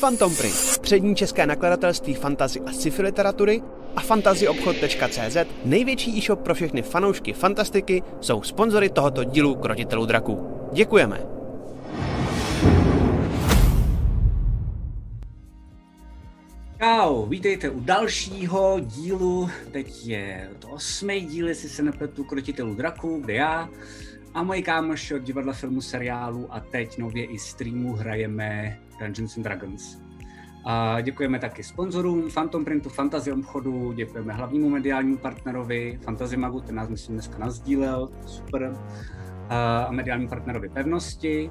Phantom Print, přední české nakladatelství fantazy a sci-fi literatury a fantazyobchod.cz, největší e-shop pro všechny fanoušky fantastiky, jsou sponzory tohoto dílu Krotitelů draků. Děkujeme! Čau, vítejte u dalšího dílu, teď je to osmý díl, jestli se nepletu, Krotitelů draků, kde já a moji kámoši od divadla, filmu, seriálu a teď nově i streamu hrajeme Dungeons and Dragons. A děkujeme taky sponzorům Phantom Printu, Fantasy obchodu, děkujeme hlavnímu mediálnímu partnerovi Fantasy Magu, ten nás myslím dneska nazdílel, super, a mediálnímu partnerovi Pevnosti.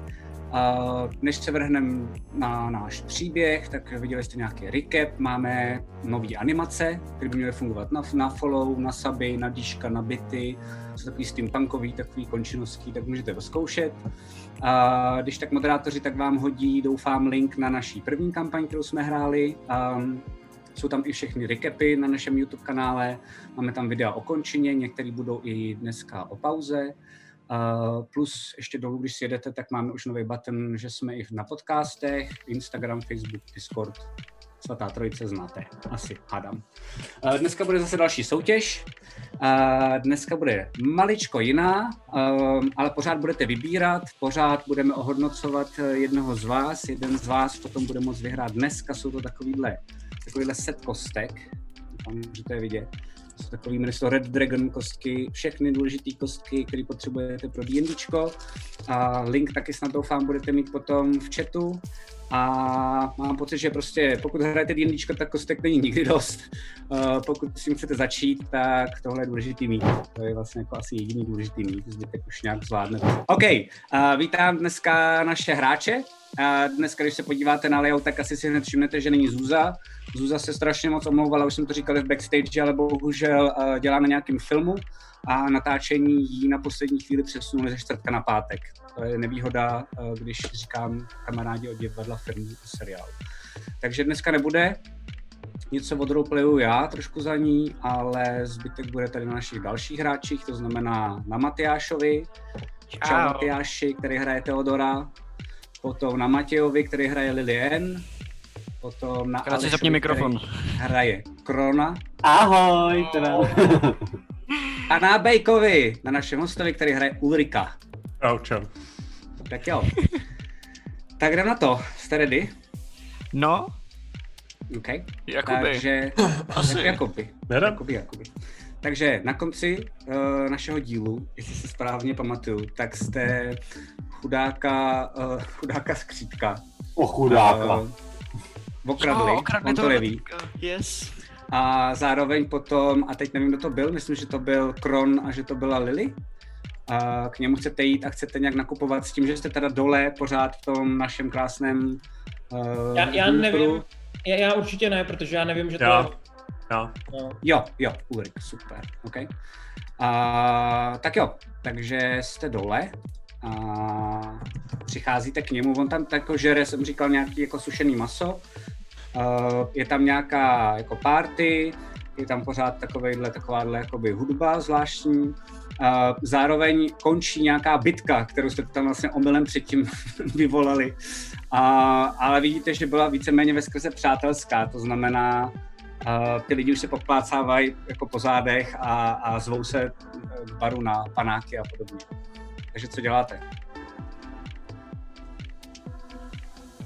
A než se vrhneme na náš příběh, tak viděli jste nějaký recap, máme nové animace, které by měly fungovat na, na follow, na suby, na díška, na bity, jsou takový steampunkový, takový končinovský, tak můžete to zkoušet. Když tak moderátoři, tak vám hodí, doufám, link na naší první kampaň, kterou jsme hráli. Jsou tam i všechny recapy na našem YouTube kanále, máme tam videa o končině, některé budou i dneska o pauze. Plus ještě dolů, když si jedete, tak máme už nový button, že jsme i na podcastech, Instagram, Facebook, Discord. Svatá trojice znáte, asi, hádám. Uh, dneska bude zase další soutěž. Uh, dneska bude maličko jiná, uh, ale pořád budete vybírat, pořád budeme ohodnocovat jednoho z vás, jeden z vás potom bude moct vyhrát dneska, jsou to takovýhle, takovýhle set kostek, doufám, že to je vidět jsou takový, to Red Dragon kostky, všechny důležité kostky, které potřebujete pro D&Dčko. A link taky snad doufám budete mít potom v chatu. A mám pocit, že prostě pokud hrajete D&Dčko, tak kostek není nikdy dost. Uh, pokud s tím chcete začít, tak tohle je důležitý mít. To je vlastně jako asi jediný důležitý mít, zbytek už nějak zvládnete. OK, uh, vítám dneska naše hráče. Uh, dneska, když se podíváte na layout, tak asi si hned všimnete, že není Zuza. Zuza se strašně moc omlouvala, už jsem to říkal v backstage, ale bohužel uh, dělá na nějakém filmu a natáčení jí na poslední chvíli přesunuli ze čtvrtka na pátek. To je nevýhoda, uh, když říkám kamarádi od divadla, filmu a seriálu. Takže dneska nebude, něco odroleplayu já trošku za ní, ale zbytek bude tady na našich dalších hráčích, to znamená na Matyášovi. Čau, Čau Matyáši, který hraje Teodora. Potom na Matějovi, který hraje Lilien Potom na Krát zapni mikrofon. Hraje Krona. Ahoj, teda. A na Bejkovi, na našem hostovi, který hraje Ulrika. Čau, čau. Tak jo. tak jdem na to. Jste ready? No. OK. Jakoby. Takže, Asi. Jakoby. Nedám. Jakoby, jakoby. Takže na konci uh, našeho dílu, jestli si správně pamatuju, tak jste chudáka, uh, chudáka skřítka. O chudáka. Uh, okradli, oh, on to neví. Yes. A zároveň potom, a teď nevím, kdo to byl, myslím, že to byl Kron a že to byla Lily. A k němu chcete jít a chcete nějak nakupovat s tím, že jste teda dole pořád v tom našem krásném uh, já, já nevím, já, já určitě ne, protože já nevím, že to já. je... Já. No. Jo, jo, Ulrik, super, OK. A, tak jo, takže jste dole a přicházíte k němu, on tam jako žere, jsem říkal, nějaký jako sušený maso, je tam nějaká jako party, je tam pořád takovejhle, takováhle jakoby hudba zvláštní. Uh, zároveň končí nějaká bitka, kterou jste tam vlastně omylem předtím vyvolali. Uh, ale vidíte, že byla víceméně ve skrze přátelská, to znamená, uh, ty lidi už se poplácávají jako po zádech a, a zvou se k baru na panáky a podobně. Takže co děláte?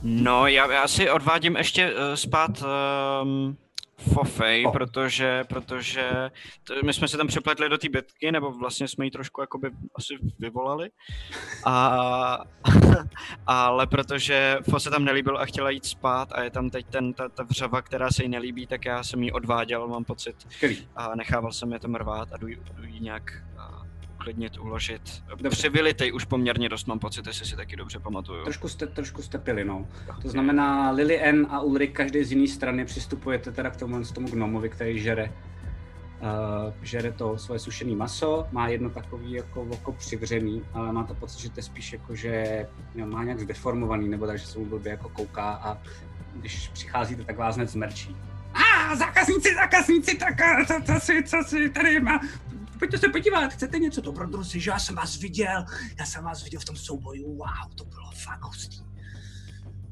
No, já, já si odvádím ještě uh, spát um, Fofej, oh. protože, protože t- my jsme se tam přepletli do té bitky, nebo vlastně jsme ji trošku jakoby asi vyvolali. A, ale protože Fo se tam nelíbil a chtěla jít spát a je tam teď ten, ta, ta vřava, která se jí nelíbí, tak já jsem ji odváděl, mám pocit. A nechával jsem je tam rvát a jdu, jdu jí nějak uklidnit, uložit. Přivylitej už poměrně dost, mám pocit, jestli si taky dobře pamatuju. Trošku jste, trošku jste pili, no. To znamená, Lily N a Ulrik každý z jiné strany přistupujete teda k tomu, tomu gnomovi, který žere uh, žere to svoje sušené maso, má jedno takový jako oko přivřený, ale má to pocit, že to je spíš jako, že jo, má nějak zdeformovaný, nebo takže se mu blbě jako kouká a když přicházíte, tak vás hned zmerčí. A ah, zákazníci, zákazníci, tak co, co, si, co si tady má, pojďte se podívat, chcete něco, dobrodruzi, že já jsem vás viděl, já jsem vás viděl v tom souboji, wow, to bylo fakt hustý.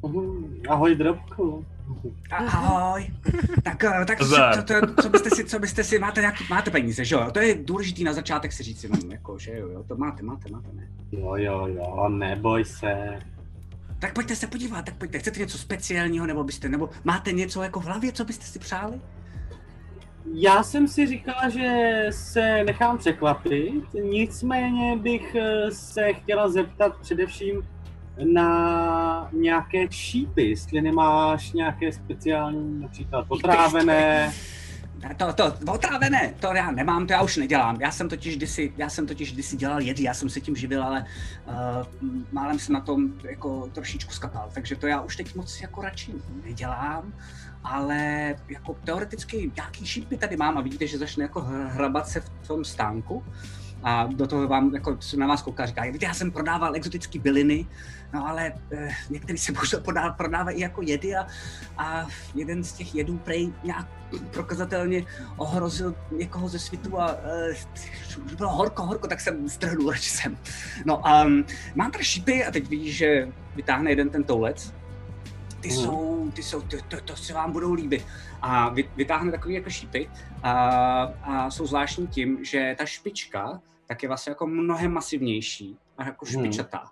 Mhm, Ahoj, drobku. Ahoj. Tak, eh, tak co, co, to, co, byste si, co byste si, máte nějaký, máte peníze, že jo? To je důležitý na začátek si říct jenom, jako, že jo, jo, to máte, máte, máte, ne? Jo, jo, jo, neboj se. Tak pojďte se podívat, tak pojďte, chcete něco speciálního, nebo byste, nebo máte něco jako v hlavě, co byste si přáli? Já jsem si říkala, že se nechám překvapit, nicméně bych eh, se chtěla zeptat především na nějaké šípy, jestli nemáš nějaké speciální, například otrávené. To, to, otrávené, to já nemám, to já už nedělám. Já jsem totiž kdysi, já jsem totiž kdysi dělal jedy, já jsem se tím živil, ale uh, málem jsem na tom jako trošičku skapal, takže to já už teď moc jako radši nedělám, ale jako teoreticky nějaký šípy tady mám a vidíte, že začne jako hr- hrabat se v tom stánku a do toho vám, jako se na vás kouká, říká, víte, já jsem prodával exotické byliny, no ale eh, některý se bohužel prodávají jako jedy a, a jeden z těch jedů prej nějak prokazatelně ohrozil někoho ze svitu a uh, bylo horko, horko, tak jsem strhnul, radši jsem. No a um, mám tady šípy a teď vidíš, že vytáhne jeden ten toulec. Ty Mhm. jsou, ty jsou, to, to, to se vám budou líbit. A vy, vytáhne takový jako šípy a, a jsou zvláštní tím, že ta špička tak je vlastně jako mnohem masivnější a jako Hmm. špičatá.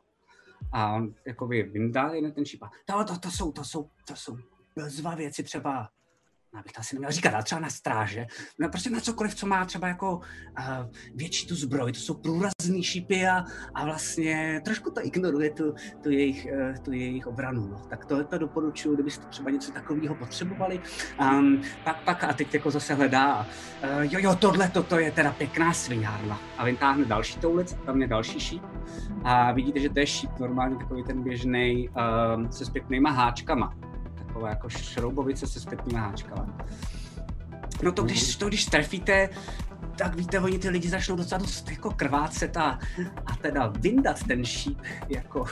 A on jakoby vyndá jeden ten šíp. a To, to, to, jsou, to, jsou, to jsou bezva věci třeba já bych to asi neměl říkat, ale třeba na stráže, no prostě na cokoliv, co má třeba jako uh, větší tu zbroj, to jsou průrazný šípy a, a vlastně trošku to ignoruje tu, tu, jejich, uh, tu jejich obranu, no. tak to, to doporučuji, kdybyste třeba něco takového potřebovali. Um, pak, pak a teď jako zase hledá, uh, jo, jo, tohle, to, to je teda pěkná svinárna a vytáhne další toulic, tam je další šíp a vidíte, že to je šíp normálně takový ten běžný um, se zpětnýma háčkama taková jako šroubovice se zpětnýma háčkama. No to když, to když trefíte, tak víte, oni ty lidi začnou docela dost jako krvácet a, a teda vyndat ten šíp jako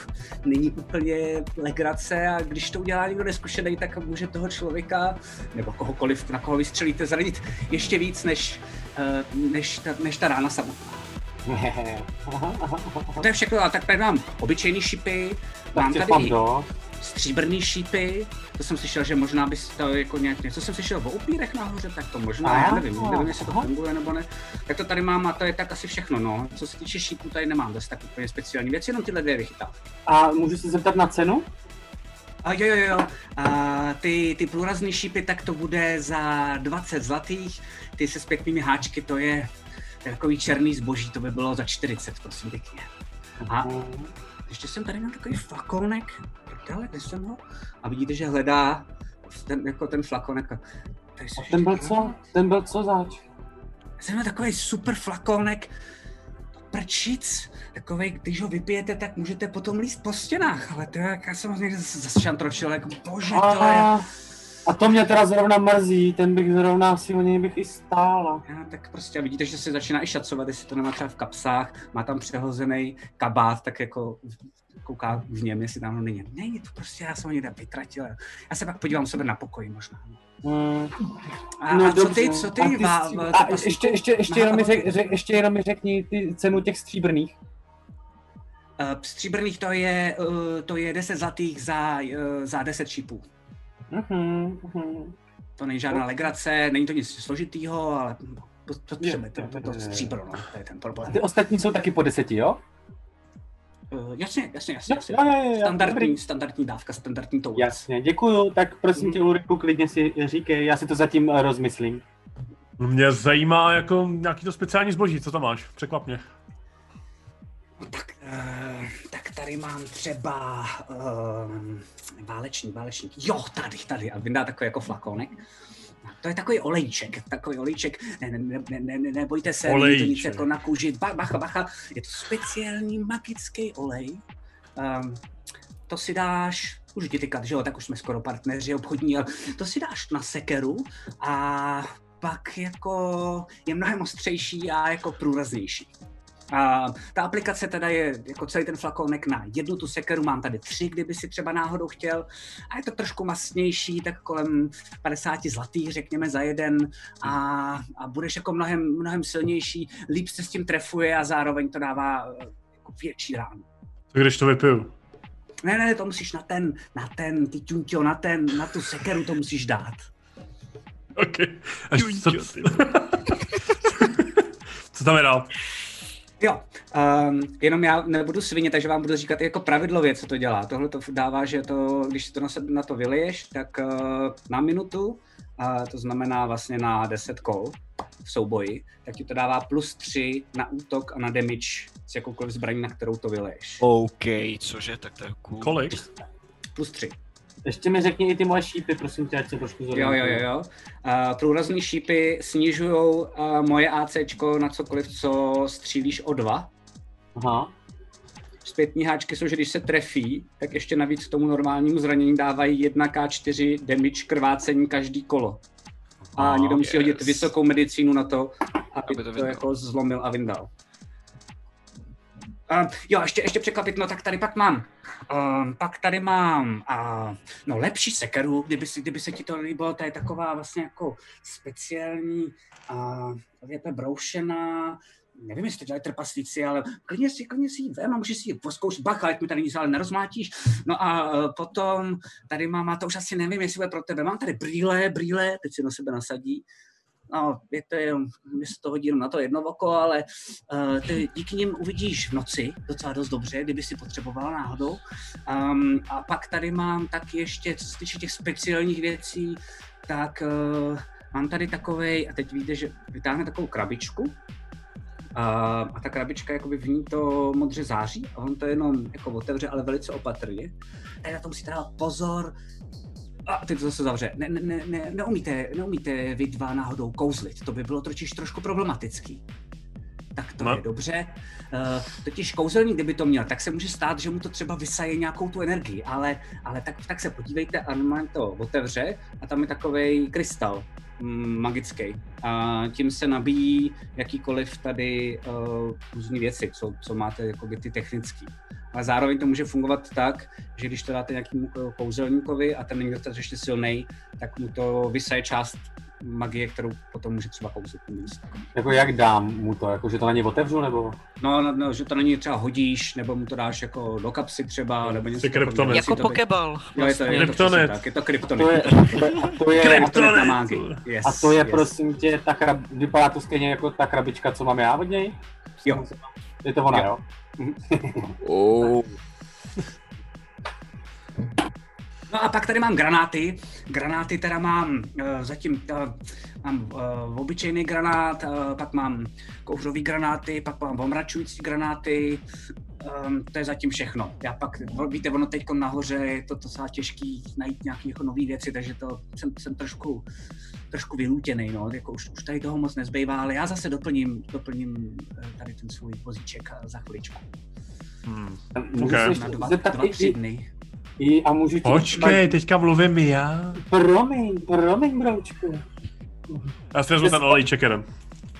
není úplně legrace a když to udělá někdo neskušený, tak může toho člověka nebo kohokoliv, na koho vystřelíte, zranit ještě víc než, eh, než, ta, než ta rána samotná. To je všechno, a tak tady mám obyčejný šipy, mám tady. Stříbrný šípy, to jsem slyšel, že možná bys to jako nějak, něco jsem slyšel o upírech nahoře, tak to možná, já Aha, nevím, nevím, jestli to funguje nebo ne. Tak to tady mám a to je tak asi všechno, no. Co se týče šípů, tady nemám zase tak úplně speciální věci, jenom tyhle dvě vychytal. A můžu se zeptat na cenu? A jo, jo, jo, a ty, ty průrazný šípy, tak to bude za 20 zlatých, ty se zpětnými háčky, to je takový černý zboží, to by bylo za 40, prosím pěkně. A ještě jsem tady měl takový flakonek, kde jsem ho? A vidíte, že hledá ten, jako ten flakonek. a A ten byl co? Ten byl co zač? Jsem měl takový super flakonek, prčic, takový, když ho vypijete, tak můžete potom líst po stěnách, ale to je, jak já jsem ho někde zašantročil, jako bože, to je... A, a to mě teda zrovna mrzí, ten bych zrovna si o něj bych i stála. Já, tak prostě vidíte, že se začíná i šacovat, jestli to nemá třeba v kapsách, má tam přehozený kabát, tak jako kouká v něm, jestli tam není. Není to prostě, já jsem ho někde vytratil. Já se pak podívám sebe na pokoj možná. Hmm. A, No a co ty, co ty, A, ty stří- vá, a trpaslíku? ještě, ještě, ještě, Má- jenom mi řek, řek, ještě jenom mi řekni ty cenu těch stříbrných. Eh, Stříbrných to je, eh, to je 10 zlatých za, eh, za 10 šipů. Mhm, mhm. To není žádná legrace, není to nic složitýho, ale to, jo, to jo, jo. stříbro, no, to je ten A problém. ty ostatní jsou taky po deseti, jo? Eh, jasně, jasně, jasně, jasně. jo, jo, jo, Standardní, dobrý. standardní dávka, standardní toulic. Jasně, děkuju. Tak prosím Mhm. tě, Ulriku, klidně si říkej, já si to zatím eh, rozmyslím. Mě zajímá jako nějaký to speciální zboží, co tam máš? Překvap mě. No tak, uh, tak tady mám třeba uh, válečník, válečník. Jo, tady, tady. A vyndá takový jako flakonek. To je takový olejček, takový olejček, ne, ne, ne, ne, ne, ne nebojte se, není to nic jako na kůži, ba, bacha, bacha, je to speciální magický olej. Um, to si dáš, už ti tykat, že jo, tak už jsme skoro partneři obchodní, ale to si dáš na sekeru a pak jako je mnohem ostřejší a jako průraznější. A ta aplikace teda je jako celý ten flakonek na jednu tu sekeru, mám tady tři, kdyby si třeba náhodou chtěl. A je to trošku masnější, tak kolem 50 zlatých, řekněme, za jeden. A, a budeš jako mnohem, mnohem silnější, líp se s tím trefuje a zároveň to dává eh, jako větší ránu. Co když to vypiju? Ne, ne, to musíš na ten, na ten, ty ťunťo, na ten, na tu sekeru to musíš dát. OK. Až co, co tam je dál? Jo, um, jenom já nebudu svině, takže vám budu říkat jako pravidlově, co to dělá. Tohle to dává, že to, když si to na, sebe, na to vyliješ, tak uh, na minutu, uh, to znamená vlastně na 10 kol v souboji, tak ti to dává plus 3 na útok a na damage s jakoukoliv zbraní, na kterou to vyleješ. OK, cože, tak to je cool. Kolik? Plus 3. Ještě mi řekni i ty moje šípy, prosím tě, ať se trošku Jo, jo, jo, jo. Uh, průrazný šípy snižují uh, moje AC na cokoliv, co střílíš o 2. Aha. Zpětní háčky jsou, že když se trefí, tak ještě navíc k tomu normálnímu zranění dávají 1k4 damage krvácení každý kolo. A Oh, někdo musí yes. hodit vysokou medicínu na to, aby, Aby to to, jako zlomil a vyndal. Uh, jo, ještě, ještě překvapit, no tak tady pak mám. Um, pak tady mám uh, no lepší sekeru, kdyby, si, kdyby se ti to líbilo, to je taková vlastně jako speciální, uh, to broušená, nevím, jestli to dělají trpaslíci, ale klidně si, klidně si ji vem a můžeš si ji poskoušet. Bacha, ať mi tady nic ale nerozmátíš. No a uh, potom tady mám, a to už asi nevím, jestli bude pro tebe, mám tady brýle, brýle, teď si na sebe nasadí. No, je to jenom, mě se to hodí na to jedno oko, ale uh, ty díky nim uvidíš v noci docela dost dobře, kdyby si potřeboval náhodou. Um, a pak tady mám taky ještě, co se týče těch speciálních věcí, tak uh, mám tady takovej, a teď víte, že vytáhne takovou krabičku, a, a ta krabička, jakoby v ní to modře září a on to jenom jako otevře, ale velice opatrně. Tady na to musíte dát pozor. A teď to zase zavře. Ne, ne, ne, ne, neumíte, neumíte vy dva náhodou kouzlit, to by bylo totiž trošku problematický. Tak to No. je dobře. Uh, totiž kouzelník, kdyby to měl, tak se může stát, že mu to třeba vysaje nějakou tu energii, ale, ale tak, tak se podívejte a to otevře a tam je takový krystal magický. A tím se nabíjí jakýkoliv tady uh, různé věci, co, co máte jakoby ty technický. Ale zároveň to může fungovat tak, že když to dáte nějakému kou- kouzelníkovi a ten není dostatečně silný, tak mu to vysaje část magie, kterou potom může třeba takového. Jako jak dám mu to, jako že to na ně otevřu, nebo? No, no, no, že to na něj třeba hodíš, nebo mu to dáš jako do kapsy třeba, nebo něco Ty kryptonet. Jako Musí to být- pokeball. Jo, je to, je to tak, je to kryptonet. To je, to je, a to je, Kryptonet. mágii. Yes, a to je yes. prosím tě, ta krab, vypadá to stejně jako ta krabička, co mám já od něj? Jo. Je to ona, Jo. jo? Oh. No a pak tady mám granáty. Granáty teda mám uh, zatím, uh, mám uh, obyčejný granát, uh, pak mám kouřový granáty, pak mám omračující granáty. Um, to je zatím všechno. Já pak, víte, ono teď nahoře je to docela těžký najít nějaké jako nové věci, takže to jsem, jsem trošku, trošku vylútěný, no. jako už, už tady toho moc nezbývá, ale já zase doplním, doplním tady ten svůj vozíček eh, za chviličku. Hmm. Můžu Ok. se Na dva, dva tři dny. I, a můžu ti... Počkej, teďka mluvím já. Promiň, promiň, broučku. Já si vezmu ten olejček jeden.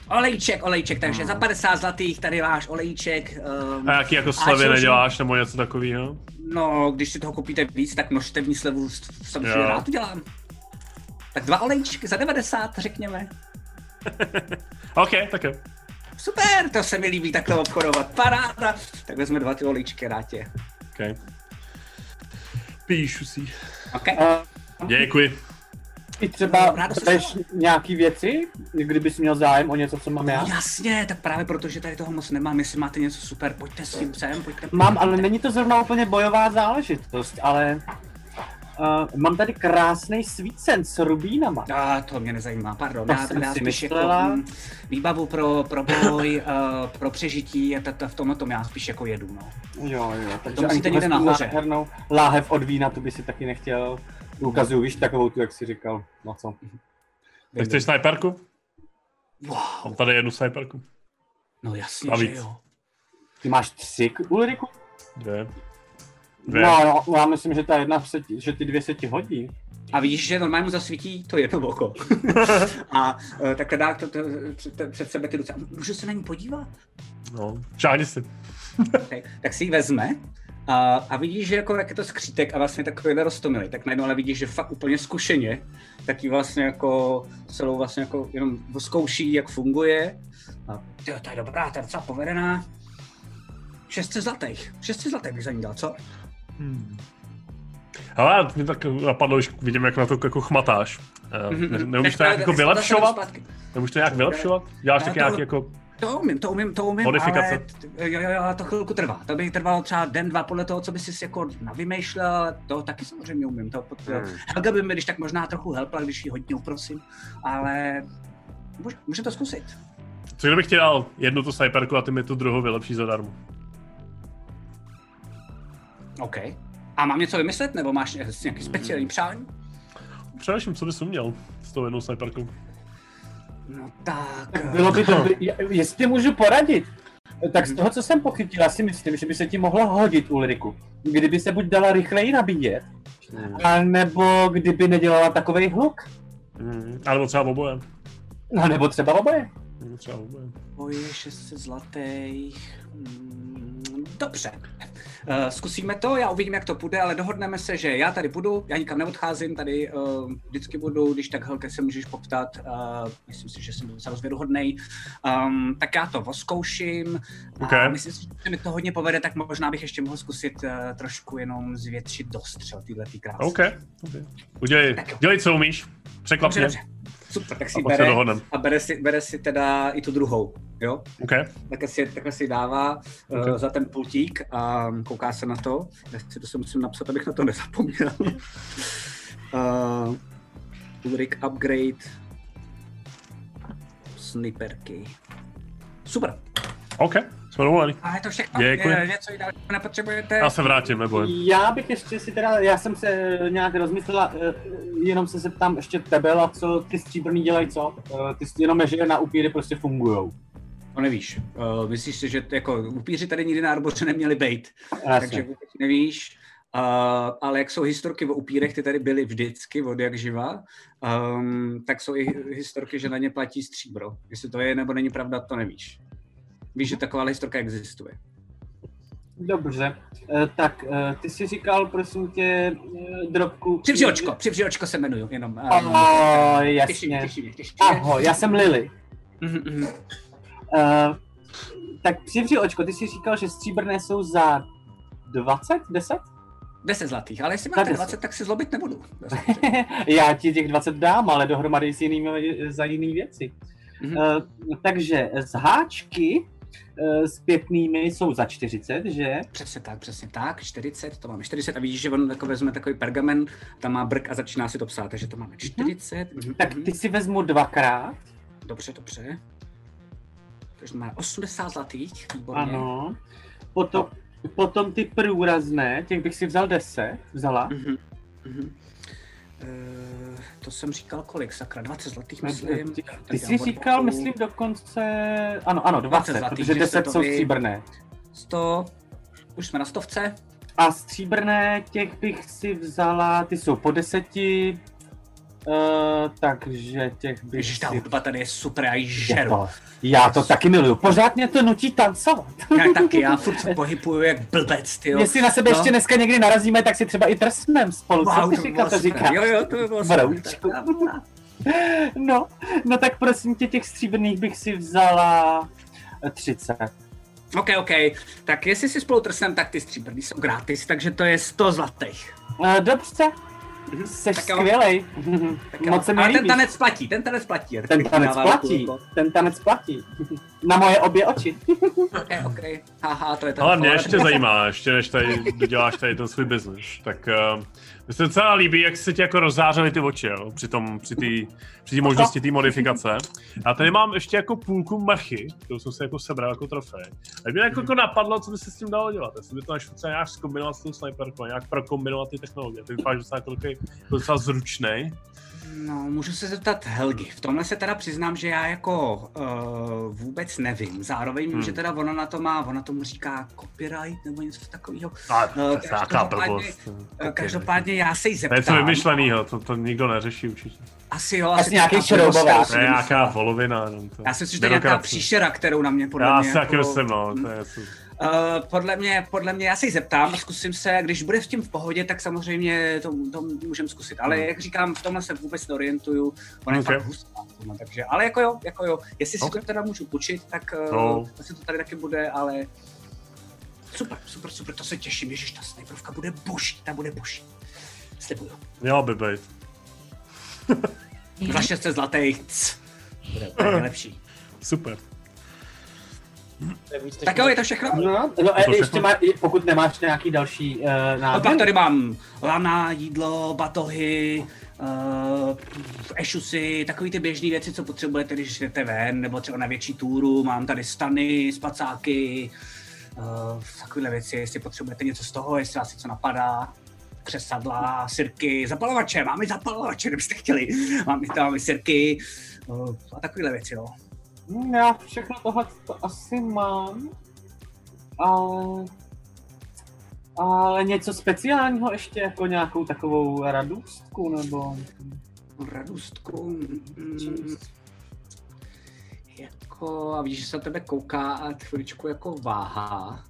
Olejček, olejček, takže za 50 zlatých tady váš olejček. Um, A jaký jako slevy neděláš nebo něco takového? No, když si toho koupíte víc, tak množstevní slevu samozřejmě Jo. rád udělám. Tak dva olejčky za 90, řekněme. OK, tak jo. Super, to se mi líbí takhle obchodovat. Paráda. Tak vezme dva ty olejčky, rád je. Píšu si. OK? Uh, Děkuji. I třeba chceš nějaký věci, kdybys měl zájem o něco, co mám já? Jasně, tak právě protože tady toho moc nemám, jestli máte něco super, pojďte s tím sem, pojďte. Mám, ale není to zrovna úplně bojová záležitost, ale uh, mám tady krásný svícen s rubínama. A to mě nezajímá, pardon. To Já, jsem já si spíš jako myslela. mm, výbavu pro, pro boj, uh, pro přežití a ta, v tomhle tom já spíš jako jedu, no. Jo, jo, takže To musíte někde nahoře. Láhev od vína, tu by si taky nechtěl. Ukazuju, víš, takovou tu, jak jsi říkal. No co? Tak chceš sniperku? Wow, Mám tady jednu sniperku. no jasně, že jo. Ty máš tři, Ulriku? Dvě. Dvě. No, no, já myslím, že ta jedna se že ty dvě se ti hodí. A vidíš, že normálně mu zasvítí to jedno oko. a uh, takhle dá to, to, před, před sebe ty ruce. Můžu se na ní podívat? No, žádný si. Okay. Tak si ji vezme a, a vidíš, že jako jak je to skřítek a vlastně takový roztomilý, tak najednou ale vidíš, že fakt úplně zkušeně, tak ji vlastně jako celou vlastně jako jenom zkouší, jak funguje. A tyjo, to je dobrá, to je docela povedená. 600 zlatých, 600 zlatých bych za ní dal, co? Hmm. Hele, mě tak napadlo, když vidím, jak na to jako chmatáš. Uh, Mhm, ne, mhm. neumíš to nějak to- jako vylepšovat? Neumíš to nějak vylepšovat? Děláš Já tak to- nějak jako... To umím, to umím, to umím, Modifikace. ale jo, jo, jo, to chvilku trvá. To by trvalo třeba den, dva podle toho, co by si jako navymýšlel, ale to taky samozřejmě umím. To, to, Hmm. Helga by mi když tak možná trochu helpla, když ji hodně uprosím, ale může, může to zkusit. Co kdybych ti dal jednu tu sniperku a ty mi tu druhou vylepší zadarmo? OK. A mám něco vymyslet, nebo máš nějaký speciální přání? Především, co bys uměl s tou jednou sniperkou? No tak... Tak eh, bylo by to, jestli můžu poradit, tak z toho, co jsem pochytil, já si myslím, že by se ti mohla hodit Ulriku. Kdyby se buď dala rychleji nabíjet, a nebo kdyby nedělala takovej hluk. Hmm. A nebo třeba oboje. No nebo třeba oboje. Nebo třeba oboje. Boje 600 zlatých. Mm, Dobře. Uh, zkusíme to, já uvidím, jak to půjde, ale dohodneme se, že já tady budu, já nikam neodcházím, tady uh, vždycky budu, když tak Helke se můžeš poptat, uh, myslím si, že jsem docela zvěruhodnej, um, tak já to oskouším Ok. a myslím si, že mi to hodně povede, tak možná bych ještě mohl zkusit uh, trošku jenom zvětšit dostřel tyhle tý krásy. OK. okay. Udělej, Tak jo. dělej, co umíš. Překlap Dobře, dobře. Super, tak A si se bere a bere si, bere si teda i tu druhou, jo? OK. takhle si, takhle si dává uh, Ok. za ten pultík a kouká se na to. Já si to se musím napsat, abych na to nezapomněl. uh, Ulrik upgrade sniperky. Super. OK. Jsme dovoleni. A je to všechno? Děkuji. Je, něco dalšího nepotřebujete? Já se vrátím, neboj. Já bych ještě si teda, já jsem se nějak rozmyslela, eh, jenom se zeptám ještě tebe, a co ty stříbrný dělají, co? Eh, Ty jsi jenom, že na upíry prostě fungujou. To nevíš. Uh, myslíš si, že jako upíři tady nikdy na arboře neměli bejt, takže vůbec nevíš. Uh, ale jak jsou historky o upírech, ty tady byly vždycky, od jak živa, um, tak jsou i historky, že na ně platí stříbro. Jestli to je nebo není pravda, to nevíš. Víš, že taková historka existuje. Dobře, Eh, tak eh, ty jsi říkal, prosím tě, eh, drobku... Přivřiočko, přivřiočko se jmenuju, jenom. Těší mě, jasně. těší mě, těší mě. Ahoj, já jsem Lily. Mhm, mhm. Uh, tak přivři očko, ty jsi říkal, že stříbrné jsou za 20? 10? 10 zlatých, ale jestli máte 10. 20, tak si zlobit nebudu. Já ti těch 20 dám, ale dohromady s jinými, za jiný věci. Mhm. Uh, takže z háčky s pěknými jsou za 40, že? Přesně tak, přesně tak, 40, to máme 40 a vidíš, že on jako vezme takový pergamen, tam má brk a začíná si to psát, takže to máme 40. Mhm. Tak mhm. ty si vezmu dvakrát. Dobře, dobře. Takže má 80 zlatých, výborně. Ano. Potom, potom ty průrazné, těch bych si vzal 10, vzala. Mhm. Mhm. Eh, to jsem říkal kolik, sakra, 20 zlatých myslím. Ty, ty jsi říkal, boku myslím dokonce, ano, ano, 20, 20 zlatých, protože že 10 se to jsou stříbrné. 100, už jsme na stovce. A stříbrné těch bych si vzala, ty jsou po deseti, uh, takže těch bych Ježiš, ta hudba tady je super, já ji žeru. to- Já to taky miluju. Pořád mě to nutí tancovat. Já taky, já furt se pohybuju jak blbec, ty Jestli na sebe No. ještě dneska někdy narazíme, tak si třeba i trsneme spolu. Co Wow, ty to to říká? Jo, jo, to by bylo. No, no tak prosím tě, těch stříbrných bych si vzala 30. OK, OK, tak jestli si spolu trsnem, tak ty stříbrný jsou gratis, takže to je 100 zlatých. Uh, dobře. Jsi Tak jo. skvělej. Tak. Moc se mi Ale ten tanec platí, ten tanec platí. Ten tanec platí, ten tanec platí. Na moje obě oči. OK, OK, haha, to je ten Ale mě ještě zajímá, ještě než tady doděláš tady ten svůj biznis, tak uh, mi se docela líbí, jak se ti jako rozzářily ty oči, jo, při tom, při té při té možnosti té modifikace. A tady mám ještě jako půlku mrchy, kterou jsem si jako sebral jako trofej. A mě jako, jako napadlo, co by se s tím dalo dělat. Jestli by to nešlo třeba nějak zkombinovat s tou sniperkou, nějak prokombinovat ty technologie. Ty vypadáš docela jako takový docela zručnej. No, můžu se zeptat Helgy. V tomhle se teda přiznám, že já jako uh, vůbec nevím. Zároveň vím, Hmm. že teda ona na to má, ona tomu říká copyright nebo něco takového. No, to nějaká každopádně- blbost. Eh, Každopádně já se jí To něco zeptám. vymyšlenýho, to, to nikdo neřeší určitě. Asi jo, Asi asi nějaký šroubovák. To je nějaká volovina. to. Já si myslím, že to je nějaká příšera, kterou na mě podle Já mě si taky jako- myslím, no. To je, to... Uh, podle mě, podle mě, já se jí zeptám, zkusím se, když bude s tím v pohodě, tak samozřejmě to, to můžeme zkusit. Ale Hmm. jak říkám, v tomhle se vůbec neorientuju, ona je Okay. fakt hustá. tomhle, Takže, ale jako jo, jako jo, jestli si Okay. to teda můžu půjčit, tak No. uh, asi to tady taky bude, ale Super, super, super, to se těším, ježiš, ta snajperovka bude boží, ta bude boží. Slibuju. Měla by být. Za 600 zlatých. Bude úplně nejlepší. Super. To je víc než Tak jo, je to všechno. No, no To a ještě všechno? má, pokud nemáš nějaký další uh, nápad. pak tady mám lana, jídlo, batohy, uh, ešusy, takové ty běžné věci, co potřebujete, když jdete ven, nebo třeba na větší túru. Mám tady stany, spacáky, uh, takovéhle věci, jestli potřebujete něco z toho, jestli vás něco napadá. Křesadla, sirky, zapalovače, máme zapalovače, kdybyste chtěli. Máme tam máme sirky uh, a takovéhle věci, no. Hm, Já všechno tohle to asi mám. Ale... Ale něco speciálního ještě, jako nějakou takovou radůstku, nebo... Radustku, mm, jako, a víš, že se na tebe kouká a chviličku jako váhá.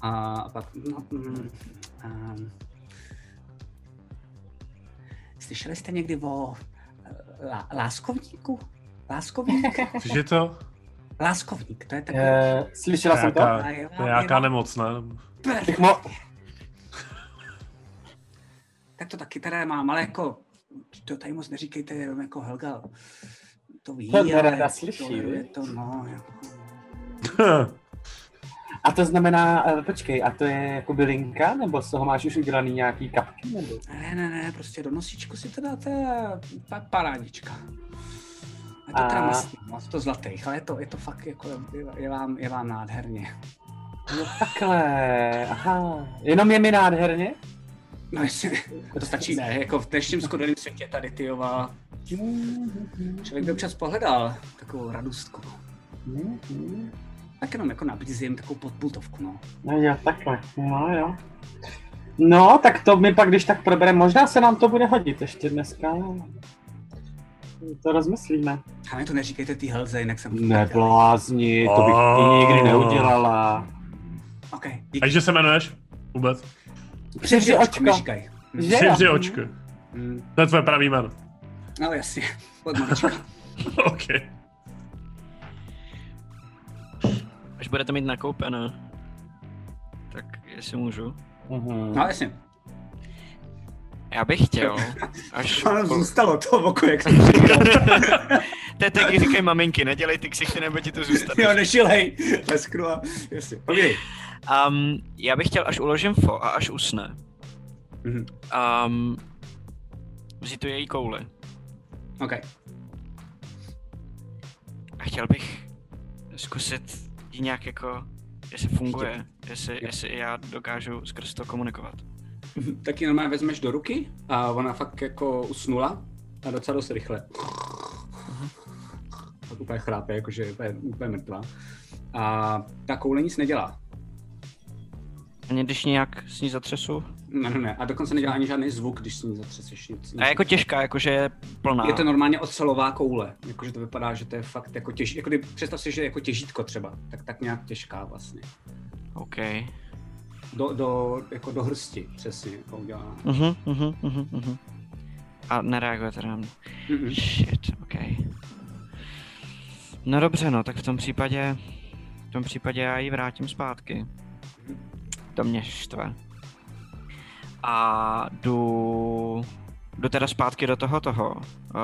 A pak, no, mm, um, slyšeli jste někdy o eh, lá, láskovníku? Láskovník? Což je to? Láskovník, to je takový... Uh, slyšela jsem to? Je to je je nějaká nemoc, ne? Mo- Tak to taky teda mám, ale jako, to tady moc neříkejte, jenom jako Helga to ví, To ale slyší, to, je to, no, jako, A to znamená, uh, počkej, a to je jako bylinka, nebo z toho máš už udělaný nějaký kapky, nebo? Ne, ne, ne, prostě do nosíčku si to dáte a pa, parádička. Je to A- teda mastný, no, to zlatých, ale je to, je to fakt jako, je, je, vám, je vám nádherně. No takhle, aha. Jenom je mi nádherně? No jestli, to stačí, ne, jako v dnešním skuderném světě tady tyjová, člověk by občas pohledal takovou radostku. Tak jenom jako nabízím takovou podpultovku, no. No jo, takhle, no jo. No, tak to my pak, když tak probereme, možná se nám to bude hodit ještě dneska. To rozmyslíme. A mi to neříkejte ty Helze, jinak jsem... Neblázni, to bych Oh. ti nikdy neudělala. OK, A díky. že se jmenuješ? Vůbec? Přivři očko, očko. mi? Přivři očky. Hm, To je tvoje pravý jméno. No jasně, od malička. OK. Až budete mít nakoupené, tak jestli můžu. Mhm. No jasně. Já bych chtěl, až... Ano, zůstalo to v oku, jak jsem říkal. To je taky říkají maminky, nedělej ty ksichty, nebo ti to zůstane. jo, nešilhej. Lesknu a jasně. Povídej. Um, já bych chtěl, až uložím fo a až usne, Mhm. um, vzít tu její kouli. OK. A chtěl bych zkusit ji nějak jako, jestli funguje, jestli, jestli já dokážu skrz to komunikovat. Tak ji normálně vezmeš do ruky a ona fakt jako usnula a docela dost rychle. Tak úplně chrápe, jakože je úplně, úplně mrtvá. A ta koule nic nedělá. Ani když nějak s ní zatřesu. Ne, ne, ne. A dokonce nedělá ani žádný zvuk, když s ní zatřeseš nic. nic. A je jako těžká, jakože je plná. Je to normálně ocelová koule, jakože to vypadá, že to je fakt jako těž, jako kdy, představ si, že je jako těžítko třeba, tak tak nějak těžká vlastně. OK. Do, do, jako do hrsti přesně, jako udělá. Mhm, mhm, mhm, mhm. A nereaguje teda. na mě. Mm-mm. Shit, OK. No dobře, no, tak v tom případě, v tom případě já ji vrátím zpátky. To mě štve. A jdu, jdu teda zpátky do toho toho,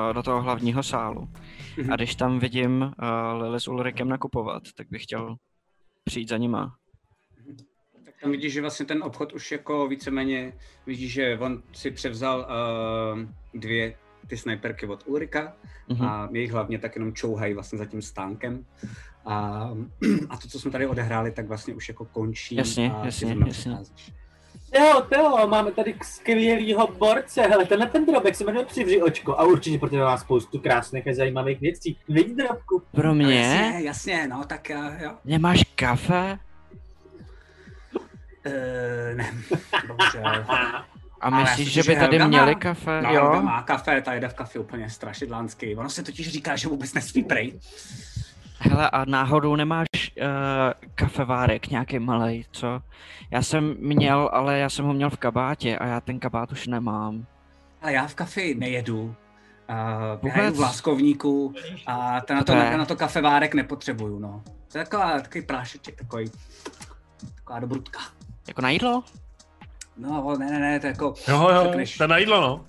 eh, do toho hlavního sálu. Mhm. A když tam vidím uh, Lily s Ulrikem nakupovat, tak bych chtěl přijít za nima. Tam vidíš, že vlastně ten obchod už jako víceméně, vidíš, že on si převzal uh, dvě ty snajperky od Ulrika Mhm. a jejich hlavně tak jenom čouhají vlastně za tím stánkem. A, a to, co jsme tady odehráli, tak vlastně už jako končí. Jasně, a jasně, jasně. Jo, Teo, máme tady skvělýho borce, hele, tenhle ten drobek se jmenuje Přivři očko a určitě pro tebe má spoustu krásných a zajímavých věcí. Vidí drobku? Pro No, mě? jasně, jasně, no tak já, jo. Nemáš kafe? Uh, ne, bohužel. A myslíš, že by tady Helga měli má- kafe? No, jo? Helga má kafe, ta jede v kafe úplně strašidlánský. Ono se totiž říká, že vůbec nesmí prej. Hele, a náhodou nemáš uh, kafevárek nějaký malej, co? Já jsem měl, ale já jsem ho měl v kabátě a já ten kabát už nemám. Ale já v kafi nejedu. Uh, já jedu v láskovníku a ten na to, je- na to kafevárek nepotřebuju, no. To je taková, takový prášeček, takový, taková dobrutka. Jako na jídlo? No, ne, ne, ne, to je jako... Jo, jo, řekneš- to je na jídlo, no.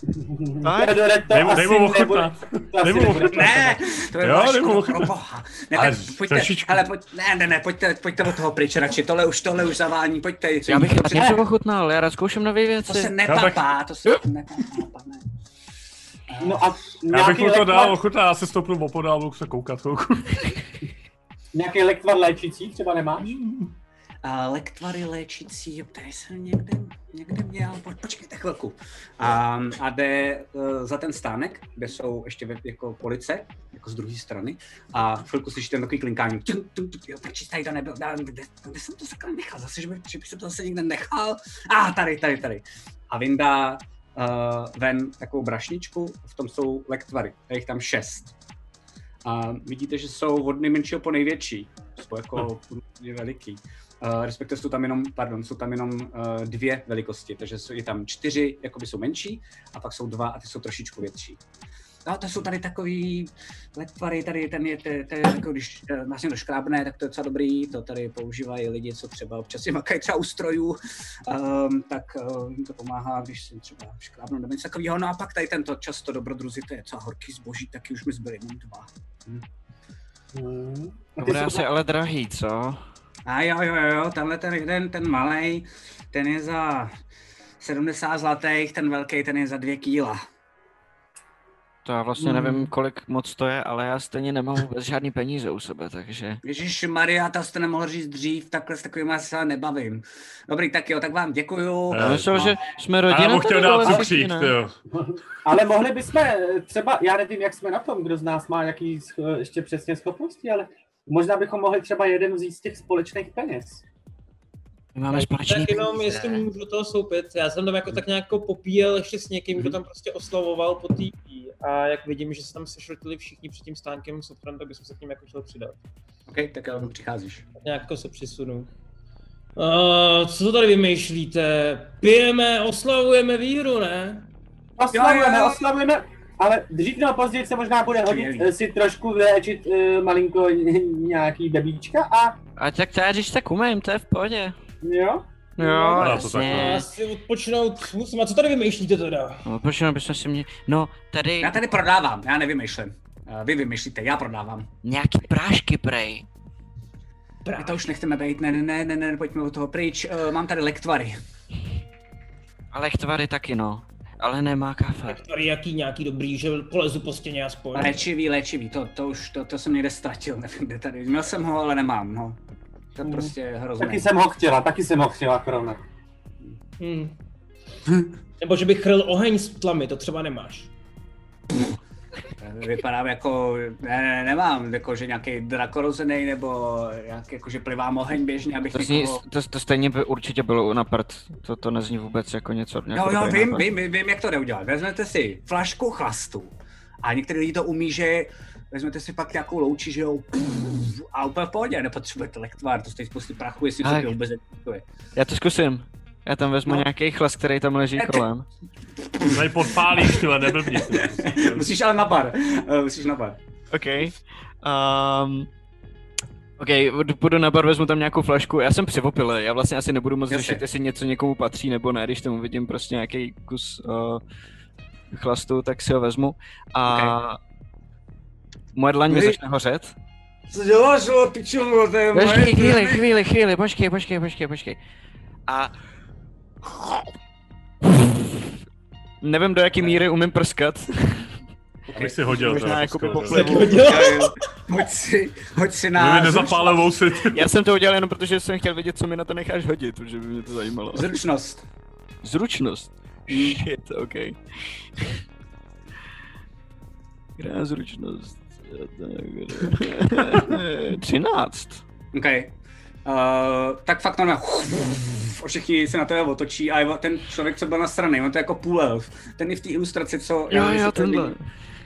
To Dej mu- dej mu ochutnat. to Dej mu. Ne, to je Jo, pro boha. Ne, Ale tak pojďte, trošičku. ale pojď, ne, ne, ne, pojďte, pojďte od toho pryč radši, tohle už, tohle už zavání, pojďte. Já bych to, něco ochutnal, já rád zkouším nové to věci. se nepapá, to se nepapá, pane. No a Já bych mu to dal ochutnat, já se stoupnu opodál, budu se koukat chvilku. nějaký lektvar léčící třeba nemáš? A lektvary léčící, tady jsem někde, někde měl, po, počkejte chvilku. A, a jde uh, za ten stánek, kde jsou ještě ve, jako police, jako z druhé strany. A chvilku slyšíte takový klinkání. Tum, tum, tum, jo, proč tady to nebyl, kde, kde, jsem to sakra nechal, zase, že, by, že bych se to zase někde nechal. A ah, tady, tady, tady. A vyndá uh, ven takovou brašničku, v tom jsou lektvary, je jich tam šest. A vidíte, že jsou od nejmenšího po největší. Jsou jako je veliký. Uh, respektive jsou tam jenom, pardon, jsou tam jenom uh, dvě velikosti, takže jsou, je tam čtyři, jakoby jsou menší, a pak jsou dva a ty jsou trošičku větší. No, to jsou tady takový letvary, tady ten je, to, to je jako když eh, vlastně to škrábne, tak to je docela dobrý, to tady používají lidi, co třeba občas si makají třeba u strojů, um, tak uh, jim to pomáhá, když si třeba škrábnou nebo něco takového. No a pak tady tento často dobrodruzi, to je docela horký zboží, taky už mi zbyly jenom dva. Hmm. To bude asi ale drahý, co? A jo, jo, jo, tenhle ten jeden, ten malý, ten je za 70 zlatých, ten velký, ten je za 2 kýla. To já vlastně Hmm. nevím, kolik moc to je, ale já stejně nemám vůbec žádný peníze u sebe, takže... Ježíš Maria, to jste nemohl říct dřív, takhle s takovými se nebavím. Dobrý, tak jo, tak vám děkuju. Eh, Já myslel, no. že jsme A rodina já mu chtěl dát cukřík, jo. Ale mohli bychom eh, třeba, já nevím, jak jsme na tom, kdo z nás má jaký sch- ještě přesně schopnosti, ale možná bychom mohli třeba jeden vzít z těch společných peněz. My máme společný Tak jenom, peníze. jestli můžu do toho soupit, já jsem tam jako tak nějak jako popíjel ještě s někým, kdo tam prostě oslavoval po té a jak vidím, že se tam sešrotili všichni před tím stánkem s tak bychom se k ním jako chtěl přidat. OK, tak jo, přicházíš. Tak nějak jako se přisunu. Uh, co to tady vymýšlíte? Pijeme, oslavujeme výhru, ne? Oslavujeme, oslavujeme, ale dřív nebo později se možná bude hodit Skvělý. eh, si trošku vyléčit uh, malinko nějaký debíčka a A tak to já když tak umím, to je v pohodě. jo, Jo, No, jasně. Já si odpočinout musím. A co tady vymýšlíte teda? No, jenom bychom si mě... No, tady Já tady prodávám, já nevymýšlím. Eh, Vy vymýšlíte, já prodávám. nějaký prášky, prej. My to už nechceme být, ne, ne, ne, ne, pojďme od toho pryč. Uh, mám tady lektvary. Ale tvary taky, no. Ale nemá kafe. Tady jaký nějaký dobrý, že polezu po stěně aspoň. Léčivý, léčivý, to, to už, to, to jsem někde ztratil, nevím, kde tady. Měl jsem ho, ale nemám, no. To je Hmm. prostě hrozné. taky jsem ho chtěla, taky jsem ho chtěla, Krone. Hmm. Nebo že bych chrl oheň s tlamy, to třeba nemáš. Vypadám jako, ne, ne, nemám, jako že nějaký drakorozený, nebo jak, jako, že plivám oheň běžně, abych To, zní, někoho... to, to stejně by určitě bylo na prd. To, to nezní vůbec jako něco. Jo, jo, vím, vím, vím, vím, jak to jde udělat. Vezmete si flašku chlastu a některý lidi to umí, že vezmete si pak nějakou louči, že jo, a úplně v pohodě, nepotřebujete lektvar, to stojí spousty prachu, jestli to vůbec. Já to zkusím. Já tam vezmu No. nějaký chlas, který tam leží ty- kolem. Tady podpálíš, tyhle, neblbni. ty. Musíš ale na bar, Eh, musíš na bar. OK. Um, OK, půjdu na bar, vezmu tam nějakou flašku. Já jsem přivopilý, já vlastně asi nebudu moc Jasně. řešit, jestli něco někomu patří nebo ne, když tam uvidím prostě nějaký kus uh, chlastu, tak si ho vezmu. A moje dlaň mi začne hořet. Co děláš, o piču, to je Počkej, chvíli, chvíli, chvíli, počkej, počkej, počkej, počkej. A... Nevím, do jaký míry umím prskat. Abych si hodil. Možná teda, jako by to poplivu. zkoušel. Hoď si, hoď si na nezapálil vousy. Já jsem to udělal jenom protože jsem chtěl vědět, co mi na to necháš hodit, protože by mě to zajímalo. zručnost. Zručnost. Shit, OK. Která zručnost? 13. OK. Uh, tak fakt normálně všichni se na to otočí a ten člověk, co byl na straně, on to je jako půl elf. Ten i v té ilustraci, co... Jo, jo, tenhle.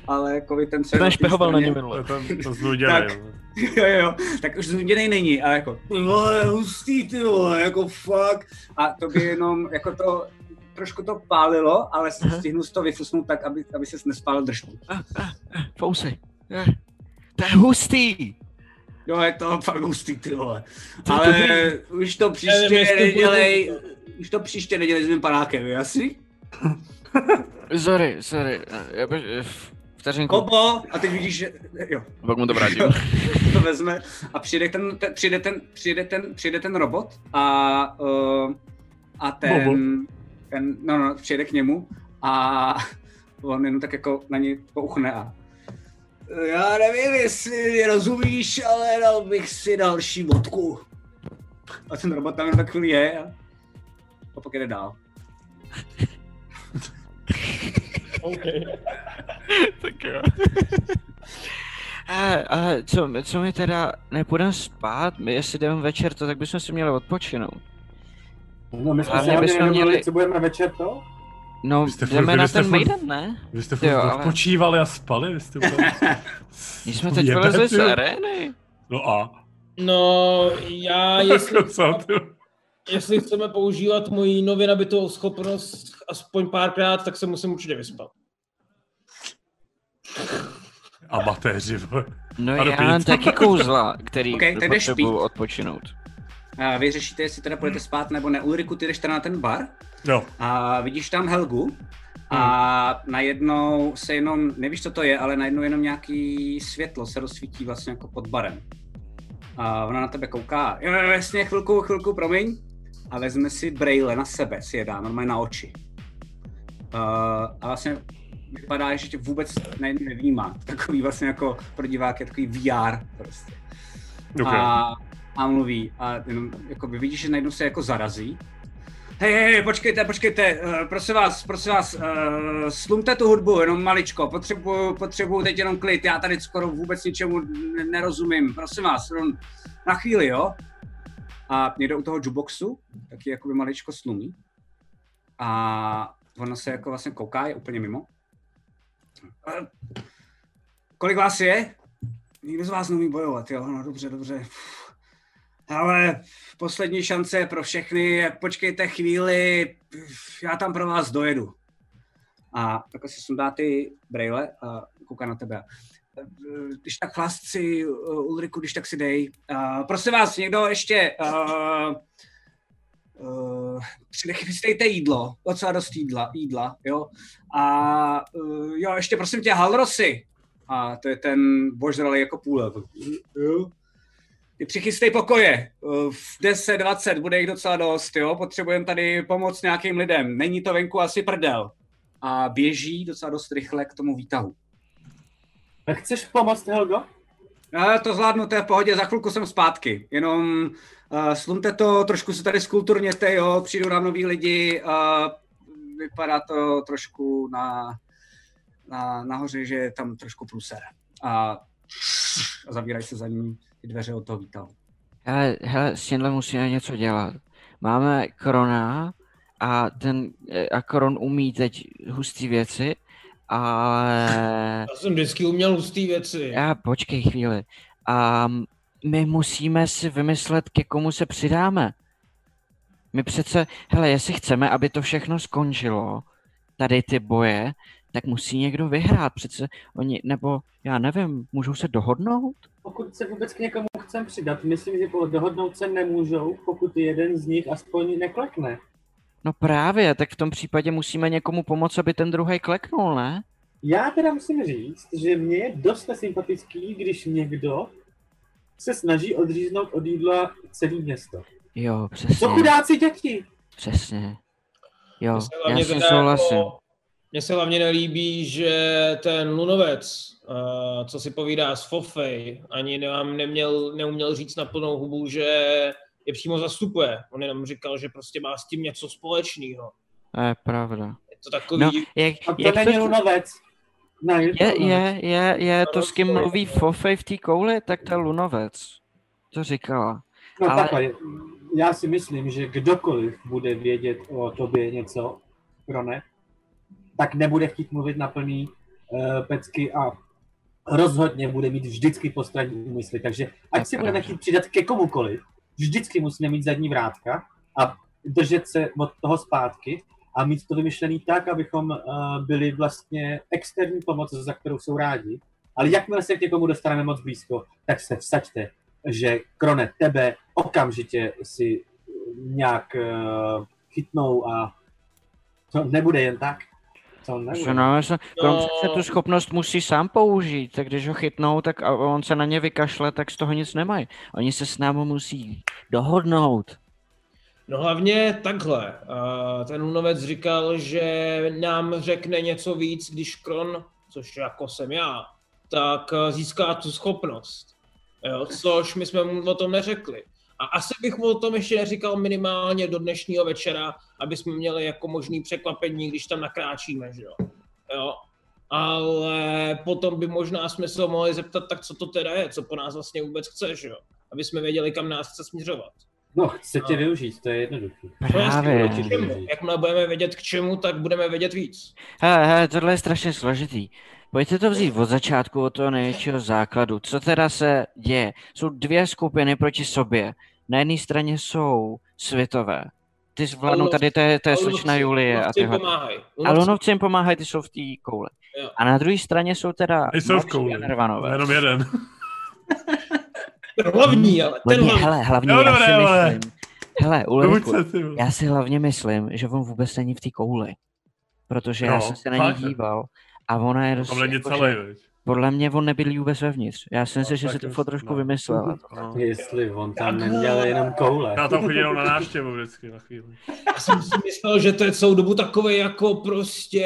Ale jako vy ten, co je Ten špehoval na ně minule. To to znuděnej. Tak. jo, jo, tak už znuděnej není, ale jako, ty vole, hustý, ty vole, jako fuck. A to by jenom, jako to, trošku to pálilo, ale Aha. stihnul jsi to vyfusnout tak, aby, aby ses nespálil držku. Fousy. Eh, To je hustý. Jo, je to fakt hustý, ty vole. Ale už to příště nedělej, už to příště nedělej s mým panákem, jasný? Sorry, sorry. Já bych, vteřinku, Kobo, a teď vidíš, že, jo, pak mu to vrátím. to vezme a přijde ten, ten, přijde ten, přijde ten, přijde ten robot a, uh, a ten, Bobo. ten, no, no, přijde k němu a on jenom tak jako na něj pouchne a já nevím, jestli mě rozumíš, ale dal bych si další vodku. A ten robot tam jen tak chvíli je a, a pak jde dál. Okay. tak jo. A, a co, co my teda nepůjdeme spát? My jestli jdeme večer, to tak bychom si měli odpočinout. No, my jsme Hlavně se hlavně bychom nedomluvili, měli- co budeme večer to? No, Vy jste furt- jdeme vy na jste ten furt- Maiden, ne? Vy jste Jo, furt ale- odpočívali a spali, vy jste úplně... My jsme teď vylezli z arény. No a? No, já jestli, co, jestli chceme používat moji nově nabitou schopnost aspoň párkrát, tak se musím určitě vyspat. Amatéři, vole. No A já mám taky kouzla, který Ok, tak jdeš potřebuju spít. odpočinout. A vy řešíte, jestli teda půjdete spát nebo ne. Ulriku, ty jdeš teda na ten bar Jo, a vidíš tam Helgu a najednou se jenom, nevíš, co to je, ale najednou jenom nějaký světlo se rozsvítí vlastně jako pod barem. A ona na tebe kouká, jo, jo, jasně, chvilku, chvilku, promiň. A vezme si braille na sebe, si je dá, normálně na oči. Uh, a vlastně vypadá, že tě vůbec ne, nevnímá. Takový vlastně jako pro diváky, takový VR prostě okay. a, a mluví a jenom jako by vidíš, že najednou se jako zarazí. Hej, hej, počkejte, počkejte, uh, prosím vás, prosím vás, uh, slumte tu hudbu, jenom maličko, potřebuju, potřebuju teď jenom klid, já tady skoro vůbec ničemu nerozumím, prosím vás, jenom na chvíli, jo? A někdo u toho jukeboxu taky jakoby maličko slumí a ona se jako vlastně kouká, je úplně mimo. Uh, kolik vás je? Nikdo z vás neumí bojovat, jo, no dobře, dobře. Ale poslední šance pro všechny, počkejte chvíli, já tam pro vás dojedu. A takhle si sundá ty brejle a kouká na tebe. Když tak chlásci, Ulriku, když tak si dej. Uh, prosím vás, někdo ještě uh, uh, přidechystejte jídlo, docela dost jídla, jídla, jo. A uh, jo, ještě prosím tě, Halrosy, a to je ten božralý jako půl. Jo. Ty přichystej pokoje. V 10-20 bude jich docela dost, jo. Potřebujeme tady pomoct nějakým lidem. Není to venku asi prdel. A běží docela dost rychle k tomu výtahu. Chceš pomoct, Helgo? Já to zvládnu, to je v pohodě, za chvilku jsem zpátky. Jenom uh, slunte to, trošku se tady skulturněte, jo, přijdou nám noví lidi a vypadá to trošku na, na, nahoře, že je tam trošku průser. A, a zavírají se za ním ty dveře od toho výtahu. Hele, hele, s tímhle musíme něco dělat. Máme Krona a ten eh, a Kron umí teď hustý věci, ale Já jsem vždycky uměl hustý věci. já počkej chvíli. A my musíme si vymyslet, ke komu se přidáme. My přece, hele, jestli chceme, aby to všechno skončilo, tady ty boje, tak musí někdo vyhrát. Přece oni, nebo já nevím, můžou se dohodnout? Pokud se vůbec k někomu chcem přidat, myslím, že dohodnout se nemůžou, pokud jeden z nich aspoň neklekne. No právě, tak v tom případě musíme někomu pomoct, aby ten druhý kleknul, ne? Já teda musím říct, že mně je dost nesympatický, když někdo se snaží odříznout od jídla celý město. Jo, Co přesně, chudáci děti? přesně. Jo, já hlavně s tím teda souhlasím. jako- Mně se hlavně nelíbí, že ten Lunovec, uh, co si povídá s Fofej, ani nám neměl, neuměl říct na plnou hubu, že je přímo zastupuje. On jenom říkal, že prostě má s tím něco společného. To je pravda. Je to takový... No, jak, A to jak není to, lunovec. Ne, je, to je, lunovec. je, je, je to, s kým mluví Fofej v té kouli, tak to je Lunovec. To říkala. No ale- takhle, já si myslím, že kdokoliv bude vědět o tobě něco, Rone, tak nebude chtít mluvit na plný uh, pecky a rozhodně bude mít vždycky postranní úmysly. Takže ať si budeme chtít přidat ke komukoliv, vždycky musíme mít zadní vrátka a držet se od toho zpátky a mít to vymyšlený tak, abychom uh, byli vlastně externí pomoc, za kterou jsou rádi. Ale jakmile se k někomu dostaneme moc blízko, tak se vsaďte že Krone, tebe okamžitě si nějak uh, chytnou a to nebude jen tak. To nebude. Co no, se, Krom No. přece tu schopnost musí sám použít, tak když ho chytnou, tak a on se na ně vykašle, tak z toho nic nemají. Oni se s námi musí dohodnout. No hlavně takhle. Ten Lunovec říkal, že nám řekne něco víc, když Kron, což jako jsem já, tak získá tu schopnost. Jo, což my jsme mu o tom neřekli. A asi bych mu o tom ještě neříkal minimálně do dnešního večera, aby jsme měli jako možný překvapení, když tam nakráčíme, že jo. jo. Ale potom by možná jsme se ho mohli zeptat, tak co to teda je, co po nás vlastně vůbec chce, že jo. Aby jsme věděli, kam nás chce směřovat. No, chce tě využít, to je jednoduché. To je Právě. čemu. Jakmile budeme vědět k čemu, tak budeme vědět víc. Hele, hele, tohle je strašně složitý. Pojďte to vzít od začátku, od toho největšího základu. Co teda se děje? Jsou dvě skupiny proti sobě. Na jedné straně jsou světové. Ty zvládnou tady, to je, to je slečna Julie a tyhle. pomáhají. A lunovci jim pomáhají, ty jsou v té kouli. Jo. A na druhé straně jsou teda Nejsou v mladší kouli. Jenom jeden. Hlavní, ale ten hlavní. hele, hlavně Jo, já dobré, si ale- myslím, hele, Ulriku, ty já si hlavně myslím, že on vůbec není v té kouli. Protože já jsem se na ní díval a ona je dost, Tam není jako, celý, že, podle mě on nebyl vůbec vevnitř. Já jsem si, že si fot trošku no. vymyslel. No. Jestli on tam neměl jenom koule. Já tam chodím jenom na návštěvu vždycky na chvíli. Já jsem si myslel, že to je celou dobu takový jako prostě...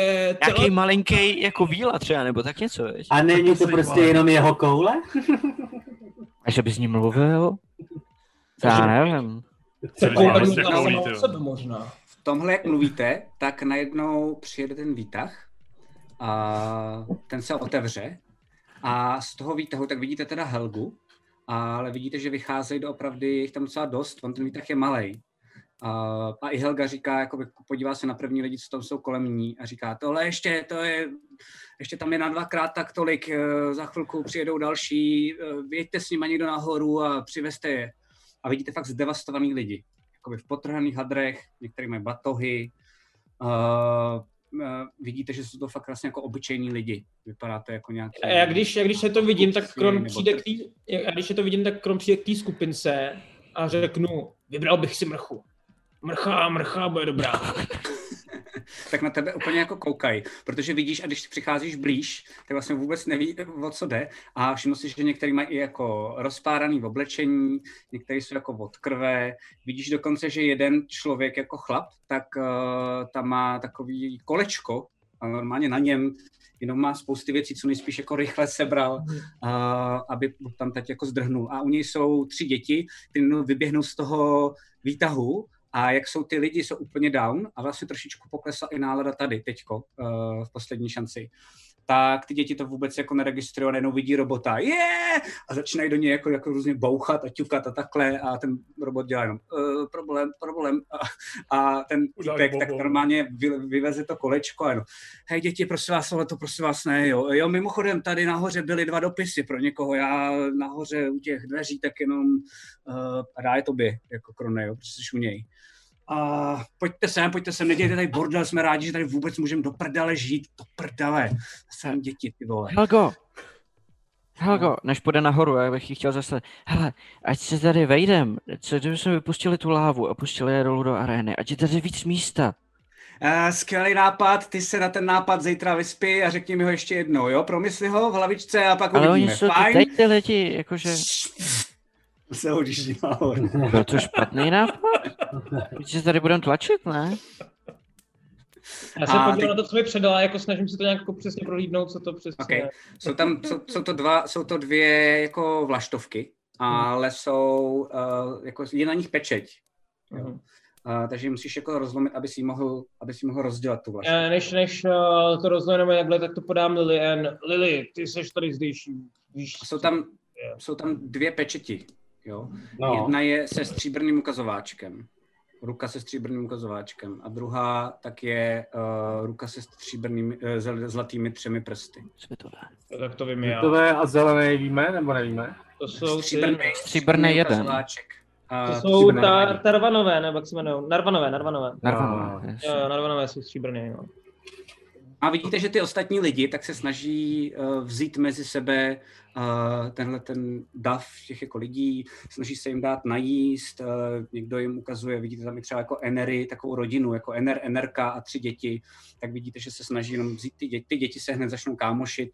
Nějaký tele- malinký jako víla třeba, nebo tak něco, viď? A není to prostě jenom jeho koule? A že by s ním mluvil? Já nevím. koule prostě mluvila koulí, sama ty o jo. sebe možná. V tomhle, jak mluvíte, tak najednou přijede ten výtah a ten se otevře a z toho výtahu tak vidíte teda Helgu, ale vidíte, že vycházejí doopravdy, je jich tam docela dost, on ten výtah je malej. A, a i Helga říká, jakoby, podívá se na první lidi, co tam jsou kolem ní a říká, tohle ještě, to je, ještě tam je na dvakrát tak tolik, eh, za chvilku přijedou další, eh, jeďte s nimi někdo nahoru a přivezte je. A vidíte fakt zdevastovaný lidi jakoby v potrhaných hadrech, některý mají batohy. Uh, vidíte, že jsou to fakt vlastně jako obyčejní lidi. Vypadá to jako nějaký... A já když, já když se to vidím, tak Kron Nebo přijde k tý, já když se to vidím, tak Kron přijde k té skupince a řeknu, vybral bych si mrchu. Mrcha, mrcha bude dobrá. tak na tebe úplně jako koukají, protože vidíš a když přicházíš blíž, tak vlastně vůbec neví, o co jde a všiml si, že některý mají i jako rozpáraný v oblečení, některý jsou jako od krve, vidíš dokonce, že jeden člověk jako chlap, tak uh, tam má takový kolečko a normálně na něm jenom má spousty věcí, co nejspíš jako rychle sebral, uh, aby tam teď jako zdrhnul. A u něj jsou tři děti, ty jenom vyběhnou z toho výtahu a jak jsou ty lidi, jsou úplně down a vlastně trošičku poklesla i nálada tady teďko uh, v poslední šanci. Tak ty děti to vůbec jako neregistrují, najednou vidí robota, je! Yeah! A začínají do něj jako, jako různě bouchat a ťukat a takhle a ten robot dělá jenom uh, problém, problém a, a ten týpek tak normálně vy, vyveze to kolečko a jenom, hej děti, prosím vás, ale to prosím vás ne, jo. Jo, mimochodem tady nahoře byly dva dopisy pro někoho, já nahoře u těch dveří tak jenom uh, a dá je tobě, jako krone, jo, protože jsi u něj. A pojďte sem, pojďte sem, nedějte tady bordel, jsme rádi, že tady vůbec můžeme do prdele žít, do prdele. Jsem děti, ty vole. Helgo! Helgo, než půjde nahoru, já bych chtěl zase, hele, ať se tady vejdem, co kdyby jsme vypustili tu lávu a pustili je dolů do arény, ať je tady víc místa. Uh, skvělý nápad, ty se na ten nápad zítra vyspí a řekni mi ho ještě jednou, jo? Promysli ho v hlavičce a pak Ale uvidíme. oni jsou Fajn? teď ty lidi, jakože, Se hodíš nahoru. byl to špatný nápad? Se tady budeme tlačit, ne? Já se A podívám teď- na to, co mi předala, jako snažím se to nějak jako přesně prohlídnout, co to přesně Okay. je. Jsou tam, jsou, jsou, to dva, jsou to dvě jako vlaštovky, ale jsou, uh, jako je na nich pečeť. Jo. Mhm. Uh, takže musíš jako rozlomit, aby si mohl, aby si mohl rozdělat tu vlaštovku. Eh, Než, než uh, to rozhledneme takhle, tak to podám Lilien. Lily, ty jsi tady zdejší. Víš, Jsou tam, jsou tam dvě pečeti. Jo? No, Jedna je se stříbrným ukazováčkem. Ruka se stříbrným ukazováčkem. A druhá tak je uh, ruka se stříbrnými, uh, zel- zlatými třemi prsty. Světové. Tak to vím já. Žlutové a zelené víme, nebo nevíme? To jsou ty, Stříbrný, Stříbrný jeden. ukazováček. A to jsou stříbrný ta, tarvanové, nebo jak se jmenují? Narvanové, narvanové. Narvanové, jasně. Jo, jo, narvanové jsou stříbrné, no. A vidíte, že ty ostatní lidi tak se snaží uh, vzít mezi sebe uh, tenhle ten dav těch jako lidí, snaží se jim dát najíst, někdo jim ukazuje, vidíte tam i třeba jako Enery, takovou rodinu, jako Ener, Enerka a tři děti, tak vidíte, že se snaží jenom vzít ty děti, ty děti se hned začnou kámošit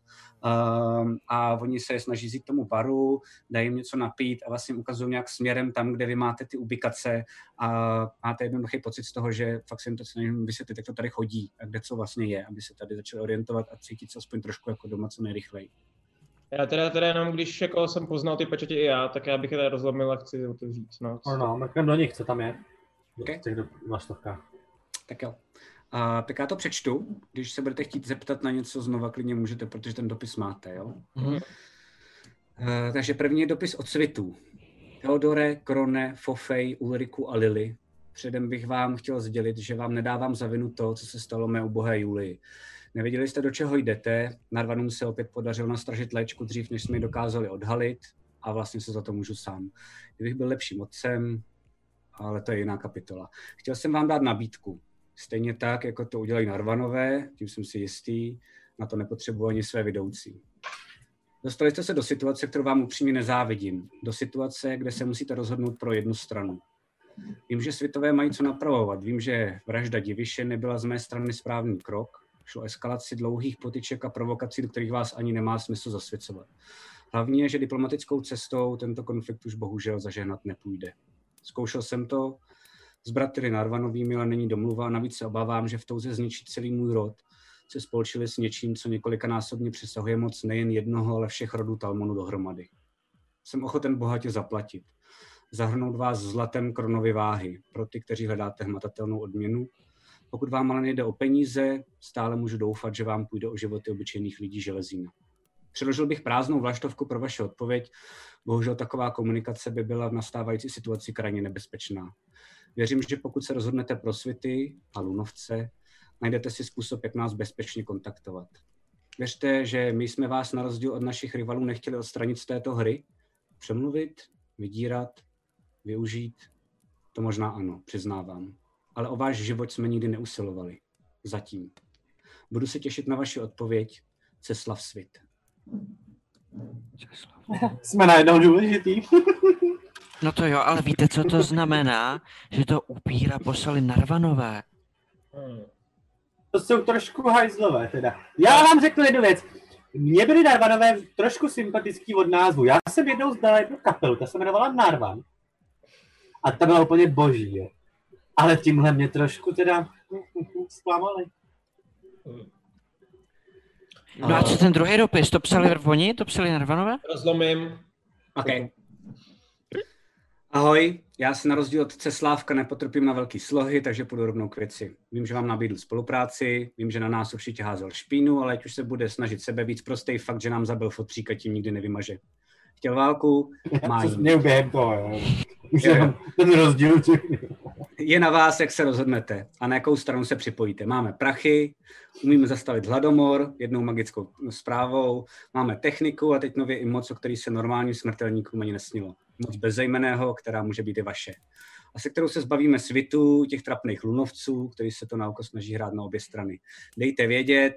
a oni se snaží vzít tomu baru, dají jim něco napít a vlastně ukazují nějak směrem tam, kde vy máte ty ubikace a máte jednoduchý pocit z toho, že fakt se jim to snažím vysvětlit, jak to tady chodí a kde co vlastně je, aby se tady začali orientovat a cítit se aspoň trošku jako doma co nejrychleji. Já teda, teda jenom, když jako jsem poznal ty pečetě i já, tak já bych je teda rozlomil a chci otevřít. No, No, no, mrknem do nich, co tam je. Okay. V těch do- vlaštovkách. Tak jo. A tak já to přečtu, když se budete chtít zeptat na něco znova, klidně můžete, protože ten dopis máte, jo? Mhm. Uh, takže první je dopis od svitů. Teodore, Krone, Fofej, Ulriku a Lily. Předem bych vám chtěl sdělit, že vám nedávám za vinu to, co se stalo mé ubohé Julii. Nevěděli jste, do čeho jdete, Narvanům se opět podařilo nastražit léčku dřív, než jsme ji dokázali odhalit a vlastně se za to můžu sám. Kdybych byl lepším otcem, ale to je jiná kapitola. Chtěl jsem vám dát nabídku. Stejně tak, jako to udělají Narvanové, tím jsem si jistý, na to nepotřebuji ani své vidoucí. Dostali jste se do situace, kterou vám upřímně nezávidím. Do situace, kde se musíte rozhodnout pro jednu stranu. Vím, že světové mají co napravovat. Vím, že vražda diviše nebyla z mé strany správný krok. Šlo eskalaci dlouhých potyček a provokací, do kterých vás ani nemá smysl zasvěcovat. Hlavně je, že diplomatickou cestou tento konflikt už bohužel zažehnat nepůjde. Zkoušel jsem to s bratry Narvanovými, ale není domluva. Navíc se obávám, že v touze zničit celý můj rod se spolčili s něčím, co několikanásobně přesahuje moc nejen jednoho, ale všech rodů Talmonu dohromady. Jsem ochoten bohatě zaplatit. Zahrnout vás zlatem kronovy váhy pro ty, kteří hledáte hmatatelnou odměnu. Pokud vám ale nejde o peníze, stále můžu doufat, že vám půjde o životy obyčejných lidí železína. Předložil bych prázdnou vlaštovku pro vaši odpověď. Bohužel taková komunikace by byla v nastávající situaci krajně nebezpečná. Věřím, že pokud se rozhodnete pro světy a lunovce, najdete si způsob, jak nás bezpečně kontaktovat. Věřte, že my jsme vás na rozdíl od našich rivalů nechtěli odstranit z této hry, přemluvit, vydírat, využít, to možná ano, přiznávám. Ale o váš život jsme nikdy neusilovali. Zatím. Budu se těšit na vaši odpověď. Ceslav Svit. Jsme najednou důležitý. No to jo, ale víte, co to znamená? Že to upíra poslali Narvanové. To jsou trošku hajzlové teda. Já vám řeknu jednu věc. Mně byly Narvanové trošku sympatický od názvu. Já jsem jednou znal jednu kapelu, ta se jmenovala Narvan. A ta byla úplně boží, jo. Ale tímhle mě trošku teda zklamali. No a co ten druhý dopis? To psali oni? To psali Narvanové? Rozlomím. OK. Ahoj, já se na rozdíl od Ceslávka nepotrpím na velký slohy, takže půjdu rovnou k věci. Vím, že vám nabídl spolupráci, vím, že na nás určitě házel špínu, ale ať už se bude snažit sebe víc prostý fakt, že nám zabil fotřík a tím nikdy nevymaže. Chtěl válku, má jí. mě jo. Jenom ten rozdíl. Je na vás, jak se rozhodnete a na jakou stranu se připojíte. Máme prachy, umíme zastavit hladomor jednou magickou zprávou, máme techniku a teď nově i moc, o který se normálním smrtelníkům ani nesnilo. Moc bezejmeného, která může být i vaše. A se kterou se zbavíme svitu, těch trapných lunovců, který se to na oko snaží hrát na obě strany. Dejte vědět,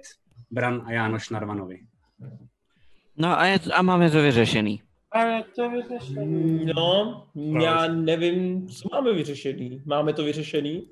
Bran a Jánoš Narvanovi. No a, je, a máme to vyřešený. A je to vyřešený. No, já nevím, co máme vyřešený. Máme to vyřešený?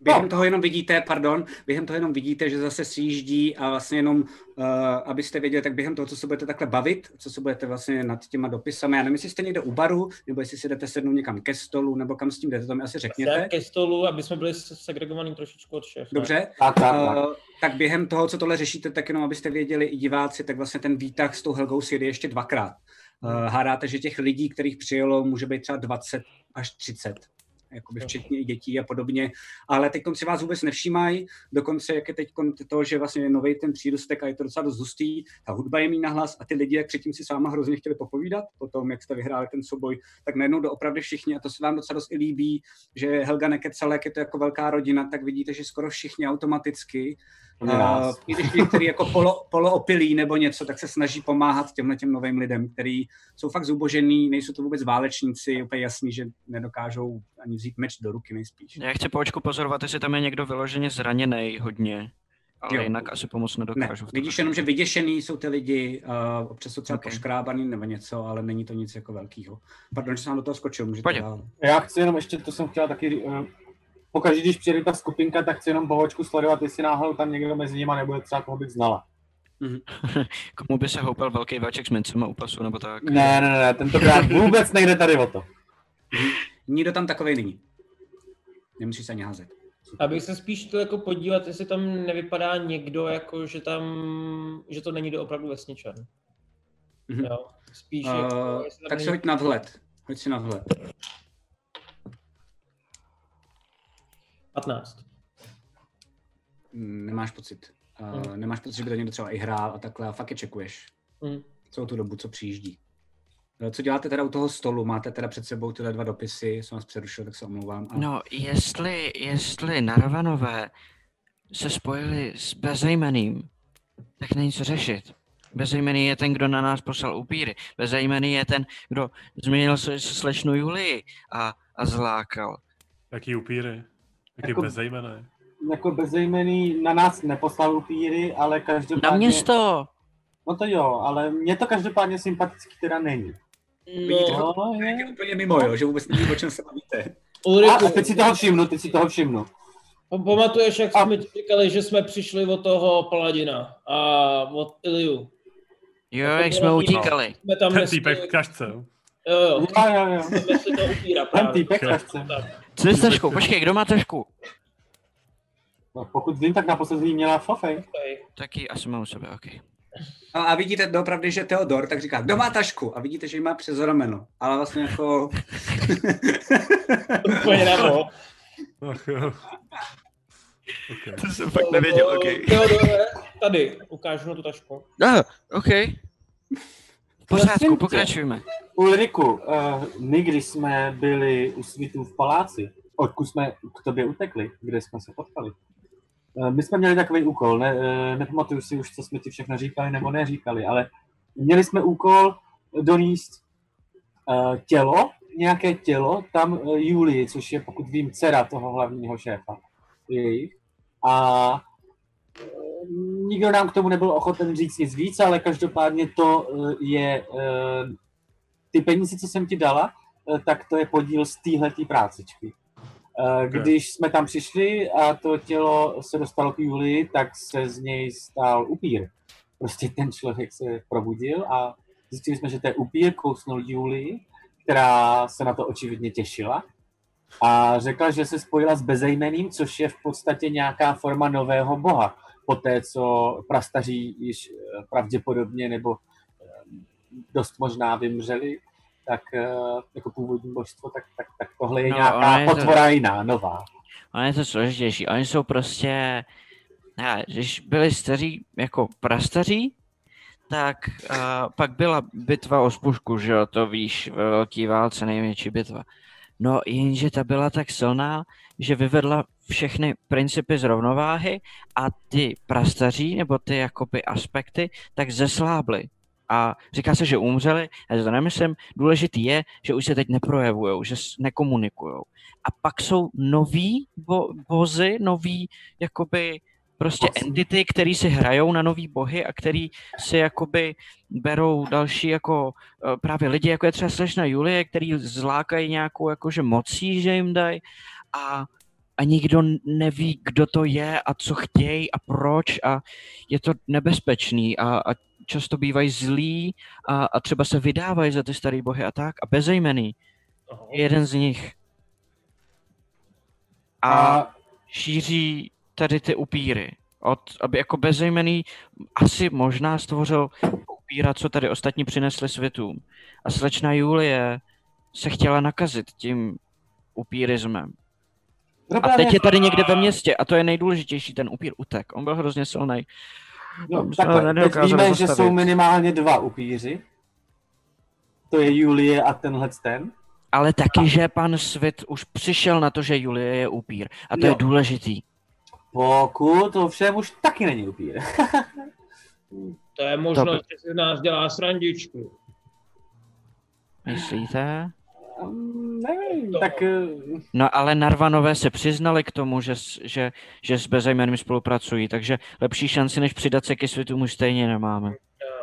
Během toho jenom vidíte, pardon, během toho jenom vidíte, že zase sjíždí a vlastně jenom, uh, abyste věděli, tak během toho, co se budete takhle bavit, co se budete vlastně nad těma dopisami, já nevím, jestli jste někde u baru, nebo jestli si jdete sednout někam ke stolu, nebo kam s tím jdete, to mi asi řekněte. Se ke stolu, aby jsme byli segregovaný trošičku od šéfa. Dobře, Tak, tak, tak. Uh, tak během toho, co tohle řešíte, tak jenom abyste věděli i diváci, tak vlastně ten výtah s tou Helgou si jede ještě dvakrát. Uh, hádáte, že těch lidí, kterých přijelo, může být třeba 20 až 30 jakoby včetně i dětí a podobně, ale teď si vás vůbec nevšímají, dokonce jak je teď to, že vlastně je nový ten přírůstek a je to docela dost hustý, ta hudba je mý nahlas a ty lidi, jak předtím si s váma hrozně chtěli popovídat po tom, jak jste vyhráli ten souboj, tak najednou doopravdy všichni, a to se vám docela dost i líbí, že Helga nekecala, jak je to jako velká rodina, tak vidíte, že skoro všichni automaticky Uh, I když některý jako polo, poloopilí nebo něco, tak se snaží pomáhat těmhle těm novým lidem, kteří jsou fakt zubožený, nejsou to vůbec válečníci, úplně jasný, že nedokážou ani vzít meč do ruky nejspíš. Já chci po očku pozorovat, jestli tam je někdo vyloženě zraněný hodně. ale Jo. jinak asi pomoct Ne, nedokážu. tom. vidíš jenom, že vyděšený jsou ty lidi, uh, občas jsou třeba Ok. okay. poškrábaný nebo něco, ale není to nic jako velkého. Pardon, že jsem do toho skočil, můžete. Já chci jenom ještě, to jsem chtěl taky, uh, pokaždé, když přijde ta skupinka, tak chci jenom pohočku sledovat, jestli náhodou tam někdo mezi nimi nebude třeba koho bych znala. Komu by se houpal velký váček s mincema u pasu nebo tak? Ne, ne, ne, tentokrát vůbec nejde tady o to. Nikdo tam takovej není. Nemusíš se ani házet. Abych se spíš chtěl jako podívat, jestli tam nevypadá někdo, jako že tam, že to není opravdu vesničan. Mhm. Jo, spíš Uh, jako, tak si není... hoď na vhled. Hoď si na vhled. 15. Mm, Nemáš pocit. Uh, Mhm. Nemáš pocit, že by to někdo třeba i hrál a takhle a fakt je čekuješ. Hm. celou tu dobu, co přijíždí. Eh, Co děláte teda u toho stolu? Máte teda před sebou tyhle dva dopisy, jsem vás přerušil, tak se omlouvám. A... No, jestli, jestli Narvanové se spojili s Bezejmeným, tak není co řešit. Bezejmený je ten, kdo na nás poslal upíry. Bezejmený je ten, kdo změnil se slečnu Julii a, a zlákal. Jaký upíry? Jaký Jako- bezejmené? Jako bezejmený na nás neposlal upíry, ale každopádně... Na město! No to jo, ale mě to každopádně sympatický teda není. Vidíte, No, No, je je. úplně mimo, jo, že vůbec neví, o čem se bavíte. A, Ulriku, a teď si toho všimnu, teď si toho všimnu. pamatuješ, jak A- jsme ti říkali, že jsme přišli od toho Paladina a od Iliu. Jo, jak jsme bylo utíkali. Jsme tam Ten týpek v kašce. jo, jo, Jo, jo, jo. Ten týpek Jo. kašce. Co je s taškou? Počkej, kdo má tašku? No, pokud vím, tak naposledy měla Fofej. Okay. Taky asi mám u sebe, ok. A, a vidíte doopravdy, že Theodor tak říká, kdo má tašku? A vidíte, že ji má přes rameno. Ale vlastně jako... Úplně nebo. Ach jo. Okay. To jsem fakt nevěděl, ok. Teodore, tady, ukážu na tu tašku. Ah, ok. Pořádku, Prosím tě. pokračujme. Ulriku, uh, my když jsme byli u svítů v paláci, odkud jsme k tobě utekli, kde jsme se potkali, uh, my jsme měli takový úkol, ne, uh, nepamatuju si už, co jsme ti všechno říkali nebo neříkali, ale měli jsme úkol doníst uh, tělo, nějaké tělo, tam uh, Julii, což je, pokud vím, dcera toho hlavního šéfa jejich. A nikdo nám k tomu nebyl ochoten říct nic víc, ale každopádně to eh, je eh, ty peníze, co jsem ti dala, eh, tak to je podíl z téhletý prácičky. Eh, Když jsme tam přišli a to tělo se dostalo k Julii, tak se z něj stal upír. Prostě ten člověk se probudil a zjistili jsme, že to je upír, kousnul Julii, která se na to očividně těšila a řekla, že se spojila s bezejmeným, což je v podstatě nějaká forma nového boha. Poté, co prastaří již eh, pravděpodobně nebo eh, dost možná vymřeli, tak eh, jako původní božstvo, tak, tak, tak tohle je No, nějaká je to- potvora jiná, nová. Ono je to složitější. Oni jsou prostě, ne, když byli staří jako prastaří, tak uh, pak byla bitva o spušku, že jo, to víš, ve velký válce největší bitva. No jenže ta byla tak silná, že vyvedla všechny principy z rovnováhy a ty prastaří, nebo ty jakoby aspekty, tak zeslábly. A říká se, že umřeli, já to nemyslím, důležitý je, že už se teď neprojevujou, že nekomunikujou. A pak jsou noví bo- bozy, noví jakoby prostě Bozy. entity, který si hrajou na nový bohy a který si jakoby berou další jako eh, právě lidi, jako je třeba slečna Julie, který zlákají nějakou jakože mocí, že jim dají a, a nikdo neví, kdo to je a co chtějí a proč a je to nebezpečný a, a často bývají zlí a, a třeba se vydávají za ty starý bohy a tak a bezejmený Aha. je jeden z nich. A, A šíří tady ty upíry. Od, aby jako bezejmený asi možná stvořil upíra, co tady ostatní přinesli světům. A slečna Julie se chtěla nakazit tím upírismem. No A teď je tady někde ve městě a to je nejdůležitější, ten upír utek. On byl hrozně silný. No, takhle, teď víme, že jsou minimálně dva upíři. To je Julie a tenhle ten. Ale taky, že pan Svit už přišel na to, že Julie je upír. A to Jo. je důležitý. Pokud ovšem už taky není upír. To je možnost, že si z nás dělá srandičku. Myslíte? Um, nevím, tak eh, No ale Narvanové se přiznali k tomu, že, s- že, že s bezejmeným spolupracují, takže lepší šanci, než přidat se ke světu, už stejně nemáme.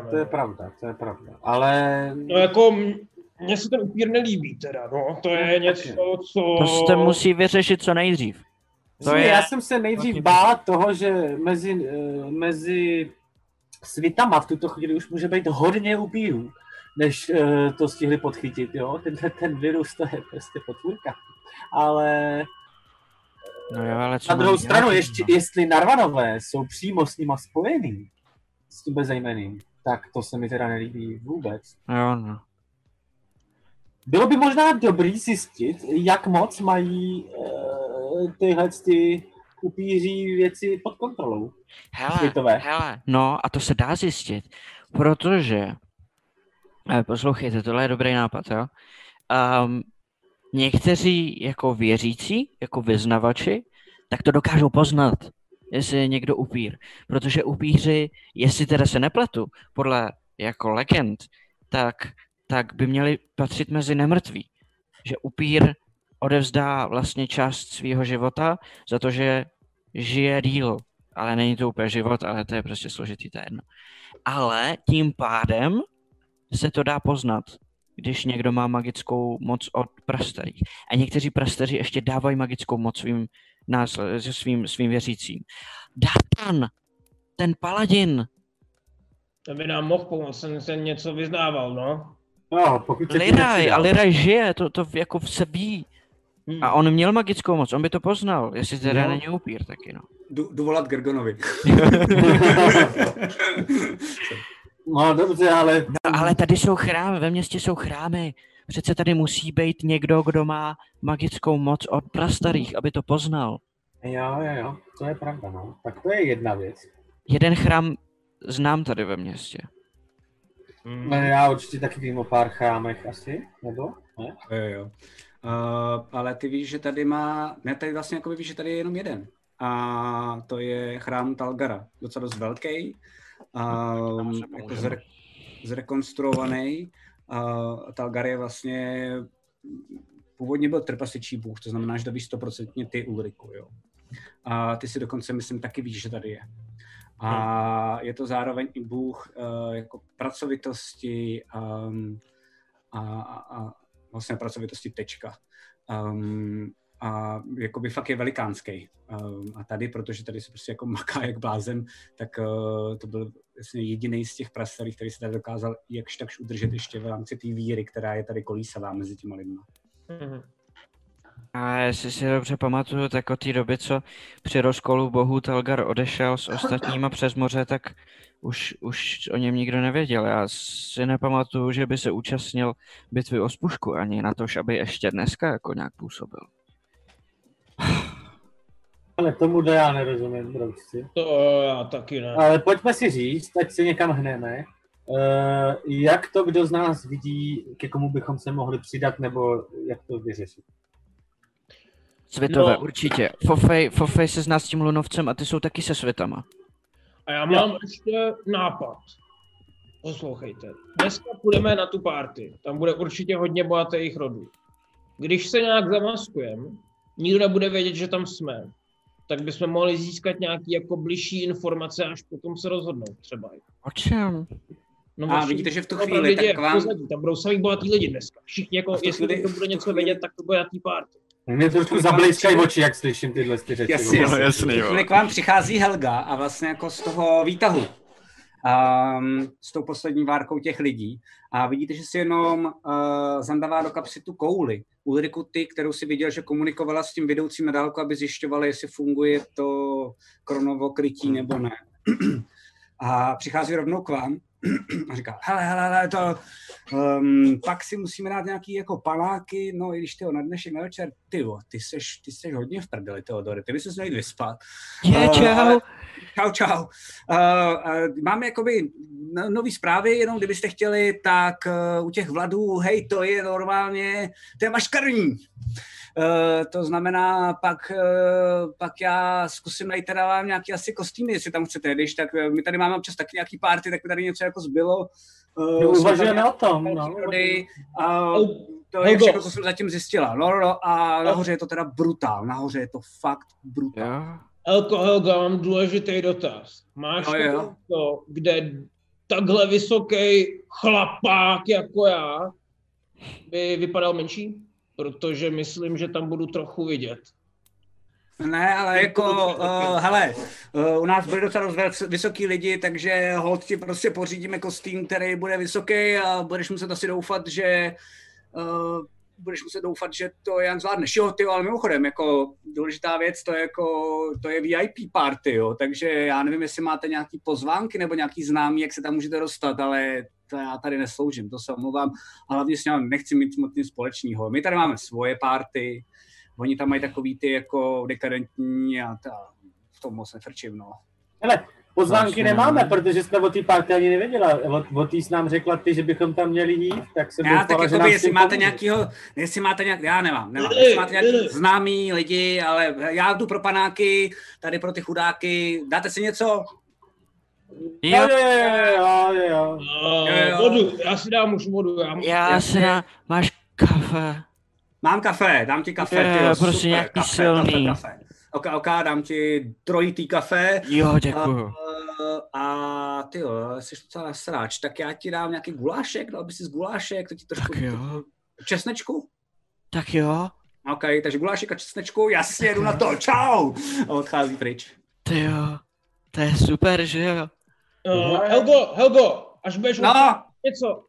to je pravda, to je pravda. Ale No jako, mně se ten upír nelíbí teda, no. To je něco, co... To se musí vyřešit co nejdřív. To to je- já jsem se nejdřív bál toho, že mezi, eh, mezi svitama v tuto chvíli už může být hodně upírů, než eh, to stihli podchytit, jo. Ten, ten virus to je prostě potvůrka. Ale No jo, ale co na druhou dělat, stranu, no? ještě, jestli Narvanové jsou přímo s nima spojený, s tím bezejmeným, tak to se mi teda nelíbí vůbec. Jo, no. Bylo by možná dobrý zjistit, jak moc mají uh, tyhle ty upíří věci pod kontrolou. Hele, Světové. hele, no a to se dá zjistit, protože, eh, poslouchejte, tohle je dobrý nápad, jo. Um, někteří jako věřící, jako vyznavači, tak to dokážou poznat, jestli je někdo upír. Protože upíři, jestli teda se nepletu, podle jako legend, tak, tak by měli patřit mezi nemrtví. Že upír odevzdá vlastně část svého života za to, že žije díl. Ale není to úplně život, ale to je prostě složitý, to je jedno. Ale tím pádem se to dá poznat, když někdo má magickou moc od prastarých. A někteří prastaři ještě dávají magickou moc svým, násle- svým, svým věřícím. Datan, ten paladin, To by nám mohl pomoct, jsem se něco vyznával, no. No, pokud se Liraj, a. Liraj žije, to, to jako se ví. Hm. A on měl magickou moc, on by to poznal, jestli teda No. není upír taky, no. Jdu, jdu volat Gergonovi. No dobře, ale No ale tady jsou chrámy, ve městě jsou chrámy. Přece tady musí být někdo, kdo má magickou moc od prastarých, aby to poznal. jo, jo, jo, to je pravda, no. Tak to je jedna věc. Jeden chrám znám tady ve městě. Hm. No, já určitě taky vím o pár chrámech asi, nebo? Ne? Jo, jo. Uh, ale ty víš, že tady má, ne, tady vlastně jako víš, že tady je jenom jeden. A to je chrám Talgara, docela dost velký, um, se jako můžeme. zre, zrekonstruovaný. Uh, Talgar je vlastně, původně byl trpasičí bůh, to znamená, že to víš stoprocentně ty Ulriku, jo. A ty si dokonce, myslím, taky víš, že tady je. A je to zároveň i bůh uh, jako pracovitosti um, a, a, a vlastně pracovitosti tečka. Um, a jakoby fakt je velikánský. Um, a tady, protože tady se prostě jako maká jak blázen, tak uh, to byl vlastně jediný z těch prastarých, který se tady dokázal jakž takž udržet ještě v rámci té víry, která je tady kolísavá mezi těma lidma. Mhm. A jestli si dobře pamatuju, tak od té doby, co při rozkolu bohů Telgar odešel s ostatníma přes moře, tak už, už o něm nikdo nevěděl. Já si nepamatuju, že by se účastnil bitvy o Spušku ani na to, aby ještě dneska jako nějak působil. Ale tomu to já nerozumím, broučci. To já taky ne. Ale pojďme si říct, ať se někam hneme, uh, jak to kdo z nás vidí, ke komu bychom se mohli přidat, nebo jak to vyřešit. Světové, No. určitě. Fofej, Fofej se zná s tím lunovcem a ty jsou taky se světama. A já mám ještě nápad. Poslouchejte. Dneska půjdeme na tu party. Tam bude určitě hodně bohatých rodů. Když se nějak zamaskujeme, nikdo nebude vědět, že tam jsme, tak bychom mohli získat nějaký jako bližší informace, až potom se rozhodnout třeba. O čem? No, A vidíte, že v tu chvíli lidi tak vám- pozadí, tam budou samý bohatý lidi dneska. Všichni jako, jestli chvíli- někdo bude něco chvíli- vědět, tak to bude na té party. Mě trošku zablízkají oči, jak slyším tyhle ty řeči. Jasně, jasně. Tu chvíli k vám přichází Helga a vlastně jako z toho výtahu. Um, s tou poslední várkou těch lidí. A vidíte, že si jenom uh, zandává do kapsy tu kouli. Ulriku ty, kterou si viděl, že komunikovala s tím vedoucím na dálku, aby zjišťovali, jestli funguje to kronovo krytí nebo ne. A přichází rovnou k vám a říká, hele, hele, hele, to, um, pak si musíme dát nějaký jako panáky, no i když ty na dnešek na večer, ty ty seš, ty seš hodně v prdeli, Teodore, ty bys se měl vyspat. Je, Eh, čau. ale- Čau, čau. Uh, uh, máme jakoby no- nový zprávy, jenom kdybyste chtěli, tak uh, u těch vladů, hej, to je normálně, to je maškarní. Uh, to znamená, pak, uh, pak já zkusím najít teda vám nějaký asi kostýmy, jestli tam chcete, když tak uh, my tady máme občas taky nějaký party, tak by tady něco jako zbylo. Uh, jsme uvažujeme o tom, no. a To je všechno, co jsem zatím zjistila. No, no, no, a nahoře je to teda brutál. Nahoře je to fakt brutál. Jo. Elko, Helga, mám důležitý dotaz. Máš No jo. to, kde takhle vysoký chlapák jako já by vypadal menší? Protože myslím, že tam budu trochu vidět. Ne, ale jako, uh, hele, uh, u nás byli docela vysoký lidi, takže hold ti prostě pořídíme kostým, který bude vysoký a budeš muset asi doufat, že uh, budeš muset doufat, že to Jan zvládneš. Jo, ty, jo, ale mimochodem, jako důležitá věc, to je jako, to je VIP party, jo, takže já nevím, jestli máte nějaký pozvánky nebo nějaký známý, jak se tam můžete dostat, ale to já tady nesloužím, to se omlouvám. A hlavně s ním nechci mít moc nic společného. My tady máme svoje party, Oni tam mají takový ty jako dekadentní a ta, v tom moc nefrčím, no. Hele, pozvánky Vlastně. nemáme, protože jsme o té party ani nevěděla. O, o té jsi nám řekla ty, že bychom tam měli jít, tak jsem Já doufala, tak nám jestli máte pomůžeš. nějakýho, jestli máte nějak, já nemám, nemám, jestli máte nějaký známý lidi, ale já tu pro panáky, tady pro ty chudáky, dáte si něco? Jo, Jo, jo, jo, jo, jo. Uh, Jo, jo. vodu, já si dám už vodu. Já, já se na... Máš kafe. Mám kafe, dám ti kafe, Jo, tyjo, prostě super, nějaký kafe, silný. Kafe, kafe. Ok, ok, dám ti trojitý kafe. Jo, děkuju. A, a ty jo, jsi docela sráč, tak já ti dám nějaký gulášek, dal by si z gulášek, to ti trošku... Tak jo. Česnečku? Tak jo. OK, takže gulášek a česnečku, jasně, jdu na to, čau! A odchází pryč. Ty jo. To je super, že jo? Uh, Helgo, Helgo, až budeš No, něco,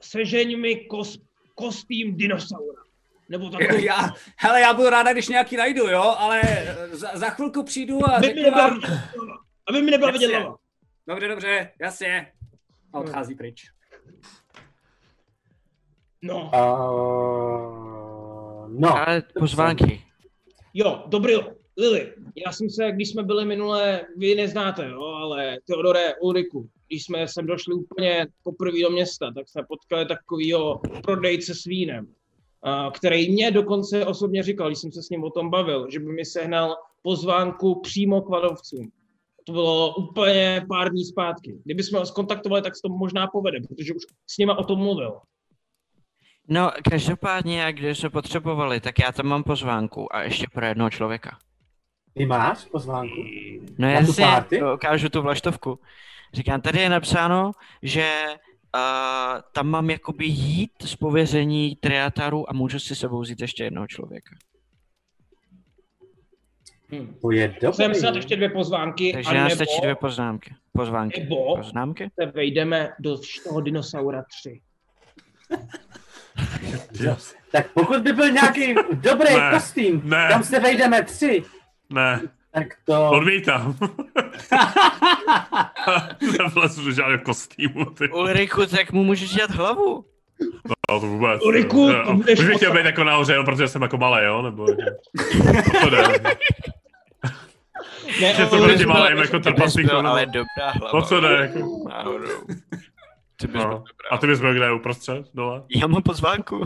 sežeň mi kos, kostým dinosaura. Nebo takový. já, hele, já budu ráda, když nějaký najdu, jo, ale za, za chvilku přijdu a Aby mi řeknu nebyla vám... Aby mi nebyla vidět hlava. Dobře, dobře, jasně. A odchází pryč. No, Uh, no, Ale pozvánky. jo, dobrý. Lili, já jsem se, když jsme byli minule, vy neznáte, jo, ale Teodore Ulriku, když jsme sem došli úplně poprvé do města, tak jsme potkali takovýho prodejce s vínem, který mě dokonce osobně říkal, když jsem se s ním o tom bavil, že by mi sehnal pozvánku přímo k vadovcům. To bylo úplně pár dní zpátky. Kdybychom ho skontaktovali, tak se to možná povede, protože už s nima o tom mluvil. No, každopádně, když jsme potřebovali, tak já tam mám pozvánku a ještě pro jednoho člověka. Ty máš pozvánku? No Na tu jasně, party? to ukážu tu vlaštovku. Říkám, tady je napsáno, že uh, tam mám jakoby jít z pověření triataru a můžu si sebou vzít ještě jednoho člověka. Hm. To je Musíme dobrý. si dát ještě dvě pozvánky, Takže nebo stačí dvě poznámky. Pozvánky. Nebo- Poznámky? se vejdeme do toho dinosaura 3. Tak pokud by byl nějaký dobrý Ne, kostým, ne. tam se vejdeme tři, Ne, tak to... odmítám. Nevlezu do žádného kostýmu, ty. Ulriku, tak mu můžeš dělat hlavu. No, to vůbec. Ulriku, Jo, to budeš moc- chtěl být jako nahoře, jenom protože jsem jako malý, jo? Nebo. To jde. Ne, Že to proti malým jako trpaslíkům, byl nebo- ale dobrá hlava. O co jde? Jako? Náhodou. Ty bys byl No. dobrá. A ty bys byl kde uprostřed, dole? Já mám pozvánku.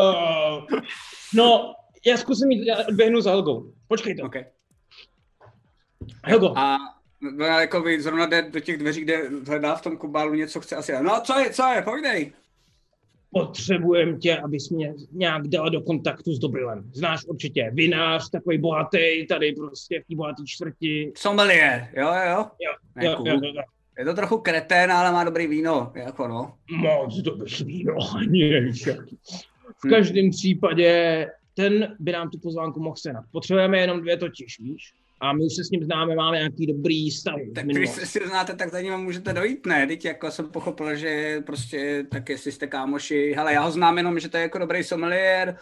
Uh, no, já zkusím jít, já odběhnu za Helgou. Počkejte. OK. Helgo, A no, jako vy zrovna jde do těch dveří, kde hledá v tom kubálu něco, chce asi. No co je, co je, povídej. potřebujem tě, abys mě nějak dala do kontaktu s Dobrilem. Znáš určitě, vinář, takový bohatý, tady prostě v té bohaté čtvrti. Sommelier, jo, jo, jo. Jo, Ne, jo, cool. jo, jo, jo. Je to trochu kretén, ale má dobrý víno, jako no. Moc dobrý víno, ani nevíš. V každém případě ten by nám tu pozvánku mohl senat. Potřebujeme jenom dvě totiž, víš? A my už se s ním známe, máme nějaký dobrý z Tak když minulosti. si znáte, tak za ním můžete dojít, ne? Teď jako jsem pochopil, že prostě tak jestli jste kámoši, hele, já ho znám jenom, že to je jako dobrý sommelier,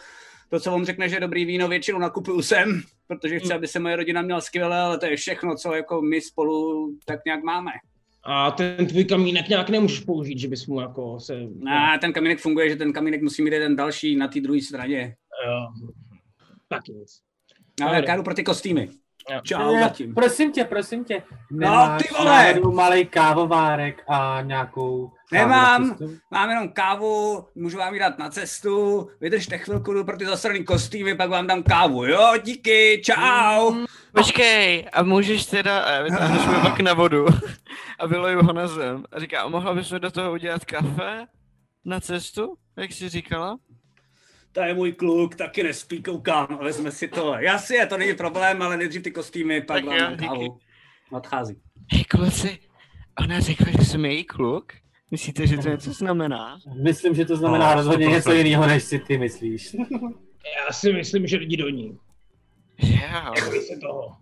to, co on řekne, že je dobrý víno, většinou nakupuju sem, protože chci, aby se moje rodina měla skvěle, ale to je všechno, co jako my spolu tak nějak máme. A ten tvůj kamínek nějak nemůžeš použít, že bys mu jako se... A ten kamínek funguje, že ten kamínek musí mít jeden další na té druhé straně. Jo. Tak nic. Ale jdu pro ty kostýmy. Jo. Čau Ne, zatím. prosím tě, prosím tě. No, Nemáš ty vole! malý kávovárek a nějakou... Nemám. Mám jenom kávu, můžu vám ji dát na cestu, vydržte chvilku, jdu pro ty zasraný kostýmy, pak vám dám kávu, jo, díky, čau. Počkej, a můžeš teda, a vytáhneš mi pak na vodu a vyloju ho na zem. A říká, a mohla bys mi do toho udělat kafe? na cestu, jak jsi říkala? To je můj kluk, taky nespí, koukám, a vezme si to. Jasně, to není problém, ale nejdřív ty kostýmy, pak Tak vám kávu. Odchází. Hej, kluci, ona řekla, že jsem její kluk? Myslíte, že to něco znamená? Myslím, že to znamená No, rozhodně něco 100%. jiného, než si ty myslíš. Já si myslím, že lidi do ní. Se toho.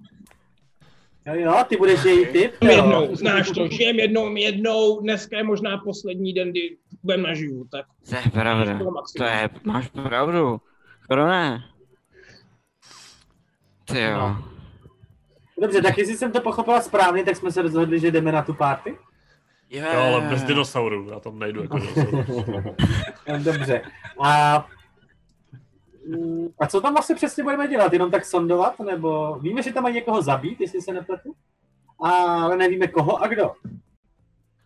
Jo, jo, ty budeš její typ, jo. Jednou, znáš to, žijem jednou, jednou, dneska je možná poslední den, kdy budem naživu, tak To je pravda. to je, máš pravdu. Skoro ne. Ty jo. No. Dobře, tak jestli jsem to pochopila správně, tak jsme se rozhodli, že jdeme na tu party. Jo, Jo, ale bez dinosaurů, já tam nejdu jako dinosaur. No, Dobře. A, a co tam vlastně přesně budeme dělat? Jenom tak sondovat? Nebo víme, že tam mají někoho zabít, jestli se nepletu? Ale nevíme koho a kdo.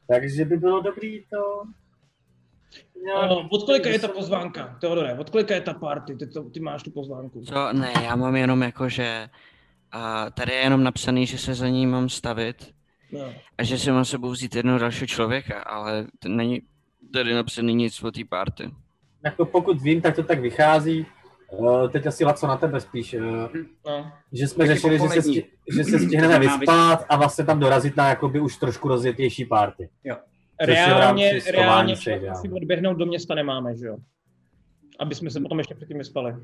Takže by bylo dobrý to... No, od kolika je ta pozvánka, Teodore? Od kolika je ta party? Ty, to, ty máš tu pozvánku. Co? Ne, já mám jenom jako, že a tady je jenom napsaný, že se za ní mám stavit No. a že si mám sebou vzít jednoho dalšího člověka, ale to není tady napsaný nic o té party. Jako pokud vím, tak to tak vychází. Uh, teď asi Laco na tebe spíš. Uh, No. že jsme Taky řešili, že se, sti- že se stihneme vyspat a vlastně tam dorazit na jakoby už trošku rozjetější party. V Reálně, reálně jo. odběhnout do města nemáme, že jo? Aby jsme se potom ještě předtím vyspali.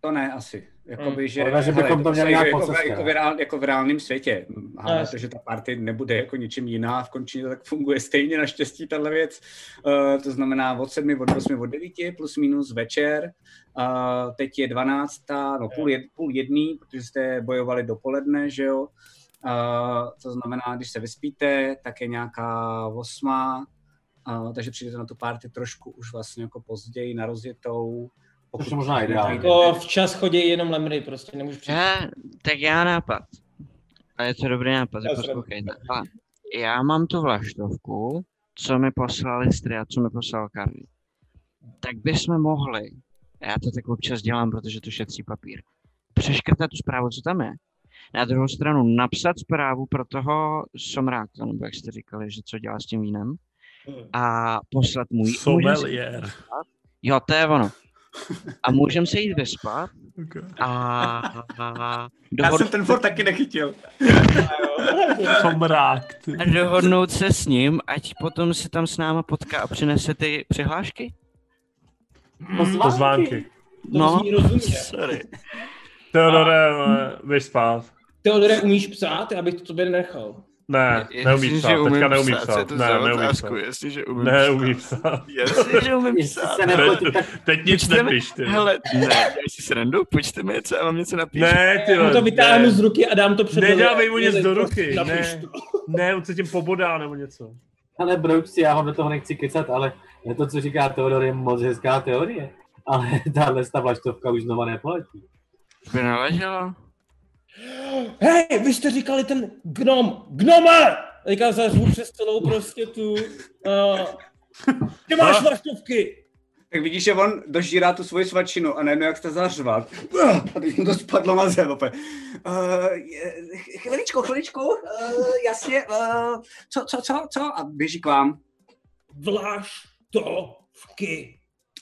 To ne asi. Jakoby, Hmm. že, Ale že bychom hele, to měli jako, nějak jako, jako, no. v reál, jako v reálném světě. Jasně. že ta party nebude jako ničím jiná, v končině to tak funguje stejně naštěstí tahle věc. Uh, to znamená od 7, od 8, od 9, plus minus večer. Uh, teď je 12, no půl, jed, půl jedný, protože jste bojovali dopoledne, že jo. Uh, to znamená, když se vyspíte, tak je nějaká osma, uh, takže přijdete na tu party trošku už vlastně jako později na rozjetou. Což je možná ideální. Jako včas chodí jenom lemry, prostě nemůžu přijít. Že, tak já nápad. A je to dobrý nápad, Já poslouchejte. A já mám tu vlaštovku, co mi poslali Stry a co mi poslal Karli. Tak bychom mohli, já to tak občas dělám, protože to šetří papír, přeškrtat tu zprávu, co tam je. Na druhou stranu napsat zprávu pro toho somráka, nebo jak jste říkali, že co dělá s tím vínem, a poslat mu ji. Můžem se- Sommelier. Jo, to je ono. A můžeme se jít vyspat Okay. a, a, Já dohod, jsem ten for taky nechytil. Somrák, a dohodnout se s ním, ať potom se tam s náma potká a přinese ty přihlášky? Pozvánky. To No, sorry. Teodore, vole, běž spát. Teodore, umíš psát? Já bych to tobě nechal. Ne, neumí psát, teďka neumí psát. Ne, neumí psát. Jasně, že umím Neumí psát. Jasně, že umím Jestli psát. se nepletu, tak Teď nic Počteme- nepiš, ty. Hele, ne, dělej si srandu, počte mi něco, já vám něco napíšu. Ne, ty Já vole, to vytáhnu ne. z ruky a dám to před Nedávej mu nic do ruky, ne. Ne, on se tím pobodá nebo něco. Ale brouci, já ho do toho nechci kecat, ale to, co říká Teodor, je moc hezká teorie. Ale tahle ta vlaštovka už znova nepoletí. By naleželo? Hej, vy jste říkali ten gnom, gnome! Teďka zařvu přes celou prostě tu... Uh, ty máš A? vlaštovky! Tak vidíš, že on dožírá tu svoji svačinu a najednou jak jste zařval. A teď mu to spadlo na zem opět. Uh, chviličku, chviličku, uh, jasně, uh, co, co, co, co? A běží k vám. Vlaštovky.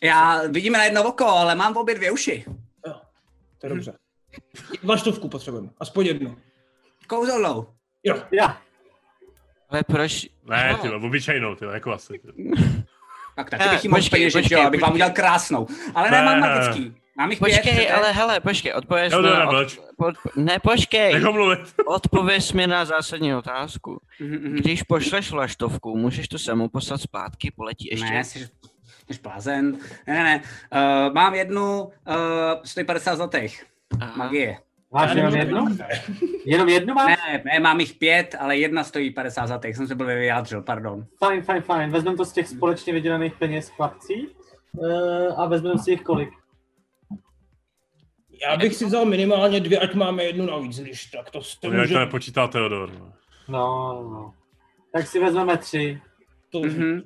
Já vidím na jedno oko, ale mám v obě dvě uši. Jo, to je dobře. Vlaštovku potřebujeme, aspoň jednu. Kouzelnou. Jo, Já, Ale proč? Ne, No. ty obyčejnou, ty jako asi. Tak taky bych jí mohl počkej, peněžit, počkej, jo, abych vám udělal krásnou. Ale ne, Ne. mám magický. Mám jich pět. Počkej, chcete? ale hele, počkej, odpověz Jo, mi na, od, ne, počkej, odpověz mi na zásadní otázku. Mhm, mhm. Když pošleš vlaštovku, můžeš to samou poslat zpátky, poletí ještě. Ne, jsi, jsi blázen. Ne, ne, ne. Uh, mám jednu, uh, stojí 50 zlatých. Aha. Magie. máš jenom jednu? Jenom jednu máš? Ne, ne, mám jich pět, ale jedna stojí 50 zlatých. Jsem se byl vyjádřil, pardon. Fajn, fajn, fajn. Vezmeme to z těch společně vydělaných peněz chlapcí uh, a vezmeme si jich kolik. Já bych si vzal minimálně dvě, ať máme jednu navíc, když tak to se To jak může... to nepočítá Teodor. no. No, no. Tak si vezmeme tři. To, Mhm.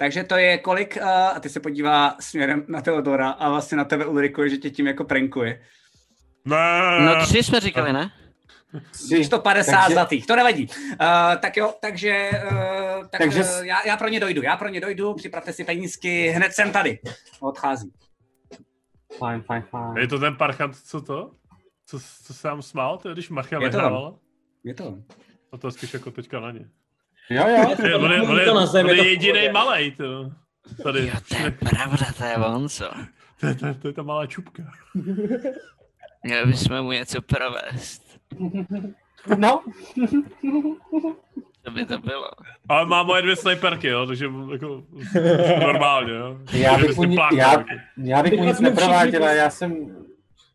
Takže to je kolik, uh, a ty se podívá směrem na Teodora a vlastně na tebe Ulriku, že tě tím jako prankuje. Ne, No tři jsme říkali, ne? Tři. 150 Takže- zlatých, to nevadí. Uh, tak jo, takže, uh, tak, Takže uh, já, já pro ně dojdu, já pro ně dojdu, připravte si penízky, hned jsem tady. Odchází. Fajn, fajn, fajn. Je to ten parchant, co to? Co, co se nám smál, to je, když Marcha Je to on. vyhrávala? Je to. A to je spíš jako teďka na ně. Jo, jo. Je, on je, on je, to na zem, on je je to jediný malej, to. Tady, Jo, to je pravda, to je on, co? to, je, to, je, to je ta malá čupka. Měli bychom mu něco provést. No, Co by to bylo? Ale má moje dvě sniperky, jo, takže jako normálně, jo. Já bych mu plánkoval, já- já bych mu nic neprováděla, já jsem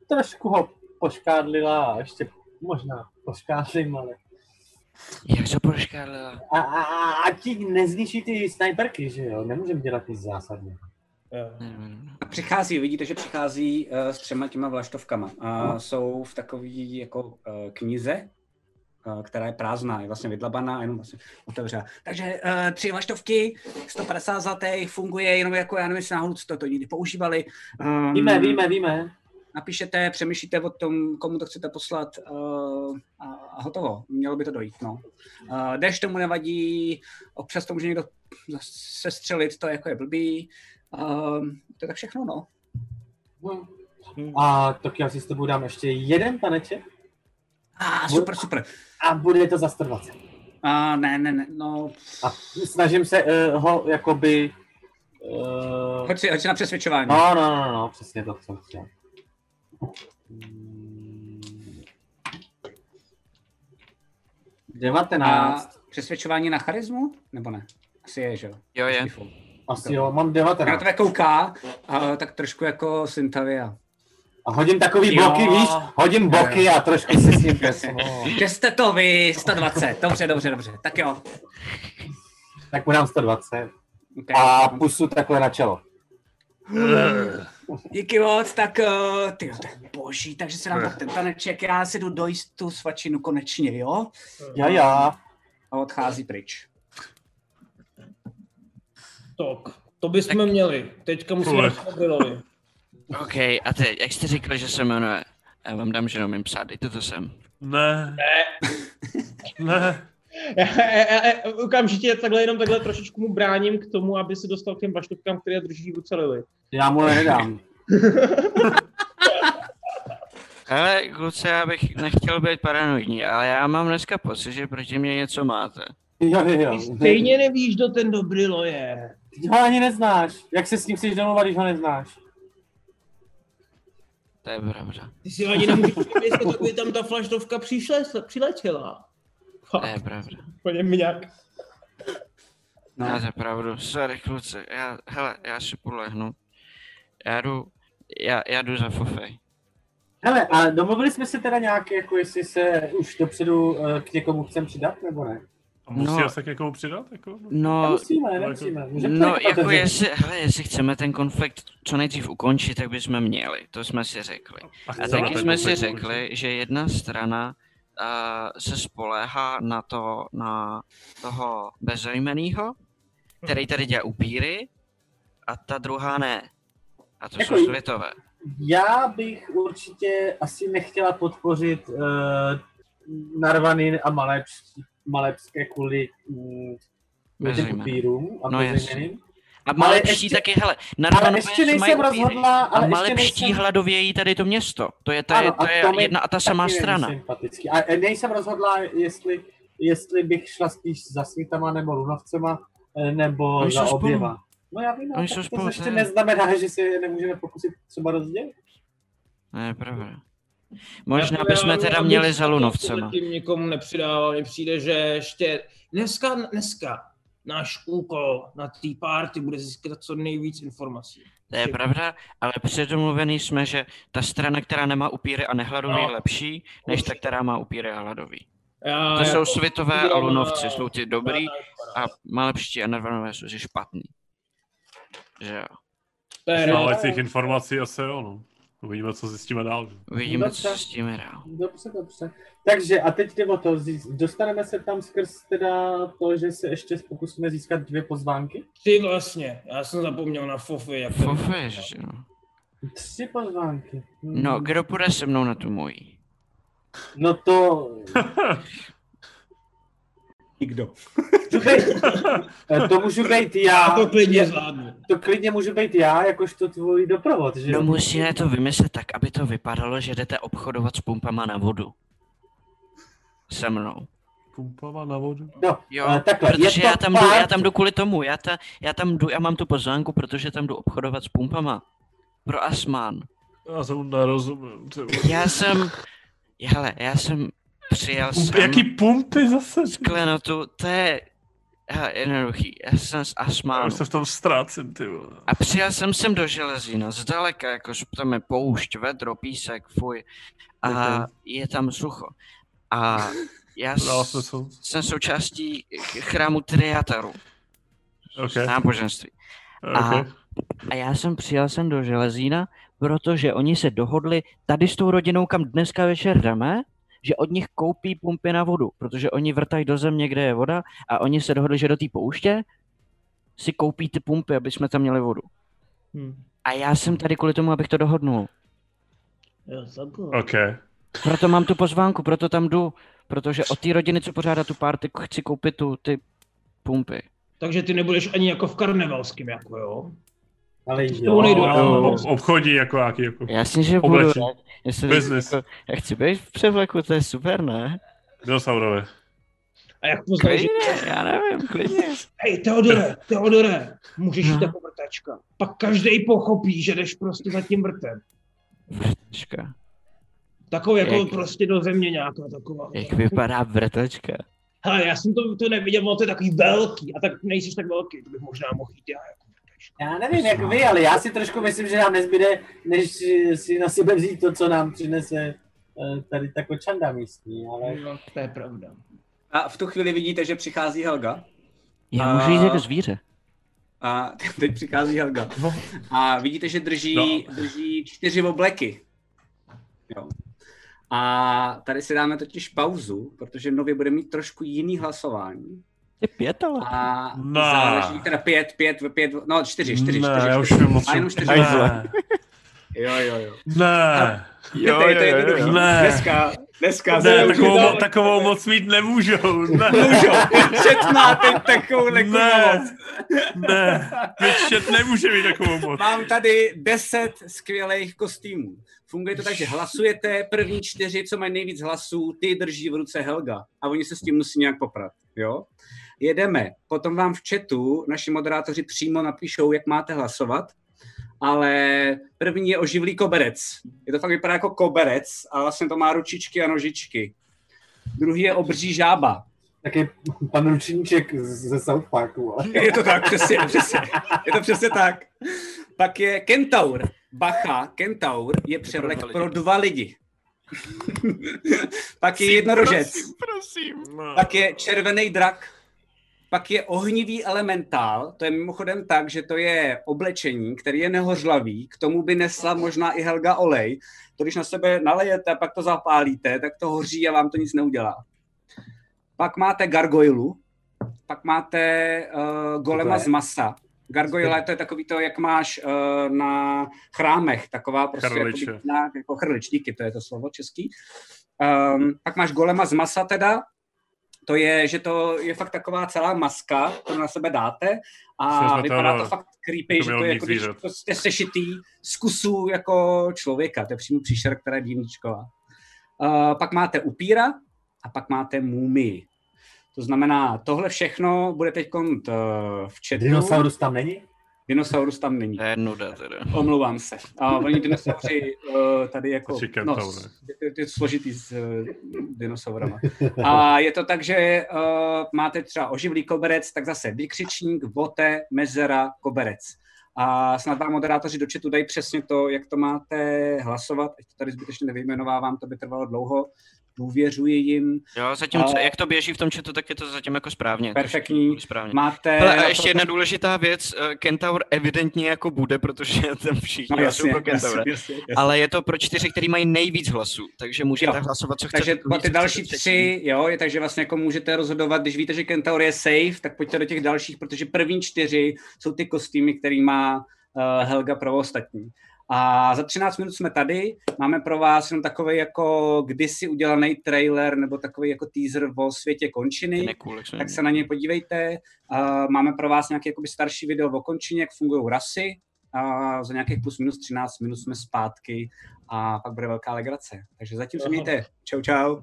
trošku ho poškádlila a ještě možná poškádlím, ale... Jak to poškádlila? A, a, a, a ti nezničí ty snajperky, že jo? Nemůžeme dělat nic zásadního. Jo. Přichází, vidíte, že přichází uh, s třema těma vlaštovkama. Uh, No. Jsou v takový jako uh, knize, uh, která je prázdná, je vlastně vydlabaná, jenom vlastně otevřená. Takže uh, tři vlaštovky, 150 zlatých, funguje jenom jako, já nevím, jestli náhodou jste to někdy používali. Um, Víme, víme, víme. Napíšete, přemýšlíte o tom, komu to chcete poslat uh, a, a hotovo. Mělo by to dojít, no. Uh, déšť tomu nevadí, občas to může někdo se střelit, to jako je blbý. Uh, to je tak všechno, no. A tak já si s tebou dám ještě jeden taneček A super, super. a bude to za 120. A ne, ne, ne, no, A snažím se uh, ho jakoby... Uh, hoď si, hoď si na přesvědčování. no, no, no, no, přesně to, co chtěl. Mm. 19. A přesvědčování na charismu? Nebo ne? Asi je, že jo? Jo, je. Asi jo, mám Na 19. tebe kouká, a, tak trošku jako Syntavia. A hodím takový Jo. bloky, víš? Hodím bloky a trošku si s ním. Že jste to vy, 120. Dobře, dobře, dobře. Tak jo. Tak mu dám 120. Okay. A pusu takhle na čelo. Díky moc, tak uh, ty boží, takže se nám ten taneček, já si jdu dojíst tu svačinu konečně, jo? Já, já. A odchází pryč. Tak, to bychom měli. Teďka musíme Bilovi. OK, a teď, jak jste říkali, že se jmenuje? Já vám dám, že neumím psát, dejte to sem. Ne. Ne. Já, já, já, já okamžitě takhle jenom takhle trošičku mu bráním k tomu, aby se dostal k těm baštovkám, které drží v ruce Lily. Já mu nedám. Ale kluci, já bych nechtěl být paranoidní, ale já mám dneska pocit, že proti mě něco máte. Jo, jo, jo. Ty stejně nevíš, kdo ten Dobrilo je. Ty ho ani neznáš. Jak se s ním chceš domluvat, když ho neznáš? To je pravda. Ty si ani nemůžeš by tam ta flaštovka přišle, přiletěla. To je pravda. Úplně nějak. No. Máte pravdu. Sorry, kluci. Já, hele, já si podlehnu. Já jdu, já, já jdu za Fofej. Hele, a domluvili jsme se teda nějak, jako jestli se už dopředu eh, k někomu chcem přidat, nebo ne? A musí No. se k někomu přidat? Jako? No, Nemusíme, nemusíme. Můžeme no jako otevřený. jestli, hele, jestli chceme ten konflikt co nejdřív ukončit, tak bychom měli. To jsme si řekli. A chceme taky jsme si řekli, že jedna strana uh, se spoléhá na to, na toho bezejmenýho, který tady dělá upíry, a ta druhá ne. A to Jako- jsou světové. Já bych určitě asi nechtěla podpořit uh, narvaný a malepský, malepské kvůli Bezejmenný. upírům a No bezejmeným. A malepští ještě- taky, hele, Ale ještě mají nejsem upíry. rozhodla, A ale ještě malepští nejsem... hladovějí tady to město. To je, to je, Ano, to a je to mi jedna a ta samá strana. sympatický. A e, nejsem rozhodla, jestli, jestli bych šla spíš za svítama nebo lunovcema, e, nebo Oni za jsou spolu. oběma. No já vím, ale Oni tak jsou to spolu, ještě je. neznamená, že se je nemůžeme pokusit třeba rozdělit. Ne, pravda. Možná Já- bychom já- teda měli za lunovcema. Zatím nikomu nepřidával, mně přijde, že ještě dneska, dneska náš úkol na té party bude získat co nejvíc informací. To je pravda, ale předomluvený jsme, že ta strana, která nemá upíry a nehladový, je No. lepší, než ta, která má upíry a hladový. Já, To jsou jako světové a lunovci, jsou ty dobrý a malepští a narvanové jsou že špatný. Že jo. Je Stávajících informací asi jo, no. Uvidíme, co zjistíme dál. Uvidíme, Dobře. co s tím dál. Dobře, dobře. Takže a teď jde o to, dostaneme se tam skrz teda to, že se ještě pokusíme získat dvě pozvánky? Ty vlastně, já jsem zapomněl na Fofy, jak Fofy, že jo. Tři pozvánky. Hmm. No, kdo půjde se mnou na tu mojí? No to... Nikdo. Eh, to můžu být Já já. to klidně zvládnu. To klidně můžu být já, jakožto tvůj doprovod, že No musíme to vymyslet tak, aby to vypadalo, že jdete obchodovat s pumpama na vodu. Se mnou. Pumpava na vodu. No, Jo, eh, takhle, protože to já tam, jdu, já tam jdu kvůli tomu, já, ta, já tam jdu, já mám tu pozvánku, protože tam jdu obchodovat s pumpama. Pro Asman. Já jsem nerozumím. Já jsem, hele, já jsem přijel Pump, sem jaký pumpy zase? z klenotu, to je hele, jednoduchý, já jsem z Já Asmánu. už se v tom ztrácím, ty vole. A přijel jsem sem do Železína, zdaleka, jako tam je poušť, vedro, písek, fuj. A je tam sucho. A já s- jsem součástí chrámu Triataru, OK, náboženství. A, OK. a já jsem přijel sem do Železína, protože oni se dohodli tady s tou rodinou, kam dneska večer jdeme, že od nich koupí pumpy na vodu, protože oni vrtají do země, kde je voda a oni se dohodli, že do té pouště si koupí ty pumpy, aby jsme tam měli vodu. Hm. A já jsem tady kvůli tomu, abych to dohodnul. Jo, takhle. OK. Proto mám tu pozvánku, proto tam jdu, protože od té rodiny, co pořádá tu party, chci koupit tu, ty pumpy. Takže ty nebudeš ani jako v karnevalském, jako jo? Ale To jo. nejdu, Jo, jo. ob- obchodí jako jaký, jako Jasně, že budu rád. Jestli, Business. Jako, já chci být v převleku, to je super, ne? dinosaurové. A jak poznáš, že... Klidně, já nevím, klidně. Hej, Teodore, Teodore, můžeš No. jít jako vrtačka. Pak každý pochopí, že jdeš prostě za tím vrtem. Vrtačka. Takový jako Jak- prostě do země nějaká taková. Jak vypadá vrtačka? Hele, já jsem to, to neviděl, ono to je takový velký, a tak nejsi tak velký, to bych možná mohl jít já jako. Já nevím, jak vy, ale já si trošku myslím, že nám nezbyde, než si na sebe vzít to, co nám přinese eh, tady ta kočanda místní, ale No, to je pravda. A v tu chvíli vidíte, že přichází Helga. Já A- můžu jít jako zvíře. A teď přichází Helga. A vidíte, že drží, No. drží čtyři obleky. Jo. A tady si dáme totiž pauzu, protože nově bude mít trošku jiný hlasování. Je pět, ale. A Ne. záleží, teda pět, pět, pět, no čtyři, čtyři, ne, čtyři. já už čtyři. o A jenom čtyři. Ne, Jo, jo, jo. ne, Jo, jo, jo, jednoduchý. Ne. Dneska, dneska ne, takovou, mo- takovou moc mít nemůžou. Ne, Můžou. Chat má teď takovou ne, moc. ne, chat nemůže mít takovou moc. Mám tady 10 skvělých kostýmů. Funguje to tak, že hlasujete, první čtyři, co mají nejvíc hlasů, ty drží v ruce Helga a oni se s tím musí nějak poprat. Jo? Jedeme. Potom vám v chatu naši moderátoři přímo napíšou, jak máte hlasovat, ale první je oživlý koberec. Je to fakt vypadá jako koberec, a vlastně to má ručičky a nožičky. Druhý je obří žába. taky pan Ručníček ze South Parku. Ale. Je to tak, přesně, přesně. Je to přesně tak. Pak je Kentaur. Bacha, Kentaur je převlek lidi. pro dva lidi. Pak je jednorožec. prosím. Pak je červený drak. Pak je ohnivý elementál, to je mimochodem tak, že to je oblečení, který je nehořlavý, k tomu by nesla možná i Helga olej. To když na sebe nalejete a pak to zapálíte, tak to hoří a vám to nic neudělá. Pak máte gargoilu, pak máte uh, golema z masa. Gargoyle to je takový to, jak máš uh, na chrámech, taková prostě Chrliče. jakoby, na, jako chrlič, díky, to je to slovo český. Um, pak máš golema z masa teda, to je, že to je fakt taková celá maska, kterou na sebe dáte a Jsme to, vypadá to fakt creepy, jako že to je jako když prostě sešitý z kusů jako člověka, to je přímo příšer, která je. Uh, pak máte upíra a pak máte mumii. To znamená, tohle všechno bude teď v chatu. Dinosaurus tam není? Dinosaurus tam není. To je nuda teda. Omlouvám se. A oni dinosauři uh, tady jako, no, je, je to složitý s uh, dinosaurama. A je to tak, že uh, máte třeba oživlý koberec, tak zase vykřičník, vote, mezera, koberec. A snad vám moderátoři do chatu dají přesně to, jak to máte hlasovat. Ať to tady zbytečně nevyjmenovávám, to by trvalo dlouho. Důvěřuji jim. Jo, zatím, A- jak to běží v tom chatu, tak je to zatím jako správně. Perfektní. Správně. Máte... Hele, a to- ještě jedna důležitá věc, eh, Kentaur evidentně jako bude, protože tam všichni No, jasně, pro Kentaura. jasně, jasně, jasně. Ale je to pro čtyři, který mají nejvíc hlasů, takže můžete Jo. hlasovat, co chcete. Takže druhý, po ty další chcete, tři, jo, je, takže vlastně jako můžete rozhodovat, když víte, že Kentaur je safe, tak pojďte do těch dalších, protože první čtyři jsou ty kostýmy, který má uh, Helga pro ostatní. A za 13 minut jsme tady, máme pro vás jenom takový jako kdysi udělaný trailer nebo takový jako teaser o světě končiny, jsme tak se na něj podívejte. Uh, máme pro vás nějaký jakoby starší video o končině, jak fungují rasy. A za nějakých plus minus 13 minut jsme zpátky a pak bude velká legrace. Takže zatím se mějte. Čau, čau.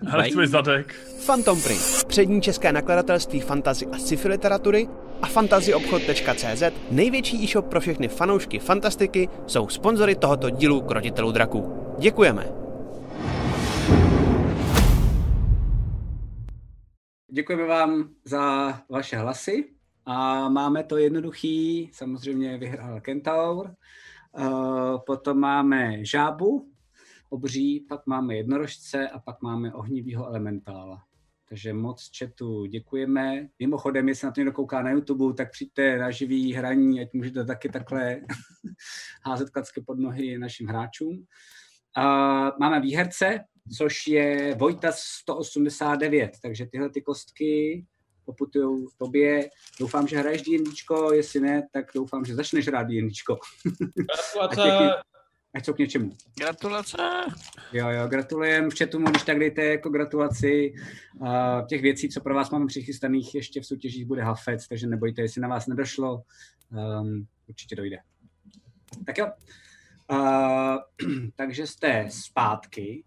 Hele, zadek. Phantom Print, přední české nakladatelství fantazy a sci-fi literatury a fantazyobchod.cz, největší e-shop pro všechny fanoušky fantastiky, jsou sponzory tohoto dílu Krotitelů draků. Děkujeme! Děkujeme vám za vaše hlasy a máme to jednoduchý, samozřejmě vyhrál Kentaur, Uh, potom máme žábu, obří, pak máme jednorožce a pak máme ohnivýho elementála. Takže moc chatu děkujeme. Mimochodem, jestli na to někdo kouká na YouTube, tak přijďte na živý hraní, ať můžete taky takhle házet klacky pod nohy našim hráčům. Uh, máme výherce, což je Vojta 189, takže tyhle ty kostky poputují tobě. Doufám, že hraješ D&Dčko, jestli ne, tak doufám, že začneš hrát D&Dčko. Gratulace. Ať jsou k něčemu. Gratulace. Jo, jo, gratulujem. V chatu mu, když tak dejte jako gratulaci. Uh, těch věcí, co pro vás máme přichystaných, ještě v soutěžích bude Hafec, takže nebojte, jestli na vás nedošlo, um, určitě dojde. Tak jo. Uh, takže jste zpátky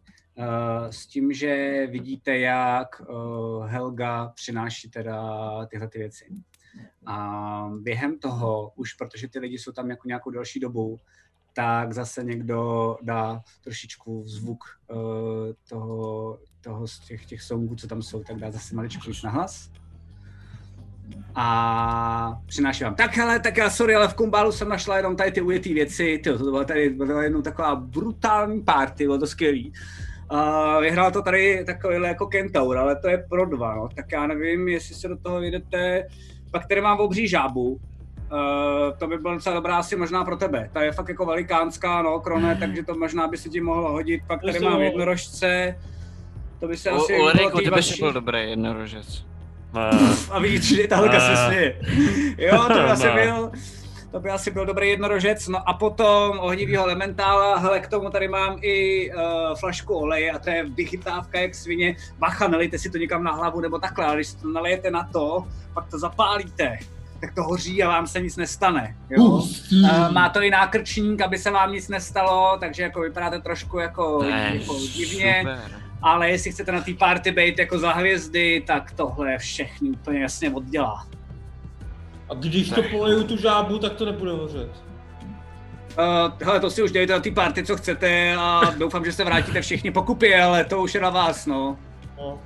s tím, že vidíte, jak uh, Helga přináší teda tyhle ty věci. A během toho, už protože ty lidi jsou tam jako nějakou další dobu, tak zase někdo dá trošičku zvuk uh, toho, toho z těch, těch songů, co tam jsou, tak dá zase maličko víc na hlas. A přináší vám, tak hele, tak já sorry, ale v Kumbálu jsem našla jenom tady ty ujetý věci, tyjo, to byla tady byla jednou taková brutální party, bylo to skvělý. Uh, vyhrál to tady takovýhle jako Kentaur, ale to je pro dva, no. tak já nevím, jestli se do toho jedete, pak tady mám obří žábu, Uh, to by byla docela dobrá asi možná pro tebe. Ta je fakt jako velikánská, no, krone, takže to možná by se ti mohlo hodit. Pak tady mám jednorožce, to by se U, asi u tý ty si byl dobrý jednorožec. A vidíš, že ta holka se Ne. směje. Jo, to by asi byl, to by asi byl dobrý jednorožec. No a potom ohnivýho elementála, hele, k tomu tady mám i uh, flašku oleje a to je vychytávka jak svině. Bacha, nelijte si to někam na hlavu nebo takhle, ale když si to nalijete na to, pak to zapálíte tak to hoří a vám se nic nestane. Jo? Uh, má to i nákrčník, aby se vám nic nestalo, takže jako vypadáte trošku jako, jako divně, super. ale jestli chcete na té party být jako za hvězdy, tak tohle všechny úplně jasně oddělá. A když to poleju tu žábu, tak to nebude hořet. Uh, hele, to si už dějte na té party, co chcete a doufám, že se vrátíte všichni pokupy, ale to už je na vás, no. No.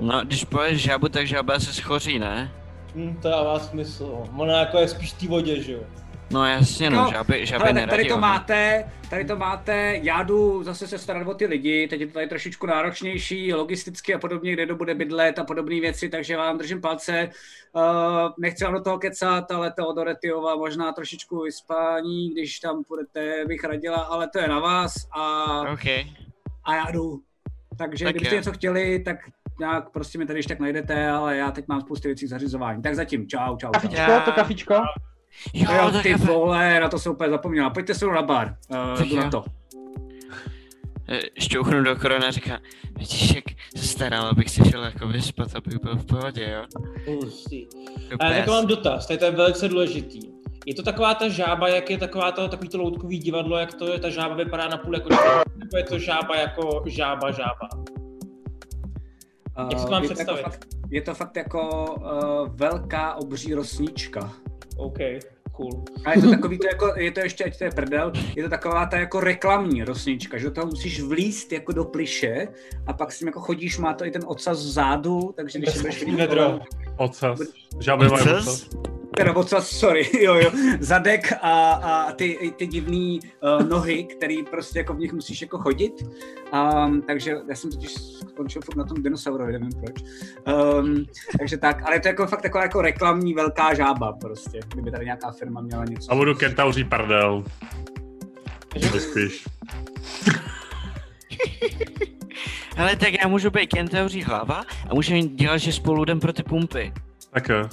No, když poješ žábu, tak žába se schoří, ne? Hm, to dává smysl. Ona jako je spíš v té vodě, že jo? No jasně, no, No, žáby, žáby Hele, tady to ale- máte, tady to máte, já jdu zase se starat o ty lidi, teď je to tady trošičku náročnější, logisticky a podobně, kde to bude bydlet a podobné věci, takže vám držím palce. Uh, nechci vám do toho kecat, ale to od Oretiova možná trošičku vyspání, když tam budete, bych radila, ale to je na vás a, OK. a já jdu. Takže Tak kdybyste něco chtěli, tak nějak prostě mi tady ještě tak najdete, ale já teď mám spoustu věcí k zařizování. Tak zatím, čau, čau, čau. Kafičko, to kafičko. Jo, Jo, tak ty kafe. vole, na to jsem úplně zapomněla. Pojďte se na bar, uh, Tak jdu jo. na to. Eh, Šťouchnu do korona a říká, vidíš, jak se starám, abych si šel jako vyspat, abych byl v pohodě, jo? Hustý. A Úplně já jako mám dotaz, tady to je velice důležitý. Je to taková ta žába, jak je taková to, takový to loutkový divadlo, jak to je, ta žába vypadá na půl jako nebo je to žába jako žába žába? Jak si to mám Eh, je, to představit? fakt, je to fakt jako uh, velká obří rosnička. OK, cool. A je to takový, to jako, je to ještě, ať to je prdel, je to taková ta jako reklamní rosnička, že do toho musíš vlíst jako do pliše a pak s tím jako chodíš, má to i ten ocas vzadu, takže když se budeš kolem- Ocas. Žáby mají Ocas? Teda ocas, sorry, jo, jo, zadek a, a ty, ty divný uh, nohy, který prostě jako v nich musíš jako chodit. Um, takže já jsem totiž skončil furt na tom dinosaurovi, nevím proč. Um, takže tak, ale je to jako fakt taková jako reklamní velká žába prostě, kdyby tady nějaká firma měla něco. A budu kentauří prdel. Vyspíš. Hele, tak já můžu být kentauří hlava a můžeme dělat, že spolu jdem pro ty pumpy. Tak jo.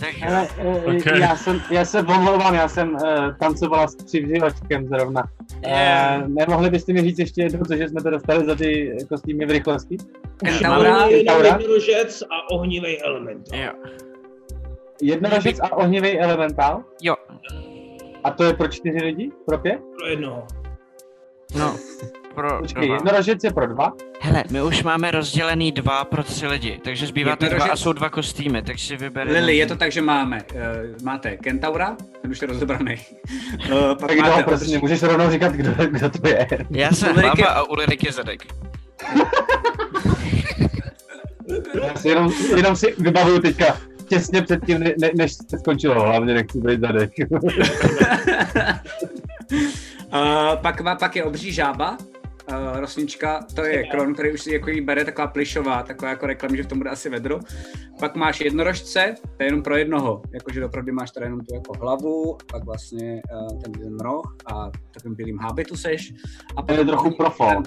Tak jo. Ale, uh, Okay. já, jsem, já se omlouvám, já jsem uh, tancovala s přivživačkem zrovna. Yeah. Uh, nemohli byste mi říct ještě jednou, co že jsme to dostali za ty kostýmy v rychlosti? Kentaura, Kentaura. Jednorožec a ohnivý element. Jo. Jednorožec a ohnivý elementál? Jo. A to je pro čtyři lidi? Pro pět? Pro jednoho. No, pro Počkej, dva. jednorožec je pro dva? Hele, my už máme rozdělený dva pro tři lidi, takže zbýváte dva Jednorožec- a jsou dva kostýmy, tak si vybereme. Lily, je to tak, že máme, uh, máte Kentaura, ten už je rozebraný. Uh, pak Tak máte prostě můžeš rovnou říkat, kdo, kdo to je. Já jsem Ulrik a Ulrik je zadek. Já si jenom, jenom si vybavuju teďka těsně předtím, ne, ne, než se skončilo, hlavně nechci být zadek. Uh, pak, má, pak je obří žába, uh, rosnička, to je kron, který už si jako jí bere taková plišová, taková jako reklam, že v tom bude asi vedro. Pak máš jednorožce, to je jenom pro jednoho, jakože opravdu máš tady jenom tu jako hlavu, pak vlastně uh, ten jeden roh a takovým bílým hábitu seš. A To je trochu profol.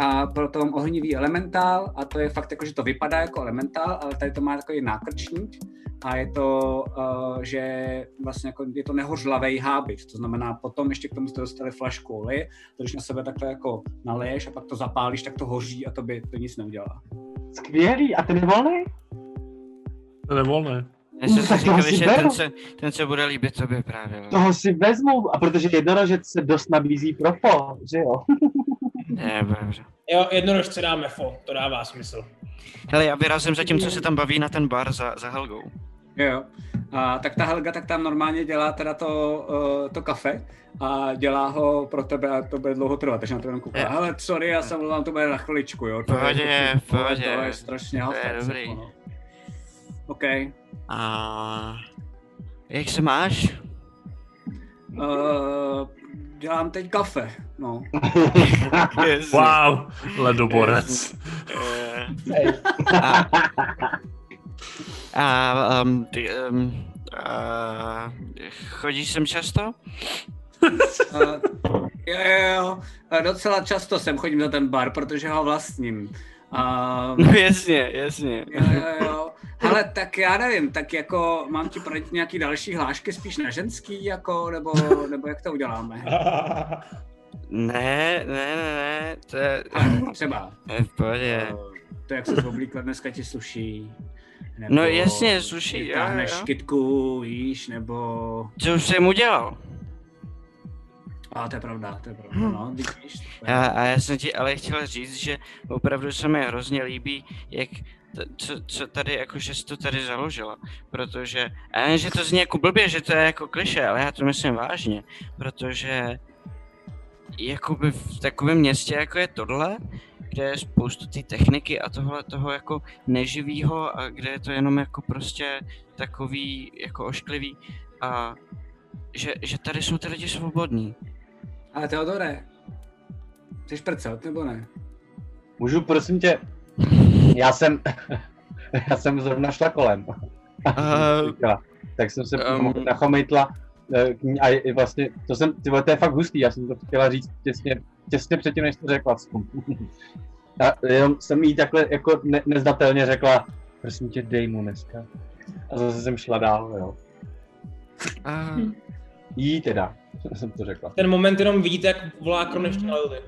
a potom ohnivý elementál a to je fakt jako, že to vypadá jako elementál, ale tady to má takový nákrčník a je to, uh, že vlastně jako je to nehořlavý hábit, to znamená potom ještě k tomu jste dostali flašku oleje, to když na sebe takhle jako naleješ a pak to zapálíš, tak to hoří a to by to nic neudělá. Skvělý, a ten je volný? To je volné. Já jsem si říkal, že beru. ten se, ten se bude líbit tobě právě. no. Toho si vezmu, a protože jednorožec se dost nabízí pro fo, že jo? Ne, dobře. Jo, jednorožce dáme fo, to dává smysl. Hele, já vyrazím za tím, co se tam baví na ten bar za, za Helgou. Jo, jo. A, tak ta Helga tak tam normálně dělá teda to, uh, to kafe a dělá ho pro tebe a to bude dlouho trvat, takže na to jenom kouká. Ale sorry, já jsem mluvám, to bude na chviličku, jo. To Pohodě, je, to, pohodě. To je strašně To je dobrý. jako, no. OK. A jak se máš? Uh, dělám teď kafe, no. Wow, ledoborec. A, a, um, ty, um, a, chodíš sem často? Uh, jo, jo, jo. Docela často sem chodím za ten bar, protože ho vlastním. Uh, No jasně, jasně. Jo, jo, jo. Hele, tak já nevím, tak jako mám ti poradit nějaký další hlášky spíš na ženský, jako, nebo, nebo jak to uděláme? Ne, ne, ne, ne, to je, A třeba, to je v pohodě. eh, to jak se oblíkla dneska ti sluší. Nebo No jasně, sluší, jo, jo, jo. kytku, víš, nebo... Co už jsem udělal? A to je pravda, to je pravda, no, víš, víš. to je- A, a já jsem ti ale chtěl říct, že opravdu se mi hrozně líbí, jak t- co, co tady, jako že jsi to tady založila, protože, a vím, že to zní jako blbě, že to je jako kliše, ale já to myslím vážně, protože jakoby v takovém městě, jako je tohle, kde je spoustu té techniky a tohle toho jako neživýho a kde je to jenom jako prostě takový jako ošklivý a že, že tady jsou ty lidi svobodní. Ale Teodore, jsi prcat, nebo ne? Můžu, prosím tě, já jsem, já jsem zrovna šla kolem. Uh, tak jsem se Um. nachomejtla a je- vlastně, to jsem, ty vole, to je fakt hustý, já jsem to chtěla říct těsně, těsně předtím, než to řekla. A jenom jsem jí takhle jako ne, nezdatelně řekla, prosím tě, dej mu dneska. A zase jsem šla dál, jo. uh, Jí teda, jsem to řekla. Ten moment jenom vidíte, jak volá konečně na Lily.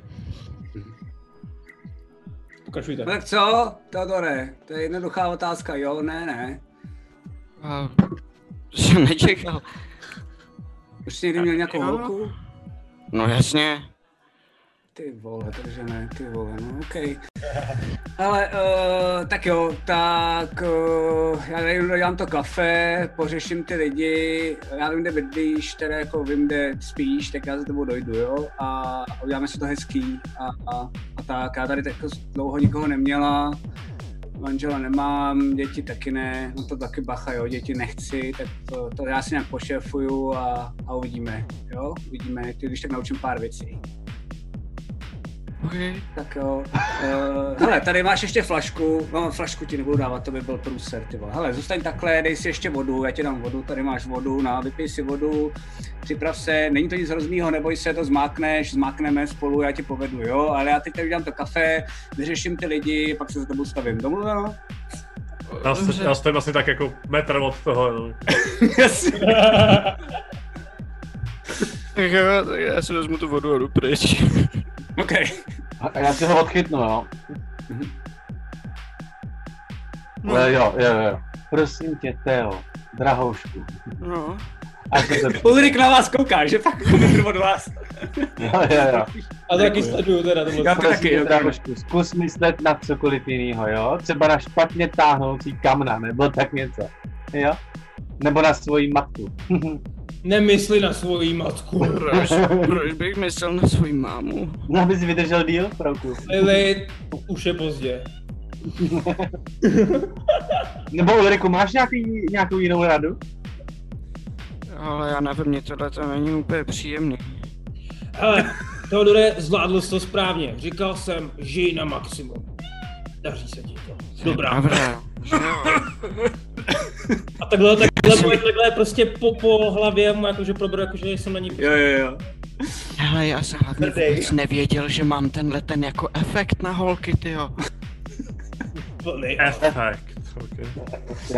Pokračujte. No tak co, Teodore, to je jednoduchá otázka, jo, ne, ne. uh, to jsem nečekal. Už jsi někdy měl nějakou Jo. holku? No jasně. Ty vole, takže ne, ty vole, no okej. Ale uh, tak jo, tak uh, já nevím, dělám to kafe, pořeším ty lidi, já vím, kde bydlíš, teda jako vím, kde spíš, tak já za tebou dojdu, jo, a uděláme si to hezký a, a, a tak, já tady jako dlouho nikoho neměla, manžela nemám, děti taky ne, no to taky bacha, jo, děti nechci, tak to, to já si nějak pošéfuju a, a uvidíme, jo, uvidíme, když tak naučím pár věcí. Okay. Tak jo. Uh, hele, tady máš ještě flašku. No, flašku ti nebudu dávat, to by byl průser, ty vole. Hele, zůstaň takhle, dej si ještě vodu, já ti dám vodu, tady máš vodu, no, vypij si vodu, připrav se, není to nic hroznýho, neboj se, to zmákneš, zmákneme spolu, já ti povedu, jo, ale já teď tady udělám to kafe, vyřeším ty lidi, pak se za tebou stavím. Domluveno? Já, st- já stojím asi tak jako metr od toho. No. Tak jo, tak já si vezmu tu vodu a jdu pryč. OK. A já si ho odchytnu, jo. No. Jo, jo, jo. Prosím tě, Teo, drahoušku. No. A to se... Ulrik na vás kouká, že fakt metr od vás. Jo, jo, jo. A to taky sleduju teda, to Já to taky, jo. drahoušku, zkus myslet na cokoliv jiného, jo? Třeba na špatně táhnoucí kamna, nebo tak něco. Jo? Nebo na svoji matku. Nemysli na svoji matku. Proč, proč bych myslel na svoji mámu? no, abys vydržel díl, Frauku. Lili, už je pozdě. Nebo Ulriku, máš nějaký, nějakou jinou radu? Ale já nevím, mě tohle to není úplně příjemný. Hele, Teodore, zvládl jsi to správně. Říkal jsem, žij na maximum. Daří se ti to. Dobrá. Dobrá. A takhle, takhle, takhle, takhle prostě po, po hlavě mu jakože proberu, jakože jsem na ní Jo, jo, jo. Hele, já jsem hlavně vůbec nevěděl, že mám tenhle ten jako efekt na holky, tyjo. plný. Efekt. Okay.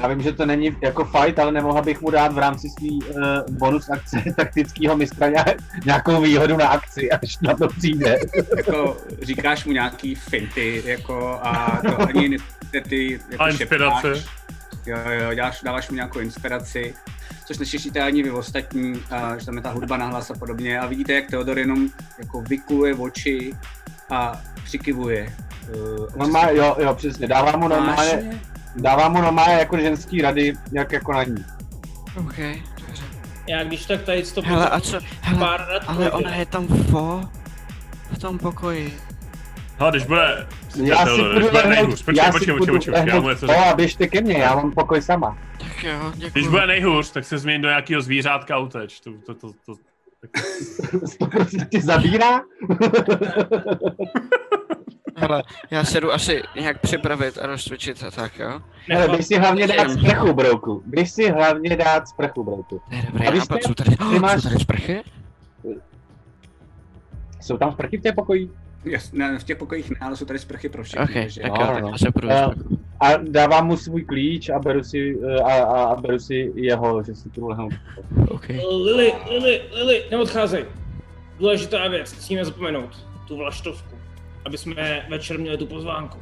Já vím, že to není jako fight, ale nemohla bych mu dát v rámci svý uh, bonus akce taktického mistra nějak- nějakou výhodu na akci, až na to přijde. Jako říkáš mu nějaký finty, jako a to ani ne, ty jako A inspirace. šeptáš. Jo, jo, děláš, dáváš mu nějakou inspiraci, což neslyšíte ani vy ostatní, a, že tam je ta hudba na hlas a podobně. A vidíte, jak Theodor jenom jako vykuluje oči a přikivuje. Uh, No má, jo, jo, přesně, dává mu normálně, dává mu normálně jako ženský rady, jak jako na ní. OK, dobře. Já když tak tady to Hele, a co, hele, pár rad ale ona je tam fo, v tom pokoji. No, když bude... Já si budu když lehnout, nejhůř, počkej, já si počkej, budu počkej, počkej, já mu lehnout, něco to řeknu. a běžte ke mně, já mám pokoj sama. Tak jo, děkuji. Když bude nejhůř, tak se změň do nějakého zvířátka a uteč. To, to, to, to, To prostě tě zabírá? Hele, já se jdu asi nějak připravit a rozcvičit a tak, jo? Hele, běž si hlavně dát sprchu, brouku. Běž si hlavně dát sprchu, brouku. To je dobrý A jste- jsou tady, ty máš- jsou tady sprchy? Jsou tam sprchy v té pokoji? Jas, ne, v těch pokojích ne, ale jsou tady sprchy pro všechny. OK, takže- tak no, jo, no, tak no. já se půjdu. Eh, A dávám mu svůj klíč a beru si, eh, a, a, a beru si jeho, že si tu lehnout. OK. Lili, Lili, Lili, neodcházej. Důležitá věc, nesmíme zapomenout. Tu vlaštovku. Aby jsme večer měli tu pozvánku.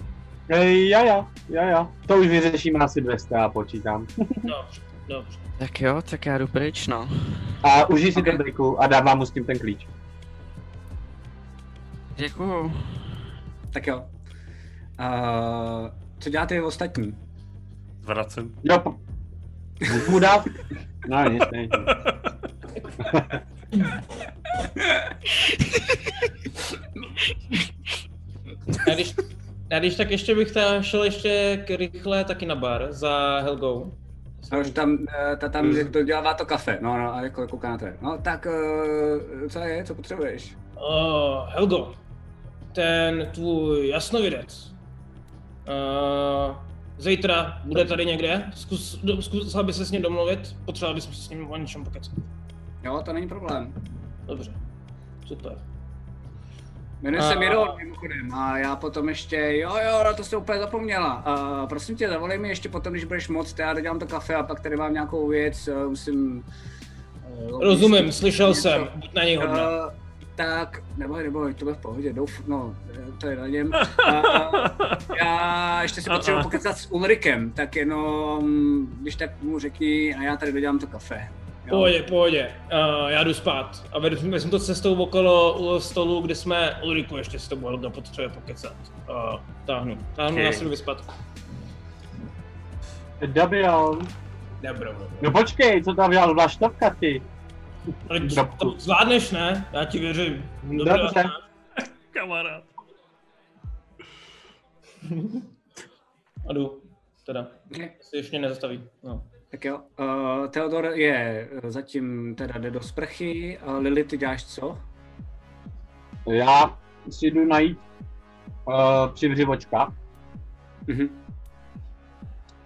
Ej, ja, ja, ja, ja. To už vyřešíme asi 200, já počítám. Dobře, dobře. Tak jo, tak já jdu pryč, no. A užij si Ok. ten briku a dávám mu s tím ten klíč. Děkuju. Tak jo. Uh, co děláte vy ostatní? Vracím. Jo, po... Můžu mu dát? No nic, nic. Já když, já když tak ještě bych ta šel ještě k rychle taky na bar za Helgou. No, že tam, eh, ta tam to dělává to kafe, no, no, a jako kouká na to. No, tak, uh, co je, co potřebuješ? Uh, Helgo, ten tvůj jasnovidec. Uh, zítra bude tady někde? Zkus, do, zkusila by se s ním domluvit? Potřeboval bychom se s ním o něčem pokecat. Jo, to není problém. Dobře, super. Jmenuje A- se Miron, mimochodem, a já potom ještě, jo, jo, na to jsi úplně zapomněla. A prosím tě, zavolej mi ještě potom, když budeš moc, já dodělám to kafe a pak tady mám nějakou věc, eh, musím... eh, Rozumím, slyšel něco. jsem, buď na něj hodná. Tak, neboj, neboj, to bude v pohodě, douf, no, to je na něm. Uh, já ještě si potřebuji pokecat s Ulrikem, tak jenom, když tak mu řekni a já tady dodělám to kafe. Jo? Pohodě, pohodě. Uh, já jdu spát. A vedu jsme to cestou okolo u stolu, kde jsme Ulriku ještě s tobou Helga potřebuje pokecat. Uh, táhnu. Táhnu Ok. na sebe vyspat. Dabion. Dobro, dobro. No počkej, co tam dělal vlaštovka ty? Dobku. to zvládneš, ne? Já ti věřím. Dobrá. Dobře. Kamarád. A jdu. Teda. Ok. Se ještě nezastaví. No. Tak jo, uh, Theodor je eh, zatím teda jde do sprchy, uh, Lily, ty děláš co? Já si jdu najít uh, přivřivočka Mhm.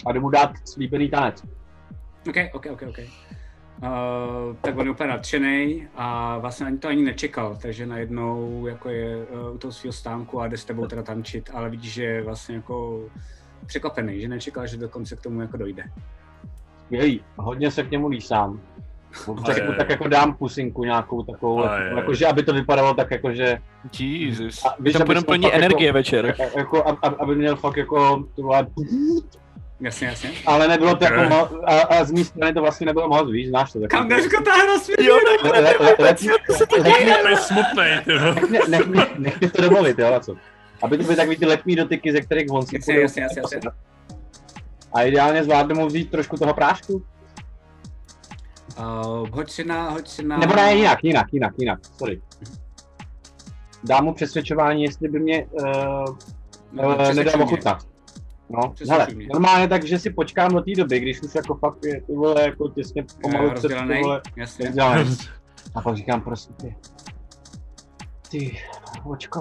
a jdu mu dát slíbený tanec. OK, OK, OK, OK. Uh, tak on je úplně nadšený a vlastně ani to ani nečekal, takže najednou jako je uh, u toho svého stánku a jde s tebou teda tančit, ale vidíš, že vlastně jako překvapený, že nečekal, že dokonce k tomu jako dojde. Skvělý, hodně se k němu lísám. Tak, Ajaj. tak jako dám pusinku nějakou takovou, Ajaj. jakože aby to vypadalo tak jako, že Jesus. A víš, aby budeme plní fakt jako- energie večer. jako, ab- ab- aby měl fakt jako Jasně, jasně. ale nebylo to jako moc, a, a, z mé strany to vlastně nebylo moc, víš, znáš to. tak Kam jdeš, le- let- let- To je smutnej, nech mě- to dovolit, jo, a co? Aby to byly takový ty letní dotyky, ze kterých on si Jasně, půjde jasně, jasně, jasně. A ideálně zvládnu mu vzít trošku toho prášku? Uh, hoď si na, hoď si na... Nebo ne, jinak, jinak, jinak, jinak, sorry. Dám mu přesvědčování, jestli by mě uh, No, uh, přesvědčuj nedal ochutnat. No, hele, normálně tak, že si počkám do té doby, když už jako fakt je ty vole jako těsně pomalu před ty vole jasně. A pak říkám prostě ty, ty, očko,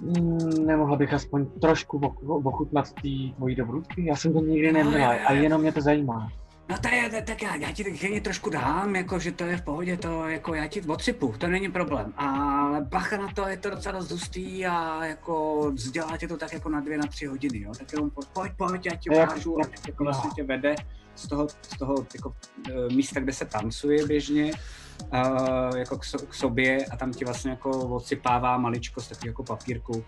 mm, nemohla bych aspoň trošku och- ochutnat ty tvojí dobrutky? Já jsem to nikdy neměla a jenom mě to zajímá. No to je, tak já, já ti tak chvíli trošku dám, jako že to je v pohodě, to jako já ti odsypu, to není problém. Ale bacha na to, je to docela dost hustý a jako vzdělá tě to tak jako na dvě, na tři hodiny, jo. Tak jenom pojď, pojď, já ti ukážu, a teď jako vlastně tě vede z toho, z toho jako, eh, místa, kde se tancuje běžně, uh, jako k, so, k, sobě a tam ti vlastně jako odsypává maličko z takového jako papírku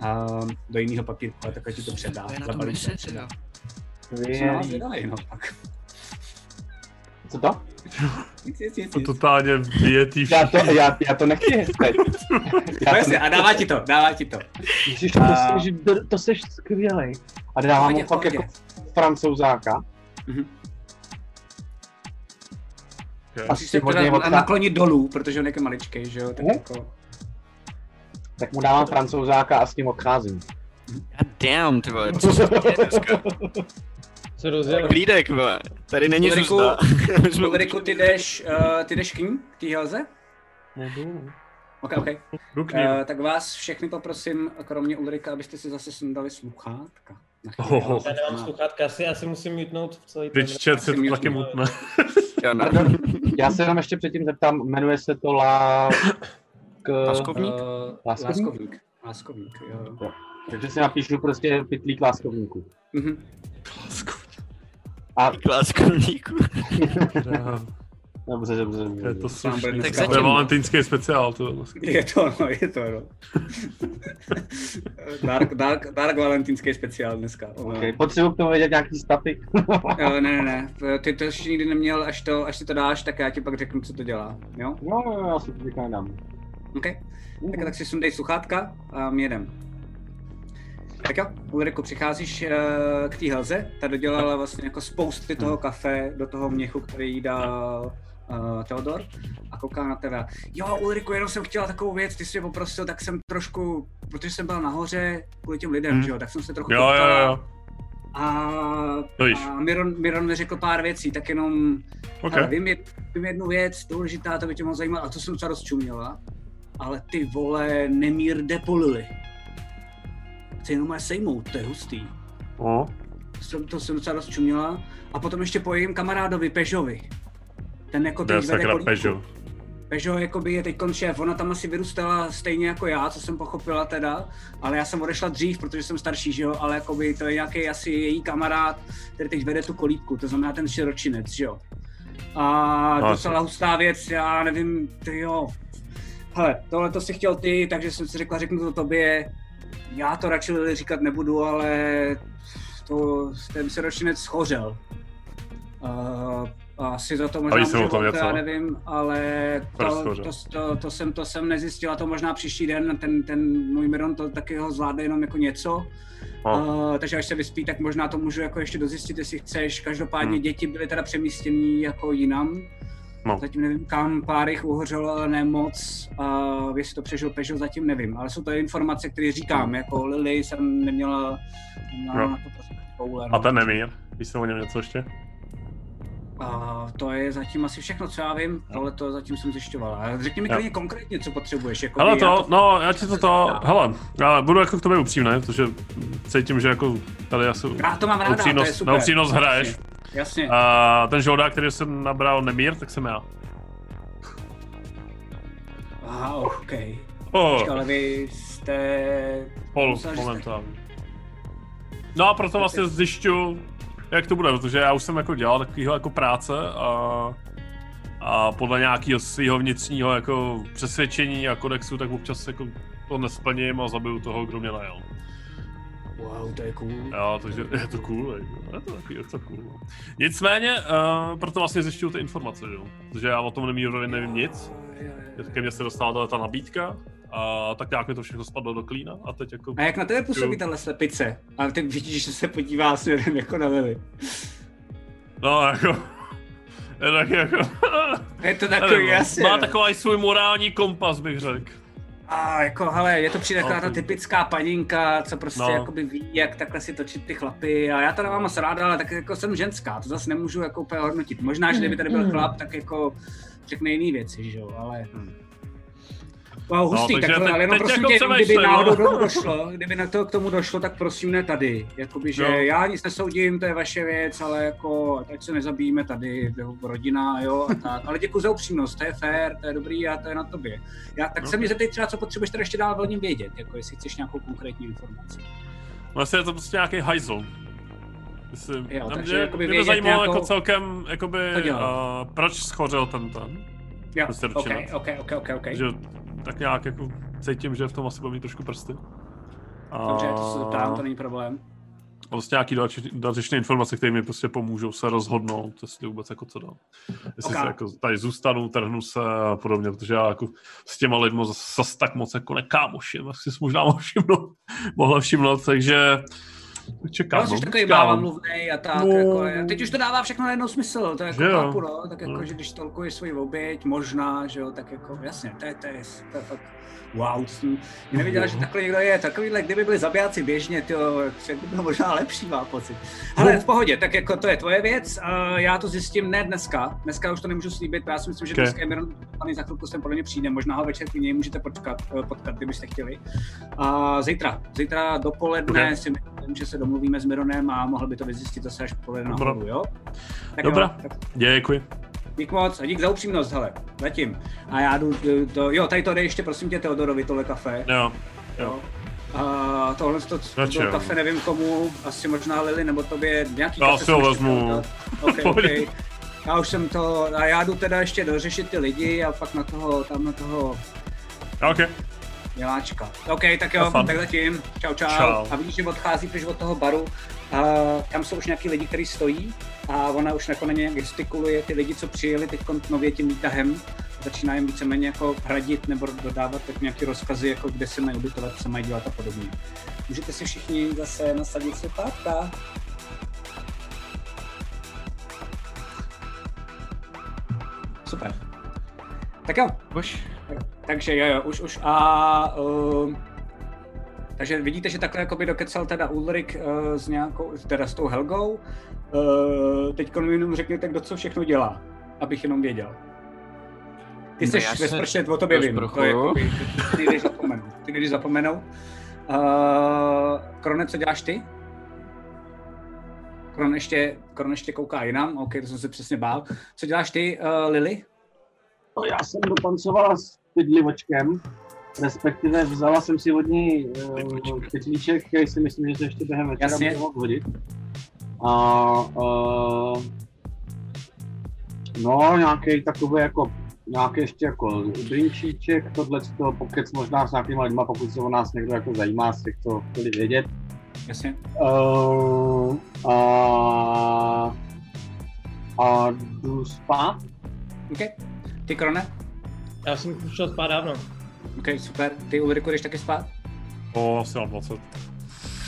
uh, do jiného papírku a takhle ti to předá. To je na to zvědavej, no, tak. Co to? Nic, nic, nic, To totálně bije tý Já to, já, já to nechci teď. Já to jasně, a dává ti to, dává ti to. Ježiš, to, A- jsi, to, to jsi skvělej. A dávám mu fakt jako francouzáka. Mhm. A Musíš si se hodně teda odchá... naklonit dolů, protože on je maličkej, že jo, tak Mhm. jako... Tak mu dávám francouzáka a s tím odcházím. God damn, ty vole, co se děje dneska? Se rozdělil. Klídek, vole. Tady není jsme Ulriku, ty jdeš, uh, ty jdeš k ní, k té helze? Ok, ok. Jdu k ním. Uh, tak vás všechny poprosím, kromě Ulrika, abyste si zase sundali sluchátka. Oh. Já nemám sluchátka, asi já si musím mutnout v celý Teď chat se to Asi taky mutne. Já. Pardon, já se jenom ještě předtím zeptám, jmenuje se to La... K... Láskovník? Uh, Láskovník? láskovník. Láskovník, jo. Takže si napíšu prostě pytlík láskovníků. Mhm. A Kláskovníku. dobře, dobře, dobře. Je to slušný. To je valentýnský speciál. To je vlastně. Je to, no, je to, no. dark, dark, dark valentínský speciál dneska. Okay. Potřebuji k tomu vědět nějaký staty. Jo, ne, ne, ne, ty to ještě nikdy neměl, až, to, až si to dáš, tak já ti pak řeknu, co to dělá, jo? no, no, já si to teďka nedám. OK? Tak, tak si sundej sluchátka a my jedem. Tak jo, Ulriku, přicházíš uh, k té helze, ta dodělala vlastně jako spousty toho kafe do toho měchu, který jí dal uh, Theodor a kouká na tebe. Jo, Ulriku, jenom jsem chtěla takovou věc, ty jsi mě poprosil, tak jsem trošku, protože jsem byl nahoře kvůli těm lidem, Hmm. že jo, tak jsem se trochu Jo, jo, jo. A, a Miron, Miron mi řekl pár věcí, tak jenom OK. ale vím, vím jednu věc, důležitá, to by tě moc zajímalo, a to jsem docela rozčuměla. Ale ty vole, nemír depolili. Chci jenom je sejmout, to je hustý. No. To jsem, to jsem docela rozčuměla. A potom ještě po jejím kamarádovi Pežovi. Ten jako teď vede kolíku. Peugeot. Peugeot jakoby je teď šéf, ona tam asi vyrůstala stejně jako já, co jsem pochopila teda, ale já jsem odešla dřív, protože jsem starší, že jo, ale jakoby to je nějaký asi její kamarád, který teď vede tu kolíbku, to znamená ten širočinec, že jo. A No, docela hustá věc, já nevím, ty jo. Hele, tohle to si chtěl ty, takže jsem si řekla, řeknu to tobě. Já to radši říkat nebudu, ale to, ten širočinec schořel. Uh, asi za to možná on, to já nevím, ale to, to, to, to, jsem, to jsem nezjistila, to možná příští den, ten, ten můj Miron to taky ho zvládne jenom jako něco. No. Uh, takže až se vyspí, tak možná to můžu jako ještě dozjistit, jestli chceš. Každopádně Hmm. děti byly teda přemístěny jako jinam. No. Zatím nevím kam, pár jich uhořelo, ale ne moc. Uh, jestli to přežil Peugeot, zatím nevím. Ale jsou to informace, které říkám. Jako Lily jsem neměla, neměla Jo. na to prostě koule. A ten nemír. Víš o něm něco ještě? A to je zatím asi všechno, co já vím. Tohle to zatím jsem zjišťoval. Ale řekni mi klidně konkrétně, co potřebuješ. Jako Hele já to, no, já ti to to, hele, já budu jako k tobě upřímný, protože cítím, že jako tady asi Já to mám ráda, na to je upřímnost, super. na upřímnost hraješ. Jasně. A ten žoldák, který jsem nabral nemír, tak jsem já. Aha, OK. Oh, Počkej, ale vy jste... pol momentálně. No a proto vlastně zjišťu, jak to bude, protože já už jsem jako dělal takovýho jako práce a, a podle nějakého svého vnitřního jako přesvědčení a kodexu, tak občas jako to nesplním a zabiju toho, kdo mě najel. Wow, to je cool. Jo, takže je to cool, je to takový, je to cool. no. Nicméně, uh, proto vlastně zjišťuju ty informace, jo. Protože já o tom nemírově nevím nic. Ke mně se dostala ta nabídka a tak nějak mi to všechno spadlo do klína a teď jako... A jak na tebe působí tahle slepice? A ty vidíš, že se podívá směrem jako na Lily. No jako... Je tak jako... Je to takový no. jasně. Má no. takový svůj morální kompas, bych řekl. A jako, hele, je to přijde taková ta typická paninka, co prostě No. jakoby ví, jak takhle si točit ty chlapy. A já to nemám moc ráda, ale tak jako jsem ženská, to zase nemůžu jako úplně hodnotit. Možná, že kdyby tady byl Mm. chlap, tak jako řekne jiný věci, že jo, ale... Hmm. Wow, hustý, No, tak takže to, teď- ale jenom teď prosím jako tě, jenom kdyby náhodou no. tomu došlo, kdyby na to k tomu došlo, tak prosím ne tady. Jakoby, že Jo. já nic nesoudím, to je vaše věc, ale jako, ať se nezabijíme tady, jo, rodina, jo, a tak. Ale děkuji za upřímnost, to je fér, to je dobrý a to je na tobě. Já, tak se Ok. mě zeptej třeba, co potřebuješ tady ještě dál o ním vědět, jako jestli chceš nějakou konkrétní informaci. Vlastně je to prostě nějaký hajzl. Jestli, Jo, takže mě, jakoby mě by zajímalo nějakou- jako celkem, jakoby, uh, proč schořel ten ten. Jo, Prostě ok, ručinec. ok, ok, ok, ok. Tak nějak jako cítím, že v tom asi bude mít trošku prsty. A Dobře, to se zeptám, to není problém. Prostě nějaký další, další informace, které mi prostě pomůžou se rozhodnout, jestli vůbec jako co dál. Jestli Ok. se jako tady zůstanu, trhnu se a podobně, protože já jako s těma lidmi zase tak moc jako nekámoším, jak si možná všimnout, mohla všimnout, takže čekám. Já jsi no, takový mávamluvnej a tak, No. jako, teď už to dává všechno na jednou smysl, to je jako chápu, no, tak jako, No. že když tolkuješ svoji oběť, možná, že jo, tak jako, jasně, to je, to je, to je fakt, wow, jsem já nevěděl, že takhle někdo je, takovýhle, kdyby byli zabijáci běžně, to by bylo možná lepší, má pocit. Ale v pohodě, tak jako to je tvoje věc, a já to zjistím ne dneska, dneska už to nemůžu slíbit, já si myslím, že Okay. dneska je Miron Paný za chvilku sem podle mě přijde, možná ho večer k něj můžete potkat, eh, potkat, kdybyste chtěli. A zítra, zítra dopoledne Okay. si myslím, že se domluvíme s Mironem a mohl by to vyzjistit zase až poledne nahoru, jo? Tak Dobrá. Jo, tak Děkuji. Dík moc a dík za upřímnost, hele, zatím. A já jdu, jdu to, jo, tady to jde ještě prosím tě Teodorovi, tohle kafe. Jo. Jo. A tohle to, to jo. kafe nevím komu, asi možná Lily nebo tobě, nějaký Já kafe si ho vezmu. Okay, okay. Já už jsem to, a já jdu teda ještě dořešit ty lidi a pak na toho, tam na toho OK. miláčka. OK, tak jo, tak zatím. Čau, čau. Čau. A vidíš, že odchází pryč od toho baru, a tam jsou už nějaký lidi, kteří stojí a ona už jako na ně gestikuluje ty lidi, co přijeli teď nově tím výtahem. Začíná jim víceméně jako hradit nebo dodávat tak nějaké rozkazy, jako kde se mají ubytovat, co mají dělat a podobně. Můžete si všichni zase nasadit sluchátka. Super. Tak jo, Už? takže jo, jo, už, už a... Uh, takže vidíte, že takhle jakoby dokecal teda Ulrik uh, s nějakou, teda s tou Helgou. Uh, teď mi jenom řekněte, kdo co všechno dělá, abych jenom věděl. Ty No, jsi ve se spršet, o tobě vím. To je jakoby, ty nejdeš zapomenout. Ty nejdeš zapomenout. Uh, Krone, co děláš ty? Kron ještě, Kron ještě kouká jinam, ok, to jsem se přesně bál. Co děláš ty, uh, Lily? No, já jsem dotancovala s pidlivočkem, respektive vzala jsem si od ní uh, pytlíček, který si myslím, že se ještě během večera Jasně. bude hodit. A uh, no, nějaký takový jako nějaký ještě jako drinčíček, tohle to pokec možná s nějakýma lidma, pokud se o nás někdo jako zajímá, z těch, co chtěli vědět. Jasně. Uh, a, a jdu spát. OK. Ty, Krone? Já jsem už šel spát dávno. OK, super. Ty, Ulriku, jdeš taky spát? O, asi mám 20.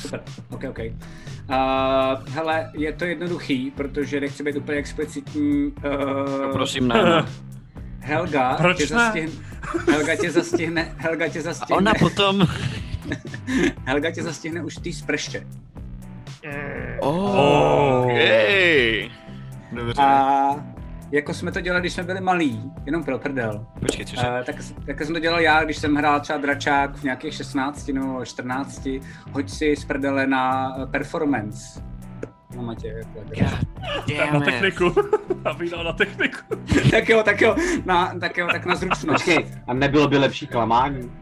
Super, OK, OK. Uh, hele, je to jednoduchý, protože nechci být úplně explicitní. Uh, No, prosím, ne. ne. Helga Proč tě ne? zastihne, Helga tě zastihne, Helga tě A zastihne, ona potom... Helga tě zastihne už té sprště. Oh, okay. Dobře. A jako jsme to dělali, když jsme byli malí, jenom pro prdel, Počkej, cože? Uh, tak, tak jsem to dělal já, když jsem hrál třeba dračák v nějakých 16 nebo 14. Hoď si z prdele na eh, performance. Na matě. Jako, na damn it. techniku. Aby dal na techniku. tak jo, tak jo, na, tak jo, tak na zručnost. A nebylo by lepší klamání?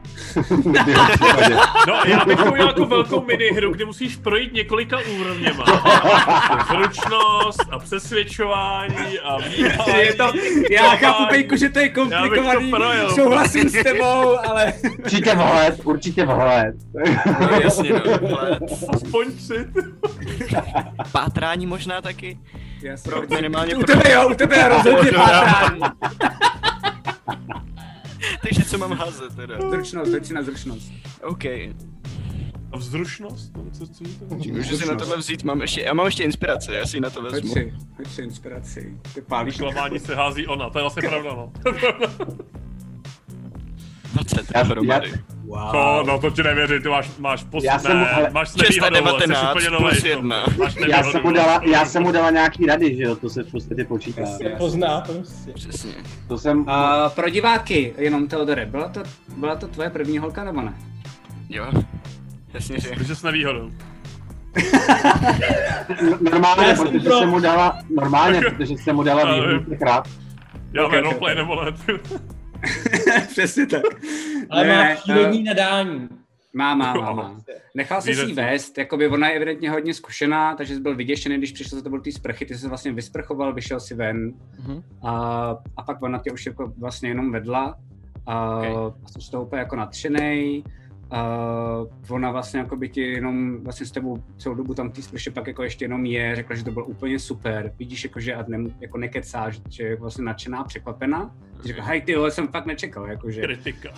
No, já bych to udělal jako velkou minihru, kde musíš projít několika úrovněma. Zručnost a přesvědčování a výhaj. je to, já chápu, Pejku, že to je komplikovaný, projel. souhlasím s tebou, ale... Určitě vhled, určitě vhled. No, jasně, no. ale Aspoň tři. Pátrání možná taky. Jasně. Pro minimálně U pro... tebe jo, u tebe je rozhodně pátrání. Takže co mám házet teda? Zručnost, začíná zručnost. OK. A vzrušnost? No, co, co to? Můžu si na tohle vzít, mám ještě, já mám ještě inspiraci, já si na to Hoď vezmu. si, hoď si inspiraci. Ty pálíš. Klamání se hází ona, to je vlastně pravda, no. 20 Já- dohromady. Wow. To, no to ti nevěřím, ty máš, máš pos... Já jsem mu- ne, ale- máš s nevýhodou, jsi 619 úplně novej, Já nevýhodu, jsem, mu dala, já jsem mu dala nějaký rady, že jo, to se v podstatě počítá. Jasně. Pozná prostě. Přesně. To jsem, A pro diváky, jenom Teodore, byla to, byla to tvoje první holka nebo ne? Jo. Jasně, že. Protože s nevýhodou. normálně, Já jsem protože pro- jsem mu dala, normálně, protože jsem mu dala výhodu třikrát. Já Okay, okay, okay. roleplay nebo ne. Přesně tak. Ale Ne, má eh, přírodní nadání. Má, má, má, má. Nechal se si vést, jakoby ona je evidentně hodně zkušená, takže jsi byl vyděšený, když přišel za tebou ty sprchy, ty jsi se vlastně vysprchoval, vyšel si ven Mhm. a, a pak ona tě už jako vlastně jenom vedla a, Okay. a jsi z toho úplně jako nadšenej. A ona vlastně jako by ti jenom vlastně s tebou celou dobu tam té sprše pak jako ještě jenom je, řekla, že to bylo úplně super. Vidíš jako, že a ne, jako nekecá, že, že je vlastně nadšená, překvapená. Řekla, hej ty jo, jsem fakt nečekal, jakože, Kritika.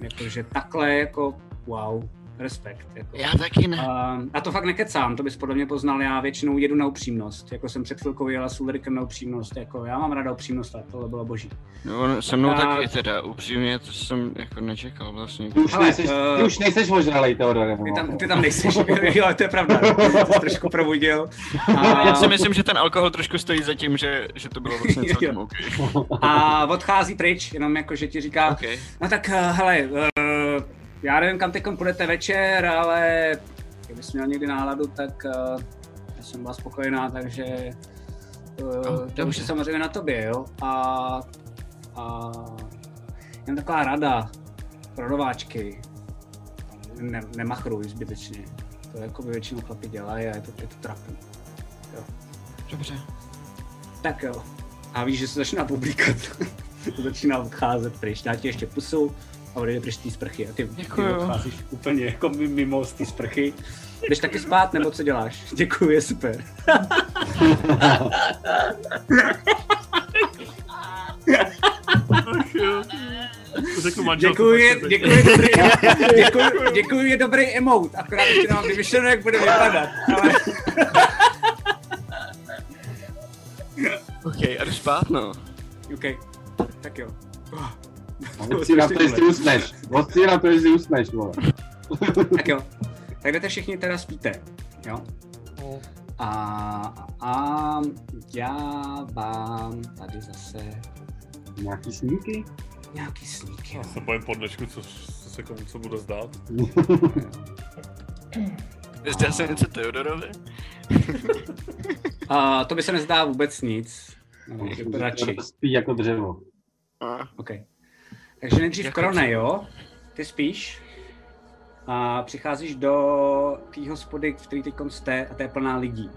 jakože takhle jako wow, respekt. Jako. Já taky ne. A, a to fakt nekecám, to bys podle mě poznal, já většinou jedu na upřímnost, jako jsem před chvilkou jela s Ulrikem na upřímnost, jako já mám ráda upřímnost a tohle bylo boží. No, se mnou A- taky teda, upřímně, to jsem jako nečekal vlastně. Ty už, Ale, nejseš, eh, ty už nejseš ožralej, Teodore. Ty tam, ty tam nejseš, jo, to je pravda, to trošku probudil. A, Já si myslím, že ten alkohol trošku stojí za tím, že, že to bylo vlastně celkem OK. a odchází pryč, jenom jako, že ti říká, OK. no tak eh, hele, uh, já nevím, kam teď půjdete večer, ale kdybys měl někdy náladu, tak uh, já jsem byla spokojená, takže uh, Oh, to už je samozřejmě na tobě, jo. A, a jen taková rada pro nováčky. Ne, nemachruj zbytečně. To jako by většinou chlapi dělají a je to, je to trapný. Dobře. Tak jo. A víš, že se začíná publikat. to začíná odcházet pryč. Dá ti ještě pusu a odejde pryč z té sprchy. A ty, ty odcházíš úplně jako mi- mimo z té sprchy. Jdeš taky spát, nebo co děláš? Děkuji, je super. Děkuji, děkuji, dobrý, děkuji, děkuji, je dobrý emote, akorát ještě nemám vymyšleno, jak bude vypadat. Ale OK, a jdu spát, no. OK, tak jo. Hoď si na to, jestli usneš. Hoď si na to, jestli usneš, vole. Tak jo. Tak jdete všichni teda spíte, jo? A, a já vám tady zase Nějaký sníky? nějaký sník, jo. Já se bojím po dnešku, co, co se komu co bude zdát. Zdá se něco Teodorovi? A to by se nezdá vůbec nic. No, radši. Spí jako dřevo. A, OK. Takže nejdřív Jako Krone, jo? Ty spíš a přicházíš do té hospody, v které teď jste a to je plná lidí.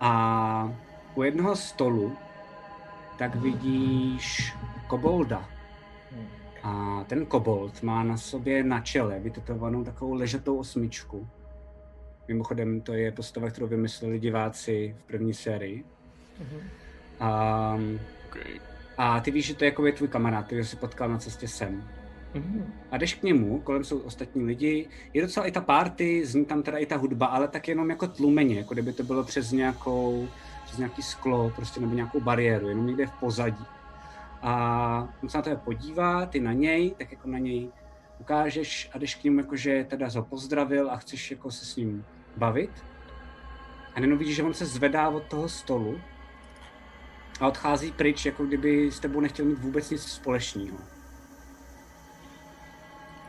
A u jednoho stolu tak vidíš kobolda. A ten kobold má na sobě na čele vytetovanou takovou ležatou osmičku. Mimochodem, to je postava, kterou vymysleli diváci v první sérii. A, OK. A ty víš, že to je jako je tvůj kamarád, který jsi potkal na cestě sem. Mhm. A jdeš k němu, kolem jsou ostatní lidi, je docela i ta party, zní tam teda i ta hudba, ale tak jenom jako tlumeně, jako kdyby to bylo přes nějakou, přes nějaký sklo, prostě nebo nějakou bariéru, jenom někde v pozadí. A on se na tebe podívá, ty na něj, tak jako na něj ukážeš a jdeš k němu jakože teda ho pozdravil a chceš jako se s ním bavit. A jenom vidíš, že on se zvedá od toho stolu a odchází pryč, jako kdyby s tebou nechtěl mít vůbec nic společného.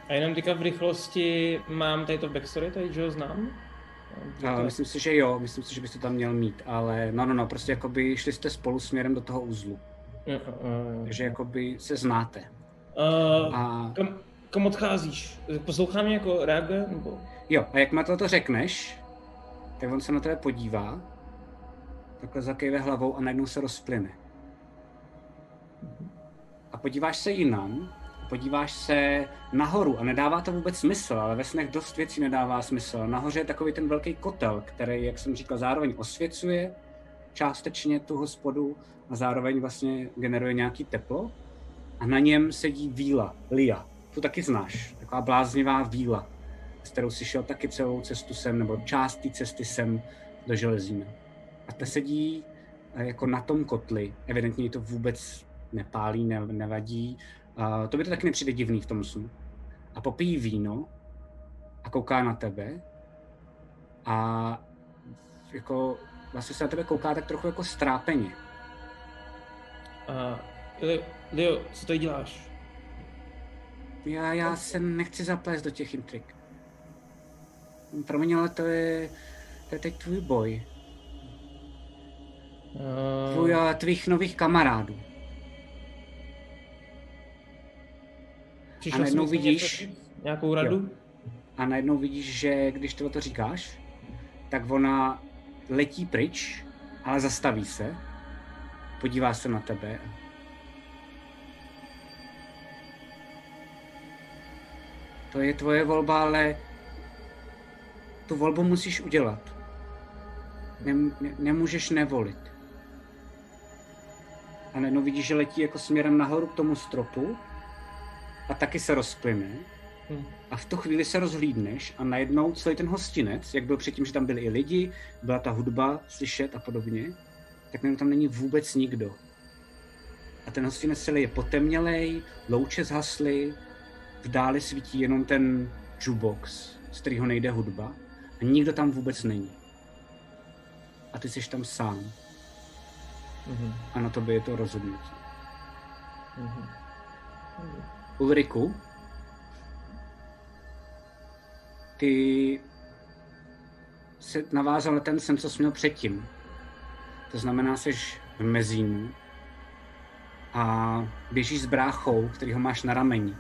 A jenom teďka v rychlosti mám tady to backstory, tady, že ho znám. Uh, myslím si, že jo, myslím si, že bys to tam měl mít, ale no, no, no, prostě jakoby šli jste spolu směrem do toho uzlu, Jo, jo. takže jakoby se znáte. Uh, A kam, kam odcházíš? Poslouchá mě jako reaguje? Nebo? jo, a jakmile to řekneš, tak on se na tebe podívá, takhle zakejve hlavou a najednou se rozplyne. A podíváš se jinam, podíváš se nahoru a nedává to vůbec smysl, ale ve snech dost věcí nedává smysl. Nahoře je takový ten velký kotel, který, jak jsem říkal, zároveň osvěcuje částečně tu hospodu a zároveň vlastně generuje nějaký teplo. A na něm sedí víla, Lia. Tu taky znáš, taková bláznivá víla, s kterou si šel taky celou cestu sem, nebo část té cesty sem do Železína. A ta sedí eh, jako na tom kotli. Evidentně to vůbec nepálí, ne, nevadí. Uh, to by to taky nepřijde divný v tom snu. A popíjí víno a kouká na tebe a jako vlastně se na tebe kouká tak trochu jako strápeně. Uh, Leo, Leo, co tady děláš? Já, já se nechci zaplést do těch intrik. Promiň, ale to je, to je teď tvůj boj. Tvůj a tvých nových kamarádů. přišel a najednou vidíš- něco? Nějakou radu? A najednou vidíš, že když ty to říkáš, tak ona letí pryč, ale zastaví se, podívá se na tebe. To je tvoje volba, ale tu volbu musíš udělat. Nem, ne, nemůžeš nevolit. A najednou vidíš, že letí jako směrem nahoru k tomu stropu a taky se rozplyne. Hm. A v tu chvíli se rozhlídneš a najednou celý ten hostinec, jak byl předtím, že tam byli i lidi, byla ta hudba slyšet a podobně, tak najednou tam není vůbec nikdo. A ten hostinec celý je potemnělej, louče zhasly, v dáli svítí jenom ten jukebox, z kterého nejde hudba a nikdo tam vůbec není. A ty jsi tam sám Mhm. a na tobě je to rozhodnutí. Mhm. Ulriku, ty se navázal na ten sen, co jsi měl předtím. To znamená, jsi v mezínu a běžíš s bráchou, který ho máš na rameni.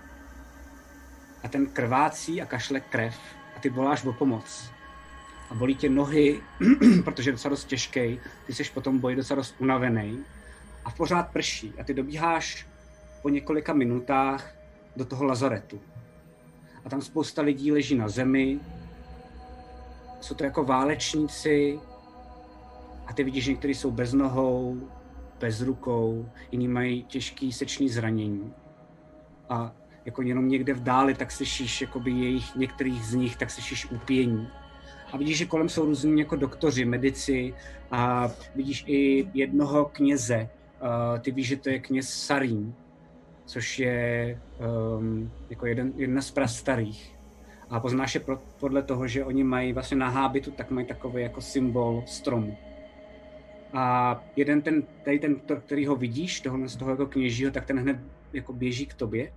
A ten krvácí a kašle krev a ty voláš o pomoc. A bolí tě nohy, protože je docela dost těžký, ty jsi po tom boji docela dost unavený a pořád prší a ty dobíháš po několika minutách do toho lazaretu. A tam spousta lidí leží na zemi, jsou to jako válečníci a ty vidíš, že někteří jsou bez nohou, bez rukou, jiní mají těžký sečný zranění. A jako jenom někde v dáli, tak slyšíš jakoby jejich, některých z nich, tak slyšíš úpění. A vidíš, že kolem jsou různí jako doktoři, medici a vidíš i jednoho kněze. A ty víš, že to je kněz Sarín, což je um, jako jeden, jedna z prastarých. A poznáš je pro, podle toho, že oni mají vlastně na hábitu, tak mají takový jako symbol stromu. A jeden ten, tady ten, který ho vidíš, toho, z toho jako kněžího, tak ten hned jako běží k tobě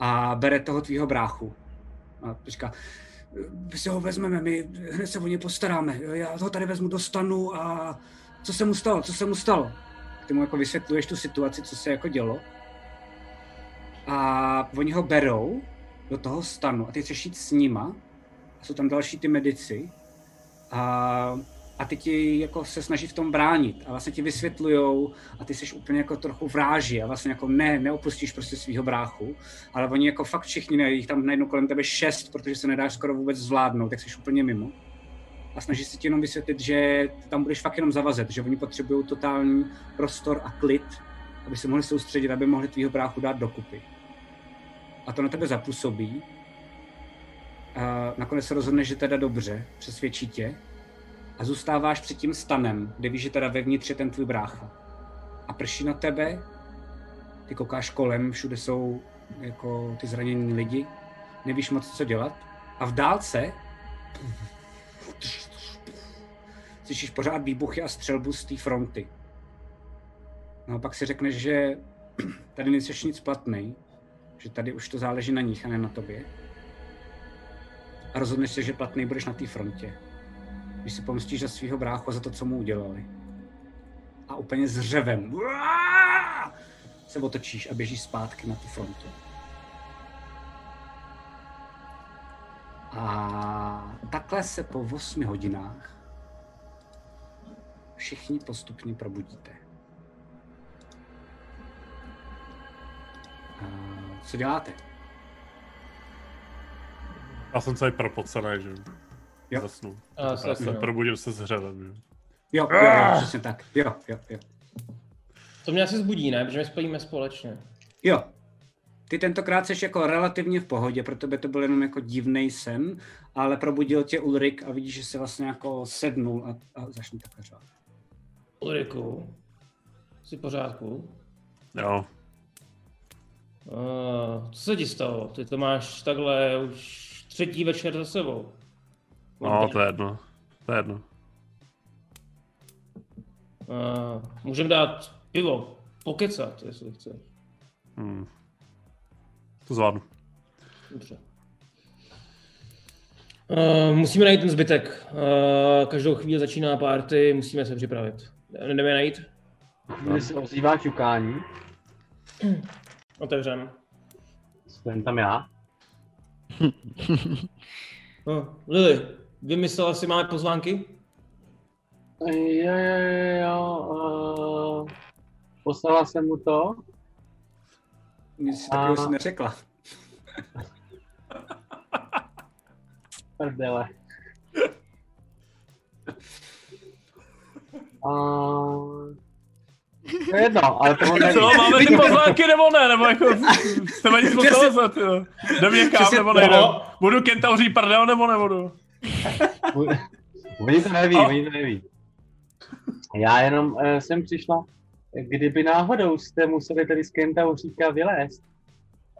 a bere toho tvýho bráchu. A říká, si ho vezmeme, my hned se o ně postaráme, já ho tady vezmu do stanu a co se mu stalo, co se mu stalo? Ty mu jako vysvětluješ tu situaci, co se jako dělo. A oni ho berou do toho stanu a ty chceš jít s nima. A jsou tam další ty medici. A, a ty ti jako se snaží v tom bránit a vlastně ti vysvětlujou a ty jsi úplně jako trochu vráži a vlastně jako ne, neopustíš prostě svého bráchu, ale oni jako fakt všichni, ne, jich tam najednou kolem tebe šest, protože se nedáš skoro vůbec zvládnout, tak jsi úplně mimo. A snaží se ti jenom vysvětlit, že tam budeš fakt jenom zavazet, že oni potřebují totální prostor a klid, aby se mohli soustředit, aby mohli tvýho bráchu dát dokupy. A to na tebe zapůsobí. A nakonec se rozhodneš, že teda dobře, přesvědčí tě. A zůstáváš před tím stanem, kde víš, že teda vevnitř je ten tvůj brácha. A prší na tebe, ty koukáš kolem, všude jsou jako ty zranění lidi, nevíš moc, co dělat. A v dálce slyšíš pořád výbuchy a střelbu z té fronty. No a pak si řekneš, že tady nejseš nic platný, že tady už to záleží na nich a ne na tobě. a rozhodneš se, že platný budeš na té frontě. Když si pomstíš za svého bráchu za to, co mu udělali. A úplně s řevem se otočíš a běžíš zpátky na tu frontu. A takhle se po 8 hodinách všichni postupně probudíte. A co děláte? Já jsem celý propocený, že Jo. zasnu. A se no. probudím se s hřevem? Jo, jo, jo, přesně tak. Jo, jo, jo. To mě asi zbudí, ne? Protože my spíme společně. Jo. Ty tentokrát jsi jako relativně v pohodě, pro tebe to byl jenom jako divný sen, ale probudil tě Ulrik a vidíš, že se vlastně jako sednul a, a začne takhle řvát. Ulriku, jsi v pořádku? Jo. Uh, co se ti stalo? Ty to máš takhle už třetí večer za sebou. No, to je jedno. To je jedno. Uh, můžeme dát pivo, pokecat, jestli chceš. Hmm. To zvládnu. Dobře. Uh, musíme najít ten zbytek. Uh, každou chvíli začíná party, musíme se připravit. Jdeme je najít? Chvíli se ozývá ťukání. Otevřem. Jsem tam já. No, Lily, vymyslela si máme pozvánky? Jo, jo, jo, jo. Uh, poslala jsem mu to. Nic si takového si neřekla. Prdele. Uh, to je jedno, ale to neví. Co, máme ty pozvánky nebo ne? Nebo jako, chceme nic poslouchat, jo. Jdem někam, nebo nejdem. No. Budu kentauří prdel, nebo nebudu? Oni to neví, oni to neví. Já jenom uh, jsem přišla, kdyby náhodou jste museli tady z Kentauříka vylézt,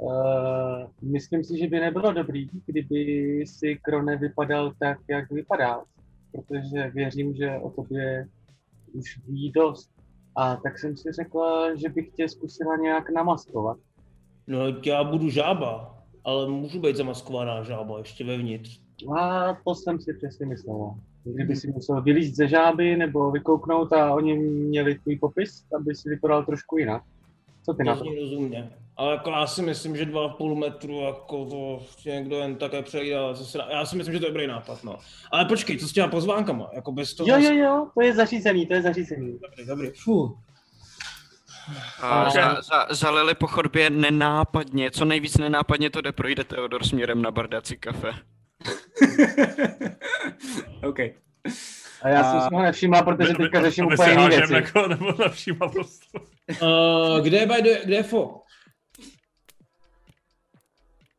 uh, myslím si, že by nebylo dobrý, kdyby si Krone vypadal tak, jak vypadá, protože věřím, že o tobě už ví dost. A tak jsem si řekla, že bych tě zkusila nějak namaskovat. No, já budu žába, ale můžu být zamaskovaná žába ještě vevnitř. A to jsem si přesně myslela. Kdyby si musel vylízt ze žáby nebo vykouknout a oni měli tvůj popis, aby si vypadal trošku jinak. Co ty na To to? zní rozumně. Ale jako já si myslím, že dva a půl metru, jako to někdo jen také zase, já si myslím, že to je dobrý nápad, no. Ale počkej, co s těma pozvánkama? Jako bez toho... Jo, jo, jo, to je zařízený, to je zařízený. Dobrý, dobrý. Fuh. A za, za, za Lily po chodbě nenápadně, co nejvíc nenápadně to jde, projde Teodor směrem na bardací kafe. OK. A já A- jsem si ho nevšimla, protože teďka řeším úplně se jiné věci. Jako, nebo na všíma prostě. Uh, kde je, by the, kde je Fo?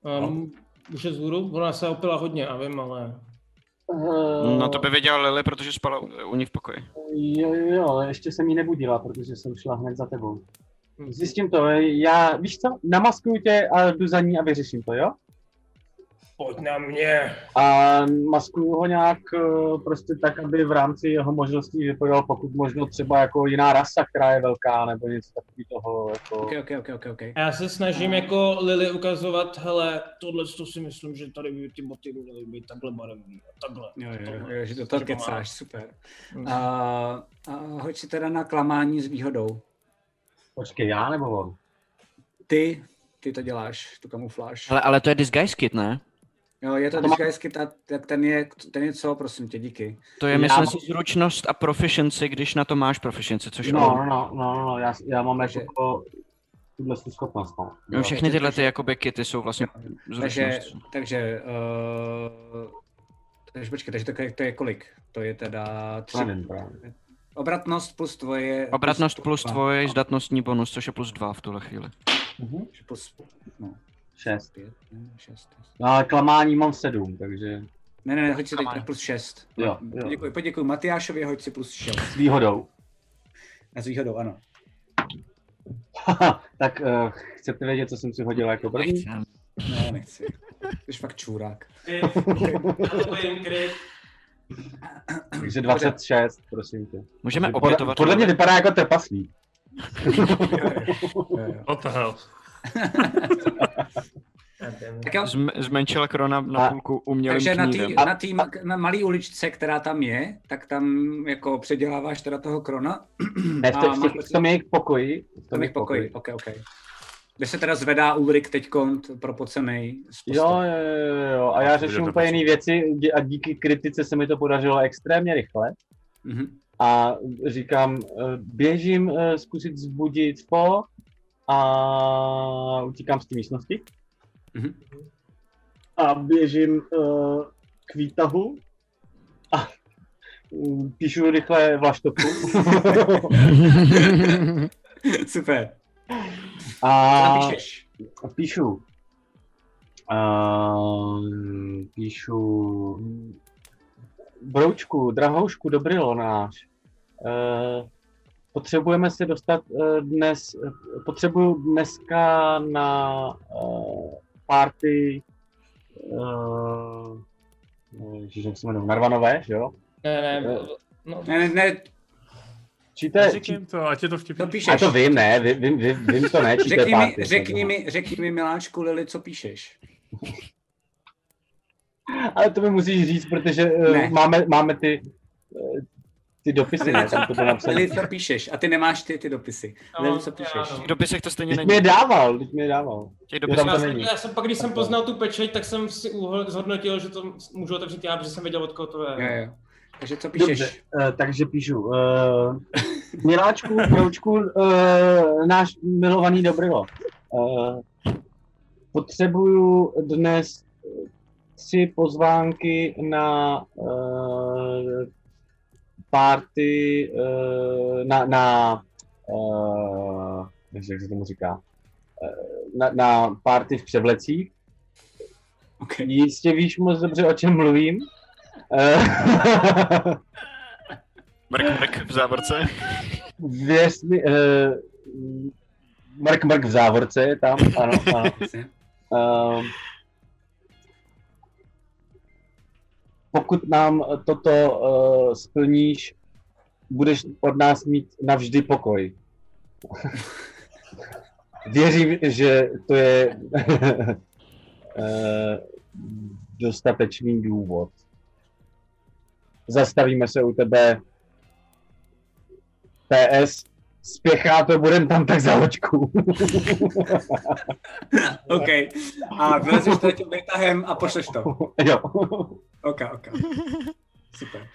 Um, už je vzhůru? Ona se opila hodně, já vím, ale... Uh, No to by věděla Lily, protože spala u, u ní v pokoji. Jo, jo, jo, ještě jsem jí nebudila, protože jsem šla hned za tebou. Zjistím to, já, víš co, namaskuju tě a jdu za ní a vyřeším to, jo? Pojď na mě. A maskuju ho nějak eh, prostě tak, aby v rámci jeho možností vypadal pokud možno třeba jako jiná rasa, která je velká, nebo něco takového, jako... OK, OK, OK, OK, OK. A já se snažím jako Lily ukazovat, hele, tohle to si myslím, že tady by ty boty měly být takhle barevný a takhle. Jo, jo, Tohle. jo, že to má- kecáš, super. Hmm. A, a hoď si teda na klamání s výhodou. Počkej, já nebo on? Ty, ty to děláš, tu kamufláž. Ale, ale to je disguise kit, ne? Jo, je to to má- disguise kit, a- tak ten je, ten je co, prosím tě, díky. To je, Já myslím mám- si, zručnost a proficiency, když na to máš proficiency, což No, on. no, no, no, no, já, já mám Takže- jako tuhle tu schopnost, no. Jo, všechny takže- tyhle ty jakoby kity jsou vlastně Takže, zručnost. takže, uh, takže počkej, takže to, je- to je kolik? To je teda tři. Nevím právě. Obratnost plus tvoje... Obratnost plus dva. tvoje zdatnostní bonus, což je plus dva v tuhle chvíli. Mhm. Plus, no, Šest. pět, ne, šest. No, ale klamání mám sedm, takže Ne, ne, ne, hoď si teď plus šest. Jo, jo. Poděkuji, poděkuji Matyášovi, hoď si plus šest. s výhodou. A s výhodou, ano. tak uh, chcete vědět, co jsem si hodil jako první? Ne, nechci. Jsi fakt čůrák. Takže 26, prosím tě. Můžeme opětovat. podle mě vypadá jako trpaslík. What the hell? Tak jo, Zm, zmenšila korona na A- půlku umělým takže na té knívem. na tý ma- na malý uličce, která tam je, tak tam jako předěláváš teda toho krona. Ne, v, to, v, v tom jejich pokoji. V tom jejich pokoji. Ok, ok. Kde se teda zvedá Ulrik teďkont propocenej z Jo, jo, jo, jo. A já řeším úplně jiné věci dí- a díky kritice se mi to podařilo extrémně rychle. Mhm. A říkám, eh, běžím eh, zkusit zbudit Fo a utíkám z té místnosti. Mhm. A běžím uh, k výtahu a mm, píšu rychle vlaštovku. Super. A píšeš? píšu. Uh, píšu Broučku, drahoušku, Dobrilonář. Uh, potřebujeme se dostat uh, dnes, potřebuju dneska na uh, party uh, Ježiš, jak se jmenuje, Narvanové, že jo? Ne, ne, no, Ne, ne, ne, Číte, Řekni to, ať je to to vtipný. a píšeš. to vím, ne, vím, vím, vím, vím to ne, číte Řekni mi, party. řekni mi, řekni mi, miláčku Lili, co píšeš. Ale to mi musíš říct, protože Ne. máme, máme ty, ty dopisy, ne, tam to. Lili, co píšeš? A ty nemáš ty, ty dopisy. No, Lili, co já píšeš? no. V dopisech to stejně Teď není. mi je dával, teď mi je dával. Těch dopisů tam Já to jsem, není. já jsem pak, když jsem poznal tu pečeť, tak jsem si uhl- zhodnotil, že to můžu otevřít já, protože jsem věděl, od koho to je. Jo, jo. Takže co píšeš? Dobře, uh, takže píšu. Uh, miláčku, broučku, uh, náš milovaný Dobrilo. Uh, potřebuju dnes tři pozvánky na uh, party, uh, na, na uh, nevím, jak se tomu říká, uh, na, na party v Převlecích. Okay. Jistě víš moc dobře, o čem mluvím. Eh, Mrk, mrk v závorce. Věř mi, uh, mrk mrk v závorce je tam, ano, ano. Um, pokud nám toto uh, splníš, budeš od nás mít navždy pokoj. Věřím, že to je uh, dostatečný důvod. Zastavíme se u tebe. PS, spěchá to, budem tam tak za hoďku. OK. A vylezeš to tím vytahem a pošleš to. jo. OK, OK. Super.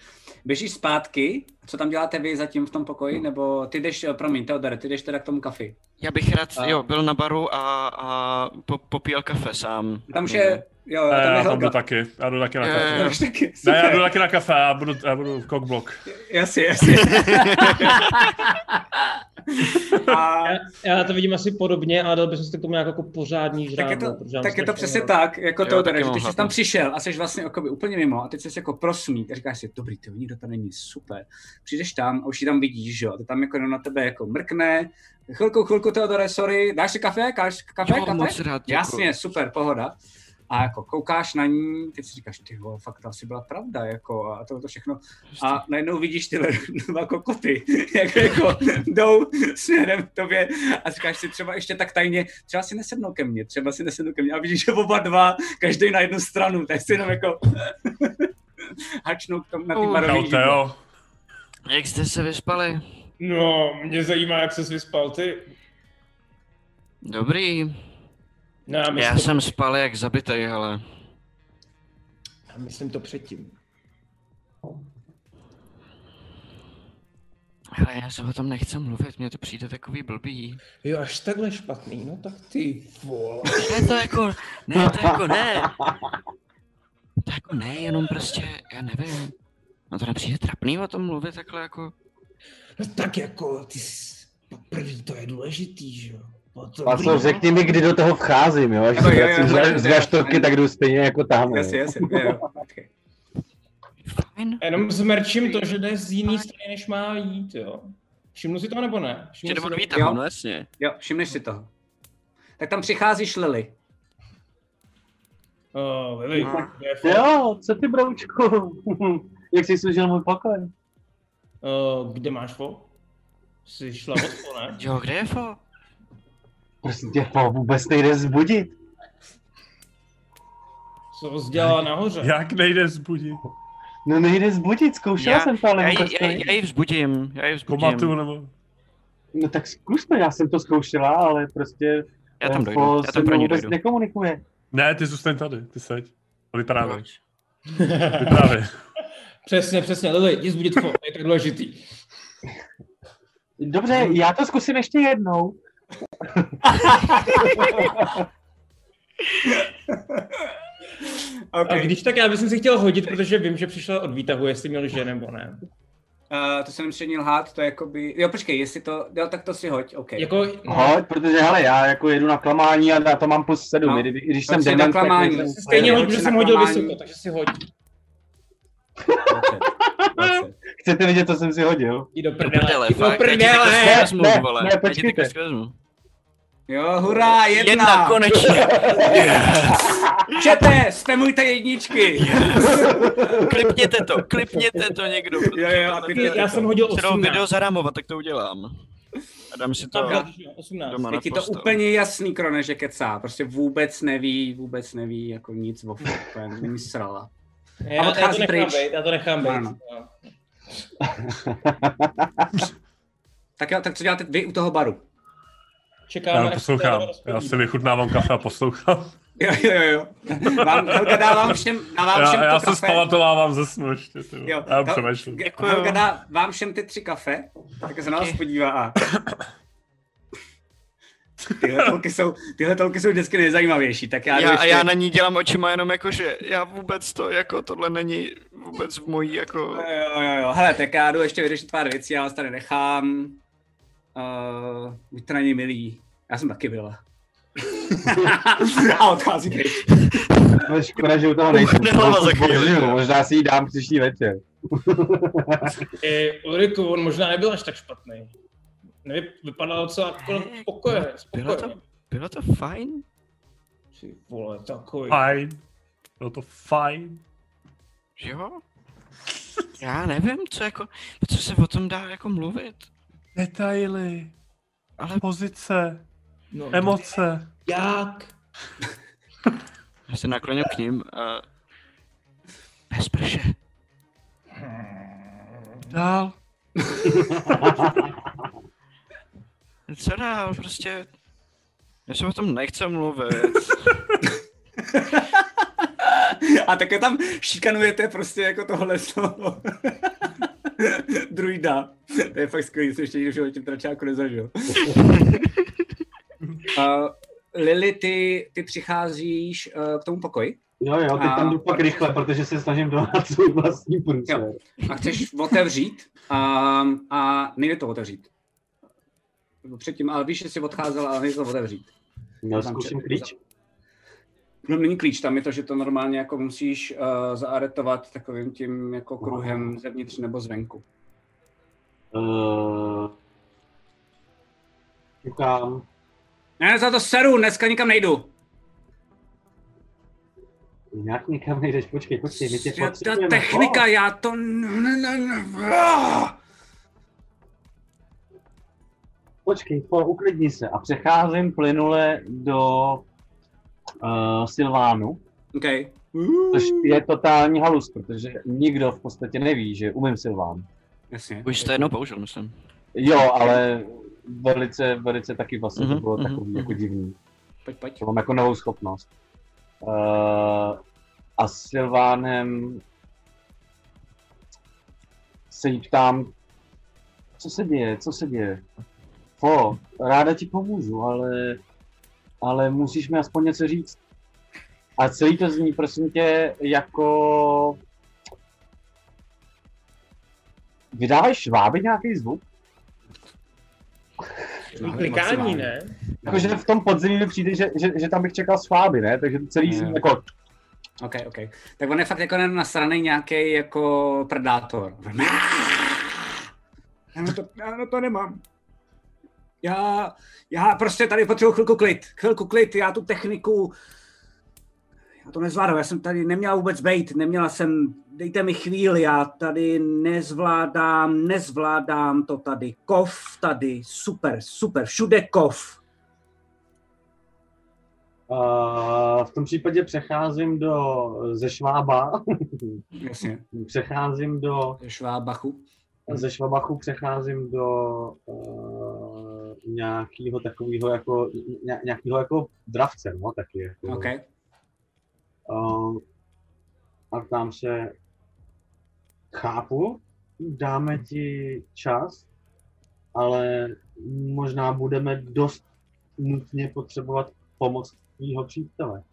Běžíš zpátky? Co tam děláte vy zatím v tom pokoji? Nebo ty jdeš, promiň, Teodore, ty jdeš teda k tomu kafi. Já bych rád, A- jo, byl na baru a, a po, popíjel kafe sám. Tam už je, jo, Ne, tam je já tam jdu taky, já jdu taky na Jo, kafe. Už taky, Ne, já jdu taky na kafe, já budu, já budu cockblock. Jasně, jasně. a, Já, já to vidím asi podobně, ale dal bych si k tomu nějak jako pořádný žrádlo. tak je to, protože já tak je to přesně tak, jako taky že ty jsi tam přišel a jsi vlastně jakoby úplně mimo a teď jsi jako prosmít a říkáš si, dobrý, ty nikdo tam není, super. Přijdeš tam a už ji tam vidíš, že jo, to tam jako na tebe jako mrkne, chvilku, chvilku, Teodore, sorry, dáš si kafe, káš kafe, Jo, kafe? moc rád. Jasně, super, pohoda. A jako koukáš na ní, teď si říkáš, ty vole, fakt to asi byla pravda, jako a to, to všechno. A najednou vidíš tyhle dva kokoty, jak jako jdou směrem k tobě a říkáš si třeba ještě tak tajně, třeba si nesednou ke mně, třeba si nesednou ke mně a vidíš, že oba dva, každý na jednu stranu, tak si jenom jako hačnou k tomu na ty barový Čau, Teo. Jak jste se vyspali? No, mě zajímá, jak jsi vyspal ty. Dobrý. No, já myslím, Já jsem spal jak zabitej, ale já myslím to předtím. ale já se o tom nechci mluvit, mně to přijde takový blbý. Jo, až takhle špatný, no tak ty vole. Ne, to jako, ne, to jako ne. To jako ne, jenom prostě, já nevím. No to nepřijde trapný o tom mluvit takhle jako... No tak jako, ty jsi, první to je důležitý, že jo. Paco, řekni mi, kdy do toho vcházím, jo? Až Jo, se jo, vracím jo, z- jo, z jo. gaštovky, tak jdu stejně jako tam. Jasně, jasně. Jenom zmerčím to, že jde z jiný strany, než má jít, jo. Všimnu si toho nebo ne? Všimnu si toho? výtahu, Jo. no jasně. Jo, všimneš si toho. Tak tam přicházíš Lily. Oh, No. fakt. Jo, co ty, broučku? Jak jsi služil můj pokoj? Uh, kde máš fo? Jsi šla od fo, ne? Jo, kde je Fo? Prosím tě, po, vůbec nejde zbudit. Co jsi dělala nahoře? Jak nejde zbudit? No nejde zbudit, zkoušel Já- jsem to, ale Já, vůbec to já, já ji vzbudím, já ji Komatu vzbudím. nebo... No tak zkus to, já jsem to zkoušela, ale prostě Já tam eh, dojdu, Fo já se tam pro ní vůbec dojdu. nekomunikuje. Ne, ty zůstaň tady, ty seď. A vyprávěj. Proč? Vyprávěj. Přesně, přesně, Lili, jdi zbudit fo, to je tak důležitý. Dobře, já to zkusím ještě jednou. A Okay. když tak já bych si chtěl hodit, protože vím, že přišla od výtahu, jestli měl že nebo ne. Uh, to jsem nemusel lhát, to je jakoby... Jo, počkej, jestli to... Jo, tak to si hoď, OK. Jako, no, Hoď, protože hele, já jako jedu na klamání a na to mám plus 7, No. když, když jsem si na dement, tak klamání. nejsem- stejně hoď protože jsem hodil klamání. vysoko, takže si hoď. 20. 20. Chcete vidět, co jsem si hodil? Jdi do Do prdele. prdele, do fakt, já ti ty prdele. Ne, ne, ty počkejte. Jo, hurá, jedna! Jedna, konečně. Čete, stemujte jedničky! Klipněte to, klipněte to někdo. Jo, jo, a ty- Já jsem hodil Chci to 18. video zarámovat, tak to udělám. A dám si to jo, 18. doma na Je ti to úplně jasný, Krone, že kecá. Prostě vůbec neví, vůbec neví jako nic o fotbale, není srala. Já, já to nechám pryč. být, já to nechám být. Ano. No. Tak jo, tak co děláte vy u toho baru? Čekáme, Já poslouchám. to Já si vychutnávám kafe a poslouchám. Jo, jo, jo. Vám, Helga dá vám všem, dá vám všem Já, já to se kafe. zpamatovávám ze snu ještě. Jo, Já Hel- přemýšlím. Ge- Helga dá vám všem ty tři kafe, tak se na vás podívá a... Tyhle tolky jsou, tyhle tolky jsou vždycky nejzajímavější, tak já, Já, a ještě... já na ní dělám očima jenom jako, že já vůbec to, jako tohle není vůbec v mojí, jako... Jo, jo, jo. Hele, tak já jdu ještě vyřešit pár věcí, já vás tady nechám. Uh, buďte na něj milí. Já jsem taky byla. a odchází pryč. No, škoda, že u toho nejsem. Možná si ji dám příští večer. I Ulriku, on možná nebyl až tak špatný. Nevy, vypadal docela jako pokoje. Bylo to, bylo to fajn? Ty vole, takový. Fajn. Bylo to fajn. Jo? Já nevím, co jako, co se o tom dá jako mluvit. Detaily. Ale Pozice. No, Emoce. Jak? já se nakloním k ním a... Bez prše. Dál. Co dál, prostě... Já se o tom nechci mluvit. A také tam šikanujete prostě jako tohle toho druida. To je fakt skvělý, jsem ještě nikdy v životě jako nezažil. uh, Lily, ty, ty přicházíš uh, k tomu pokoji Jo, jo, teď A- tam jdu pak rychle, protože se snažím dohnat svůj vlastní průser. Jo. a chceš otevřít um, a nejde to otevřít. Předtím, ale víš, že jsi odcházel, ale nejde to otevřít. No, Tam zkusím klíč. No, není klíč, tam je to, že to normálně jako musíš uh, zaaretovat takovým tím jako kruhem zevnitř nebo zvenku. Uh. Ne, za to seru, dneska nikam nejdu. Nějak někam nejdeš, počkej, počkej, my tě Ta technika, Oh, já to... Počkej, po, uklidni se. A přecházím plynule do uh, Silvánu, OK. což je totální halus, protože nikdo v podstatě neví, že umím Silván. Jasně. Už jste jednou použil, myslím. Jo, ale velice, velice taky vlastně to Mhm, bylo mhm, takový jako mhm. divný. Pojď, pojď. To mám jako novou schopnost. Uh, a s Silvánem se jí ptám, co se děje, co se děje. Fo, ráda ti pomůžu, ale, ale musíš mi aspoň něco říct. A celý to zní, prosím tě, jako... Vydávají šváby nějaký zvuk? Klikání, ne? Jakože v tom podzemí mi přijde, že, že, že tam bych čekal šváby, ne? Takže to celý zní jako... OK, OK. Tak on je fakt jako nasraný nějaký jako predátor. Já na to, já na to nemám. Já, já prostě tady potřebuji chvilku klid. Chvilku klid, já tu techniku... Já to nezvládám, já jsem tady neměla vůbec bejt, neměla jsem, dejte mi chvíli, já tady nezvládám, nezvládám to tady. Kov tady, super, super, všude kov. Uh, v tom případě přecházím do ze Švába, Jasně. přecházím do Švábachu. ze Švabachu přecházím do uh, nějakého takového jako, ně, nějakého jako dravce, no, taky. Jako, OK. uh, a ptám se, chápu, dáme ti čas, ale možná budeme dost nutně potřebovat pomoc tvýho přítele.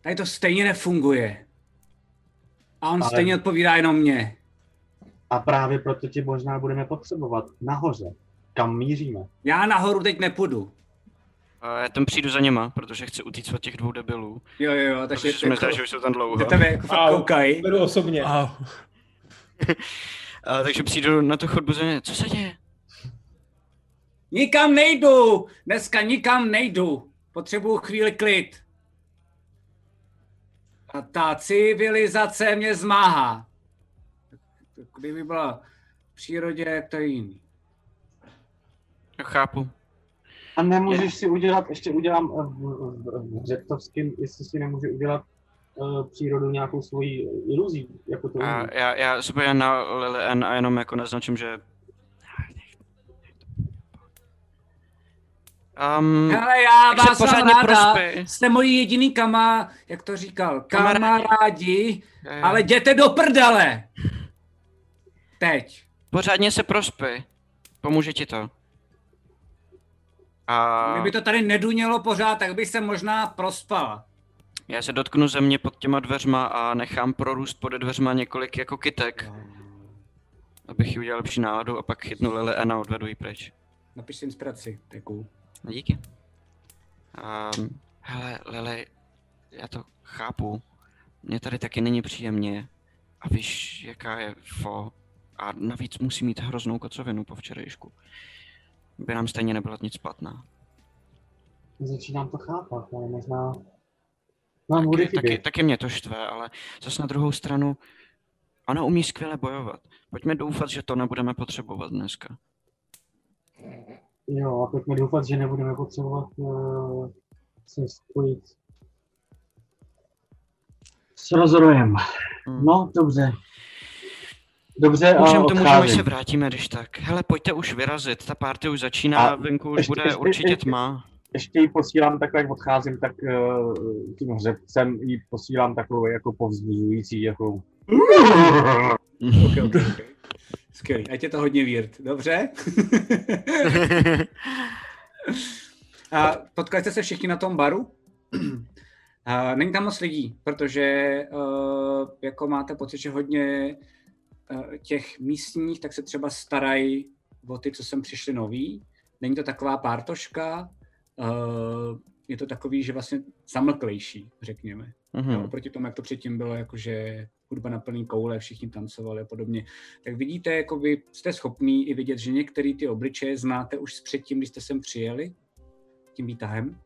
Tady to stejně nefunguje. A on Ale- stejně odpovídá jenom mě. A právě proto tě možná budeme potřebovat nahoře, kam míříme. Já nahoru teď nepůjdu. A já tam přijdu za něma, protože chci utíct od těch dvou debilů. Jo, jo, jo, takže mi zdá, jako, že už jsou tam dlouho. tebe jako fakt Au. koukají. Beru osobně. Au. A, takže přijdu na tu chodbu za ně. Co se děje? Nikam nejdu! Dneska nikam nejdu. Potřebuju chvíli klid. A ta civilizace mě zmáhá. Kdyby byla v přírodě, jak to je jiný. Já chápu. A nemůžeš si udělat, ještě udělám eh, v, Řeptovském, jestli si nemůže udělat uh, přírodu nějakou svoji iluzí, jako to A umí. já, já se podívám na Ann a jenom jako naznačím, že... Um, Ale já vás mám ráda. prospěj. Jste moji jediný kama, jak to říkal, Kamarádi. kamarádi, ale jděte do prdele. Teď. Pořádně se prospěj. Pomůže ti to. A Kdyby to tady nedunělo pořád, tak bych se možná prospal. já se dotknu země pod těma dveřma a nechám prorůst pod dveřma několik jako kytek. Abych jí udělal lepší náladu a pak chytnu Lily a odvedu ji pryč. Napiš si inspiraci, to je cool. No díky. Um, hele, Lily, já to chápu. Mně tady taky není příjemně. A víš, jaká je fo. A navíc musí mít hroznou kocovinu po včerejšku. By nám stejně nebyla nic špatná. Začínám to chápat, ale možná nám Taky, taky, taky mě to štve, ale zase na druhou stranu, ona umí skvěle bojovat. Pojďme doufat, že to nebudeme potřebovat dneska. Jo, a pojďme doufat, že nebudeme potřebovat uh, se spojit s rozrojem. Hmm. No, dobře. Dobře, a Můžeme to můžeme, se vrátíme, když tak. Hele, pojďte už vyrazit, ta party už začíná, A venku už ještě- bude ještě- určitě ještě- tma. Ještě ji posílám takhle, jak odcházím, tak uh, tím hřebcem ji posílám takovou jako povzbuzující, jako Okay, okay, okay. Skvělý, ať je to hodně weird, dobře? A potkali jste se všichni na tom baru? A není tam moc lidí, protože uh, jako máte pocit, že hodně těch místních, tak se třeba starají o ty, co sem přišli noví. Není to taková pártoška, uh, je to takový, že vlastně zamlklejší, řekněme. Mhm. Jo, oproti tomu, jak to předtím bylo, jakože hudba na plný koule, všichni tancovali a podobně. Tak vidíte, jakoby jste schopný i vidět, že některé ty obličeje znáte už předtím, když jste sem přijeli, tím výtahem,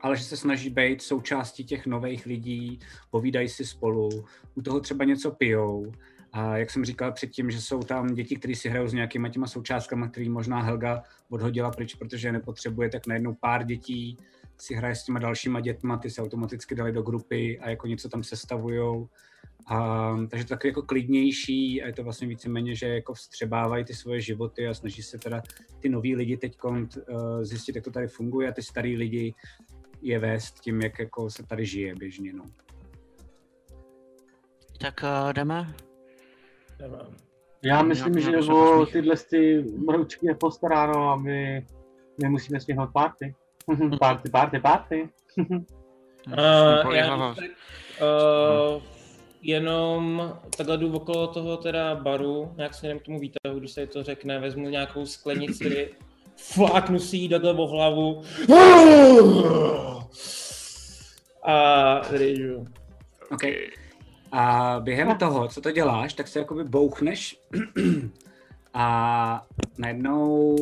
ale že se snaží být součástí těch nových lidí, povídají si spolu, u toho třeba něco pijou. A jak jsem říkal předtím, že jsou tam děti, které si hrajou s nějakýma těma součástkama, který možná Helga odhodila pryč, protože je nepotřebuje, tak najednou pár dětí si hraje s těma dalšíma dětma, ty se automaticky dali do grupy a jako něco tam sestavujou. A, takže to takový jako klidnější a je to vlastně víceméně, že jako vstřebávají ty svoje životy a snaží se teda ty noví lidi teď uh, zjistit, jak to tady funguje a ty starý lidi je vést tím, jak jako se tady žije běžně. No. Tak uh, jdeme? Nemám. Já myslím, Nějak- že o tyhle ty mroučky je postaráno a my, my musíme stihnout party. party, party, party. A Bolí já tak, uh, jenom takhle jdu okolo toho teda baru, nějak směrem k tomu výtahu, když se to řekne, vezmu nějakou sklenici, fláknu si jí takhle o hlavu a rýžu. Okay. A během toho, co to děláš, tak se jakoby bouchneš a najednou,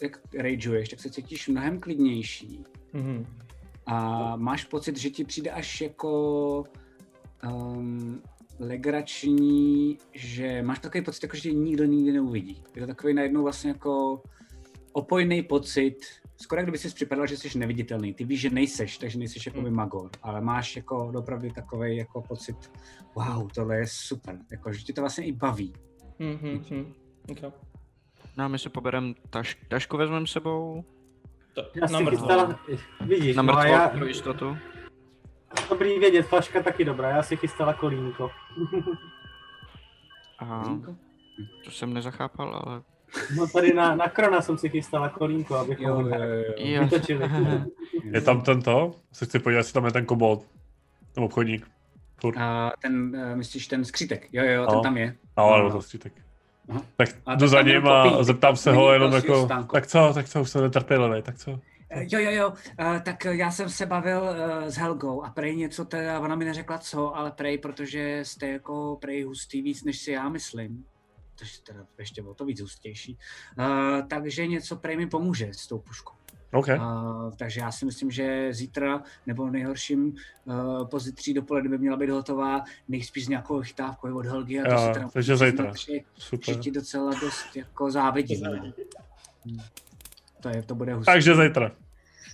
jak rageuješ, tak se cítíš mnohem klidnější. Mhm. A máš pocit, že ti přijde až jako um, legrační, že máš takový pocit, jako, že tě nikdo nikdy neuvidí. Je to takový najednou vlastně jako opojný pocit, skoro jak kdyby si připadal, že jsi neviditelný. Ty víš, že nejseš, takže nejseš jako by magor, ale máš jako opravdu takový jako pocit, wow, tohle je super, jako, že tě to vlastně i baví. Hm. Okay. No a my si poberem taš, tašku vezmeme sebou. To, Já na si mrtvo. chystala, vidíš, Na no a mrtvo já, pro jistotu. dobrý vědět, flaška taky dobrá, já si chystala kolínko. A to jsem nezachápal, ale... No tady na, na Krona jsem si chystala kolínko, abychom Jo, ho jo, jo, vytočili. Je tam tento? Se chci podívat, jestli tam je ten kobold. Ten obchodník. Furt. A ten, uh, myslíš ten skřítek, jo, jo, ten No. tam je. No, ale no. to střítek. Aha. Tak A jdu za tam ním a popí. zeptám se ho jenom jako, stánku. tak co, tak co, už jsem netrpělivý, tak co? Eh, Jo, jo, jo, uh, tak já jsem se bavil uh, s Helgou a prej něco teda, ona mi neřekla co, ale prej, protože jste jako prej hustý víc, než si já myslím. To je teda ještě o to víc hustější. Uh, takže něco prej mi pomůže s tou puškou. OK. Uh, takže já si myslím, že zítra nebo nejhorším uh, pozítří dopoledne by měla být hotová, nejspíš s nějakou chytávkou od Helgy. A to Jo, si teda takže zítra. Super. Že ti docela dost jako závidím. No. Hm. To, je, to bude hustý. Takže zítra.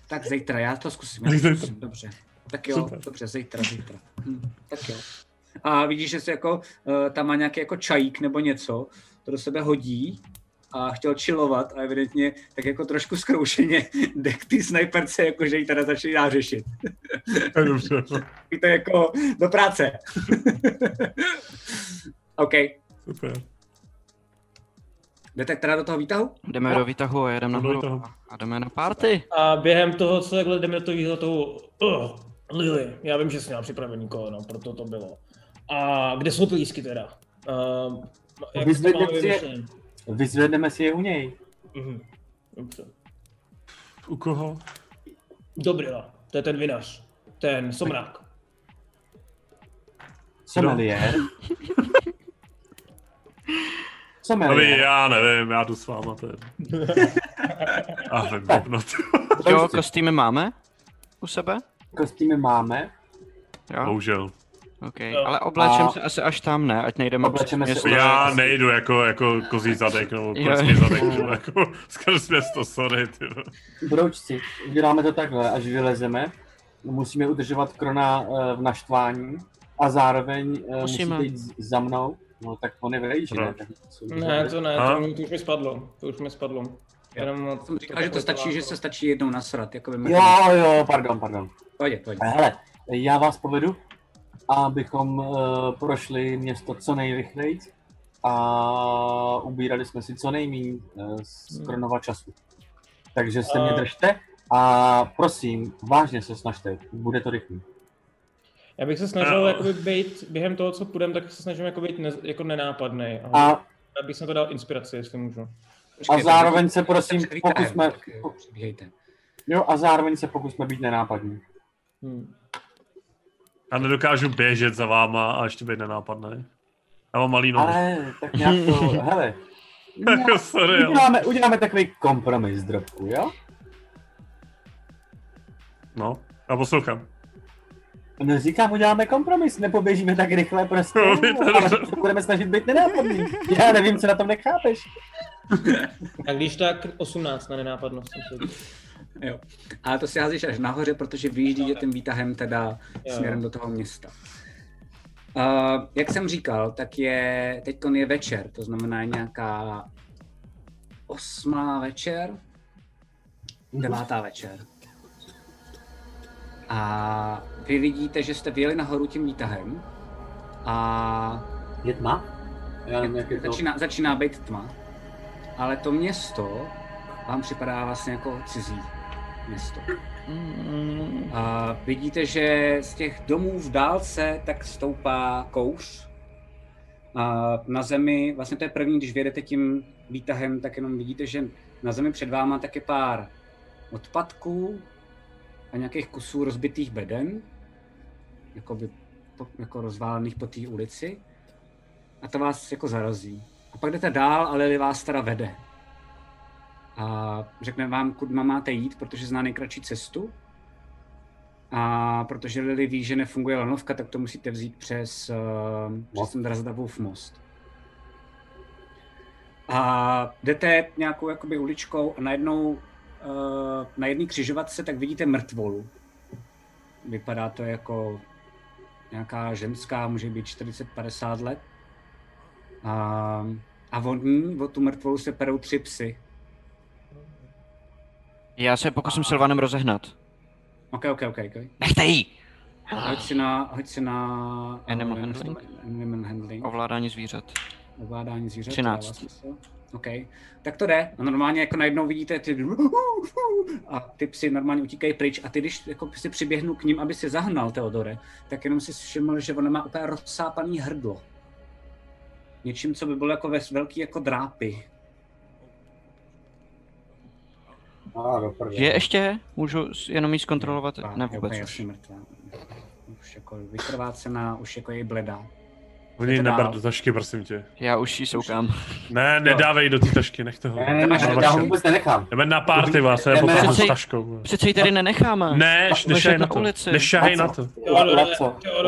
Tak zítra, já to zkusím. Tak Já to zkusím. Dobře. Tak jo, Super. dobře, zítra, zítra. Hm, tak jo. A vidíš, že se jako, uh, tam má nějaký jako čajík nebo něco, to do sebe hodí a chtěl chillovat a evidentně tak jako trošku zkroušeně jde k té snajperce, jako že ji teda začíná řešit. Dobře. To jako do práce. OK. Super. Jdete teda do toho výtahu? Jdeme do výtahu a jedeme nahoru výtahu. a- jdeme na party. A během toho, co takhle jdeme do toho toho, uh, Lily, já vím, že jsi měla připravený koleno, proto to bylo. A kde jsou ty lísky teda? Uh, jak to Vyzvedněte máme si je. Vyzvedneme si je u něj. Mhm. Dobře. U koho? Dobrila, to je ten vinař, ten somrák. Sommelier. No Sommelier. já nevím, já jdu s váma ten. A nevím, no to. Jo, kostýmy máme u sebe? Kostýmy máme. Jo, Bohužel. OK. Jo. Ale oblečem A- se asi až tam, ne? Ať nejdeme Oblečeme přes se- město. Já nejdu jako, jako kozí zadek, nebo prský zadek, že? jako skrz město, sorry, ty. Broučci, uděláme to takhle, až vylezeme. Musíme udržovat Krona eh, v naštvání a zároveň eh, Musíme. musíte jít za mnou. No tak on je v rage, ne? Tak Ne, to ne, to, to už mi spadlo, to už mi spadlo. Jenom Jsem říkal, že to stačí, že se stačí jednou nasrat. Jako by Jo, jo, pardon, pardon. Pojď, pojď. Hele, já vás povedu, abychom uh, prošli město co nejrychleji a ubírali jsme si co nejméně uh, z Kronova času. Takže se mě A- držte a prosím, vážně se snažte, bude to rychlý. Já bych se snažil jakoby být, během toho, co půjdem, tak se snažím jako být ne, jako nenápadný. A, A, abych se to dal inspiraci, jestli můžu. a zároveň se prosím pokusme, jo, a zároveň se pokusme být nenápadní. Hmm. Já nedokážu běžet za váma a ještě být nenápadný. Já mám malý nohy. Ale tak nějak to, hele, Jako sorry, uděláme, uděláme takový kompromis, drobku, jo? No, já poslouchám. No říkám, uděláme kompromis, nepoběžíme tak rychle prostě, No, víte, ale se budeme snažit být nenápadní. Já nevím, co na tom nechápeš. A když tak 18 na nenápadnost. Jo. Ale to si házíš až nahoře, protože vyjíždíte tím výtahem teda Jo. směrem do toho města. Uh, jak jsem říkal, tak je, teď je večer, to znamená nějaká osmá večer, devátá večer. A vy vidíte, že jste vyjeli nahoru tím výtahem a Je tma? Já nevím, jak je to. začíná, začíná být tma, ale to město vám připadá vlastně jako cizí město. Mm, A vidíte, že z těch domů v dálce tak stoupá kouř. A na zemi, vlastně to je první, když vyjedete tím výtahem, tak jenom vidíte, že na zemi před váma tak je pár odpadků a nějakých kusů rozbitých beden, jakoby, po, jako rozválených po té ulici. A to vás jako zarazí. A pak jdete dál, ale vás teda vede. A řekne vám, kudy máte jít, protože zná nejkratší cestu. A protože Lily ví, že nefunguje lanovka, tak to musíte vzít přes, uh, přes ten Drazadavův most. A jdete nějakou jakoby uličkou a najednou uh, na jedné křižovatce tak vidíte mrtvolu. Vypadá to jako nějaká ženská, může být 40-50 let. A, a od ní, od tu mrtvolu se perou tři psy. Já se pokusím Silvanem rozehnat. Ok, ok, ok. okay. Nechte jí! Hoď si na, hoď si na... Animal eh, handling? Animal handling. Ovládání zvířat. Ovládání zvířat. 13. dává smysl. OK. Tak to jde. A normálně jako najednou vidíte ty a ty psy normálně utíkají pryč a ty, když jako si přiběhnu k ním, aby si zahnal Teodore, tak jenom si všiml, že ona má úplně rozsápaný hrdlo. Něčím, co by bylo jako ve velký jako drápy. Prdele. Je ještě? Můžu jenom jí zkontrolovat? A Ne je vůbec úplně už. jasně mrtvá. Už jako vykrvácená, už jako je bledá. Oni to neber do tašky, prosím tě. Já už jí soukám. Ne, nedávej do té tašky, nechte ho. Ne, ne, ne, já ho vůbec nenechám. Jdeme na party, vás, já potom s taškou. Přece ji tady nenecháme. Ne, nešahej na to. Nešahej na to.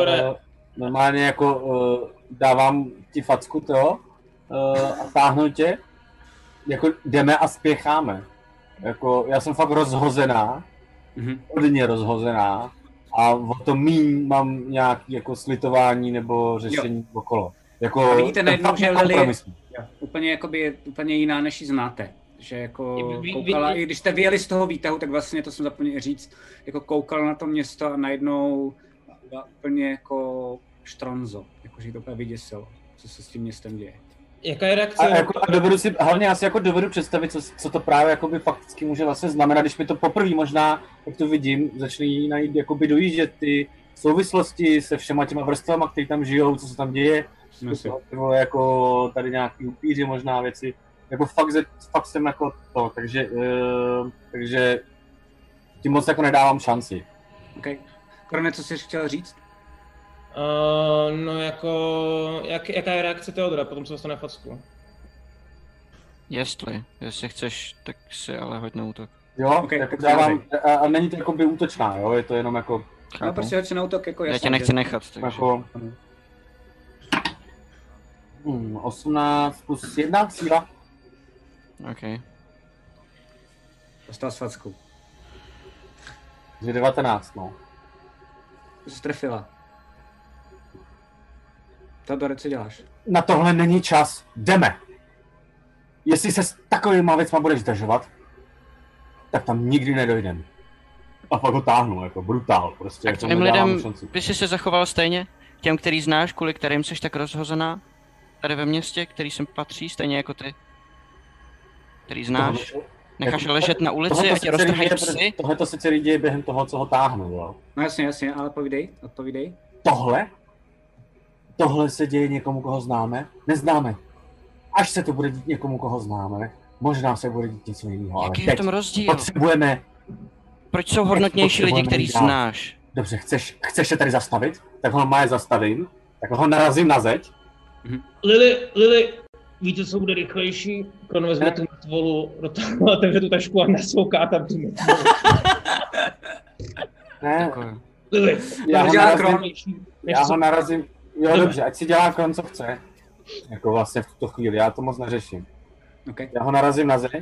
Eh, normálně jako uh, dávám ti facku to uh, a táhnu tě, jako jdeme a spěcháme. Jako, já jsem fakt rozhozená, Mhm. hodně rozhozená a o to míň mám nějaký jako slitování nebo řešení okolo. Jako, A vidíte najednou, že Lily- nekompromisní. Úplně jakoby je úplně jiná, než ji znáte. Že jako koukala, i když jste vyjeli z toho výtahu, tak vlastně to jsem zapomněl říct, jako koukala na to město a najednou byla úplně jako štronzo, jakože to úplně vyděsilo, co se s tím městem děje. Jaká je reakce? A, jako, a dovedu si, hlavně já si jako dovedu představit, co, co to právě jakoby fakticky může vlastně znamenat, když mi to poprvé možná, jak to vidím, začne najít jakoby dojíždět ty souvislosti se všema těma vrstvama, které tam žijou, co se tam děje, No, ty vole, jako tady nějaký upíři možná věci, jako fakt, ze- fakt jsem jako to, takže, uh, takže tím moc jako nedávám šanci. okay. Krone, co jsi chtěl říct? Uh, no jako, jak, jaká je reakce Teodora potom, co dostane facku? Jestli, jestli chceš, tak si ale hoď na útok. Jo, Ok, okay, jako tak dávám, a, a, není to jakoby útočná, jo, je to jenom jako, No Chápu. prostě hoď si na útok jako Já jasně, tě nechci že- nechat, takže... jako hmm, 18 plus 1 síla. OK. Dostal svacku. Takže 19, no. Jsi trefila. Teodore, co děláš? Na tohle není čas, jdeme. Jestli se s takovýma věcma budeš zdržovat, tak tam nikdy nedojdem. A pak ho táhnu, jako brutál, prostě. Tak jako těm lidem, šanci. by si se zachoval stejně? Těm, který znáš, kvůli kterým jsi tak rozhozená? Tady ve městě, který sem patří, stejně jako ty? Který znáš? Tohle- Necháš jako- ležet na ulici tohle a to tě roztrhají děje- psy? Tohle to se celý děje během toho, co ho táhnu, jo. No jasně, jasně, ale povídej, odpovídej. Tohle? Tohle se děje někomu, koho známe? Neznáme. Až se to bude dít někomu, koho známe, možná se bude dít něco jiného, ale Jaký je v tom rozdíl? potřebujeme... Proč jsou hodnotnější lidi, který dál. znáš? Dobře, chceš, chceš se tady zastavit? Tak ho má zastavím, tak ho narazím na zeď. Lily, Lily, víte, co bude rychlejší? Kron vezme tu mrtvolu, dotáhne, otevře tu tašku a nasouká tam tu. Ne, Takové. Lily, já ho, narazím, já ho narazím... Jo, Dobře. dobře, ať si dělá Kron, co chce. Jako vlastně v tuto chvíli, já to moc neřeším. Okay. Já ho narazím na zeď.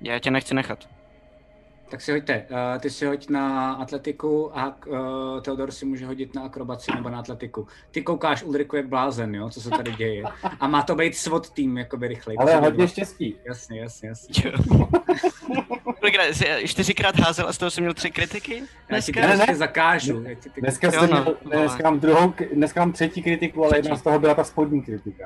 Já tě nechci nechat. Tak si hoďte. Uh, ty si hoď na atletiku a uh, Teodor si může hodit na akrobaci nebo na atletiku. Ty koukáš Ulriku jak blázen, jo, co se tady děje. A má to být SWAT tým, jakoby rychlej. Ale hodně dělá- štěstí. Jasně, jasně, jasně. Kolikrát jsi čtyřikrát házel a z toho jsem měl tři kritiky Já ti dneska? to Ne, ne. zakážu. Já ti ty... Dneska, jsem no, měl, dneska mám druhou, dneska mám třetí kritiku, ale jedna Třetí. z toho byla ta spodní kritika.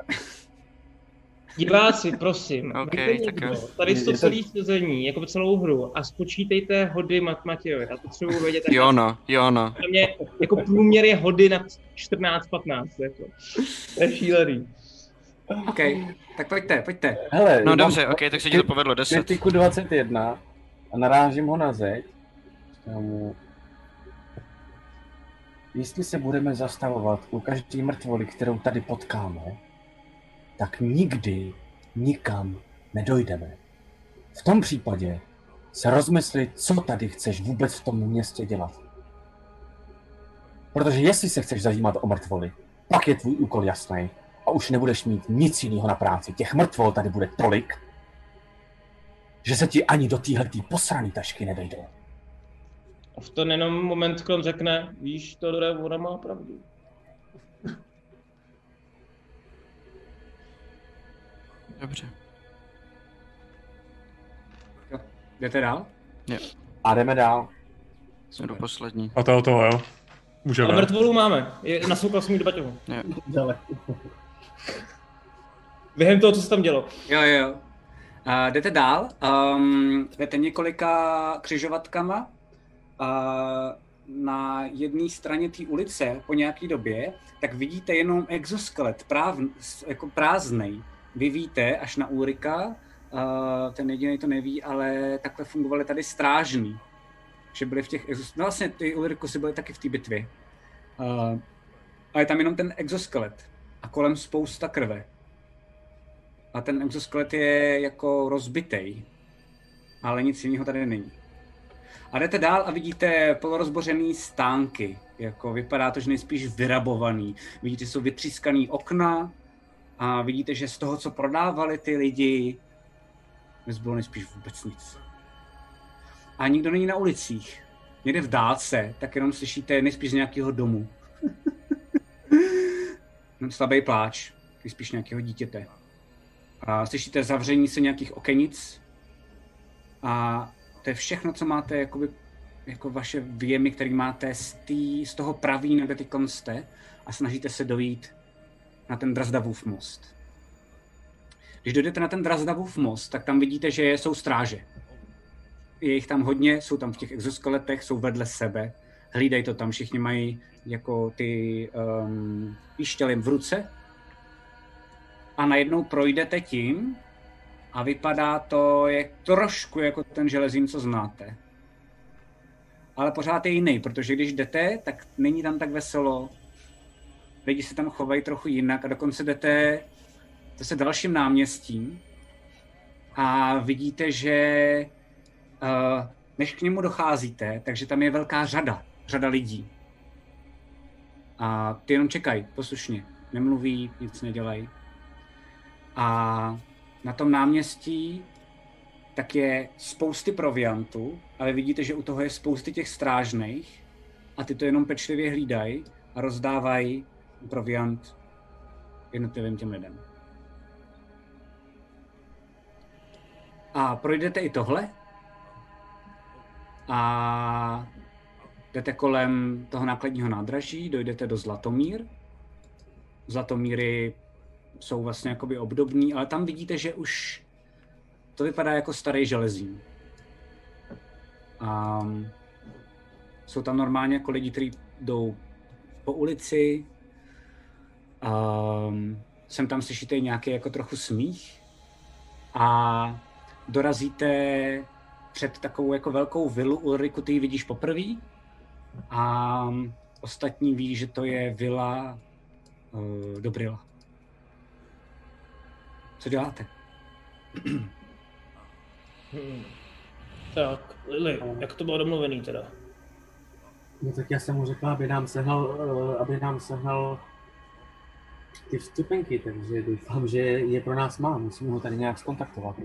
Diváci, prosím, Ok, okay, tak jo. tady Je to to- celé sezení, jako celou hru a spočítejte hody Mat Matějovi. Já potřebuji vědět, Jo no, jo no. Mě jako průměr je hody na 14-15, jako. To je šílený. OK, tak pojďte, pojďte. Hele, No mám dobře, ok, tak se ti to povedlo 10. Kritiku 21 a narážím ho na zeď. Jestli se budeme zastavovat u každé mrtvoly, kterou tady potkáme, tak nikdy nikam nedojdeme. V tom případě se rozmysli, co tady chceš vůbec v tom městě dělat. Protože jestli se chceš zajímat o mrtvoly, pak je tvůj úkol jasný a už nebudeš mít nic jiného na práci. Těch mrtvol tady bude tolik, že se ti ani do téhletý posraný tašky nevejdou. A v ten jenom moment, on řekne, víš, Todore, ona má pravdu. Dobře. Jo. Jdete dál? A jdeme dál. Jsme do poslední. A to, to jo. Ale Můžeme. mrtvolu máme. Je, nasoukal jsem jí do baťohu. Jo. Dále. Během toho, co se tam dělo. Jo, jo, jo. Uh, jdete dál, um, jdete několika křižovatkama. Uh, na jedné straně té ulice po nějaké době, tak vidíte jenom exoskelet, práv, jako prázdnej. Vy víte, až na Úrika, ten jediný to neví, ale takhle fungovaly tady strážný. Že byli v těch exos... No vlastně ty Ulrikusy byly taky v té bitvě. A je tam jenom ten exoskelet a kolem spousta krve. A ten exoskelet je jako rozbitej, ale nic jiného tady není. A jdete dál a vidíte polorozbořený stánky. Jako vypadá to, že nejspíš vyrabovaný. Vidíte, jsou vytřískaný okna a vidíte, že z toho, co prodávali ty lidi, nezbylo nejspíš vůbec nic. A nikdo není na ulicích. Někde v dálce, tak jenom slyšíte nejspíš z nějakého domu. Slabý pláč, nejspíš nějakého dítěte. A slyšíte zavření se nějakých okenic. A to je všechno, co máte jakoby, jako vaše věmy, které máte z, tý, z toho praví, kde teď jste a snažíte se dojít na ten Drazdavův most. Když dojdete na ten Drazdavův most, tak tam vidíte, že jsou stráže. Je jich tam hodně, jsou tam v těch exoskeletech, jsou vedle sebe. Hlídají to tam, všichni mají jako ty um, píštěly v ruce. A najednou projdete tím a vypadá to je trošku jako ten železín, co znáte. Ale pořád je jiný, protože když jdete, tak není tam tak veselo. Lidi se tam chovají trochu jinak a dokonce jdete zase dalším náměstím a vidíte, že uh, než k němu docházíte, takže tam je velká řada, řada lidí. A ty jenom čekají, poslušně. Nemluví, nic nedělají. A na tom náměstí tak je spousty proviantů, ale vidíte, že u toho je spousty těch strážných a ty to jenom pečlivě hlídají a rozdávají proviant jednotlivým těm lidem. A projdete i tohle a jdete kolem toho nákladního nádraží, dojdete do Zlatomír. Zlatomíry jsou vlastně jakoby obdobný, ale tam vidíte, že už to vypadá jako starý železín. A jsou tam normálně jako lidi, kteří jdou po ulici. Um, sem tam slyšíte nějaký jako trochu smích. A dorazíte před takovou jako velkou vilu Ulriku, ty ji vidíš poprvé. A ostatní ví, že to je vila uh, Dobrila. Co děláte? Hmm. Tak, Lili, jak to bylo domluvený teda? No tak já jsem mu řekl, aby nám sehnal, eh, aby nám sehnal ty vstupenky, takže doufám, že je pro nás má. Musíme ho tady nějak skontaktovat.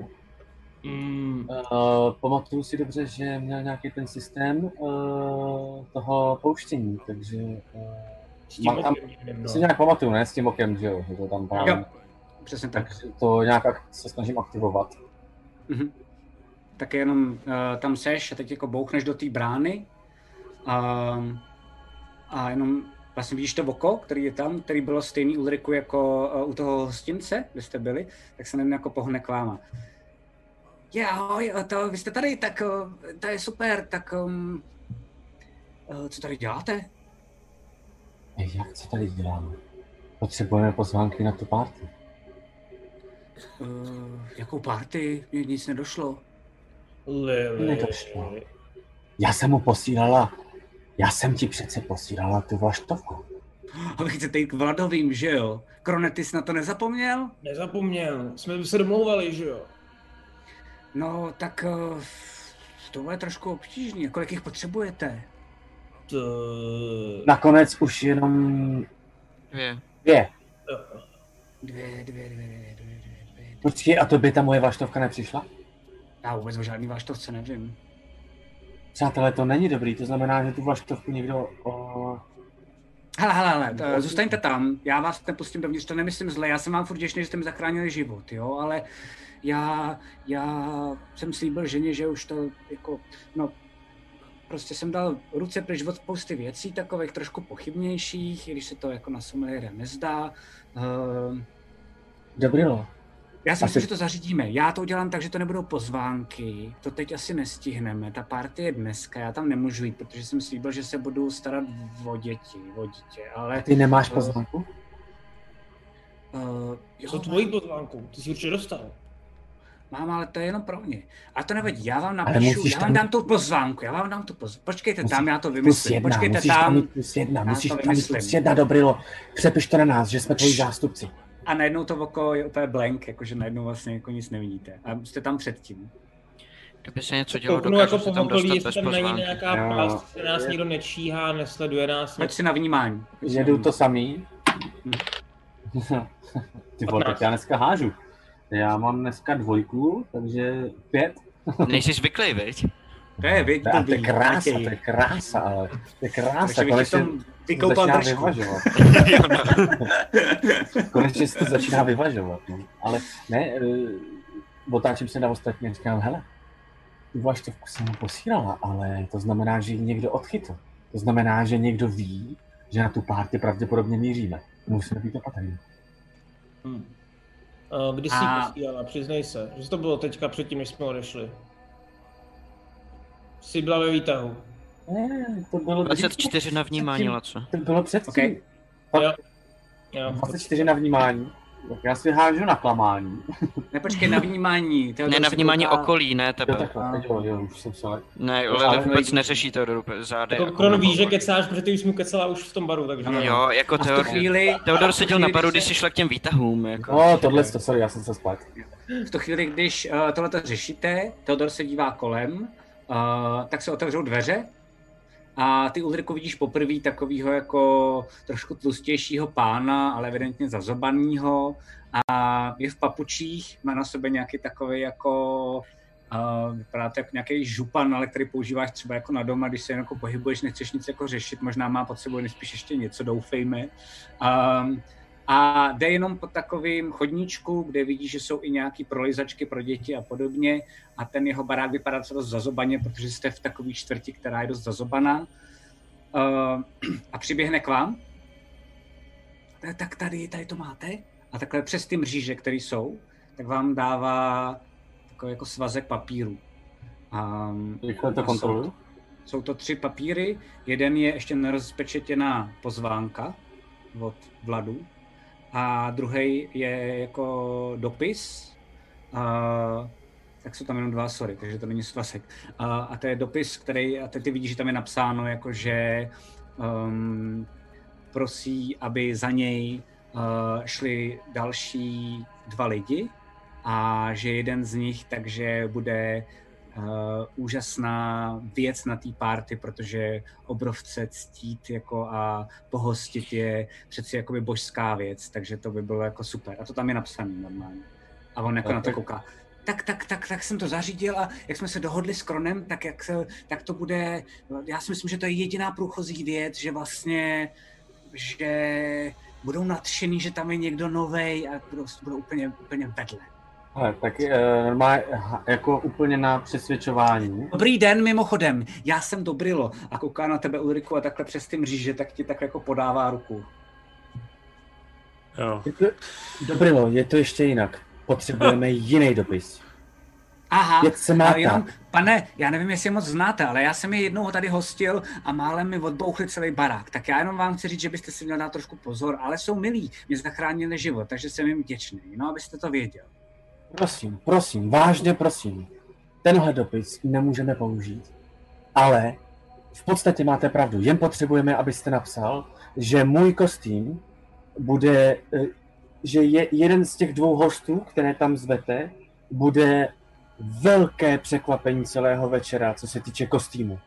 Mm, Uh, pamatuju si dobře, že měl nějaký ten systém uh, toho pouštění, takže uh, s tím Mám tam- okem no. si nějak pamatuju, ne? S tím okem, že jo? Že to tam právě, Jo, přesně tak. tak to nějak ak- se snažím aktivovat. Mhm. Tak jenom uh, tam seš a teď jako bouchneš do té brány um, a jenom vlastně vidíš to oko, který je tam, který bylo stejný Ulriku jako uh, u toho hostince, kde jste byli, tak se jen jako pohne k váma. Je, ahoj, a to, vy jste tady, tak uh, to je super, tak um, co tady děláte? Jak co tady děláme? Potřebujeme pozvánky na tu party. Uh, jakou party? Mně nic nedošlo. Lili. Nedošlo. Já jsem mu posílala, já jsem ti přece posílala tu vlaštovku. A vy chcete jít k Vladovým, že jo? Kronetis na to nezapomněl? Nezapomněl, jsme se domlouvali, že jo? No, tak uh, to je trošku obtížný. Kolik jich potřebujete? To... Nakonec už jenom Dvě. dvě. Dvě, dvě, dvě, dvě, dvě, dvě, dvě. Počkej, a to by ta moje vlaštovka nepřišla? Já vůbec o žádný váštovce nevím. Přátelé, to není dobrý, to znamená, že tu vlaštovku někdo... O... Hele, hele, hele, to- zůstaňte tam, já vás nepustím dovnitř, to nemyslím zle, já jsem vám furt vděčný, že jste mi zachránili život, jo, ale já, já jsem slíbil ženě, že už to jako, no, prostě jsem dal ruce pryč od spousty věcí, takových trošku pochybnějších, i když se to jako na sommeliéra nezdá. Uh, Dobrilo. Já si Asi- myslím, že to zařídíme. Já to udělám tak, že to nebudou pozvánky. To teď asi nestihneme. Ta party je dneska, já tam nemůžu jít, protože jsem slíbil, že se budu starat o děti, o dítě. Ale Ty nemáš Eh, pozvánku? Uh, jo, Co tvojí pozvánku? Ty jsi určitě dostal. Mám, ale to je jenom pro mě. A to nevadí, já vám napíšu, já vám tam- dám tu pozvánku, já vám dám tu pozvánku. Počkejte Musíš- tam, já to vymyslím. jedna, Počkejte musíš tam tam. plus jedna, já musíš to tam mít plus jedna, Dobrilo. Přepiš to na nás, že jsme tvoji zástupci. A najednou to oko je úplně blank, jakože najednou vlastně jako nic nevidíte. A jste tam předtím. Kdyby se něco dělo, Kouknu dokážu jako se tam dostat jestli bez tam není pozvánky. nějaká Jo. past, že nás nikdo nečíhá, nesleduje nás. Pojď si na vnímání. Jedu to samý. Ty vole, tak já dneska hážu. Já mám dneska dvojku, takže pět. Nejsi zvyklý, viď? To je, viď, A to je krása, to je krása, ale to je krása. Takže Konečně v tom vykoupal začíná trošku. vyvažovat. Konečně se to začíná vyvažovat. No. Ale ne, eh, otáčím se na ostatní a říkám, hele, tu vlaštovku jsem mu posílala, ale to znamená, že ji někdo odchytl. To znamená, že někdo ví, že na tu párty pravděpodobně míříme. Musíme být opatrní. Hm. Eh, Kdy jsi A- a... posílala, přiznej se, že to bylo teďka předtím, než jsme odešli. Jsi byla ve výtahu. Ne, to bylo 24 na vnímání. Laco. To bylo předtím. Okay. Jo. Jo. 24 na vnímání. Tak já si hážu na klamání. Ne, počkej, na vnímání. Teodor Ne na se vnímání kouká- okolí, ne Jo, tebe. takhle, jo, jo, už jsem se. Ne, Ale- ale vůbec neřeší Teodoru zády. Jako jako Kron ví, že kecáš, protože ty už mu kecala už v tom baru, takže... Ano. Jo, jako Teodor. chvíli, Teodor seděl na baru, když když se- si šla k těm výtahům. Jako. No, tohle to, sorry, já jsem se splet. v tu chvíli, když uh, tohle řešíte, Teodor se dívá kolem, uh, tak se otevřou dveře a ty Ulriku vidíš poprvé takového jako trošku tlustějšího pána, ale evidentně zazobanýho a je v papučích, má na sobě nějaký takový jako Uh, vypadá to jako nějaký župan, ale který používáš třeba jako na doma, když se jen jako pohybuješ, nechceš nic jako řešit, možná má pod sebou nejspíš ještě něco, doufejme. Um, a jde jenom po takovým chodníčku, kde vidíš, že jsou i nějaký prolizačky pro děti a podobně. A ten jeho barák vypadá dost zazobaně, protože jste v takové čtvrti, která je dost zazobaná. Uh, a přiběhne k vám. "Tak- tady, tady to máte. A takhle přes ty mříže, které jsou, tak vám dává takový jako svazek papíru. Um, Rychle to a jsou- kontroluju. jsou to tři papíry, jeden je ještě nerozpečetěná pozvánka od Vladu a druhý je jako dopis, a, tak jsou tam jenom dva, sorry, takže to není svazek. A, a to je dopis, který, a teď ty vidíš, že tam je napsáno, jako že um, prosí, aby za něj uh, šli další dva lidi a že jeden z nich takže bude uh, úžasná věc na té party, protože obrovce ctít jako a pohostit je přeci jakoby božská věc, takže to by bylo jako super. A to tam je napsané normálně. A on jako Tak na to kouká. Tak, tak, tak, tak jsem to zařídil a jak jsme se dohodli s Kronem, tak, jak se, tak to bude, já si myslím, že to je jediná průchozí věc, že vlastně, že budou nadšený, že tam je někdo novej a budou, budou úplně, úplně vedle. Hele, tak eh, normálně ha- jako úplně na přesvědčování. Dobrý den, mimochodem, já jsem Dobrilo a kouká na tebe Ulriku a takhle přes ty mříže, tak ti tak jako podává ruku. Jo. Je to, Dobrilo, je to ještě jinak. Potřebujeme jiný dopis. Aha, Jak se má ale jenom, pane, já nevím, jestli je moc znáte, ale já jsem je jednou tady hostil a málem mi odbouchli celý barák. Tak já jenom vám chci říct, že byste si měl dát trošku pozor, ale jsou milí, mě zachránili život, takže jsem jim vděčný, no abyste to věděl. Prosím, prosím, vážně prosím. Tenhle dopis nemůžeme použít. Ale v podstatě máte pravdu. Jen potřebujeme, abyste napsal, že můj kostým bude, eh, že je jeden z těch dvou hostů, které tam zvete, bude velké překvapení celého večera, co se týče kostýmu.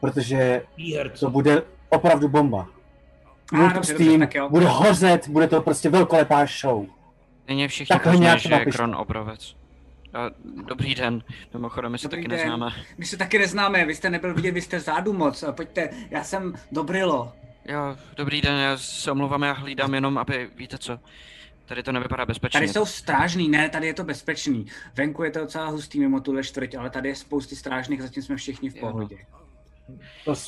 Protože to bude opravdu bomba. Můj kostým bude hořet, bude to prostě velkolepá show. Není všichni poznají, nějak že je. Kron obrovec. A, dobrý den, mimochodem, my se Dobrý taky den. neznáme. My se taky neznáme, vy jste nebyl vidět, vy jste zádu moc. A Pojďte, já jsem Dobrilo. Jo, dobrý den, já se omlouvám, já hlídám jenom, aby, víte co, tady to nevypadá bezpečně. Tady jsou strážný, ne, tady je to bezpečný. Venku je to docela hustý mimo tuhle čtvrť, ale tady je spousty strážných, zatím jsme všichni v Jo, no.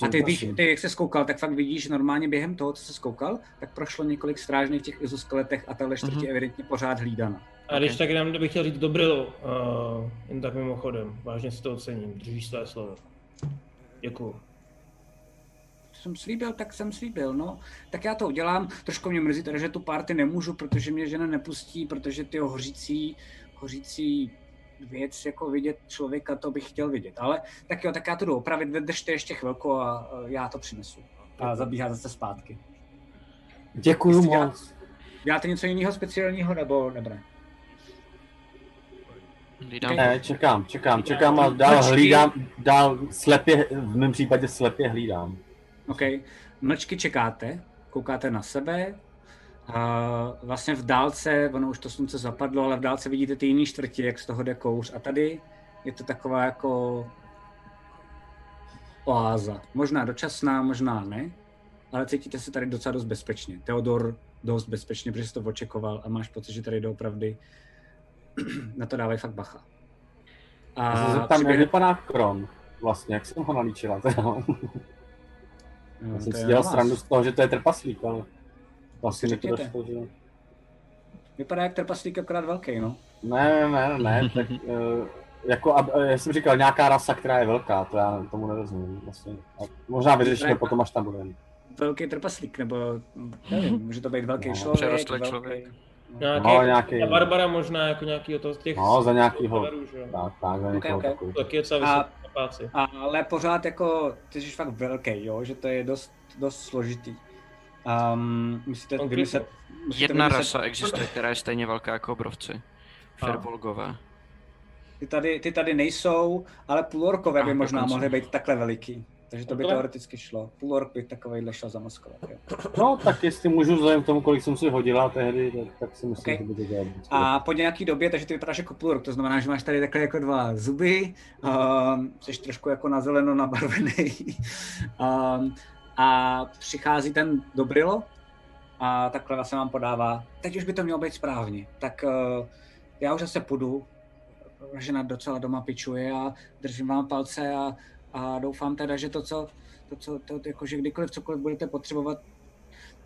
A ty, prosím. ty, jak se skoukal, tak fakt vidíš, normálně během toho, co se skoukal, tak prošlo několik strážných v těch izoskeletech a tahle čtvrť Mhm. je evidentně pořád hlídana. A když Ok. tak jenom bych chtěl říct Dobrilo, uh, jen tak mimochodem, vážně si to ocením, držíš své slovo. Děkuju. jsem slíbil, tak jsem slíbil, no. Tak já to udělám. Trošku mě mrzí teda, že tu party nemůžu, protože mě žena nepustí, protože ty hořící, hořící věc, jako vidět člověka, to bych chtěl vidět. Ale tak jo, tak já to jdu opravit, vydržte ještě chvilku a já to přinesu. A zabíhá zase zpátky. Děkuju Jestli dělá- moc. Děláte něco jiného speciálního, nebo, nebo ne? Hlídám. Ne, čekám, čekám, čekám a dál Počkej. hlídám, dál slepě, v mém případě slepě hlídám. OK. Mlčky čekáte, koukáte na sebe. A vlastně v dálce, ono už to slunce zapadlo, ale v dálce vidíte ty jiný čtvrti, jak z toho jde kouř. A tady je to taková jako oáza. Možná dočasná, možná ne, ale cítíte se tady docela dost bezpečně. Teodor dost bezpečně, protože jsi to očekoval a máš pocit, že tady doopravdy na to dávají fakt bacha. Já se zeptám, jak přiběhne- vypadá Kron vlastně, jak jsem ho nalíčila. No, Já jsem si dělal vás. srandu z toho, že to je trpaslík, ale vlastně mi to došlo, že... Vypadá jak trpaslík, akorát velký, no. Ne, ne, ne, tak uh, jako, ab, eh, já jsem říkal, nějaká rasa, která je velká, to já tomu nerozumím. Vlastně. A možná vyřešíme Ne. potom, až tam budeme. velký trpaslík, nebo nevím, může to být velký No. člověk. Přerostlý velký... člověk. Nějaký, No, no, nějaký- nějaký... Barbara možná jako nějaký od těch... No, za nějakýho, tak, tak, za někoho ok. takový. Taky je docela A- páci. Ale pořád jako, ty jsi fakt velký, jo, že to je dost, dost složitý. Um, Konkrétně. vymyslet, musíte Jedna vymyslet, rasa existuje, která je stejně velká jako obrovci. Firbolgové. Ty tady, ty tady nejsou, ale půlorkové by A, možná dokonce. mohly být takhle veliký. Takže to by Takhle? teoreticky šlo. Půlork by takovejhle šel zamaskovat. Jo. No, tak jestli můžu vzhledem k tomu, kolik jsem si hodila tehdy, tak, tak si myslím, Ok. že by to dělal. A po nějaký době, takže ty vypadáš jako půlork, to znamená, že máš tady takhle jako dva zuby, um, jsi trošku jako na zeleno nabarvený. um, a přichází ten Dobrilo a takhle vlastně vám podává, teď už by to mělo být správně, tak uh, já už zase půjdu, žena docela doma pičuje a držím vám palce a, a doufám teda, že to, co, to, co, to, jako, že kdykoliv cokoliv budete potřebovat,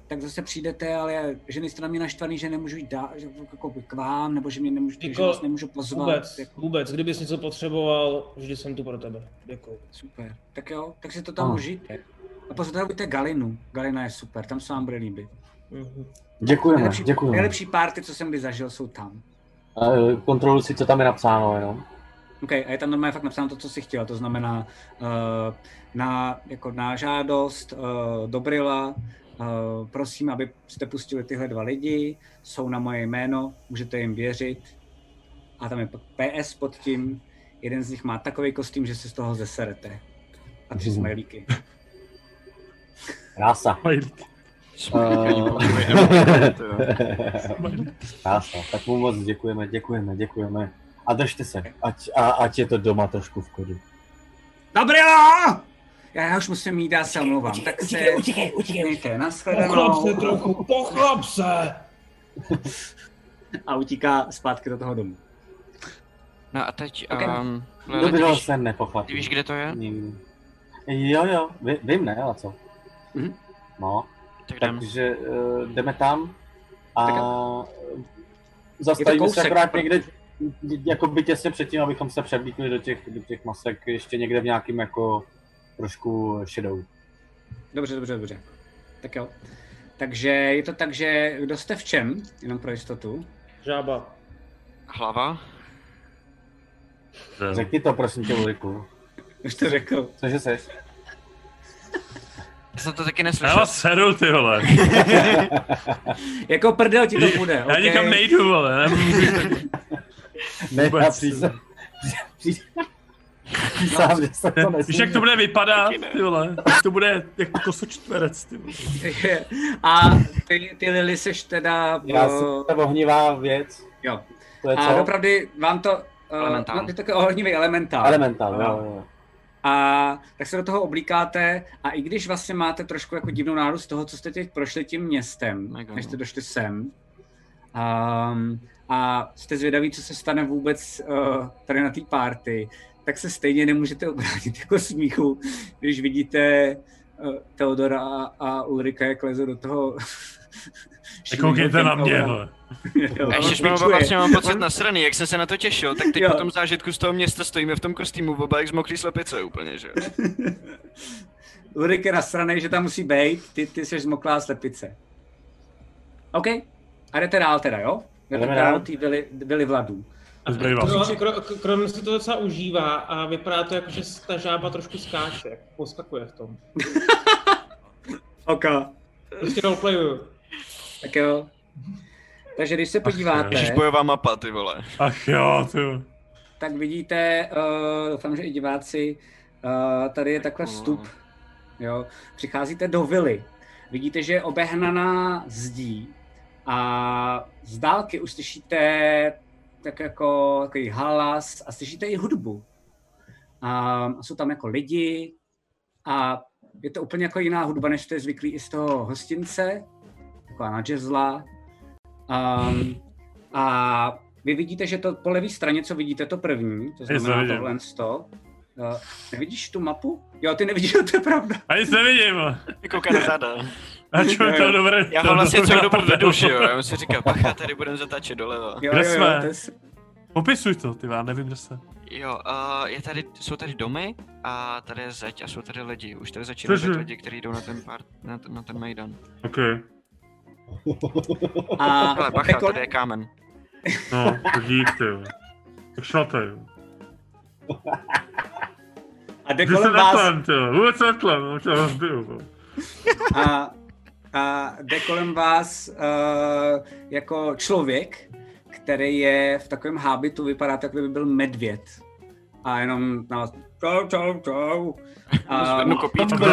tak zase přijdete, ale že nejste na mě naštvaný, že nemůžu jít dál, že jako k vám, nebo že mě nemůžu, že Jako vás nemůžu pozvat. Vůbec, Jako, vůbec. Kdybys něco potřeboval, vždy jsem tu pro tebe. Děkuji. super. Tak jo, tak si to tam Ano. užijte. A pozdravíte Galinu. Galina je super, tam se vám bude líbit. Mhm. Děkujeme, Nejlepší, děkujeme. nejlepší party, co jsem kdy zažil, jsou tam. Uh, kontroluji si, co tam je napsáno jenom. OK, a je tam normálně fakt napsáno to, co jsi chtěl, to znamená uh, na, jako na žádost uh, Dobrila, uh, prosím, aby jste pustili tyhle dva lidi, jsou na moje jméno, můžete jim věřit. A tam je PS pod tím, jeden z nich má takový kostým, že si z toho zeserete. A tři smajlíky. Krása. Krása. Tak mu moc děkujeme, děkujeme, děkujeme. A držte se, ať, a, ať je to doma trošku v klidu. Dobrilo! Já, já už musím jít, já se omlouvám. Tak se... utíkej, utíkej. Mějte, Pochlap se trochu, pochlap se! A utíká zpátky do toho domu. No a teď, Ok. um, Lele, Dobrý víš, se nepochvatí. ty víš, kde to je? Nikdy. Jo, jo, ví, vím, ne, a co? Mhm. No, Tak jdem. takže uh, jdeme tam a Tak zastavíme se akorát někde, jako by těsně předtím, abychom se převlíkli do těch, do těch masek, ještě někde v nějakým jako trošku šedou. Dobře, dobře, dobře. Tak jo. Takže je to tak, že kdo jste v čem, jenom pro jistotu. Žába. Hlava? Řekni to, prosím tě, Luliku. Už to řekl. Cože seš? Já jsem to taky Já neslyšel. vás seru, ty vole. Jako prdel ti to bude, Já okay? nikam nejdu, vole. Ne, já přísám. Přísám, že se to nesmí. Víš, jak to bude vypadat, ty vole? To bude jako kosočtverec, ty vole. A ty, ty Lily seš teda... Já eh, jsem ohnivá věc. Jo. To je A co? opravdu vám to, uh, Elementál. no, je to takový ohnivý elementál. Elementál, No. jo, jo. A tak se do toho oblíkáte a i když vlastně máte trošku jako divnou náladu z toho, co jste teď prošli tím městem, Mega, než jste no. došli sem, um, a jste zvědaví, co se stane vůbec uh, tady na té party, tak se stejně nemůžete obránit jako smíchu, když vidíte uh, Teodora a, a Ulrika, jak lezou do toho Koukejte na mě. Jo, A ještě mám, vlastně mám pocit nasraný, jak jsem se na to těšil, tak teď Jo. po tom zážitku z toho města stojíme v tom kostýmu oba jak zmoklý slepice úplně, že jo. Ulrik je nasranej, že tam musí být, ty, ty jsi zmoklá slepice. OK, a jdete dál teda, jo? Jdete Jdeme dál té vily, vily Vladů. Kron, Kron- Kron si to docela užívá a vypadá to jako, že ta žába trošku skáče, poskakuje v tom. OK, Prostě roleplayuju. Tak jo. Takže když se podíváte, Ježiš, bojová mapa, ty vole. Ach jo, ty. jo. tak vidíte, uh, doufám, že i diváci, uh, tady je takhle vstup. Jo. Přicházíte do vily. Vidíte, že je obehnaná zdí a z dálky už slyšíte tak jako takový halas a slyšíte i hudbu. A jsou tam jako lidi a je to úplně jako jiná hudba, než jste zvyklí i z toho hostince, taková na jazzla. Um, a vy vidíte, že to po levé straně, co vidíte, to první, to znamená nevidím. tohle to. Uh, nevidíš tu mapu? Jo, ty nevidíš, to je pravda. A nic nevidím. vole. Kouká na záda. A čo, to je dobré. Já to mám je vlastně celou dobu vedu, že jo. Já si říkal, bacha, tady budeme zatáčet doleva. Jo, Kde jo, jo, jsme? to je, s- Popisuj to, ty já nevím, kde se. Jo, uh, je tady, jsou tady domy a tady je zeď a jsou tady lidi. Už tady začínají být lidi, kteří jdou na ten, part, na, ten- na ten Majdan. OK. A Ale bacha, Pekor- tady je kámen. No, to dík, ty. jo. Tak šlaté, jo. a jde kolem vás, netlem, ty. Vůbec netlem, to rozbiju. a, a jde kolem vás uh, jako člověk, který je v takovém hábitu, vypadá tak, kdyby byl medvěd. A jenom na vás čau, čau, čau. A, Zvednu kopítko.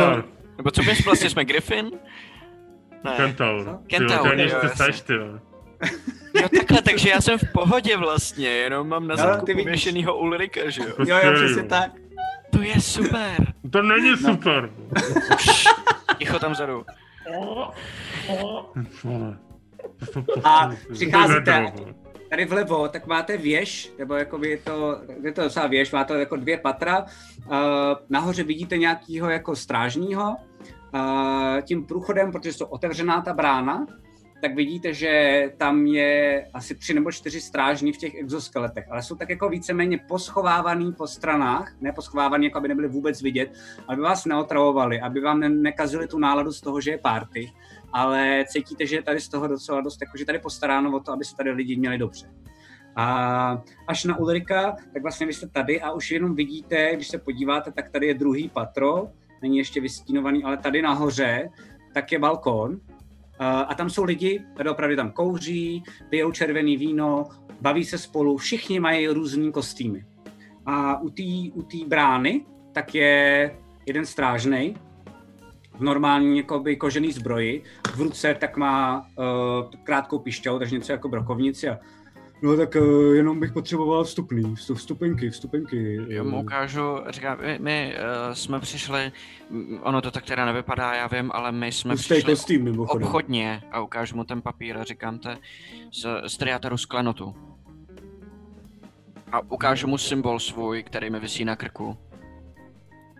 Nebo co bys vlastně, jsme Griffin? Ne. Kentaur. Ty jo, Kentaur, to je než jo, ty jasně. seš, ty. jo. Jo, takhle, takže já jsem v pohodě vlastně, jenom mám na No, zadku vidíš. pověšenýho Ulrika, že jo. To jo, jo, přesně jo. tak. To je super. To není super. Ticho tam vzadu. A přicházíte-. Tady vlevo, tak máte věž, nebo jako je to, je to docela věž, má to jako dvě patra. Uh, nahoře vidíte nějakýho jako strážního. Tím průchodem, protože jsou otevřená ta brána, tak vidíte, že tam je asi tři nebo čtyři strážní v těch exoskeletech, ale jsou tak jako víceméně poschovávaný po stranách, ne poschovávaný, jako aby nebyli vůbec vidět, aby vás neotravovali, aby vám ne- nekazili tu náladu z toho, že je party, ale cítíte, že je tady z toho docela dost, jako, že tady postaráno o to, aby se tady lidi měli dobře. A až na Ulrika, tak vlastně vy jste tady a už jenom vidíte, když se podíváte, tak tady je druhý patro, není ještě vystínovaný, ale tady nahoře, tak je balkón. A- A tam jsou lidi, tady opravdu tam kouří, pijou červený víno, baví se spolu, všichni mají různý kostýmy. A u té u tý brány tak je jeden strážnej, v normální jakoby, kožený zbroji, v ruce tak má uh, krátkou pišťou, takže něco jako brokovnici a No tak uh, jenom bych potřeboval vstupný, vstup, vstupenky, vstupenky. Jo, mu ukážu, říkám, my, my uh, jsme přišli, ono to tak teda nevypadá, já vím, ale my jsme Hustý přišli kostým mimochodem. obchodně a ukážu mu ten papír a říkám to z, z triátoru sklenotu. A ukážu mu symbol svůj, který mi visí na krku.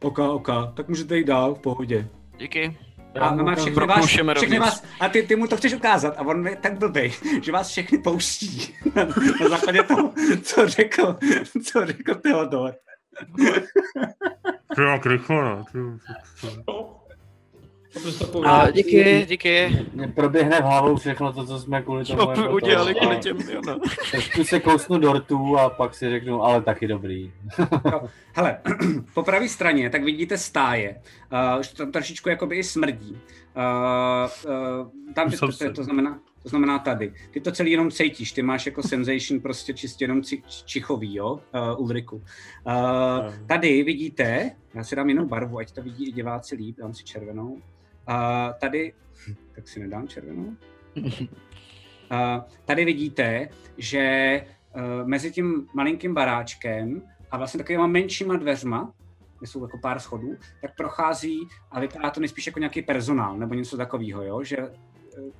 Oka, oka, tak můžete jít dál, v pohodě. Díky. A má všechny vás, všechny vás, a ty, ty mu to chceš ukázat a on je tak blbej, že vás všechny pouští na, na základě toho, co řekl, co řekl Theodor. Ty jak rychle, ne? A- díky, díky. Mně proběhne v hlavou všechno to, co jsme kvůli tomu Co jako udělali kvůli těm, jo no. Trošku se kousnu dortů a pak si řeknu, ale taky dobrý. Hele, po pravé straně tak vidíte stáje, uh, už tam trošičku jakoby i smrdí. Uh, uh, tam to, to, to, znamená, to znamená tady. Ty to celý jenom cítíš, ty máš jako sensation prostě čistě jenom ci, čichový, jo, uh, Ulriku. Uh, tady vidíte, já si dám jinou barvu, ať to vidí i diváci líp, dám si červenou. Uh, tady, tak si nedám červenou. Uh, tady vidíte, že uh, mezi tím malinkým baráčkem a vlastně takovýma menšíma dveřma, kde jsou jako pár schodů, tak prochází a vypadá to nejspíš jako nějaký personál nebo něco takového, jo? že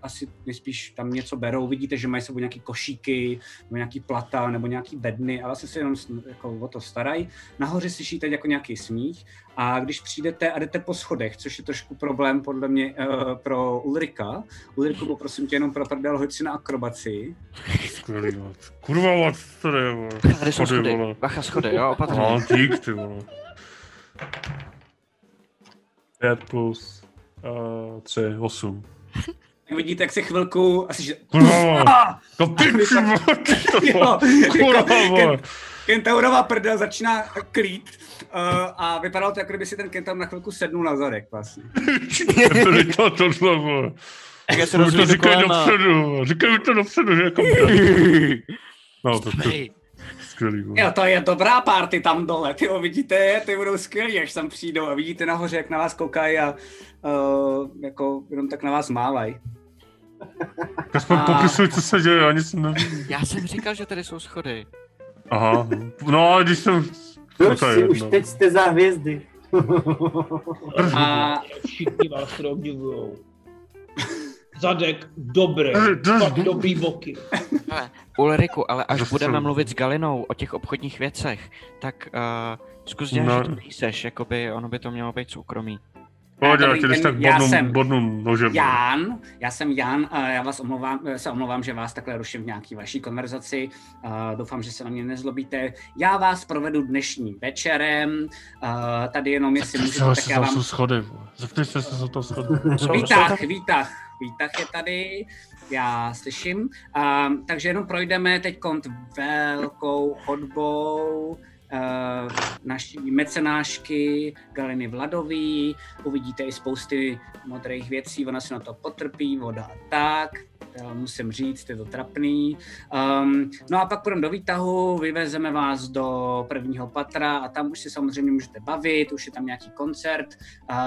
asi nejspíš tam něco berou, vidíte, že mají sebou nějaký košíky, nebo nějaký plata, nebo nějaký bedny, ale asi se jenom jako o to starají. Nahoře slyšíte jako nějaký smích a když přijdete a jdete po schodech, což je trošku problém podle mě uh, pro Ulrika, Ulriku poprosím tě jenom pro prdel, hoď si na akrobaci. Kurva, co tady, vole. Tady jsou schody. vole. Bacha schody, jo, opatrně. No, dík, ty vole. 5 plus uh, 3, 8. Tak vidíte, jak se chvilku, asi že... Ah! To ty, ty vole, ty jako-. Kentaurová prdel začíná klít uh, a vypadalo to, jako kdyby si ten kentaur na chvilku sednul na zadek vlastně. Tady to, to, to, vole. Já se to a- dopředu, říkej mi to dopředu, že jako... No, to skvělý. Jo, to je dobrá party tam dole, ty ho vidíte, ty budou skvělí, až tam přijdou a vidíte nahoře, jak na vás koukají a uh, jako jenom tak na vás málají. Kasper, A- popisuj, co se děje, já nic nevím. Já jsem říkal, že tady jsou schody. Aha, no a když jsem... No, Už, to je si, už teď jste za hvězdy. A Všichni vás to obdivujou. Zadek dobrý, fakt dobrý boky. Hele, Ulriku, ale až Zase- budeme mluvit s Galinou o těch obchodních věcech, tak uh, zkus dělat, No. že to nejseš, jakoby ono by to mělo být soukromý. Pojď, já dobrý tě když den, tak já bodnu, jsem bodnu nožem. Jan, já jsem Jan a já vás omlouvám, se omlouvám, že vás takhle ruším v nějaký vaší konverzaci. Uh, doufám, že se na mě nezlobíte. Já vás provedu dnešním večerem. Uh, tady jenom, jestli můžete, se, tak já vám jsou schody, vole. Zeptej se, jsou tam schody. Výtah, výtah, výtah je tady, já slyším. Um, takže jenom projdeme teď velkou chodbou uh, naší mecenášky Galiny Vladový. Uvidíte i spousty modrých věcí, ona si na to potrpí, voda a tak. Já musím říct, je to trapný. Um, no a pak půjdeme do výtahu, vyvezeme vás do prvního patra a tam už si samozřejmě můžete bavit, už je tam nějaký koncert, uh,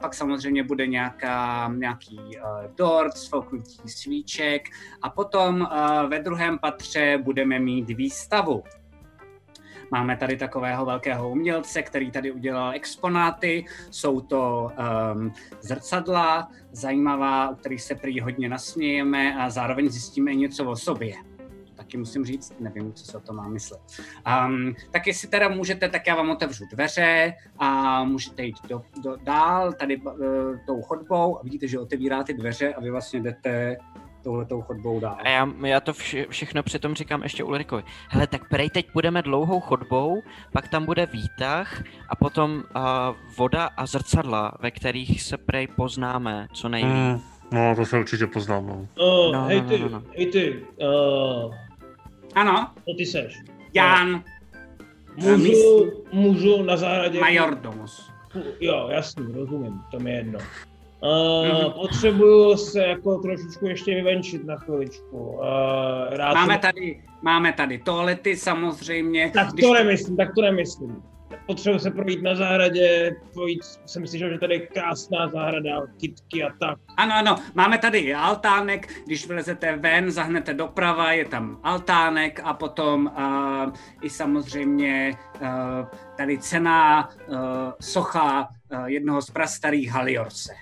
pak samozřejmě bude nějaká, nějaký uh, dort, sfouknutí svíček a potom uh, ve druhém patře budeme mít výstavu. Máme tady takového velkého umělce, který tady udělal exponáty. Jsou to um, zrcadla, zajímavá, u kterých se prý hodně nasmějeme a zároveň zjistíme i něco o sobě. Taky musím říct, nevím, co se o to má myslet. Um, tak jestli teda můžete, tak já vám otevřu dveře a můžete jít do, do, dál tady uh, tou chodbou a vidíte, že otevírá ty dveře a vy vlastně jdete touhletou chodbou dál. A já, já to vše, všechno přitom říkám ještě Ulrikovi. Hele, tak prej teď budeme dlouhou chodbou, pak tam bude výtah a potom uh, voda a zrcadla, ve kterých se prej poznáme co nejvíc. Hmm, no, to se určitě poznám, no. Uh, No, hej no, ty, no, no. hej ty, uh, Ano, co ty seš? Jan, Můžu, můžu na zahradě... majordomus. Jo, jasný, rozumím, to mi je jedno. Uh. Potřebuju se jako trošičku ještě vyvenčit na chviličku. Uh, rád Máme si- tady, máme tady toalety samozřejmě. Tak Když to nemyslím, tak to nemyslím. Potřebuji se projít na zahradě, projít, jsem slyšel, že tady je krásná zahrada, kytky a tak. Ano, ano, máme tady i altánek, když vylezete ven, zahnete doprava, je tam altánek a potom uh, i samozřejmě uh, tady cená uh, socha uh, jednoho z prastarých Haliorse.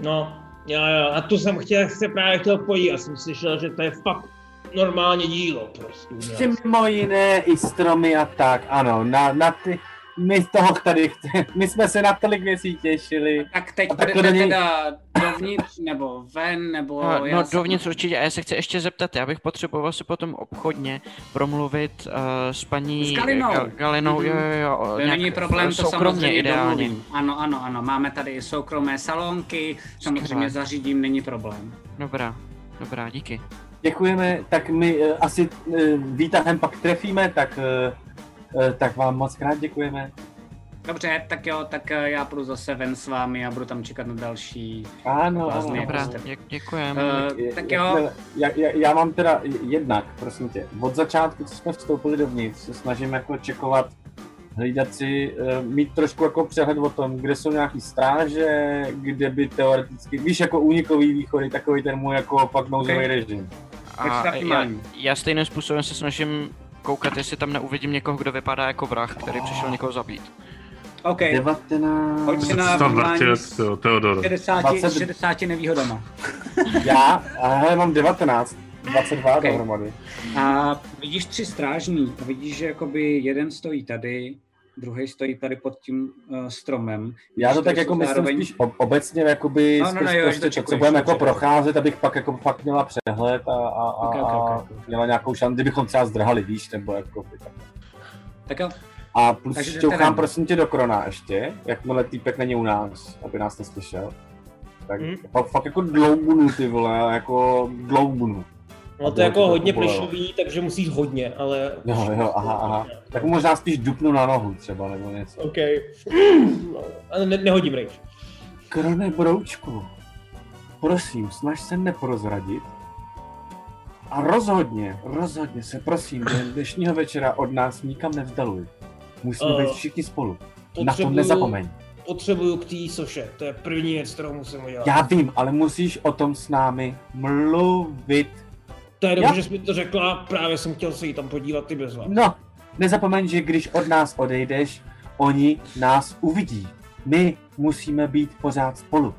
No, jo, jo, a tu jsem chtěl, se právě chtěl podívat, jsem slyšel, že to je fakt normálně dílo prostě. Mimo jiné i stromy a tak, ano, na, na ty, my z toho tady, chce- my jsme se na tolik věcí těšili. Tak teď A tak to budete není- teda dovnitř nebo ven, nebo... No, no jsem- dovnitř určitě, a já se chci ještě zeptat, já bych potřeboval si potom obchodně promluvit uh, s paní S Galinou. Gal- Galinou, Mhm. jo, jo, jo, To nějak není problém, to samozřejmě ideálně. domluvím. Ano, ano, ano, máme tady i soukromé salonky, samozřejmě Skvělé. zařídím, není problém. Dobrá, dobrá, díky. Děkujeme, tak my uh, asi uh, výtahem pak trefíme, tak, uh, tak vám moc krát děkujeme. Dobře, tak jo, tak eh, já půjdu zase ven s vámi a budu tam čekat na další. Ano, ano. Dobrá, dě- děkujeme. Uh, tak jo, Já, já, já mám teda jednak, prosím tě, od začátku, co jsme vstoupili dovnitř, se snažím jako čekovat, hlídat si, mít trošku jako přehled o tom, kde jsou nějaký stráže, kde by teoreticky, víš, jako únikový východy, takový ten můj jako fakt nouzový Ok. režim. A já, já stejným způsobem se snažím koukat, jestli tam neuvidím někoho, kdo vypadá jako vrah, který přišel někoho zabít. OK, 19... Pojď si na s Teodor. 60, 20. 60 nevýhodama. Já, a hele, mám 19. 22 Ok. dohromady. A vidíš tři strážní a vidíš, že jakoby jeden stojí tady, druhý stojí tady pod tím uh, stromem. Já to tak jako myslím zároveň- spíš ob- obecně jakoby No, no, no, jo, že prostě co budeme jako procházet, abych pak jako fakt měla přehled a, a, a, Ok, ok, a ok, ok. měla nějakou šanci, kdybychom třeba zdrhali, víš, nebo jako tak. Tak jo, A plus Takže šťouchám prosím tě do krona ještě, jakmile týpek není u nás, aby nás neslyšel. Tak Mhm. fakt, jako dloubunu ty vole, jako dloubunu. No to je jako to hodně plišový, takže musíš hodně, ale... Jo, jo, aha, aha. Tak mu možná spíš dupnu na nohu třeba, nebo něco. OK. No, ale ne, nehodím rage. Krone broučku, prosím, snaž se neprozradit. A rozhodně, rozhodně se prosím, během dnešního večera od nás nikam nevzdaluj. Musíme Eh, být všichni spolu. Na to nezapomeň. Potřebuju k té soše, to je první věc, kterou musím udělat. Já vím, ale musíš o tom s námi mluvit. To je dobře, Já- že jsi mi to řekla, právě jsem chtěl se jí tam podívat ty bez vás. No, nezapomeň, že když od nás odejdeš, oni nás uvidí. My musíme být pořád spolu.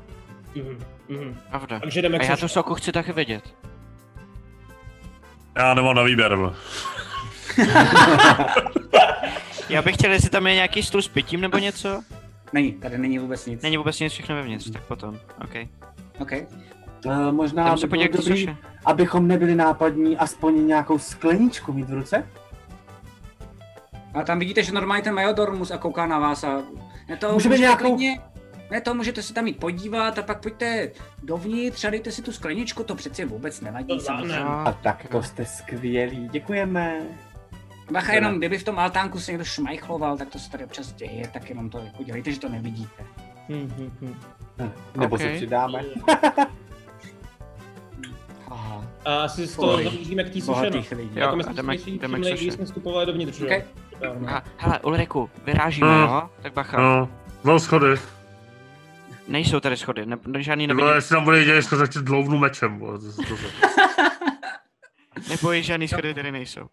Mhm, mhm. Pravda. Takže jdeme A k já tu soku chci taky vidět. Já nemám na výběr. Já bych chtěl, jestli tam je nějaký stůl s pitím nebo něco. není, tady není vůbec nic. Není vůbec nic, všechno vevnitř, tak potom. OK. OK. Uh, možná by se bylo dobrý, abychom nebyli nápadní, aspoň nějakou skleničku mít v ruce. A tam vidíte, že normálně ten Majodormus a kouká na vás a... Ne to Můžeme můžete nějakou- Klidně, ne to, můžete se tam jít podívat a pak pojďte dovnitř a dejte si tu skleničku, to přeci vůbec nevadí. To. A tak to jste skvělí, děkujeme. Bacha, jenom kdyby v tom altánku se někdo šmajchloval, tak to se tady občas děje, tak jenom to jako dělejte, že to nevidíte. Hm, hm, hm. Hm, Nebo Ok. se přidáme. Aha, A asi z toho zamíříme k té no. Jo, Jako a my jsme jdeme- si jdeme k když jsme vstupovali dovnitř, že jo? Ok. No. A, hele, Ulriku, vyrážíme, Hmm. jo? Tak bacha. No, no schody. Nejsou tady schody, ne, ne, žádný nevidím. vole, jestli tam bude jít, tak tě dlouvnu mečem. vole, to- to- to- Neboj, žádný schody tady nejsou.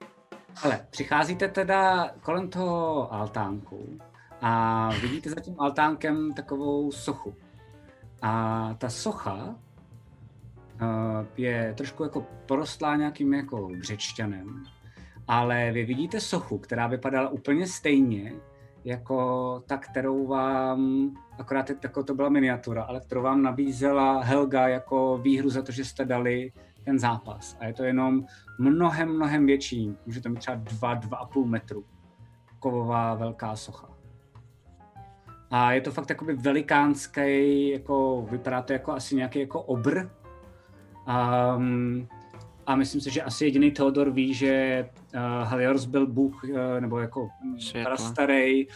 Ale přicházíte teda kolem toho altánku a vidíte za tím altánkem takovou sochu. A ta socha je trošku jako porostlá nějakým jako břečťanem, ale vy vidíte sochu, která vypadala úplně stejně jako ta, kterou vám, akorát jako to byla miniatura, ale kterou vám nabízela Helga jako výhru za to, že jste dali ten zápas. A je to jenom mnohem, mnohem větší. Může to mít třeba 2, 2,5 metru. Kovová velká socha. A je to fakt jakoby velikánský, jako vypadá to jako asi nějaký jako obr. Um, a myslím si, že asi jediný Theodor ví, že uh, Haliors byl bůh, uh, nebo jako starý. Uh,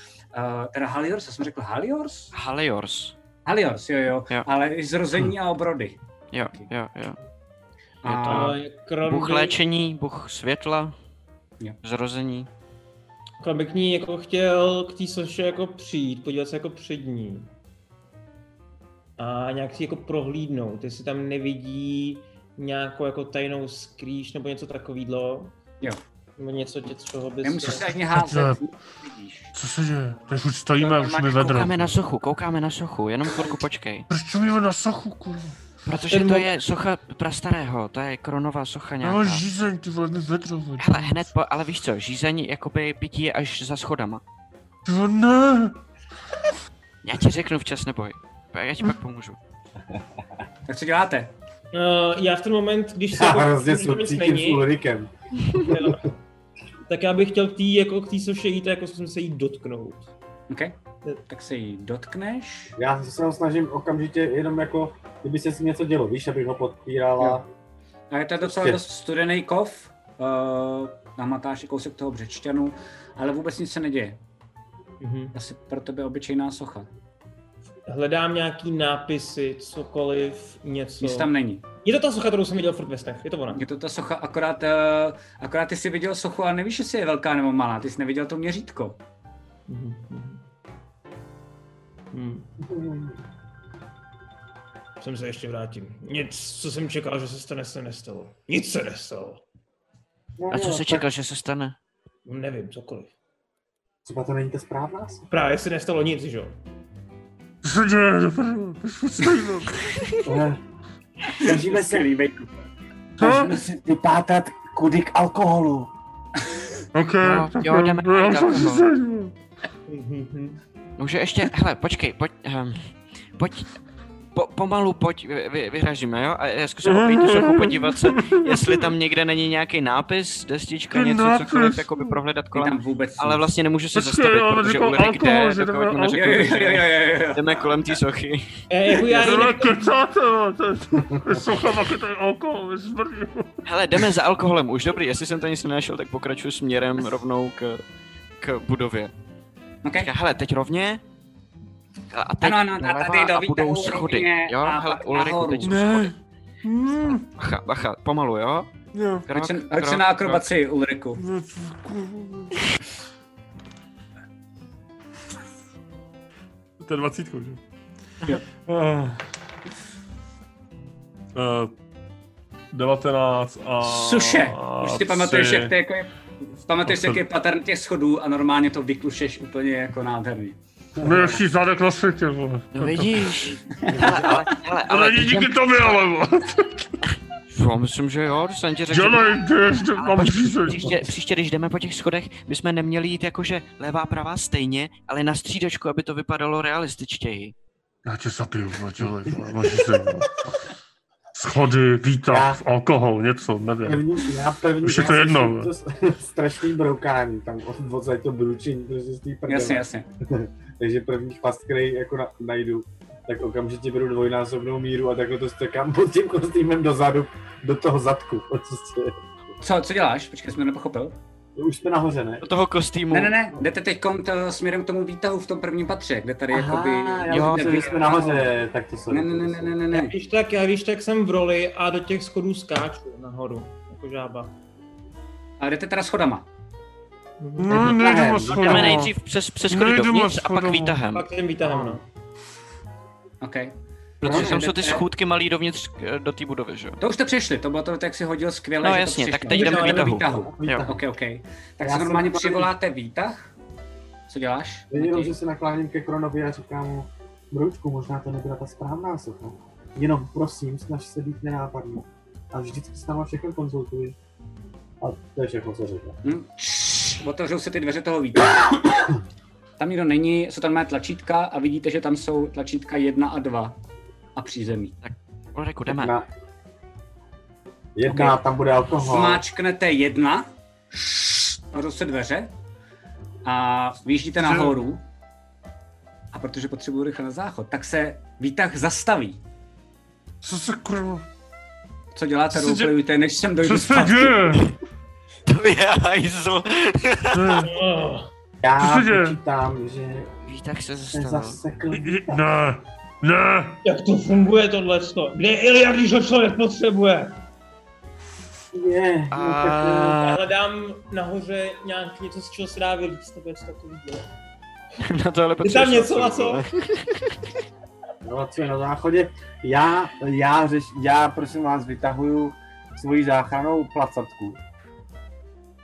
teda Haliors, já jsem řekl Haliors? Haliors. Haliors, jo, jo, Jo. ale i zrození a obrody. Jo, jo, jo. A, Ale krom Bůh léčení, Bůh světla, Jo. zrození. Krom by k ní jako chtěl k té soše jako přijít, podívat se jako před ní. A nějak si jako prohlídnout, jestli tam nevidí nějakou jako tajnou skrýš nebo něco takového. Jo. Nebo něco, tě, čeho bys... nemusíš se ani házet, vidíš. Co se děje? Teď už stojíme, už mi vedro. Koukáme na sochu, koukáme na sochu, jenom chvilku počkej. Proč mluvíme na sochu, kurva? Protože to je socha prastarého, to je kronová socha nějaká. mám žízeň, ty vole, mi vedro. Hele, hned po, ale víš co, žízení jakoby pití je až za schodama. Ty vole, ne. Já ti řeknu včas neboj. Já ti pak pomůžu. Tak co děláte? Uh, já v ten moment, když se Já jako, hrozně s Ulrikem. tak já bych chtěl k té jako k té soše jít, a jako zkusím se jí dotknout. OK. Tak se jí dotkneš. Já se ho snažím okamžitě jenom jako, kdyby se si něco dělo, víš, abych ho podpíral Jo. a... A je to docela Prostě. dost studený kov. Uh, namatáš i kousek toho břečťanu, ale vůbec nic se neděje. Mhm. Asi pro tebe obyčejná socha. Hledám nějaký nápisy, cokoliv, něco. Nic tam není. Je to ta socha, kterou jsem viděl v Fort Westech, je to ona. Je to ta socha, akorát, uh, akorát ty jsi viděl sochu, ale nevíš, jestli je velká nebo malá. Ty jsi neviděl to měřítko. Mhm, mhm. Hmm. Sem se ještě vrátím. Nic, co jsem čekal, že se stane, se nestalo. Nic se nestalo. No, A co tak čekal, že se stane? Nevím, cokoliv. Třeba to není ta správná? Právě se nestalo nic, že jo? Snažíme se, Skvělý snažíme se vypátrat kudy k alkoholu. OK, Jo, tak jo, jdeme se- Může ještě, hele, počkej, pojď, um, pojď, po, pomalu pojď, vy, vy, vyhražíme, jo? A já zkusím opět tu sochu podívat se, jestli tam někde není nějaký nápis, destička, něco, nápis. cokoliv, jakoby prohledat Tam kolem. vůbec Ale vlastně nemůžu se zastavit, ale protože Ulrik alkohol, jde, že dokud Jo, jo, neřekl, jo, jo, jo, jo. jdeme kolem té sochy. E, jako vole, kecáte, socha, tady alkohol, smrdí. Hele, jdeme za alkoholem, už dobrý, jestli jsem to nic nenašel, tak pokračuji směrem rovnou k, k budově. Okay. Říká, hele, teď rovně, Hele, a teď Ano, ano, a doleva tady do a budou výtahu schody, rovně jo? a Hele, Ulriku, teď jsou Ne. schody. Hmm, Bacha, bacha, pomalu, jo? jo. Hoď se, na akrobaci, Ulriku. To je dvacítkou, že? Jo. Uh, uh, 19 a... Suše! Už si pamatuješ, jak to jako je, pamatuješ, jak je pattern těch schodů a normálně to vyklušeš úplně jako nádherný. Nejlepší zadek na světě, vole. No vidíš. Hele, ale, hele, Ale ale, není teď jdem- díky tobě, ale vole. Jo, myslím, že jo, jsem ti řekl, že... Dělej, ty ještě Ale mám příště, příště, když jdeme po těch schodech, bychom neměli jít jakože levá, pravá stejně, ale na střídačku, aby to vypadalo realističtěji. Já tě zabiju, vole, dělej, vole, řízení. Schody, výtah, alkohol, něco, nevím. První, já první, Už je já to jedno, To strašný broukání, tam od- odsaď to bručení, prostě z té prdele. Jasně, jasně. Takže první chvast, který jako na, najdu, tak okamžitě beru dvojnásobnou míru a takhle to stekám pod tím kostýmem dozadu, do toho zadku. Prostě. Co, co děláš? Počkej, jsem to nepochopil. Už jsme nahoře, ne? Do toho kostýmu. Ne, ne, ne, jdete teď směrem k tomu výtahu v tom prvním patře, kde tady jakoby... já jo, myslím, že jsme nahoře, tak to se. Ne, ne, ne, ne, ne, ne, ne. Když tak, já když tak jsem v roli a do těch schodů skáču nahoru, jako žába. A jdete teda schodama. No, nejdeme s Jdeme nejdřív přes, přes schody Nejdeme dovnitř a pak výtahem. Pak tím výtahem, no. OK. Protože No, tam jsou ty schůdky malý dovnitř eh, do té budovy, že jo? To už jste přešli, to bylo to, jak si hodil skvěle, No jasně, tak teď jdeme k do výtahu. Jo. OK, OK. Tak jsem normálně přivoláte výtah. Co děláš? Jenom, že se nakláním ke Kronovi a říkám mu, Broučku, možná to nebyla ta správná socha. Jenom prosím, snaž se být nenápadný. A vždycky s náma všechno konzultuji. A to je všechno, co řekl. Hm? Otevřou se ty dveře toho výtahu. Tam nikdo není, jsou tam mé tlačítka a vidíte, že tam jsou tlačítka 1 a 2 a přízemí. Ulriku, jdeme. Jedna, jedna Ok. tam bude alkohol. Zmáčknete jedna, otevřou se dveře a vyjíždíte nahoru. A protože potřebuju rychle na záchod, tak se výtah zastaví. Co se kurva? Co děláte, roleplayujte, než sem dojdu Co se zpátky. děje? To je hajzl. Já Co se děje? počítám, že Výtah se se zastavil. zasekl. Ne, ne. Jak to funguje tohleto? Kde je Ilja, když ho člověk potřebuje? Je, no, tak, A Já hledám nahoře nějak něco, z čeho se dá vylít, nebo něco takového. na tohle Je tam něco na co? No, co je na záchodě. Já, já, řeš, já prosím vás vytahuju svoji záchranou placatku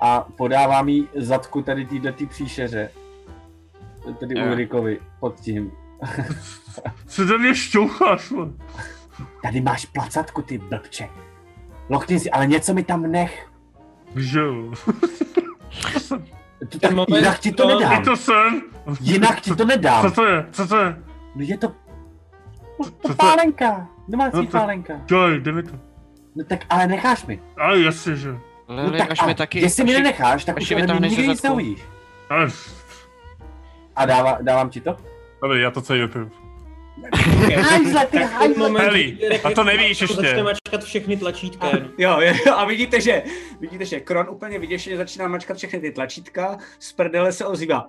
a podávám jí zadku tady týhle příšeře, tedy Jo. Ulrikovi pod tím. Co do mě šťoucháš? Tady máš placatku, ty blbče. Lochni si, ale něco mi tam nech. Že jo. To, tak, moment, jinak ti to to- nedám. to sen? Jinak ti to Co nedám. to je? Co to je? No je to... Co to? Pálenka. Domácí No to- pálenka. Dělej, dej mi to. No tak ale necháš mi. A jasně, že. Ale No tak až mi ale taky... jestli mi nenecháš, tak už vytáhneš nikdy nic neuvidíš. Ale, A dává, dávám ti to? Dobrý, já to celý vypiju. Hajzle, ty hajzle. Moment, Eli, kdy- a to nevíš ještě. Začne mačkat všechny tlačítka. Jo, jo, a vidíte, že, vidíte, že Kron úplně vyděšeně začíná mačkat všechny ty tlačítka, z prdele se ozývá.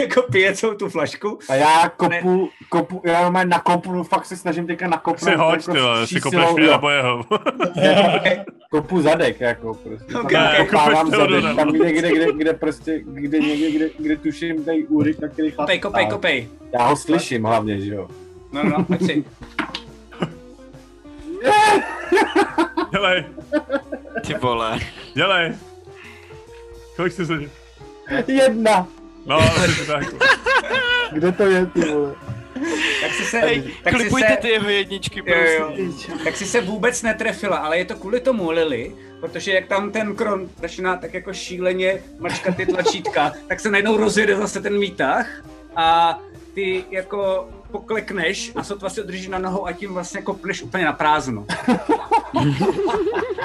Jako pije celou tu flašku. A já kopu, kopu, já normálně nakopu, fakt se snažím teďka nakopnout. Si hoď, jako ty vole, s si kopneš mě jo. nebo jeho. Kopu zadek, jako prostě. Ok, Tam ok. nakopávám Kopeš zadek, Teodora. tam kde, kde, kde, kde prostě, kde někde, kde, kde tuším tady úryk, na který chlap Kopej, kopej, kopej. Já ho slyším hlavně, že jo. No, no, no, pojď si. Dělej, Ty vole. dělej. Kolik jsi se... Jedna! No, asi tak. Kde to je, ty vole? Tak si se, tak si klipujte se, ty jeho jedničky, Jo, jo. prosím. tak si se vůbec netrefila, ale je to kvůli tomu Lily, protože jak tam ten Kron začíná tak jako šíleně mačkat ty tlačítka, tak se najednou rozjede zase ten výtah a ty jako poklekneš a sotva si udržíš na nohou a tím vlastně kopneš úplně na prázdno.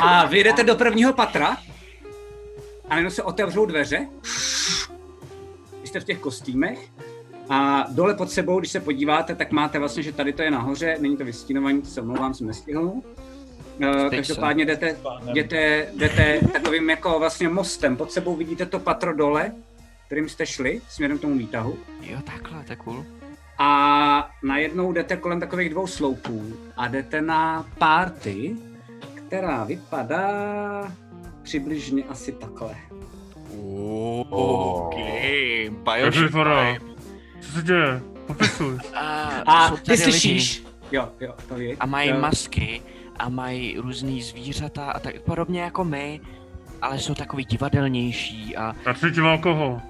A vy jdete do prvního patra a najednou se otevřou dveře. Vy jste v těch kostýmech a dole pod sebou, když se podíváte, tak máte vlastně, že tady to je nahoře, není to vystínovaný, to se omlouvám, jsem nestihl. Uh, každopádně jdete, jdete, jdete takovým jako vlastně mostem, pod sebou vidíte to patro dole, kterým jste šli, směrem k tomu výtahu. Jo, takhle, je cool. A najednou jdete kolem takových dvou sloupů a jdete na party, která vypadá přibližně asi takhle. OK, Jak Bioshock. Co se děje? Popisuj. A, A jsou ty slyšíš, jo, jo, to je. A mají jo. masky a mají různý zvířata a tak podobně jako my, ale jsou takový divadelnější a Já cítím alkohol.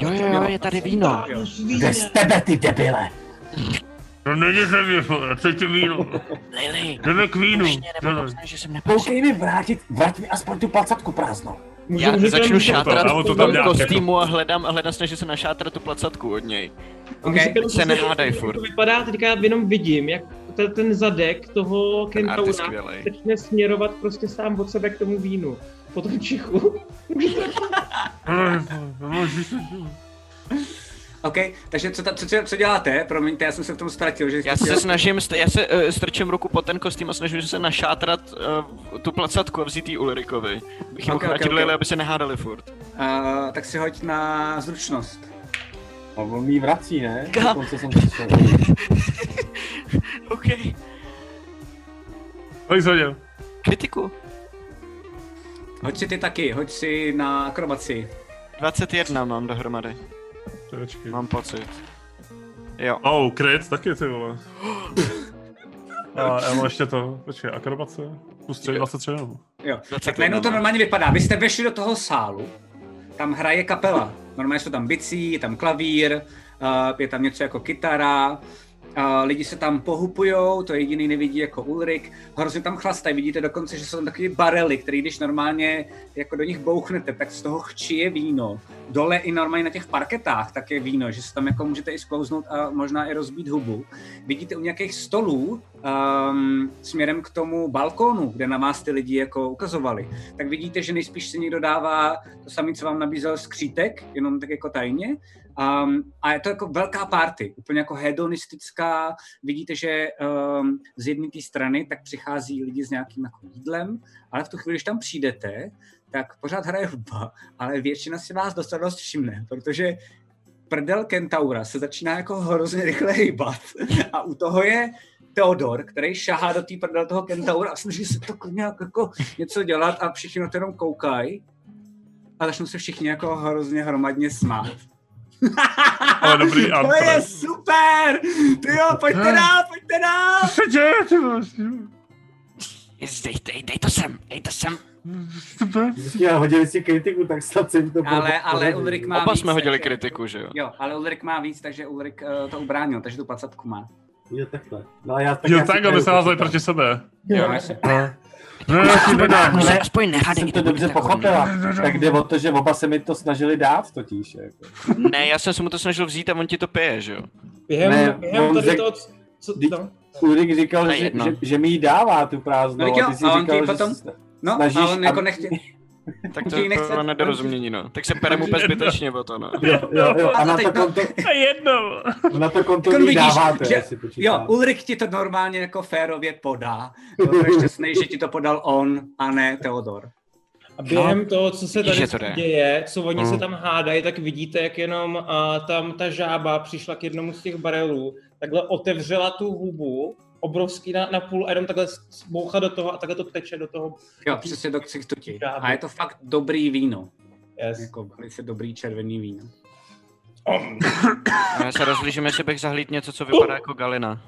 jo, jo, jo, je tady víno. Jo. Kde z tebe, ty debile? To není země, já cítím víno. Lily, Jdeme k vínu. Koukej mi vrátit, vrať mi aspoň tu placatku prázdnou. Já začnu šátrat to v tam tom nějak kostýmu a hledám, a hledám snažím se našátrat tu placatku od něj. Okay. Můžu- se nehádej furt. To vypadá, teďka jenom vidím, jak ten, ten zadek toho kentaura skvělej. začne směrovat prostě sám od sebe k tomu vínu. Po tom čichu. OK, takže co, ta, co, co, co děláte? Promiňte, já jsem se v tom ztratil. Že Já se snažím, st- já se uh, strčím ruku pod ten kostým a snažím se našátrat uh, tu placatku a vzít jí Ulrikovi. Bych jim Ok, mohl ok, vrátit ok. Lily, aby se nehádali furt. Uh, tak si hoď na zručnost. A on mi ji vrací, ne? Kam? Dokonce jsem. OK. Kolik jsi hodil? Kritiku. Hoď si ty taky, hoď si na akrobaci. 21 mám dohromady, Počkej. mám pocit. Jo. Oh, kryt, taky ty vole. A já mám ještě to, počkej, akrobace, plus 3, 23 nebo? Jo. Tak 21 najednou to normálně vypadá. Vy jste vešli do toho sálu, tam hraje kapela. Normálně jsou tam bicí, je tam klavír, uh, je tam něco jako kytara, lidi se tam pohupujou, to jediný nevidí jako Ulrik, hrozně tam chlastají, vidíte dokonce, že jsou tam takové barely, které když normálně jako do nich bouchnete, tak z toho chčije víno. Dole i normálně na těch parketách tak je víno, že se tam jako můžete i sklouznout a možná i rozbít hubu. Vidíte u nějakých stolů um, směrem k tomu balkónu, kde na vás ty lidi jako ukazovali, tak vidíte, že nejspíš si někdo dává to samé, co vám nabízel skřítek, jenom tak jako tajně. Um, a je to jako velká party, úplně jako hedonistická. Vidíte, že um, z jedné té strany tak přichází lidi s nějakým jako jídlem, ale v tu chvíli, když tam přijdete, tak pořád hraje hudba, ale většina si vás docela dost všimne, protože prdel Kentaura se začíná jako hrozně rychle hýbat a u toho je Theodor, který šahá do té prdel toho Kentaura a snaží se to nějak jako něco dělat a všichni na to jenom koukají a začnou se všichni jako hrozně hromadně smát. Ale dobrý to je anthem. super! Ty jo, pojďte dál, pojďte dál! Co se děje, ty vole? Dej, dej, dej to sem, dej to sem. Super. Vždycky hodili si kritiku, tak snad jsem to Ale, ale. Ulrik má Oba víc, jsme hodili takže- kritiku, že jo? Jo, ale Ulrik má víc, takže Ulrik uh, to ubránil, takže tu placatku má. Jo, takhle. No a já tak Jo, já tak, aby se házeli proti sebe. Jo, jasně. Ne, nedám. Už se Ale aspoň nehádej, jsem to dobře pochopila. hodný. Tak jde o to, že oba se mi to snažili dát totiž. Jako. Ne, já jsem se mu to snažil vzít a on ti to pije, že jo? Během, Ne, během tady řek- toho, co, no, Ulrik říkal, že, že, že, mi ji dává tu prázdnou. No, a ty si a on říkal, ti že potom- No, snažíš, ale on jako nechtěl. Tak to, ti nechce- je nedorozumění, no. Tak se perem úplně zbytečně o to, no. Jo, jo, jo, a na to no- konto, To je jedno. na to konto vidíš, dáváte, že- Jo. Ulrik ti to normálně jako férově podá. To šťastný, že ti to podal on a ne Theodor. A během toho, co se tady to děje, co oni Mm. se tam hádají, tak vidíte, jak jenom a, tam ta žába přišla k jednomu z těch barelů, takhle otevřela tu hubu, obrovský na, na půl a jenom takhle boucha do toho a takhle to teče do toho. Jo, přesně do ksichtuti. A je to fakt dobrý víno. Yes. Jako velice dobrý červený víno. A já se rozlížím, jestli bych zahlíd něco, co vypadá jako galina.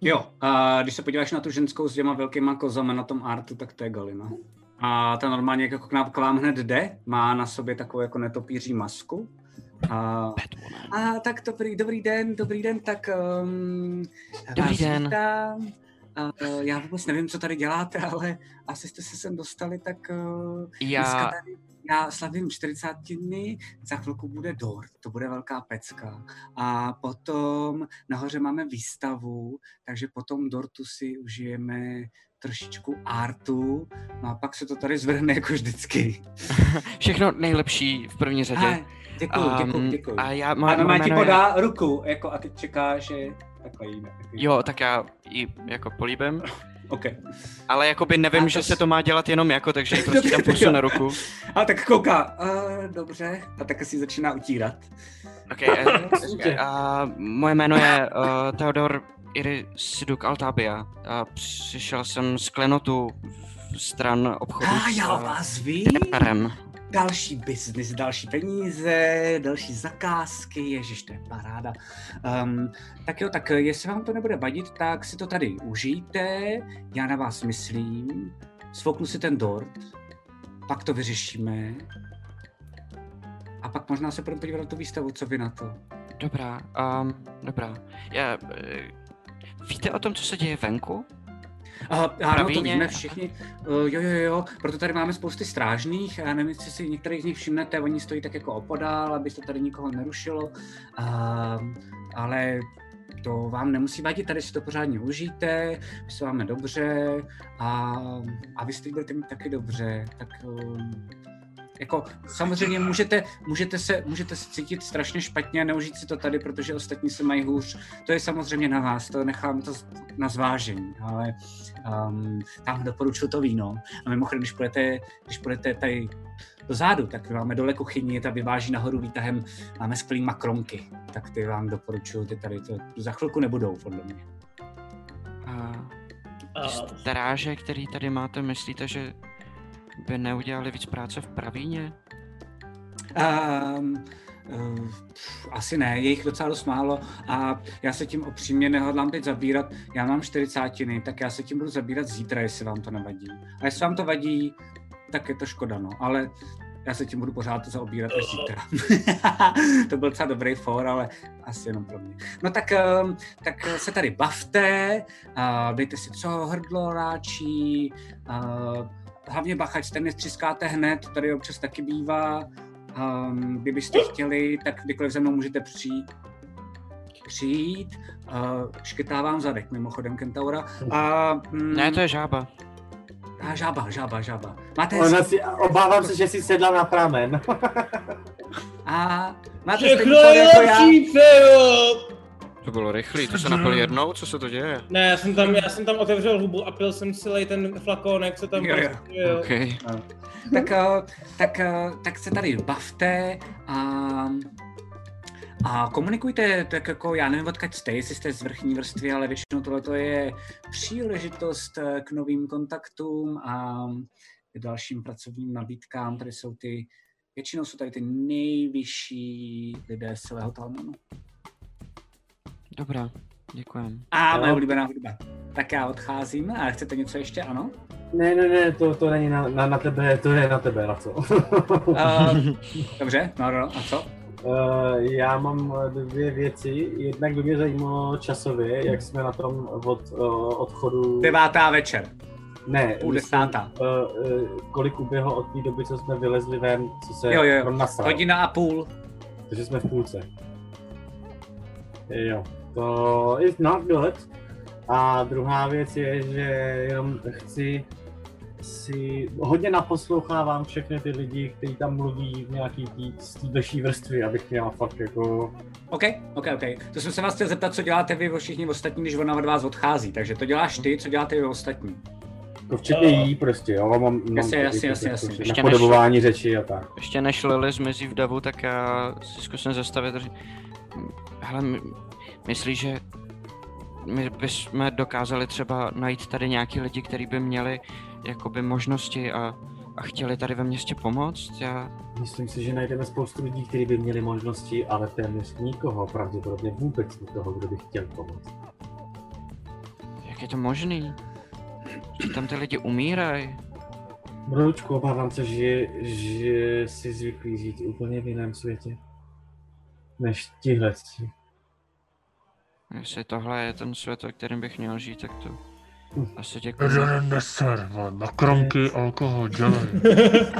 Jo, a když se podíváš na tu ženskou s těma velkýma kozama na tom artu, tak to je Galina. A ta normálně jako k nám, k vám hned jde, má na sobě takovou jako netopíří masku. A, a tak dobrý, dobrý den, dobrý den, tak um, Dobrý den. Vítám. A, uh, já vůbec nevím, co tady děláte, ale asi jste se sem dostali, tak uh, Já- tady, já slavím 40 dny, za chvilku bude dort, to bude velká pecka. A potom nahoře máme výstavu, takže po tom dortu si užijeme trošičku artu, no a pak se to tady zvrhne jako vždycky. Všechno nejlepší v první řadě. A, děkuju, Um, děkuju. A já, A no, moje má ti je- podá ruku, jako, a teď čeká, že takhle jde. Jo, tak já ji jako políbím. OK. Ale jakoby nevím, A že to se to má dělat jenom jako, takže ji prostě tam pusu na ruku. A tak kouká, uh, dobře, a tak si začíná utírat. Okay, a, a moje jméno je uh, Theodor Iri Siduk Altabia. A přišel jsem z klenotu stran obchodu A já eh, vás vím. Další biznis, další peníze, další zakázky, ježiš, to je paráda. Um, tak jo, tak jestli vám to nebude vadit, tak si to tady užijte, já na vás myslím, svouknu si ten dort, pak to vyřešíme a pak možná se budeme podívat na tu výstavu, co vy na to. Dobrá, um, dobrá. Já, eh, víte o tom, co se děje venku? A, ano, to víme všichni. Uh, jo, jo, jo, proto tady máme spousty strážných. Já nevím, jestli si některý z nich všimnete, oni stojí tak jako opodál, aby se tady nikoho nerušilo. Uh, ale to vám nemusí vadit, tady si to pořádně užijte, my se máme dobře a, a vy teď budete mít taky dobře. Tak um, jako samozřejmě můžete, můžete, se, můžete se cítit strašně špatně a neužít si to tady, protože ostatní se mají hůř. To je samozřejmě na vás, to nechám to na zvážení, ale um, tam doporučuji to víno. A mimochodem, když půjdete, když půjdete tady dozadu, tak máme dole kuchyni, ta vyváží nahoru výtahem, máme skvělý makromky, tak ty vám doporučuji, ty tady to za chvilku nebudou, podle mě. A A, stráže, který tady máte, myslíte, že by neudělali víc práce v Pravíně? Um, uh, asi ne, je jich docela dost málo a já se tím opřímně nehodlám teď zabírat. Já mám 40, tak já se tím budu zabírat zítra, jestli vám to nevadí. A jestli vám to vadí, tak je to škoda, no, ale já se tím budu pořád zaobírat až zítra. to byl docela dobrý for, ale asi jenom pro mě. No tak, um, tak se tady bavte, dejte si co hrdlo ráčí, hlavně bacha, ať se nestřískáte hned, to tady občas taky bývá. Um, kdybyste chtěli, tak kdykoliv ze mnou můžete přijít. Přijít. Uh, škytá vám zadek, mimochodem, Kentaura. A, mm, Ne, to je žába. a žába, žába, žába. Máte Ona si, obávám se, že si sedla na pramen. a máte všechno je jako já. lepší, Fejo! To bylo rychlý, to se napil jednou, co se to děje? Ne, já jsem tam, já jsem tam otevřel hubu a pil jsem celý ten flakonek, co tam Jo, jo. prostě je. OK. tak, eh, tak, eh, tak se tady bavte a, a komunikujte tak jako, já nevím, odkud jste, jestli jste z vrchní vrstvy, ale většinou tohle je příležitost eh, k novým kontaktům a k dalším pracovním nabídkám. Tady jsou ty, většinou jsou tady ty nejvyšší lidé z celého Talmonu. Dobrá, děkujem. A Jo. moje oblíbená hudba. Tak já odcházím. A chcete něco ještě, ano? Ne, ne, ne, to, to není na, na, na tebe, to je na tebe, na co? Uh, dobře, no, no, a co? Uh, já mám dvě věci. Jednak by mě zajímalo časově, jak jsme na tom od uh, odchodu... Devátá večer. Ne, Půl desátá. Uh, uh, kolik uběhlo od té doby, co jsme vylezli ven, co se Jo, jo, jo. Hodina a půl. Takže jsme v půlce. Jo, to is not good. A druhá věc je, že jenom chci si hodně naposlouchávám všechny ty lidi, kteří tam mluví v nějaký tý, z té vrstvy, abych měl fakt jako... OK, OK, OK. To jsem se vás chtěl zeptat, co děláte vy všichni ostatní, když ona od vás odchází. Takže to děláš ty, co děláte vy ostatní. Jako včetně jí prostě, jo, mám, mám Jasně, taky jasně, jasně, jasně. ty Ještě napodobování řeči a tak. Ještě než Lily zmizí v davu, tak já si zkusím zastavit. Hele, my- myslíš, že my bychom dokázali třeba najít tady nějaký lidi, kteří by měli jakoby možnosti a, a chtěli tady ve městě pomoct? Já, Myslím si, že najdeme spoustu lidí, kteří by měli možnosti, ale téměř nikoho, pravděpodobně vůbec nikoho, kdo by chtěl pomoct. Jak je to možný? Že tam ty lidi umírají. Broučku, obávám se, že, že jsi zvyklý žít úplně v jiném světě. Než tihle. Jestli tohle je ten svět, ve kterým bych měl žít, tak to asi děkuji. Jeden neser, vole, makronky, alkohol, dělej.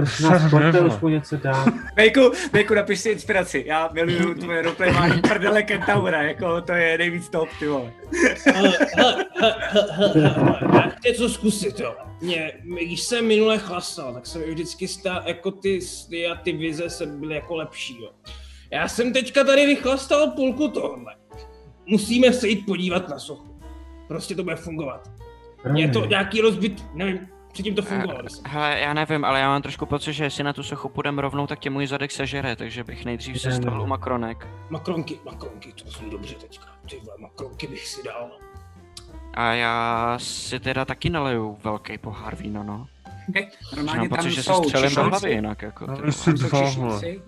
Prosím nás, Ser, pojďte vole. už mu něco dát. Vejku, Vejku, napiš si inspiraci. Já miluju tvoje roleplayování prdele Kentaura, jako to je nejvíc top, ty vole. Já chci něco zkusit, jo. Mě, když jsem minule chlastal, tak jsem vždycky stál, jako ty sny a ty vize se byly jako lepší, jo. Já jsem teďka tady vychlastal půlku tohle. Musíme se jít podívat na sochu. Prostě to bude fungovat. Je to nějaký rozbit, nevím, předtím to fungovalo. Eh, Hele, já nevím, ale já mám trošku pocit, že jestli na tu sochu půjdeme rovnou, tak tě můj zadek sežere, takže bych nejdřív se ne. u makronek. Makronky, makronky, to jsou dobře teďka. Ty vole, makronky bych si dal. A já si teda taky naleju velký pohár vína, no. Okay. Že Normálně mám tam pocit, že se jsou střelím do hlavy jinak, jako. Tam jsou dva, vole. čišníci.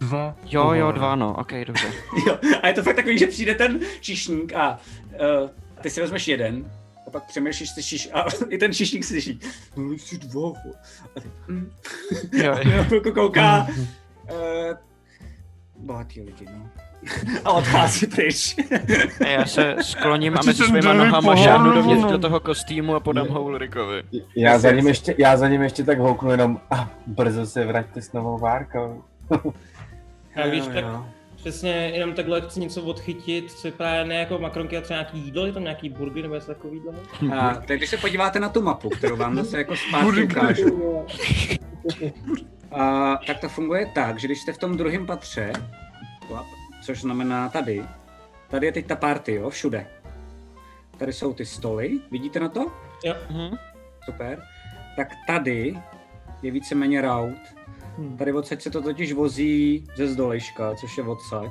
Dva. Jo, jo, dva, no, ok, dobře. Jo, a je to fakt takový, že přijde ten čišník a uh, ty si vezmeš jeden, a pak přemýšlíš, slyšíš, a i ten čišník slyší. No, jsi dva, vole." a ty, hm. Jo, kouká. Uh, bohatý lidi, no. A odchází pryč. Já se skloním a mezi svýma nohama žáhnu dovnitř vole. do toho kostýmu a podám ho Ulrikovi. Já za ním ještě, já za ním ještě tak houknu jenom a brzo se vraťte s novou várkou. A víš, tak jo. Přesně jenom takhle chci něco odchytit, co vypadá ne jako makronky, a třeba nějaký jídlo, je tam nějaký burger nebo něco takového? A, tak když se podíváte na tu mapu, kterou vám zase jako zpátky ukážu, a, tak to funguje tak, že když jste v tom druhém patře, což znamená tady, tady je teď ta party, jo, všude. Tady jsou ty stoly, vidíte na to? Jo. Mhm. Super. Tak tady je víceméně route. Hmm. Tady odsaď se to totiž vozí ze zdolejška, což je odsaď.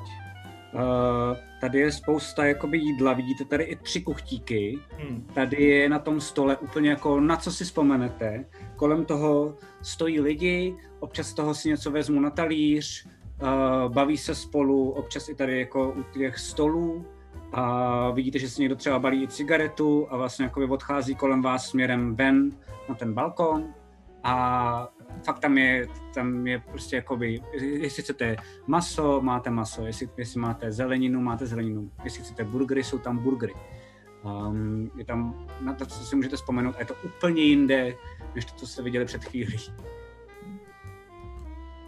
Uh, tady je spousta jakoby jídla, vidíte tady i tři kuchtíky. Hmm. Tady je na tom stole úplně jako na co si vzpomenete. Kolem toho stojí lidi, občas toho si něco vezmu na talíř, uh, baví se spolu, občas i tady jako u těch stolů. A vidíte, že si někdo třeba balí i cigaretu a vlastně jakoby odchází kolem vás směrem ven na ten balkon. A fakt tam je, tam je prostě jakoby, jestli chcete maso, máte maso, jestli, jestli máte zeleninu, máte zeleninu, jestli chcete burgery, jsou tam burgery. Um, je tam, na to, co si můžete vzpomenout, a je to úplně jinde, než to, co jste viděli před chvílí.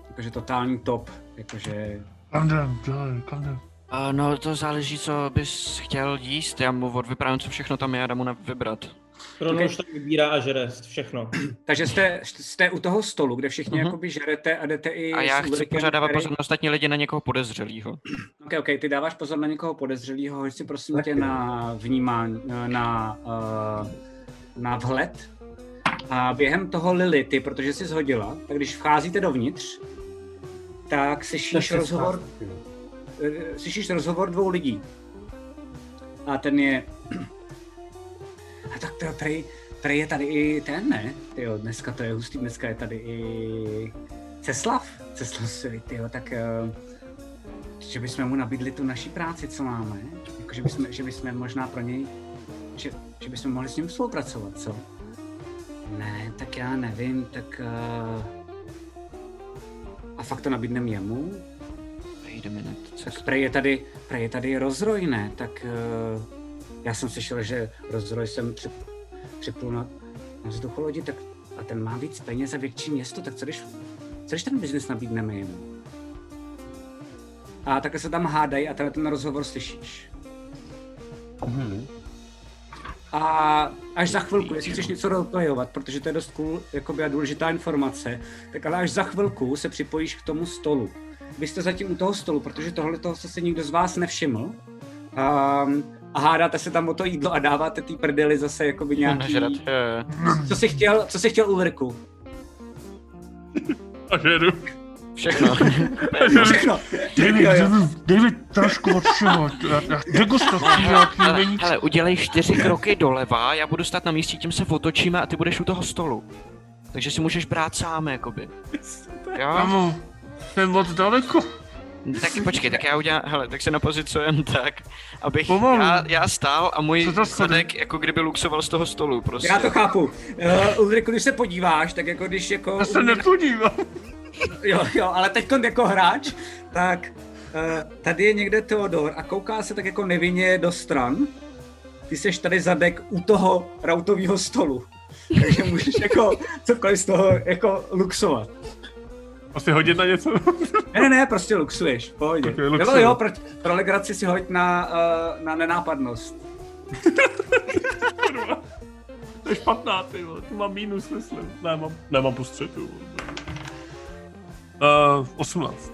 Jakože totální top, jakože jdem, dělej, kam jdem. A no, to záleží, co bys chtěl jíst. Já mu odvyprávím, co všechno tam je a dám mu na vybrat. Kronoš tak vybírá a žere všechno. Takže jste, jste u toho stolu, kde všichni Mhm. jakoby žerete a jdete i A já chci Ulrikem, pořád dávat který- pozor na ostatní lidi na někoho podezřelýho. Ok, ok, ty dáváš pozor na někoho podezřelého, hoď si prosím tě na vnímání, na, uh, na vhled. A během toho Lily, ty, protože jsi zhodila, tak když vcházíte dovnitř, tak slyšíš rozhovor, eh, slyšíš rozhovor dvou lidí. A ten je... A tak to prej, prej je tady i ten, ne? Tyjo, dneska to je hustý, dneska je tady i Ceslav. Ceslav si, tyjo, tak... Uh, že bychom mu nabídli tu naší práci, co máme. Jako, že, bychom, že bychom možná pro něj, že, že bychom mohli s ním spolupracovat, co? Ne, tak já nevím, tak... Uh... A fakt to nabídneme jemu? Wait a minute. Tak prej je tady, prej je tady rozroj, ne? Tak uh... já jsem slyšel, že rozroj jsem při, připlul na, na vzducholodi, tak a ten má víc peněz a větší město, tak co když, co když ten biznis nabídneme jemu? A takhle se tam hádají a tenhle ten rozhovor slyšíš. Mhm. A až za chvilku, jestli chceš něco roleplayovat, protože to je dost cool jakoby a důležitá informace, tak ale až za chvilku se připojíš k tomu stolu. Vy jste zatím u toho stolu, protože tohle toho se nikdo z vás nevšiml. Um, a hádáte se tam o to jídlo a dáváte ty prdely zase jakoby nějaký... Nažrat, jo, jo. Co jsi chtěl, co jsi chtěl Ulriku? A žeru. Všechno. Všechno. David. David, David, trošku od všeho. Degustací nějaký hele, není. hele, udělej čtyři kroky doleva, já budu stát na místě, tím se otočíme a ty budeš u toho stolu. Takže si můžeš brát sám, jakoby. Jo? Kamo, jsem moc daleko. Tak počkej, tak já udělám, hele, tak se napozicujem tak, abych já, já stál a můj zadek jako kdyby luxoval z toho stolu prostě. Já to chápu. Uh, Ulriku, když se podíváš, tak jako když jako... Já se nepodívám. Jo, jo, ale teď jako hráč, tak uh, tady je někde Theodor a kouká se tak jako nevinně do stran. Ty seš tady zadek u toho rautového stolu. Takže můžeš jako cokoliv z toho jako luxovat. Asi hodit na něco? Ne, ne, ne, prostě luxuješ, v pohodě. Ok, Okay, luxuju. Nebo jo, pro, pro legraci si hoď na, uh, na nenápadnost. To je špatná, ty vole, tu mám mínus, myslím. Ne, mám, ne, mám plus tři, ty. Uh, 18.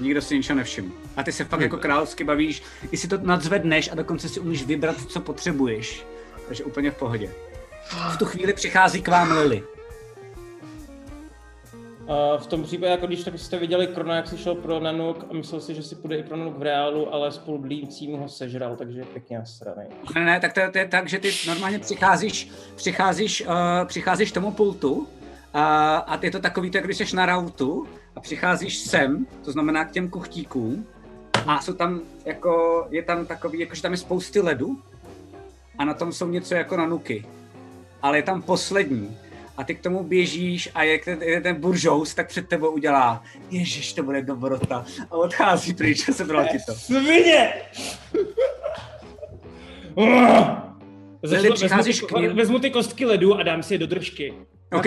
Nikdo si ničeho nevšiml. A ty se fakt jako královsky bavíš, i si to nadzvedneš a dokonce si umíš vybrat, co potřebuješ. Takže úplně v pohodě. V tu chvíli přichází k vám Lily. A v tom případě, jako když tak jste viděli Krona, jak si šel pro Nanuk a myslel si, že si půjde i pro Nanuk v reálu, ale spolu blíncím ho sežral, takže je pěkně nasranej. Ne, ne, tak to, to je tak, že ty normálně přicházíš, přicházíš, uh, přicházíš tomu pultu uh, a ty je to takový, to, když jsi na rautu a přicházíš sem, to znamená k těm kuchtíkům a jsou tam jako, je tam takový, jakože tam je spousty ledu a na tom jsou něco jako nanuky. Ale je tam poslední. A ty k tomu běžíš a jak ten, jak ten buržous, tak před tebou udělá, ježiš, to bude dobrota. A odchází pryč a sebral ti to. Svině! Přicházíš vezmu, k ním. ty, vezmu ty kostky ledu a dám si je do držky. OK.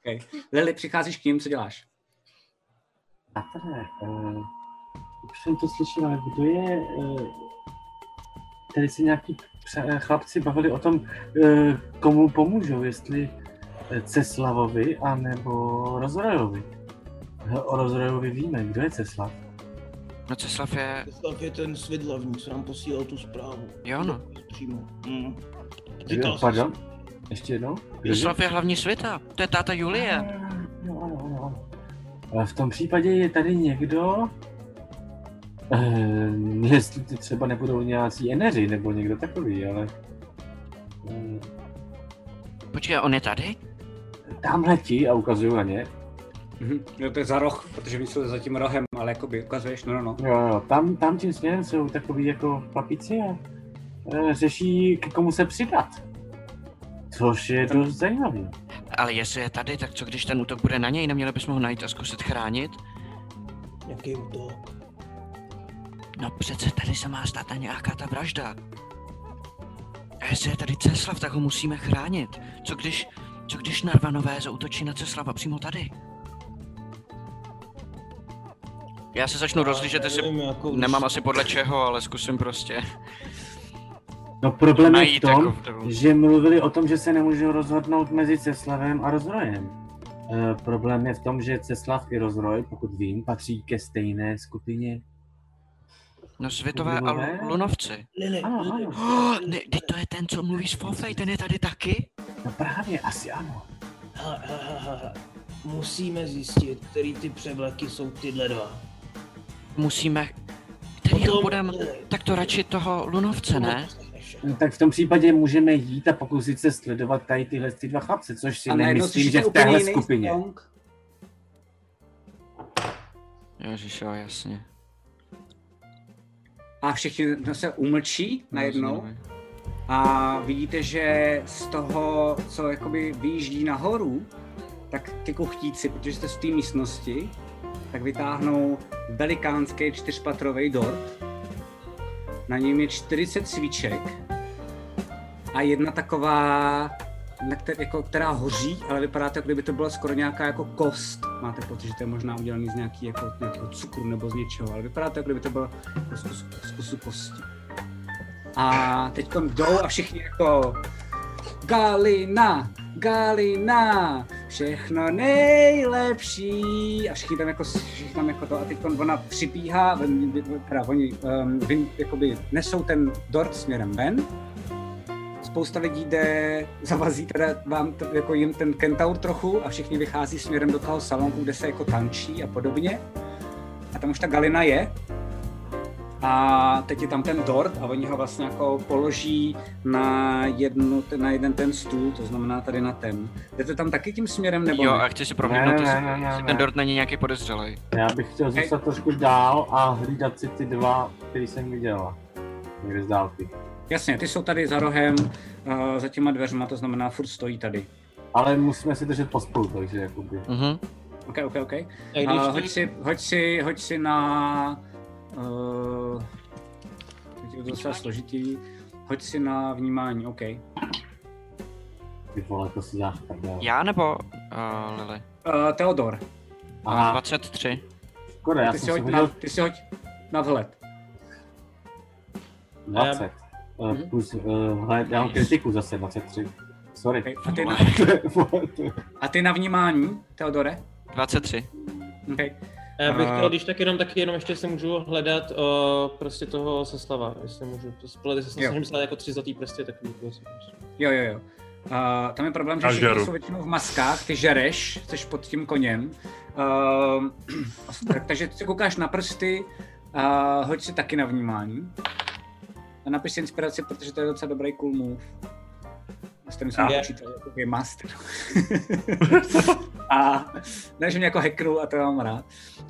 okay. Lily, přicházíš k ním, co děláš? Patrne, uh, už jsem to slyšel, ale kdo je... Uh, tady se nějaký chlapci bavili o tom, uh, komu pomůžou, jestli eh, Ceslavovi anebo Rozrojovi. Eh, O Rozrojovi víme, kdo je Ceslav. No Ceslav je, Slav je ten svědlavní, co nám posílal tu zprávu. jo no. Přímo. Mm. Kdo, pardon? Ještě jednou? Kdo Ceslav je hlavní světa, to je táta Julie. Jo, ano, ano, ano. Ale v tom případě je tady někdo, eh, jestli ty třeba nebudou nějací eneři nebo někdo takový, ale eh, Počkej, on je tady? tam letí a ukazuju na ně. Mhm. Jo, to je za roh, protože oni jsou za tím rohem, ale jakoby ukazuješ, no, no, no. Jo, jo, tam, tam tím směrem jsou takový jako chlapíci a eh, řeší, k komu se přidat. Což je dost zajímavý. Ale jestli je tady, tak co když ten útok bude na něj, neměli bychom ho najít a zkusit chránit? Jaký útok? No přece tady se má stát nějaká ta vražda. A jestli je tady Ceslav, tak ho musíme chránit. Co když, co když Narvanové zautočí na Ceslava přímo tady? Já se začnu rozlížet, jestli Nevím, jako, když- nemám asi podle čeho, ale zkusím prostě. No problém je v tom, jako že mluvili o tom, že se nemůžou rozhodnout mezi Ceslavem a Rozrojem. E, problém je v tom, že Ceslav i Rozroj, pokud vím, patří ke stejné skupině. No světové a? Lu- lunovci. Lili, Ano, ano. Oh, ne, teď to je ten, co mluví s Fofej, ten je tady taky? No právě, asi ano. Hele, hele, hele, hele. Musíme zjistit, který ty převleky jsou tyhle dva. Musíme... Kterýho Potom- budeme... Tak to radši toho lunovce, ne? No, tak v tom případě můžeme jít a pokusit se sledovat tady tyhle ty dva chlapce, což si nemyslím, že v téhle skupině. Ježiš, jo, jasně. A všichni se umlčí najednou a vidíte, že z toho, co jakoby vyjíždí nahoru, tak ty kuchtíci, protože jste v té místnosti, tak vytáhnou velikánský čtyřpatrový dort. Na něm je 40 svíček a jedna taková, na které, jako, která hoří, ale vypadá to, jako kdyby to byla skoro nějaká jako kost. Máte pocit, že to je možná udělaný z nějaký, jako, nějakého cukru nebo z něčeho, ale vypadá to, jako kdyby to bylo jako z kusu, z kusu kosti. A teď jdou a všichni jako Galina, Galina, všechno nejlepší. A všichni tam jako, všichni tam jako to, a teď ona přibíhá, teda oni um, jakoby nesou ten dort směrem ven. Spousta lidí jde, zavazí teda vám, t- jako jim ten kentaur trochu a všichni vychází směrem do toho salonu, kde se jako tančí a podobně. A tam už ta Galina je. a teď je tam ten dort a oni ho vlastně jako položí na, jednu, na jeden ten stůl, to znamená tady na ten. Jdete tam taky tím směrem nebo Jo, ne? a chci si prohlídnout, Ne, ne, ne, ne, jestli ne. ten dort není nějaký podezřelý. Já bych chtěl zůstat trošku dál a hlídat si ty dva, který jsem viděla. Někde z dálky. Jasně, ty jsou tady za rohem, uh, za těma dveřma, to znamená furt stojí tady. Ale musíme si držet pospolu, takže jakoby. Mhm. OK, OK, OK. Uh, hoď, si, hoď, si, hoď si na... Uh, teď je to docela složitý. Hoď si na vnímání, OK. Ty vole, to si děláš tak dál. Já nebo uh, Lily? Uh, Theodor, Aha, 23. škoda, já ty si, jsem si hoď na, hodil ty si hoď na vhled. 20. Uh, Mhm. plus, uh, hle, já mám kritiku zase, 23. Sorry. Okay. A, ty na, a ty na vnímání, Theodore? 23. Okay. A Já bych chtěl, když tak jenom taky jenom ještě se můžu hledat o, prostě toho seslava, jestli můžu, to spolety se snažím myslet jako tři zlatý prsty, takový to si Jo, jo, jo. Uh, tam je problém, že všichni jsou většinou v maskách, ty žereš, jsi pod tím koněm. Uh, tak, takže ty se koukáš na prsty, uh, hoď si taky na vnímání. A napiš si inspiraci, protože to je docela dobrý cool move. S kterým jsem Já. počítal jako Game Master. a ne, že mě jako hacknul a to mám rád.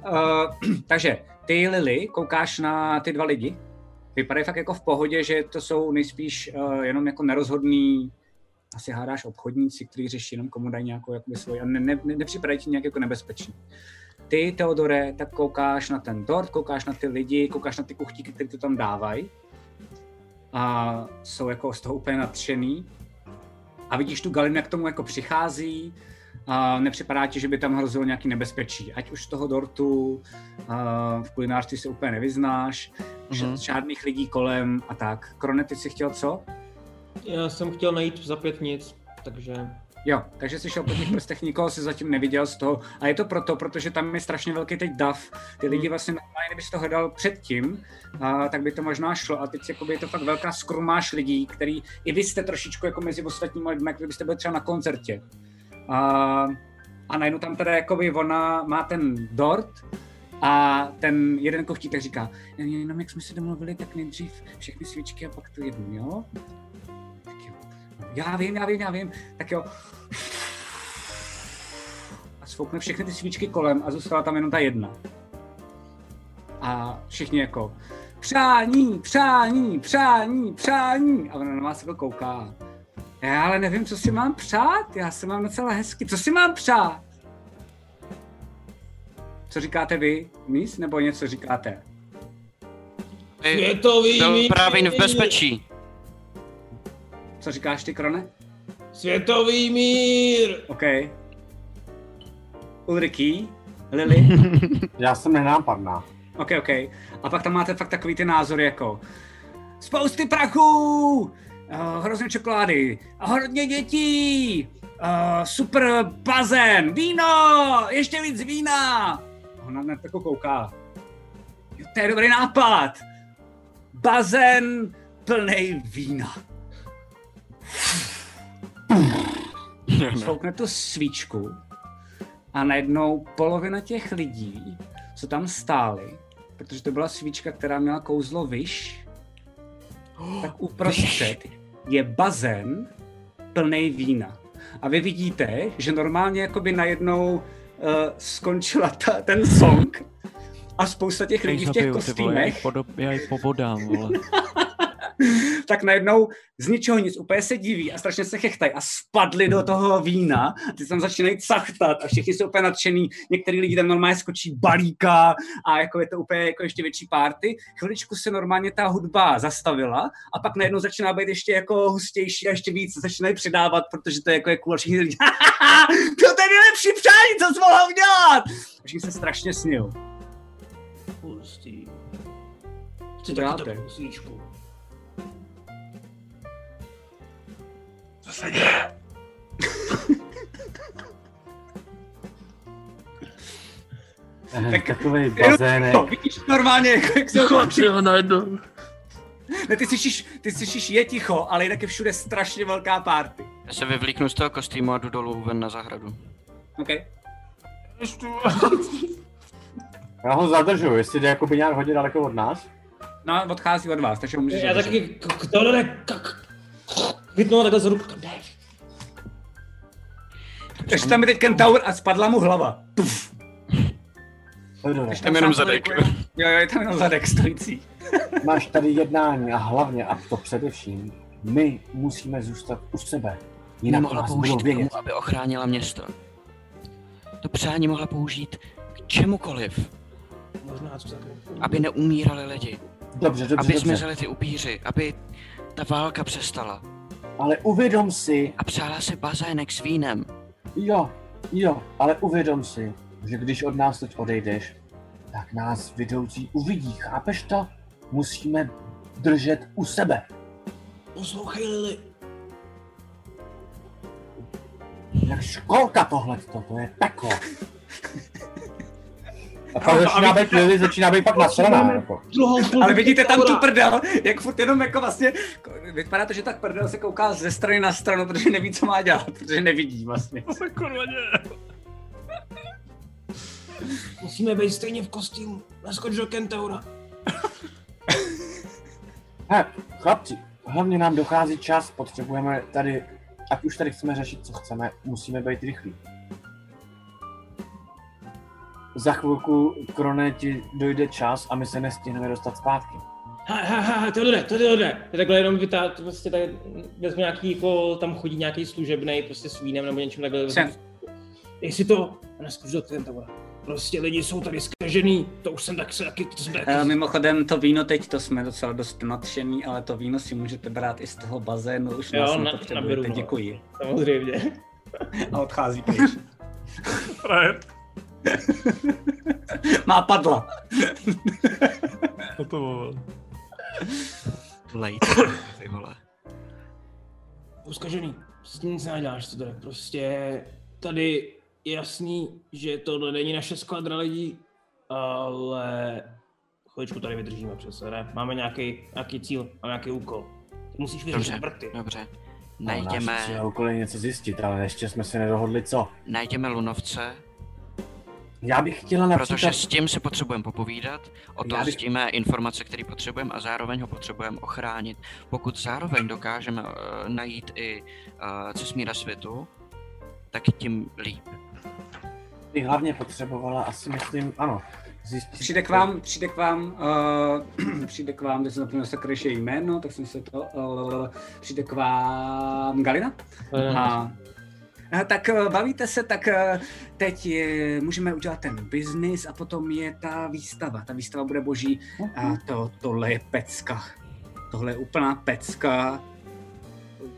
Uh, takže ty Lily, koukáš na ty dva lidi. Vypadají fakt jako v pohodě, že to jsou nejspíš uh, jenom jako nerozhodný asi hádáš obchodníci, kteří řeší jenom komu dají nějakou jakoby svoji a ne, ne, ne, nepřipadají ti nějak jako nebezpečný. Ty, Teodore, tak koukáš na ten dort, koukáš na ty lidi, koukáš na ty kuchtíky, které to tam dávají a jsou jako z toho úplně nadšený. A vidíš tu Galinu, jak k tomu jako přichází, a nepřipadá ti, že by tam hrozilo nějaký nebezpečí. Ať už z toho dortu, a v kulinářství se úplně nevyznáš, Mhm. mm-hmm. žádných lidí kolem a tak. Krone, ty jsi chtěl co? Já jsem chtěl najít za pět nic, takže... Jo, takže jsi šel po těch prstech, nikoho si zatím neviděl z toho. A je to proto, protože tam je strašně velký teď dav. Ty lidi vlastně normálně, kdybys to hledal předtím, a, tak by to možná šlo. A teď jakoby, je to fakt velká skrumáž lidí, který i vy jste trošičku jako mezi ostatními lidmi, jako kdybyste byli třeba na koncertě. A, a najednou tam teda jakoby ona má ten dort, a ten jeden kochtík tak říká, jenom jak jsme si domluvili, tak nejdřív všechny svíčky a pak tu jednu, jo? Já vím, já vím, já vím. Tak jo. A svoukne všechny ty svíčky kolem a zůstala tam jenom ta jedna. A všichni jako přání, přání, přání, přání. A ona na vás jako kouká. Já ale nevím, co si mám přát. Já se mám docela hezky. Co si mám přát? Co říkáte vy? Mis nebo něco říkáte? Světový Byl mír! právě v bezpečí. Co říkáš ty, Krone? Světový mír! OK. Ulriky, Lily. Já jsem nenápadná. OK, OK. A pak tam máte fakt takový ty názory jako spousty prachu, uh, hrozně čokolády, a hodně dětí, uh, super bazén, víno, ještě víc vína. Ona na to kouká. Jo, to je dobrý nápad. Bazén plný vína. Svoukne tu svíčku a najednou polovina těch lidí, co tam stáli, protože to byla svíčka, která měla kouzlo vyš, tak uprostřed je bazén plný vína. A vy vidíte, že normálně jakoby najednou uh, skončila ta, ten song a spousta těch lidí v těch kostýmech Já ji pobodám, vole. tak najednou z ničeho nic úplně se diví a strašně se chechtají a spadli do toho vína. Ty tam začínají cachtat a všichni jsou úplně nadšený. Některý lidi tam normálně skočí balíka a jako je to úplně jako ještě větší party. Chviličku se normálně ta hudba zastavila a pak najednou začíná být ještě jako hustější a ještě víc začínají přidávat, protože to je jako je cool všichni lidi, to je nejlepší přání, co jsi mohl udělat! Všichni se strašně smějou. Hustý. Chci taky takovou svíčku. Eh, Tak- Takový bazének. No, vidíš normálně, jako, jak se Jo, najednou. Ne, ty slyšíš, ty slyšíš je ticho, ale jinak je všude strašně velká party. Já se vyvlíknu z toho kostýmu a jdu dolů ven na zahradu. OK. Já ho zadržuju, jestli jde jakoby nějak hodně daleko od nás. No, odchází od vás, takže ho můžeš Já zadržet. taky, k- k- tohle k- chytnu takhle z ruku, to jdeš. Takže tam je teď kentaur a spadla mu hlava. Puf. Takže Tam jenom zadek. Jo, jo, je tam jenom zadek stojící. máš tady jednání a hlavně, a to především, my musíme zůstat u sebe. Jinak Nemohla nás budou použít k tomu, aby ochránila město. To přání mohla použít k čemukoliv, Možná aby neumírali lidi, Dobře, dobře, aby dobře. zmizeli ty upíři, aby ta válka přestala. Ale uvědom si, A přála si bazének s vínem. jo, jo, ale uvědom si, že když od nás teď odejdeš, tak nás vidoucí uvidí, chápeš to? Musíme držet u sebe. Poslouchej Lily. Jak školka tohleto, to je peklo. A pak začíná být Lily, začíná být pak nasraná. Jako. Ale vidíte tam tu prdel, jak furt jenom jako vlastně, vypadá to, že tak prdel se kouká ze strany na stranu, protože neví, co má dělat, protože nevidí vlastně. To se kurva děje. Musíme být stejně v kostýmu. Naskoč do kentaura. He, chlapci, hlavně nám dochází čas, potřebujeme tady, ať už tady chceme řešit, co chceme, musíme být rychlí. Za chvilku, Krone, ti dojde čas a my se nestihneme dostat zpátky. Ha, ha, ha, to jde, to jde. To takhle jenom vytá, to prostě tak, vezmu nějaký, jako, tam chodí nějaký služebný, prostě s vínem nebo něčím takhle. Jsem. Dej si to a naskoč do kentaura. Prostě lidi jsou tady zkažený, to už jsem tak se taky, to jsem taky. Uh, mimochodem, to víno teď, to jsme docela dost nadšený, ale to víno si můžete brát i z toho bazénu, už Jo, nás na- nepotřebujete, naberu, no. děkuji. Samozřejmě. A odchází pryč. Má padla. Hotovo. Lejt, ty vole. Jsou zkažený. S tím nic neděláš, to jde. Prostě tady je jasný, že tohle není naše skvadra lidí, ale chviličku tady vydržíme přece, ne? Máme nějaký, nějaký cíl, máme nějaký úkol. Ty musíš vyřešit Dobře, vrty. dobře. No, Najdeme, Náš cíl úkol je něco zjistit, ale ještě jsme si nedohodli co. najdeme lunovce, Já bych chtěla například... protože s tím se potřebujeme popovídat, o to bych- zjistíme informace, které potřebujeme a zároveň ho potřebujeme ochránit. Pokud zároveň dokážeme uh, najít i uh, Cismíra světu, tak tím líp. bych hlavně potřebovala, asi myslím, ano, zjistit... Přijde k vám, přijde k vám, uh, přijde k vám, teď jsem zapomněl sakryše jméno, tak jsem se to, uh, přijde k vám Galina. A, tak bavíte se, tak teď je, můžeme udělat ten biznis a potom je ta výstava. Ta výstava bude boží a to, tohle je pecka. Tohle je úplná pecka.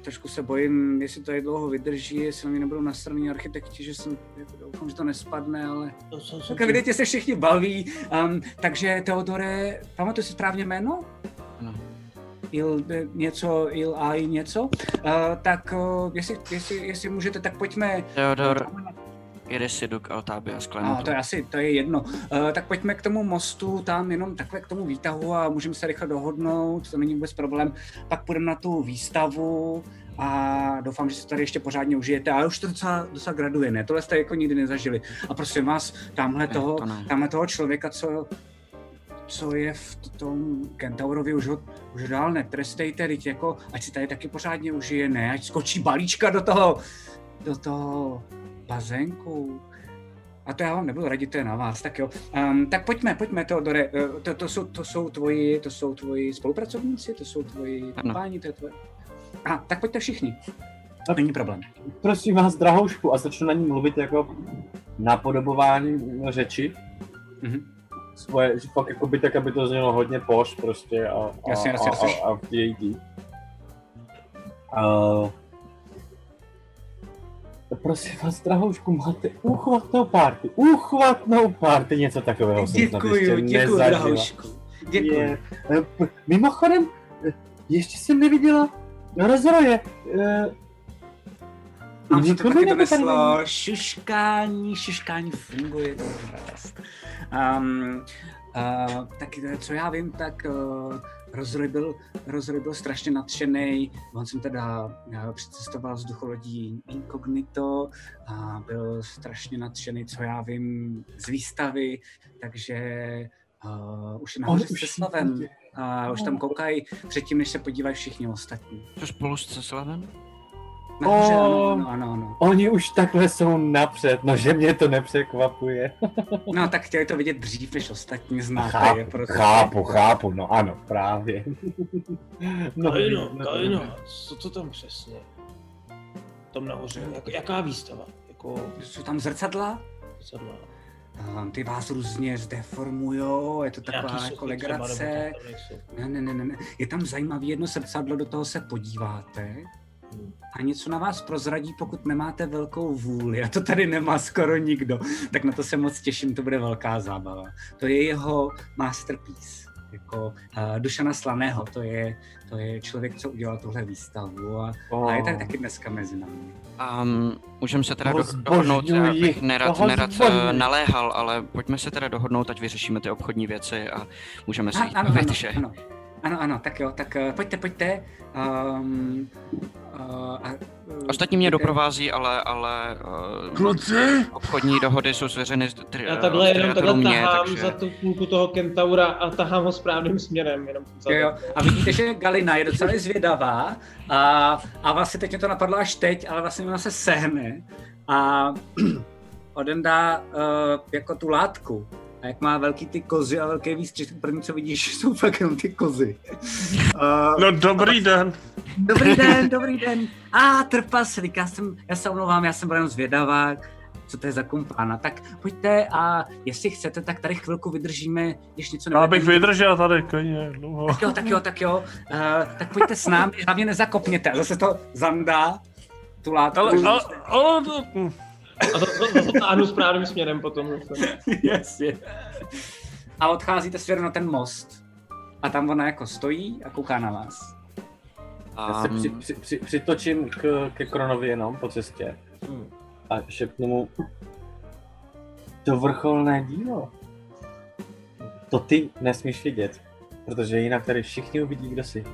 Trošku se bojím, jestli to je dlouho vydrží, jestli na mě nebudou nasraný architekti, že jsem, jako doufám, že to nespadne, ale To tak evidentně se všichni baví. Um, takže Teodore, pamatuješ si správně jméno? Ano. Il, eh, něco, Il Ai něco? Uh, tak uh, jestli, jestli, jestli můžete, tak pojďme. Theodor Irisiduk Altábia A Sklenutu. to je asi, to je jedno. Uh, tak pojďme k tomu mostu, tam jenom takhle k tomu výtahu a můžeme se rychle dohodnout, to není vůbec problém. Pak půjdeme na tu výstavu a doufám, že se tady ještě pořádně užijete, ale už to docela, docela graduje, ne? Tohle jste jako nikdy nezažili. A prosím vás, tamhle Ne, toho, to ne. tamhle toho člověka, co, co je v tom Kentaurovi, už ho už dál netrestejte, teď jako, ať si tady taky pořádně užije, ne, ať skočí balíčka do toho, do toho bazénku. A to já vám nebudu radit, to je na vás, tak jo. Um, tak pojďme, pojďme, Teodore, Eh, to, to, jsou, to, jsou tvoji, to jsou tvoji spolupracovníci, to jsou tvoji kompáni, to je tvoje... A, tak pojďte všichni. To není problém. Prosím vás, drahoušku, a začnu na ní mluvit jako napodobování řeči. Mhm. Svoje, fakt jako by tak, aby to znělo hodně poš prostě a, a, Jasně, jasně, a, jasně. a, a chtějí jít. Uh, prosím vás, drahoušku, máte uchvatnou párty, uchvatnou párty, něco takového jsem snad ještě Děkuju, nezažila. drahoušku. Děkuju. Je, eh, mimochodem, eh, ještě jsem neviděla rozroje. eh, se to taky doneslo. Šuškání, šuškání funguje, to. Um, uh, tak eh, co já vím, tak uh, Rozroj byl, Rozroj byl strašně nadšený. On jsem teda uh, přicestoval z ducholodí Incognito a byl strašně nadšený, co já vím, z výstavy, takže Uh, už je nahoře se Slavem. A už tam koukají předtím, než se podívají všichni ostatní. To spolu s Ceslavem? Nahoře, Oh. ano, ano, ano. Oni už takhle jsou napřed, no že mě to nepřekvapuje. No tak chtěli to vidět dřív, než ostatní znáte Chápu, je. Proto... chápu, chápu, no ano, právě. No, Kalino, no, Kalino, co to tam přesně? Tam nahoře, jak, jaká výstava? Jako Jsou tam zrcadla? zrcadla? Um, ty vás různě zdeformujou, je to taková jako legrace. Ne, ne, ne, ne, ne. Je tam zajímavý jedno zrcadlo, do toho se podíváte. A něco na vás prozradí, pokud nemáte velkou vůli. A to tady nemá skoro nikdo. Tak na to se moc těším, to bude velká zábava. To je jeho masterpiece. Jako uh, Dušana Slaného, to je, to je člověk, co udělal tuhle výstavu a, Oh. a je tak taky dneska mezi námi. Um, můžeme se teda do, dohodnout, já zbožňuji, bych nerad, nerad uh, naléhal, ale pojďme se teda dohodnout, ať vyřešíme ty obchodní věci a můžeme se jít ano, ano, ano, ano, ano, tak jo, tak uh, pojďte, pojďte. Um, uh, a, uh, Ostatní mě doprovází, ale, ale uh, Kluci! obchodní dohody jsou svěřeny z tri, Já takhle jenom takhle mě, tahám takže... za tu půlku toho kentaura a tahám ho správným směrem. Jenom za Jo, jo. A vidíte, že Galina je docela zvědavá a, a vlastně teď mě to napadlo až teď, ale vlastně ona se sehne a odendá uh, jako tu látku. A jak má velký ty kozy a velký výstřih, tak první, co vidíš, jsou fakt jenom ty kozy. Uh, No dobrý den. Dobrý den, dobrý den. A ah, trpaslík, já jsem, já se omlouvám, já jsem byl jenom zvědavá, co to je za kumpána. Tak pojďte a jestli chcete, tak tady chvilku vydržíme, když něco Já bych vydržel tady, klidně, dlouho. tak jo, tak jo, tak jo. Uh, tak pojďte s námi, hlavně nezakopněte. A zase to zandá, tu látku. Ale, ale, ale hm. A to, to, to, to táhnu správným směrem potom. Jasně. A odcházíte směrem na ten most. A tam ona jako stojí a kouká na vás. Já se Um, při, při, při, přitočím k, ke Kronovi jenom po cestě Hmm. a šepnu mu to vrcholné dílo. To ty nesmíš vidět, protože jinak tady všichni uvidí, kdo jsi.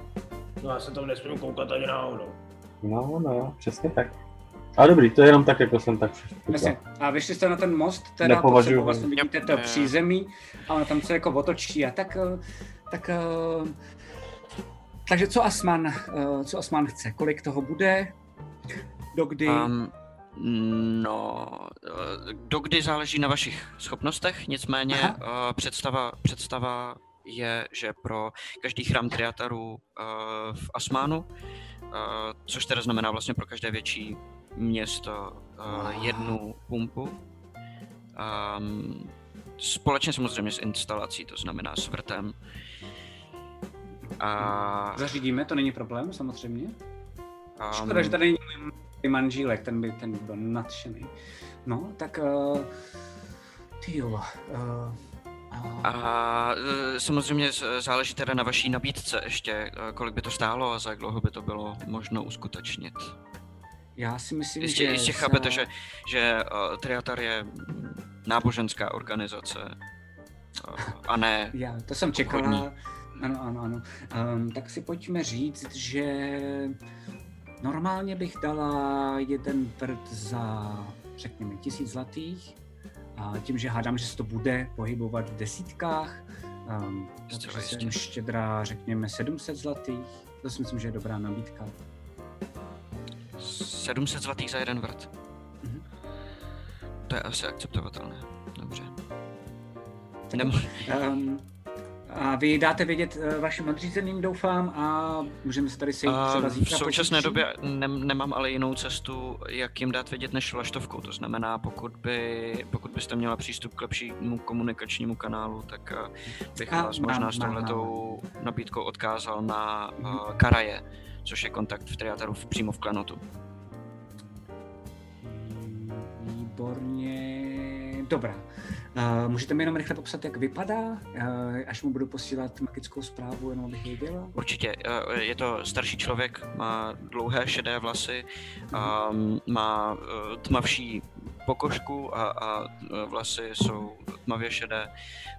No já se tam nesmím koukat ani náhodou. No, no, přesně tak. Ale dobrý, to je jenom tak, jako jsem tak Jasně. A vyšli jste na ten most, teda sebou ho. vlastně vidíte to přízemí a ona tam se jako otočí a tak, eh, tak eh, takže co Asman, eh, co Asman chce, kolik toho bude, dokdy, Um, no, dokdy záleží na vašich schopnostech, nicméně uh, představa, představa je, že pro každý chrám Triataru uh, v Asmánu, uh, což teda znamená vlastně pro každé větší město uh, jednu pumpu, um, společně samozřejmě s instalací, to znamená s vrtem. A, zařídíme, to není problém samozřejmě. um, Škoda, že tady není můj manžílek, ten by, ten by byl nadšený. No, tak uh, ty jo, uh, A e, samozřejmě z- záleží teda na vaší nabídce ještě, kolik by to stálo a za jak dlouho by to bylo možno uskutečnit. Já si myslím, Jistě, že jistě za- chápete, že, že uh, Triatar je náboženská organizace uh, a ne Já, to jsem čekala. obchodní. Ano, ano, ano. Um, tak si pojďme říct, že normálně bych dala jeden vrt za, řekněme, tisíc zlatých. A tím, že hádám, že se to bude pohybovat v desítkách, um, takže jsem štědrá, řekněme, 700 zlatých. To si myslím, že je dobrá nabídka. 700 zlatých za jeden vrt. Mhm. To je asi akceptovatelné. Dobře. Tak Nem, Um, a vy dáte vědět uh, vašim nadřízeným, doufám, a můžeme se tady sejít třeba v zítra. současné pozítří? době nem, nemám ale jinou cestu, jak jim dát vědět než vlaštovkou. To znamená, pokud, by, pokud byste měla přístup k lepšímu komunikačnímu kanálu, tak eh, bych A, vás mám, možná s mám, touhletou nabídkou odkázal na Mhm. uh, Karaje, což je kontakt v Triataru v- přímo v Klanotu. Výborně. Dobrá. Uh, můžete mi jenom rychle popsat, jak vypadá, uh, až mu budu posílat magickou zprávu, jenom abych věděla? Určitě. eh, Je to starší člověk, má dlouhé šedé vlasy, um, má tmavší pokožku a, a vlasy jsou tmavě šedé.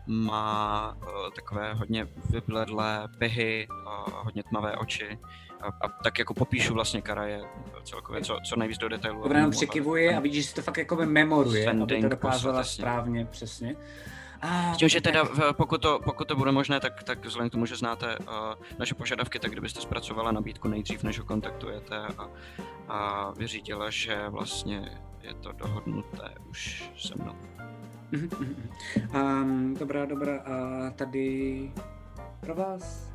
Má takové hodně vybledlé pehy, a hodně tmavé oči. A, a tak jako popíšu vlastně Karaje celkově, co, co nejvíc do detailu. Dobrá, jenom přikivuje a vidíš, že to fakt jako memoruje, aby to dokázala poslat, jasně. správně, přesně. A, S tím, že teda, pokud to, pokud to bude možné, tak, tak vzhledem k tomu, že znáte uh, naše požadavky, tak kdybyste zpracovala nabídku nejdřív, než ho kontaktujete a, a vyřídila, že vlastně je to dohodnuté už se mnou. Um, dobrá, dobrá. A tady pro vás.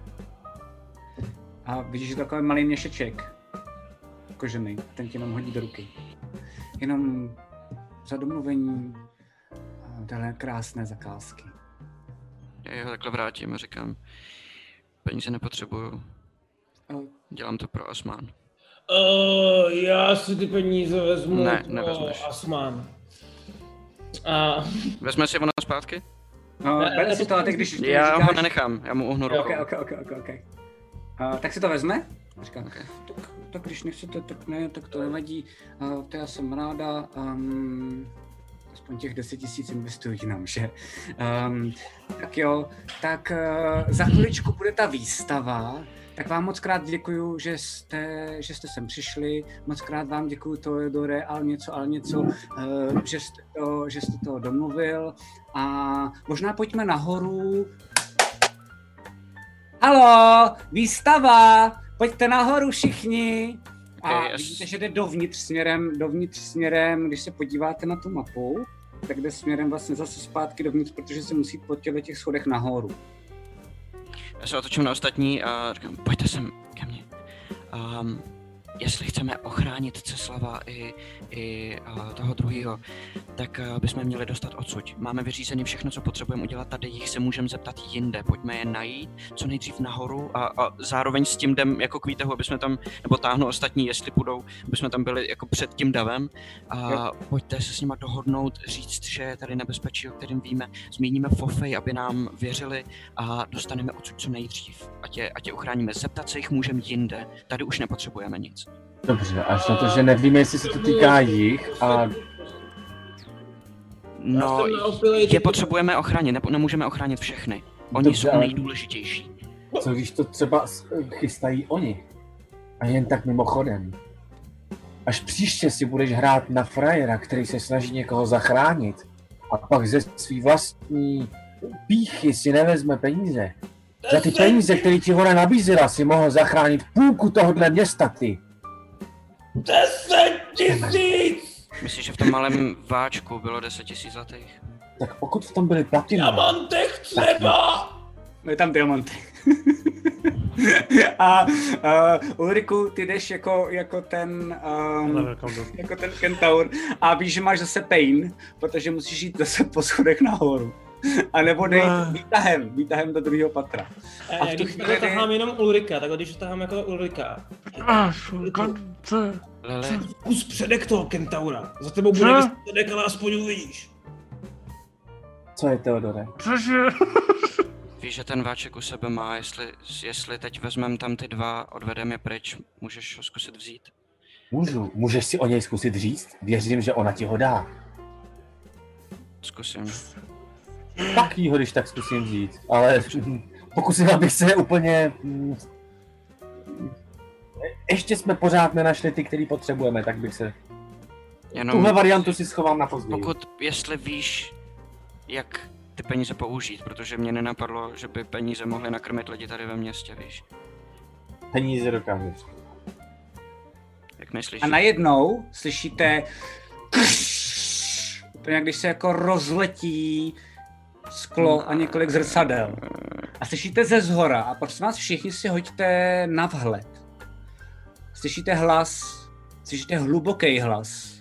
A vidíš, že to takový malý měšeček. Kožený. Ten ti jenom hodí do ruky. Jenom za domluvení a dále krásné zakázky. Já ho takhle vrátím a říkám, peníze nepotřebuju, dělám to pro Asmán. Uh, já si ty peníze vezmu Ne, pro nevezmeš. Asman. A Vezme si ono zpátky? No, Ne, si to, a teď když ty Já ho nenechám, já mu uhnu Jo, rukou. Ok, ok, ok, ok, ok. Uh, tak si to vezme? A říká, Ok. tak, tak když nechcete, tak ne, tak to nevadí. Uh, to já jsem ráda. Um, aspoň těch 10 tisíc investují jinam, že? Um, tak jo, tak uh, za chviličku bude ta výstava. Tak vám moc krát děkuju, že jste, že jste sem přišli. Moc krát vám děkuju Teodore, ale něco, ale něco, uh, že, jste to, že jste to domluvil. A možná pojďme nahoru, Halo, výstava, pojďte nahoru všichni. A Ok, yes. vidíte, že jde dovnitř směrem, dovnitř směrem, když se podíváte na tu mapu, tak jde směrem vlastně zase zpátky dovnitř, protože se musí po těchto těch schodech nahoru. Já se otočím na ostatní a říkám, pojďte sem ke mně. Um, jestli chceme ochránit Ceslava i, i uh, toho druhého, tak uh, bychom měli dostat odsud. Máme vyřízené všechno, co potřebujeme udělat tady, jich se můžeme zeptat jinde. Pojďme je najít co nejdřív nahoru a, a zároveň s tím jdem jako k výtahu, aby jsme tam, nebo táhnu ostatní, jestli půjdou, aby jsme tam byli jako před tím davem. A Jo. pojďte se s nima dohodnout, říct, že je tady nebezpečí, o kterém víme. Zmíníme Fofej, aby nám věřili a dostaneme odsud co nejdřív. Ať je, ať je uchráníme. Zeptat se jich můžeme jinde. Tady už nepotřebujeme nic. Dobře, až na to, že nevíme, jestli se to týká jich a No, je potřebujeme ochránit, ne, nemůžeme ochránit všechny. Oni Dobře, jsou ale- nejdůležitější. co když to třeba s- chystají oni? A jen tak mimochodem. Až příště si budeš hrát na frajera, který se snaží někoho zachránit a pak ze svý vlastní píchy si nevezme peníze. Za ty peníze, které ti ona nabízela, si mohl zachránit půlku tohohle města, ty. Deset tisíc! Myslíš, že v tom malém váčku bylo 10 tisíc zlatých? Tak pokud v tom byly platiny, Diamantech třeba! No je tam diamanty. a uh, Ulriku, ty jdeš jako, jako ten um, jako ten kentaur a víš, že máš zase pain, protože musíš jít zase po schodech nahoru. A nebo dej výtahem, výtahem do druhého patra. A, A v tu když chvíli- tahám jenom Ulrika, tak když tahám jako Ulrika, Lele, kus předek toho kentaura. Za tebou bude Co? předek, ale aspoň uvidíš. co je Teodore? Cože? víš, že ten váček u sebe má, jestli, jestli teď vezmem tam ty dva, odvedeme je pryč, můžeš ho zkusit vzít. Můžu, můžeš si o něj zkusit říct? Věřím, že ona ti ho dá. Zkusím. Tak jí ho, když tak zkusím vzít, ale pokusila bych se úplně... Ještě jsme pořád nenašli ty, který potřebujeme, tak bych se... Jenom Tuhle variantu si schovám na později. pokud, jestli víš, jak ty peníze použít, protože mě nenapadlo, že by peníze mohly nakrmit lidi tady ve městě, víš. Peníze dokážeš. Jak myslíš? A najednou slyšíte úplně jak když se jako rozletí sklo a několik zrcadel. A slyšíte ze zhora a prosím vás všichni si hoďte na vhled. Slyšíte hlas, slyšíte hluboký hlas.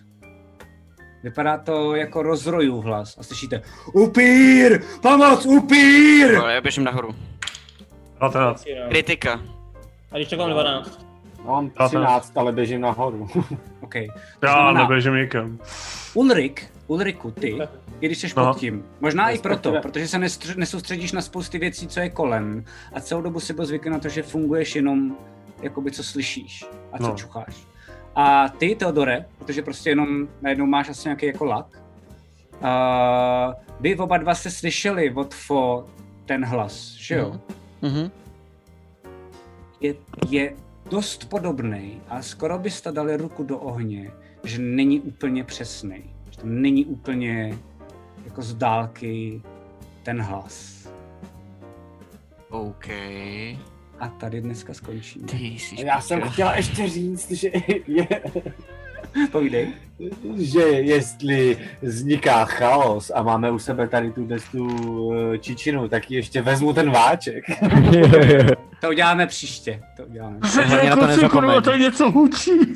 Vypadá to jako rozrojů hlas a slyšíte Upír! Pomoc! Upír! Ale já běžím nahoru. 19. Kritika. A když tak mám 12. Mám Já 13, ale běžím nahoru. OK. Já znamená- neběžím nikam. Ulrik, Ulriku, ty, i když jsi No. pod tím, možná i proto, protože se nestř- nesoustředíš na spousty věcí, co je kolem a celou dobu si byl zvyklý na to, že funguješ jenom jakoby co slyšíš a co No. čucháš. A ty, Teodore, protože prostě jenom najednou máš asi nějaký jako lak, uh, vy oba dva jste slyšeli od Fo ten hlas, že jo? Mhm. je, je dost podobný a skoro byste dali ruku do ohně, že není úplně přesný. Že to není úplně jako z dálky ten hlas. OK. A tady dneska skončíme. Ty jsi Já jsem chtěla ještě říct, že, je, Povídej. že jestli vzniká chaos a máme u sebe tady tu tu eh, čičinu, tak ji ještě vezmu ten váček. To uděláme příště. To uděláme. Hlavně na to nezapomeň. něco hučí.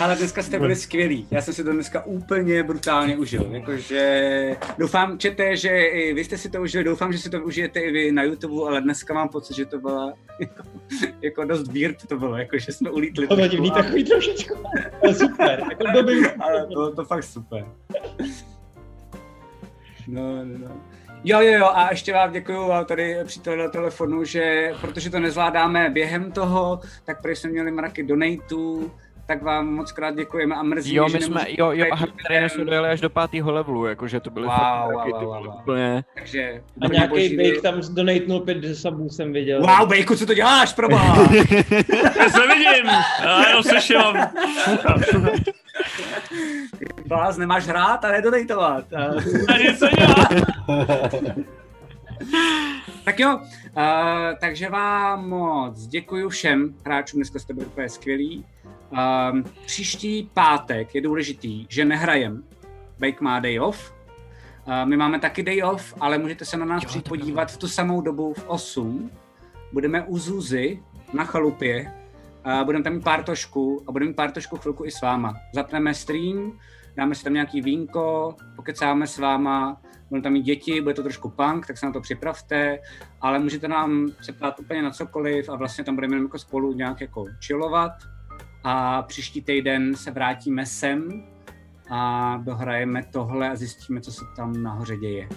Ale dneska jste byli skvělí. Já jsem si to dneska úplně brutálně užil. Jakože doufám, čete, že i vy jste si to užili, doufám, že si to užijete i vy na YouTube, ale dneska mám pocit, že to byla jako, jako dost weird to bylo, jako že jsme ulítli. To trošku divný takový trošičku. To je super. Jako dobrý. ale to, to fakt super. No, no, no. Jo, jo, jo, a ještě vám děkuju vám tady přítel na telefonu, že protože to nezvládáme během toho, tak protože jsme měli mraky donatů, tak vám moc krát děkujeme a mrzí, Jo, my že jsme, jo, jo, být a tady jsme dojeli až do pátého levelu, jakože to byly Wow, fakt wow, taky, wow, wow, úplně. Takže A nějaký bake tam donatnul pět sabů jsem viděl. Wow, Bejku, co to děláš, proboha? Já se vidím. Já jenom slyším. Vás nemáš hrát a nedonatovat. A- nic. Tak jo, uh, takže vám moc děkuji všem hráčům, dneska jste byli úplně skvělí. Um, příští pátek je důležitý, že nehrajem. Bake má day off. Uh, my máme taky day off, ale můžete se na nás Jo, přijít podívat v tu samou dobu v 8. Budeme u Zuzy na chalupě. Uh, budeme tam mít pár tošku a budeme mít pár tošku chvilku i s váma. Zapneme stream, dáme si tam nějaký vínko, pokecáme s váma, budeme tam mít děti, bude to trošku punk, tak se na to připravte, ale můžete nám se ptát úplně na cokoliv a vlastně tam budeme jako spolu nějak jako chillovat a příští týden se vrátíme sem a dohrajeme tohle a zjistíme, co se tam nahoře děje.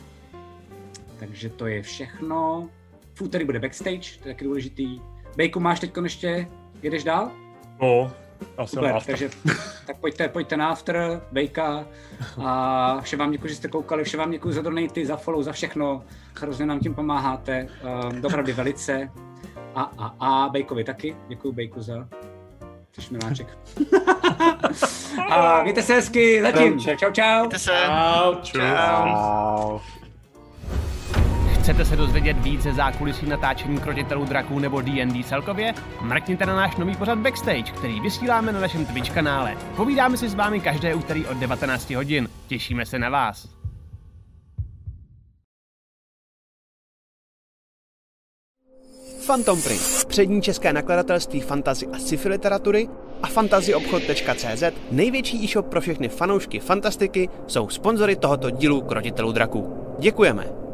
Takže to je všechno. V úterý bude backstage, to je taky důležitý. Bejku, máš teď ještě, jedeš dál? No, já jsem Super, takže tak pojďte, pojďte na after, Bejka a všem vám děkuji, že jste koukali, všem vám děkuji za donaty, za follow, za všechno, hrozně nám tím pomáháte, um, dopravdy velice a, a, a Bejkovi taky, děkuji Bejku za Jsi miláček. a mějte se hezky, zatím, čau čau. Mějte se. Čau. Čau. Chcete se dozvědět víc ze zákulisí natáčení krotitelů draků nebo D&D celkově? Mrkněte na náš nový pořad Backstage, který vysíláme na našem Twitch kanále. Povídáme si s vámi každé úterý od 19 hodin. Těšíme se na vás. Phantom Print, přední české nakladatelství fantazy a sci-fi literatury a fantazyobchod.cz, největší e-shop pro všechny fanoušky fantastiky, jsou sponzory tohoto dílu Krotitelů draků. Děkujeme!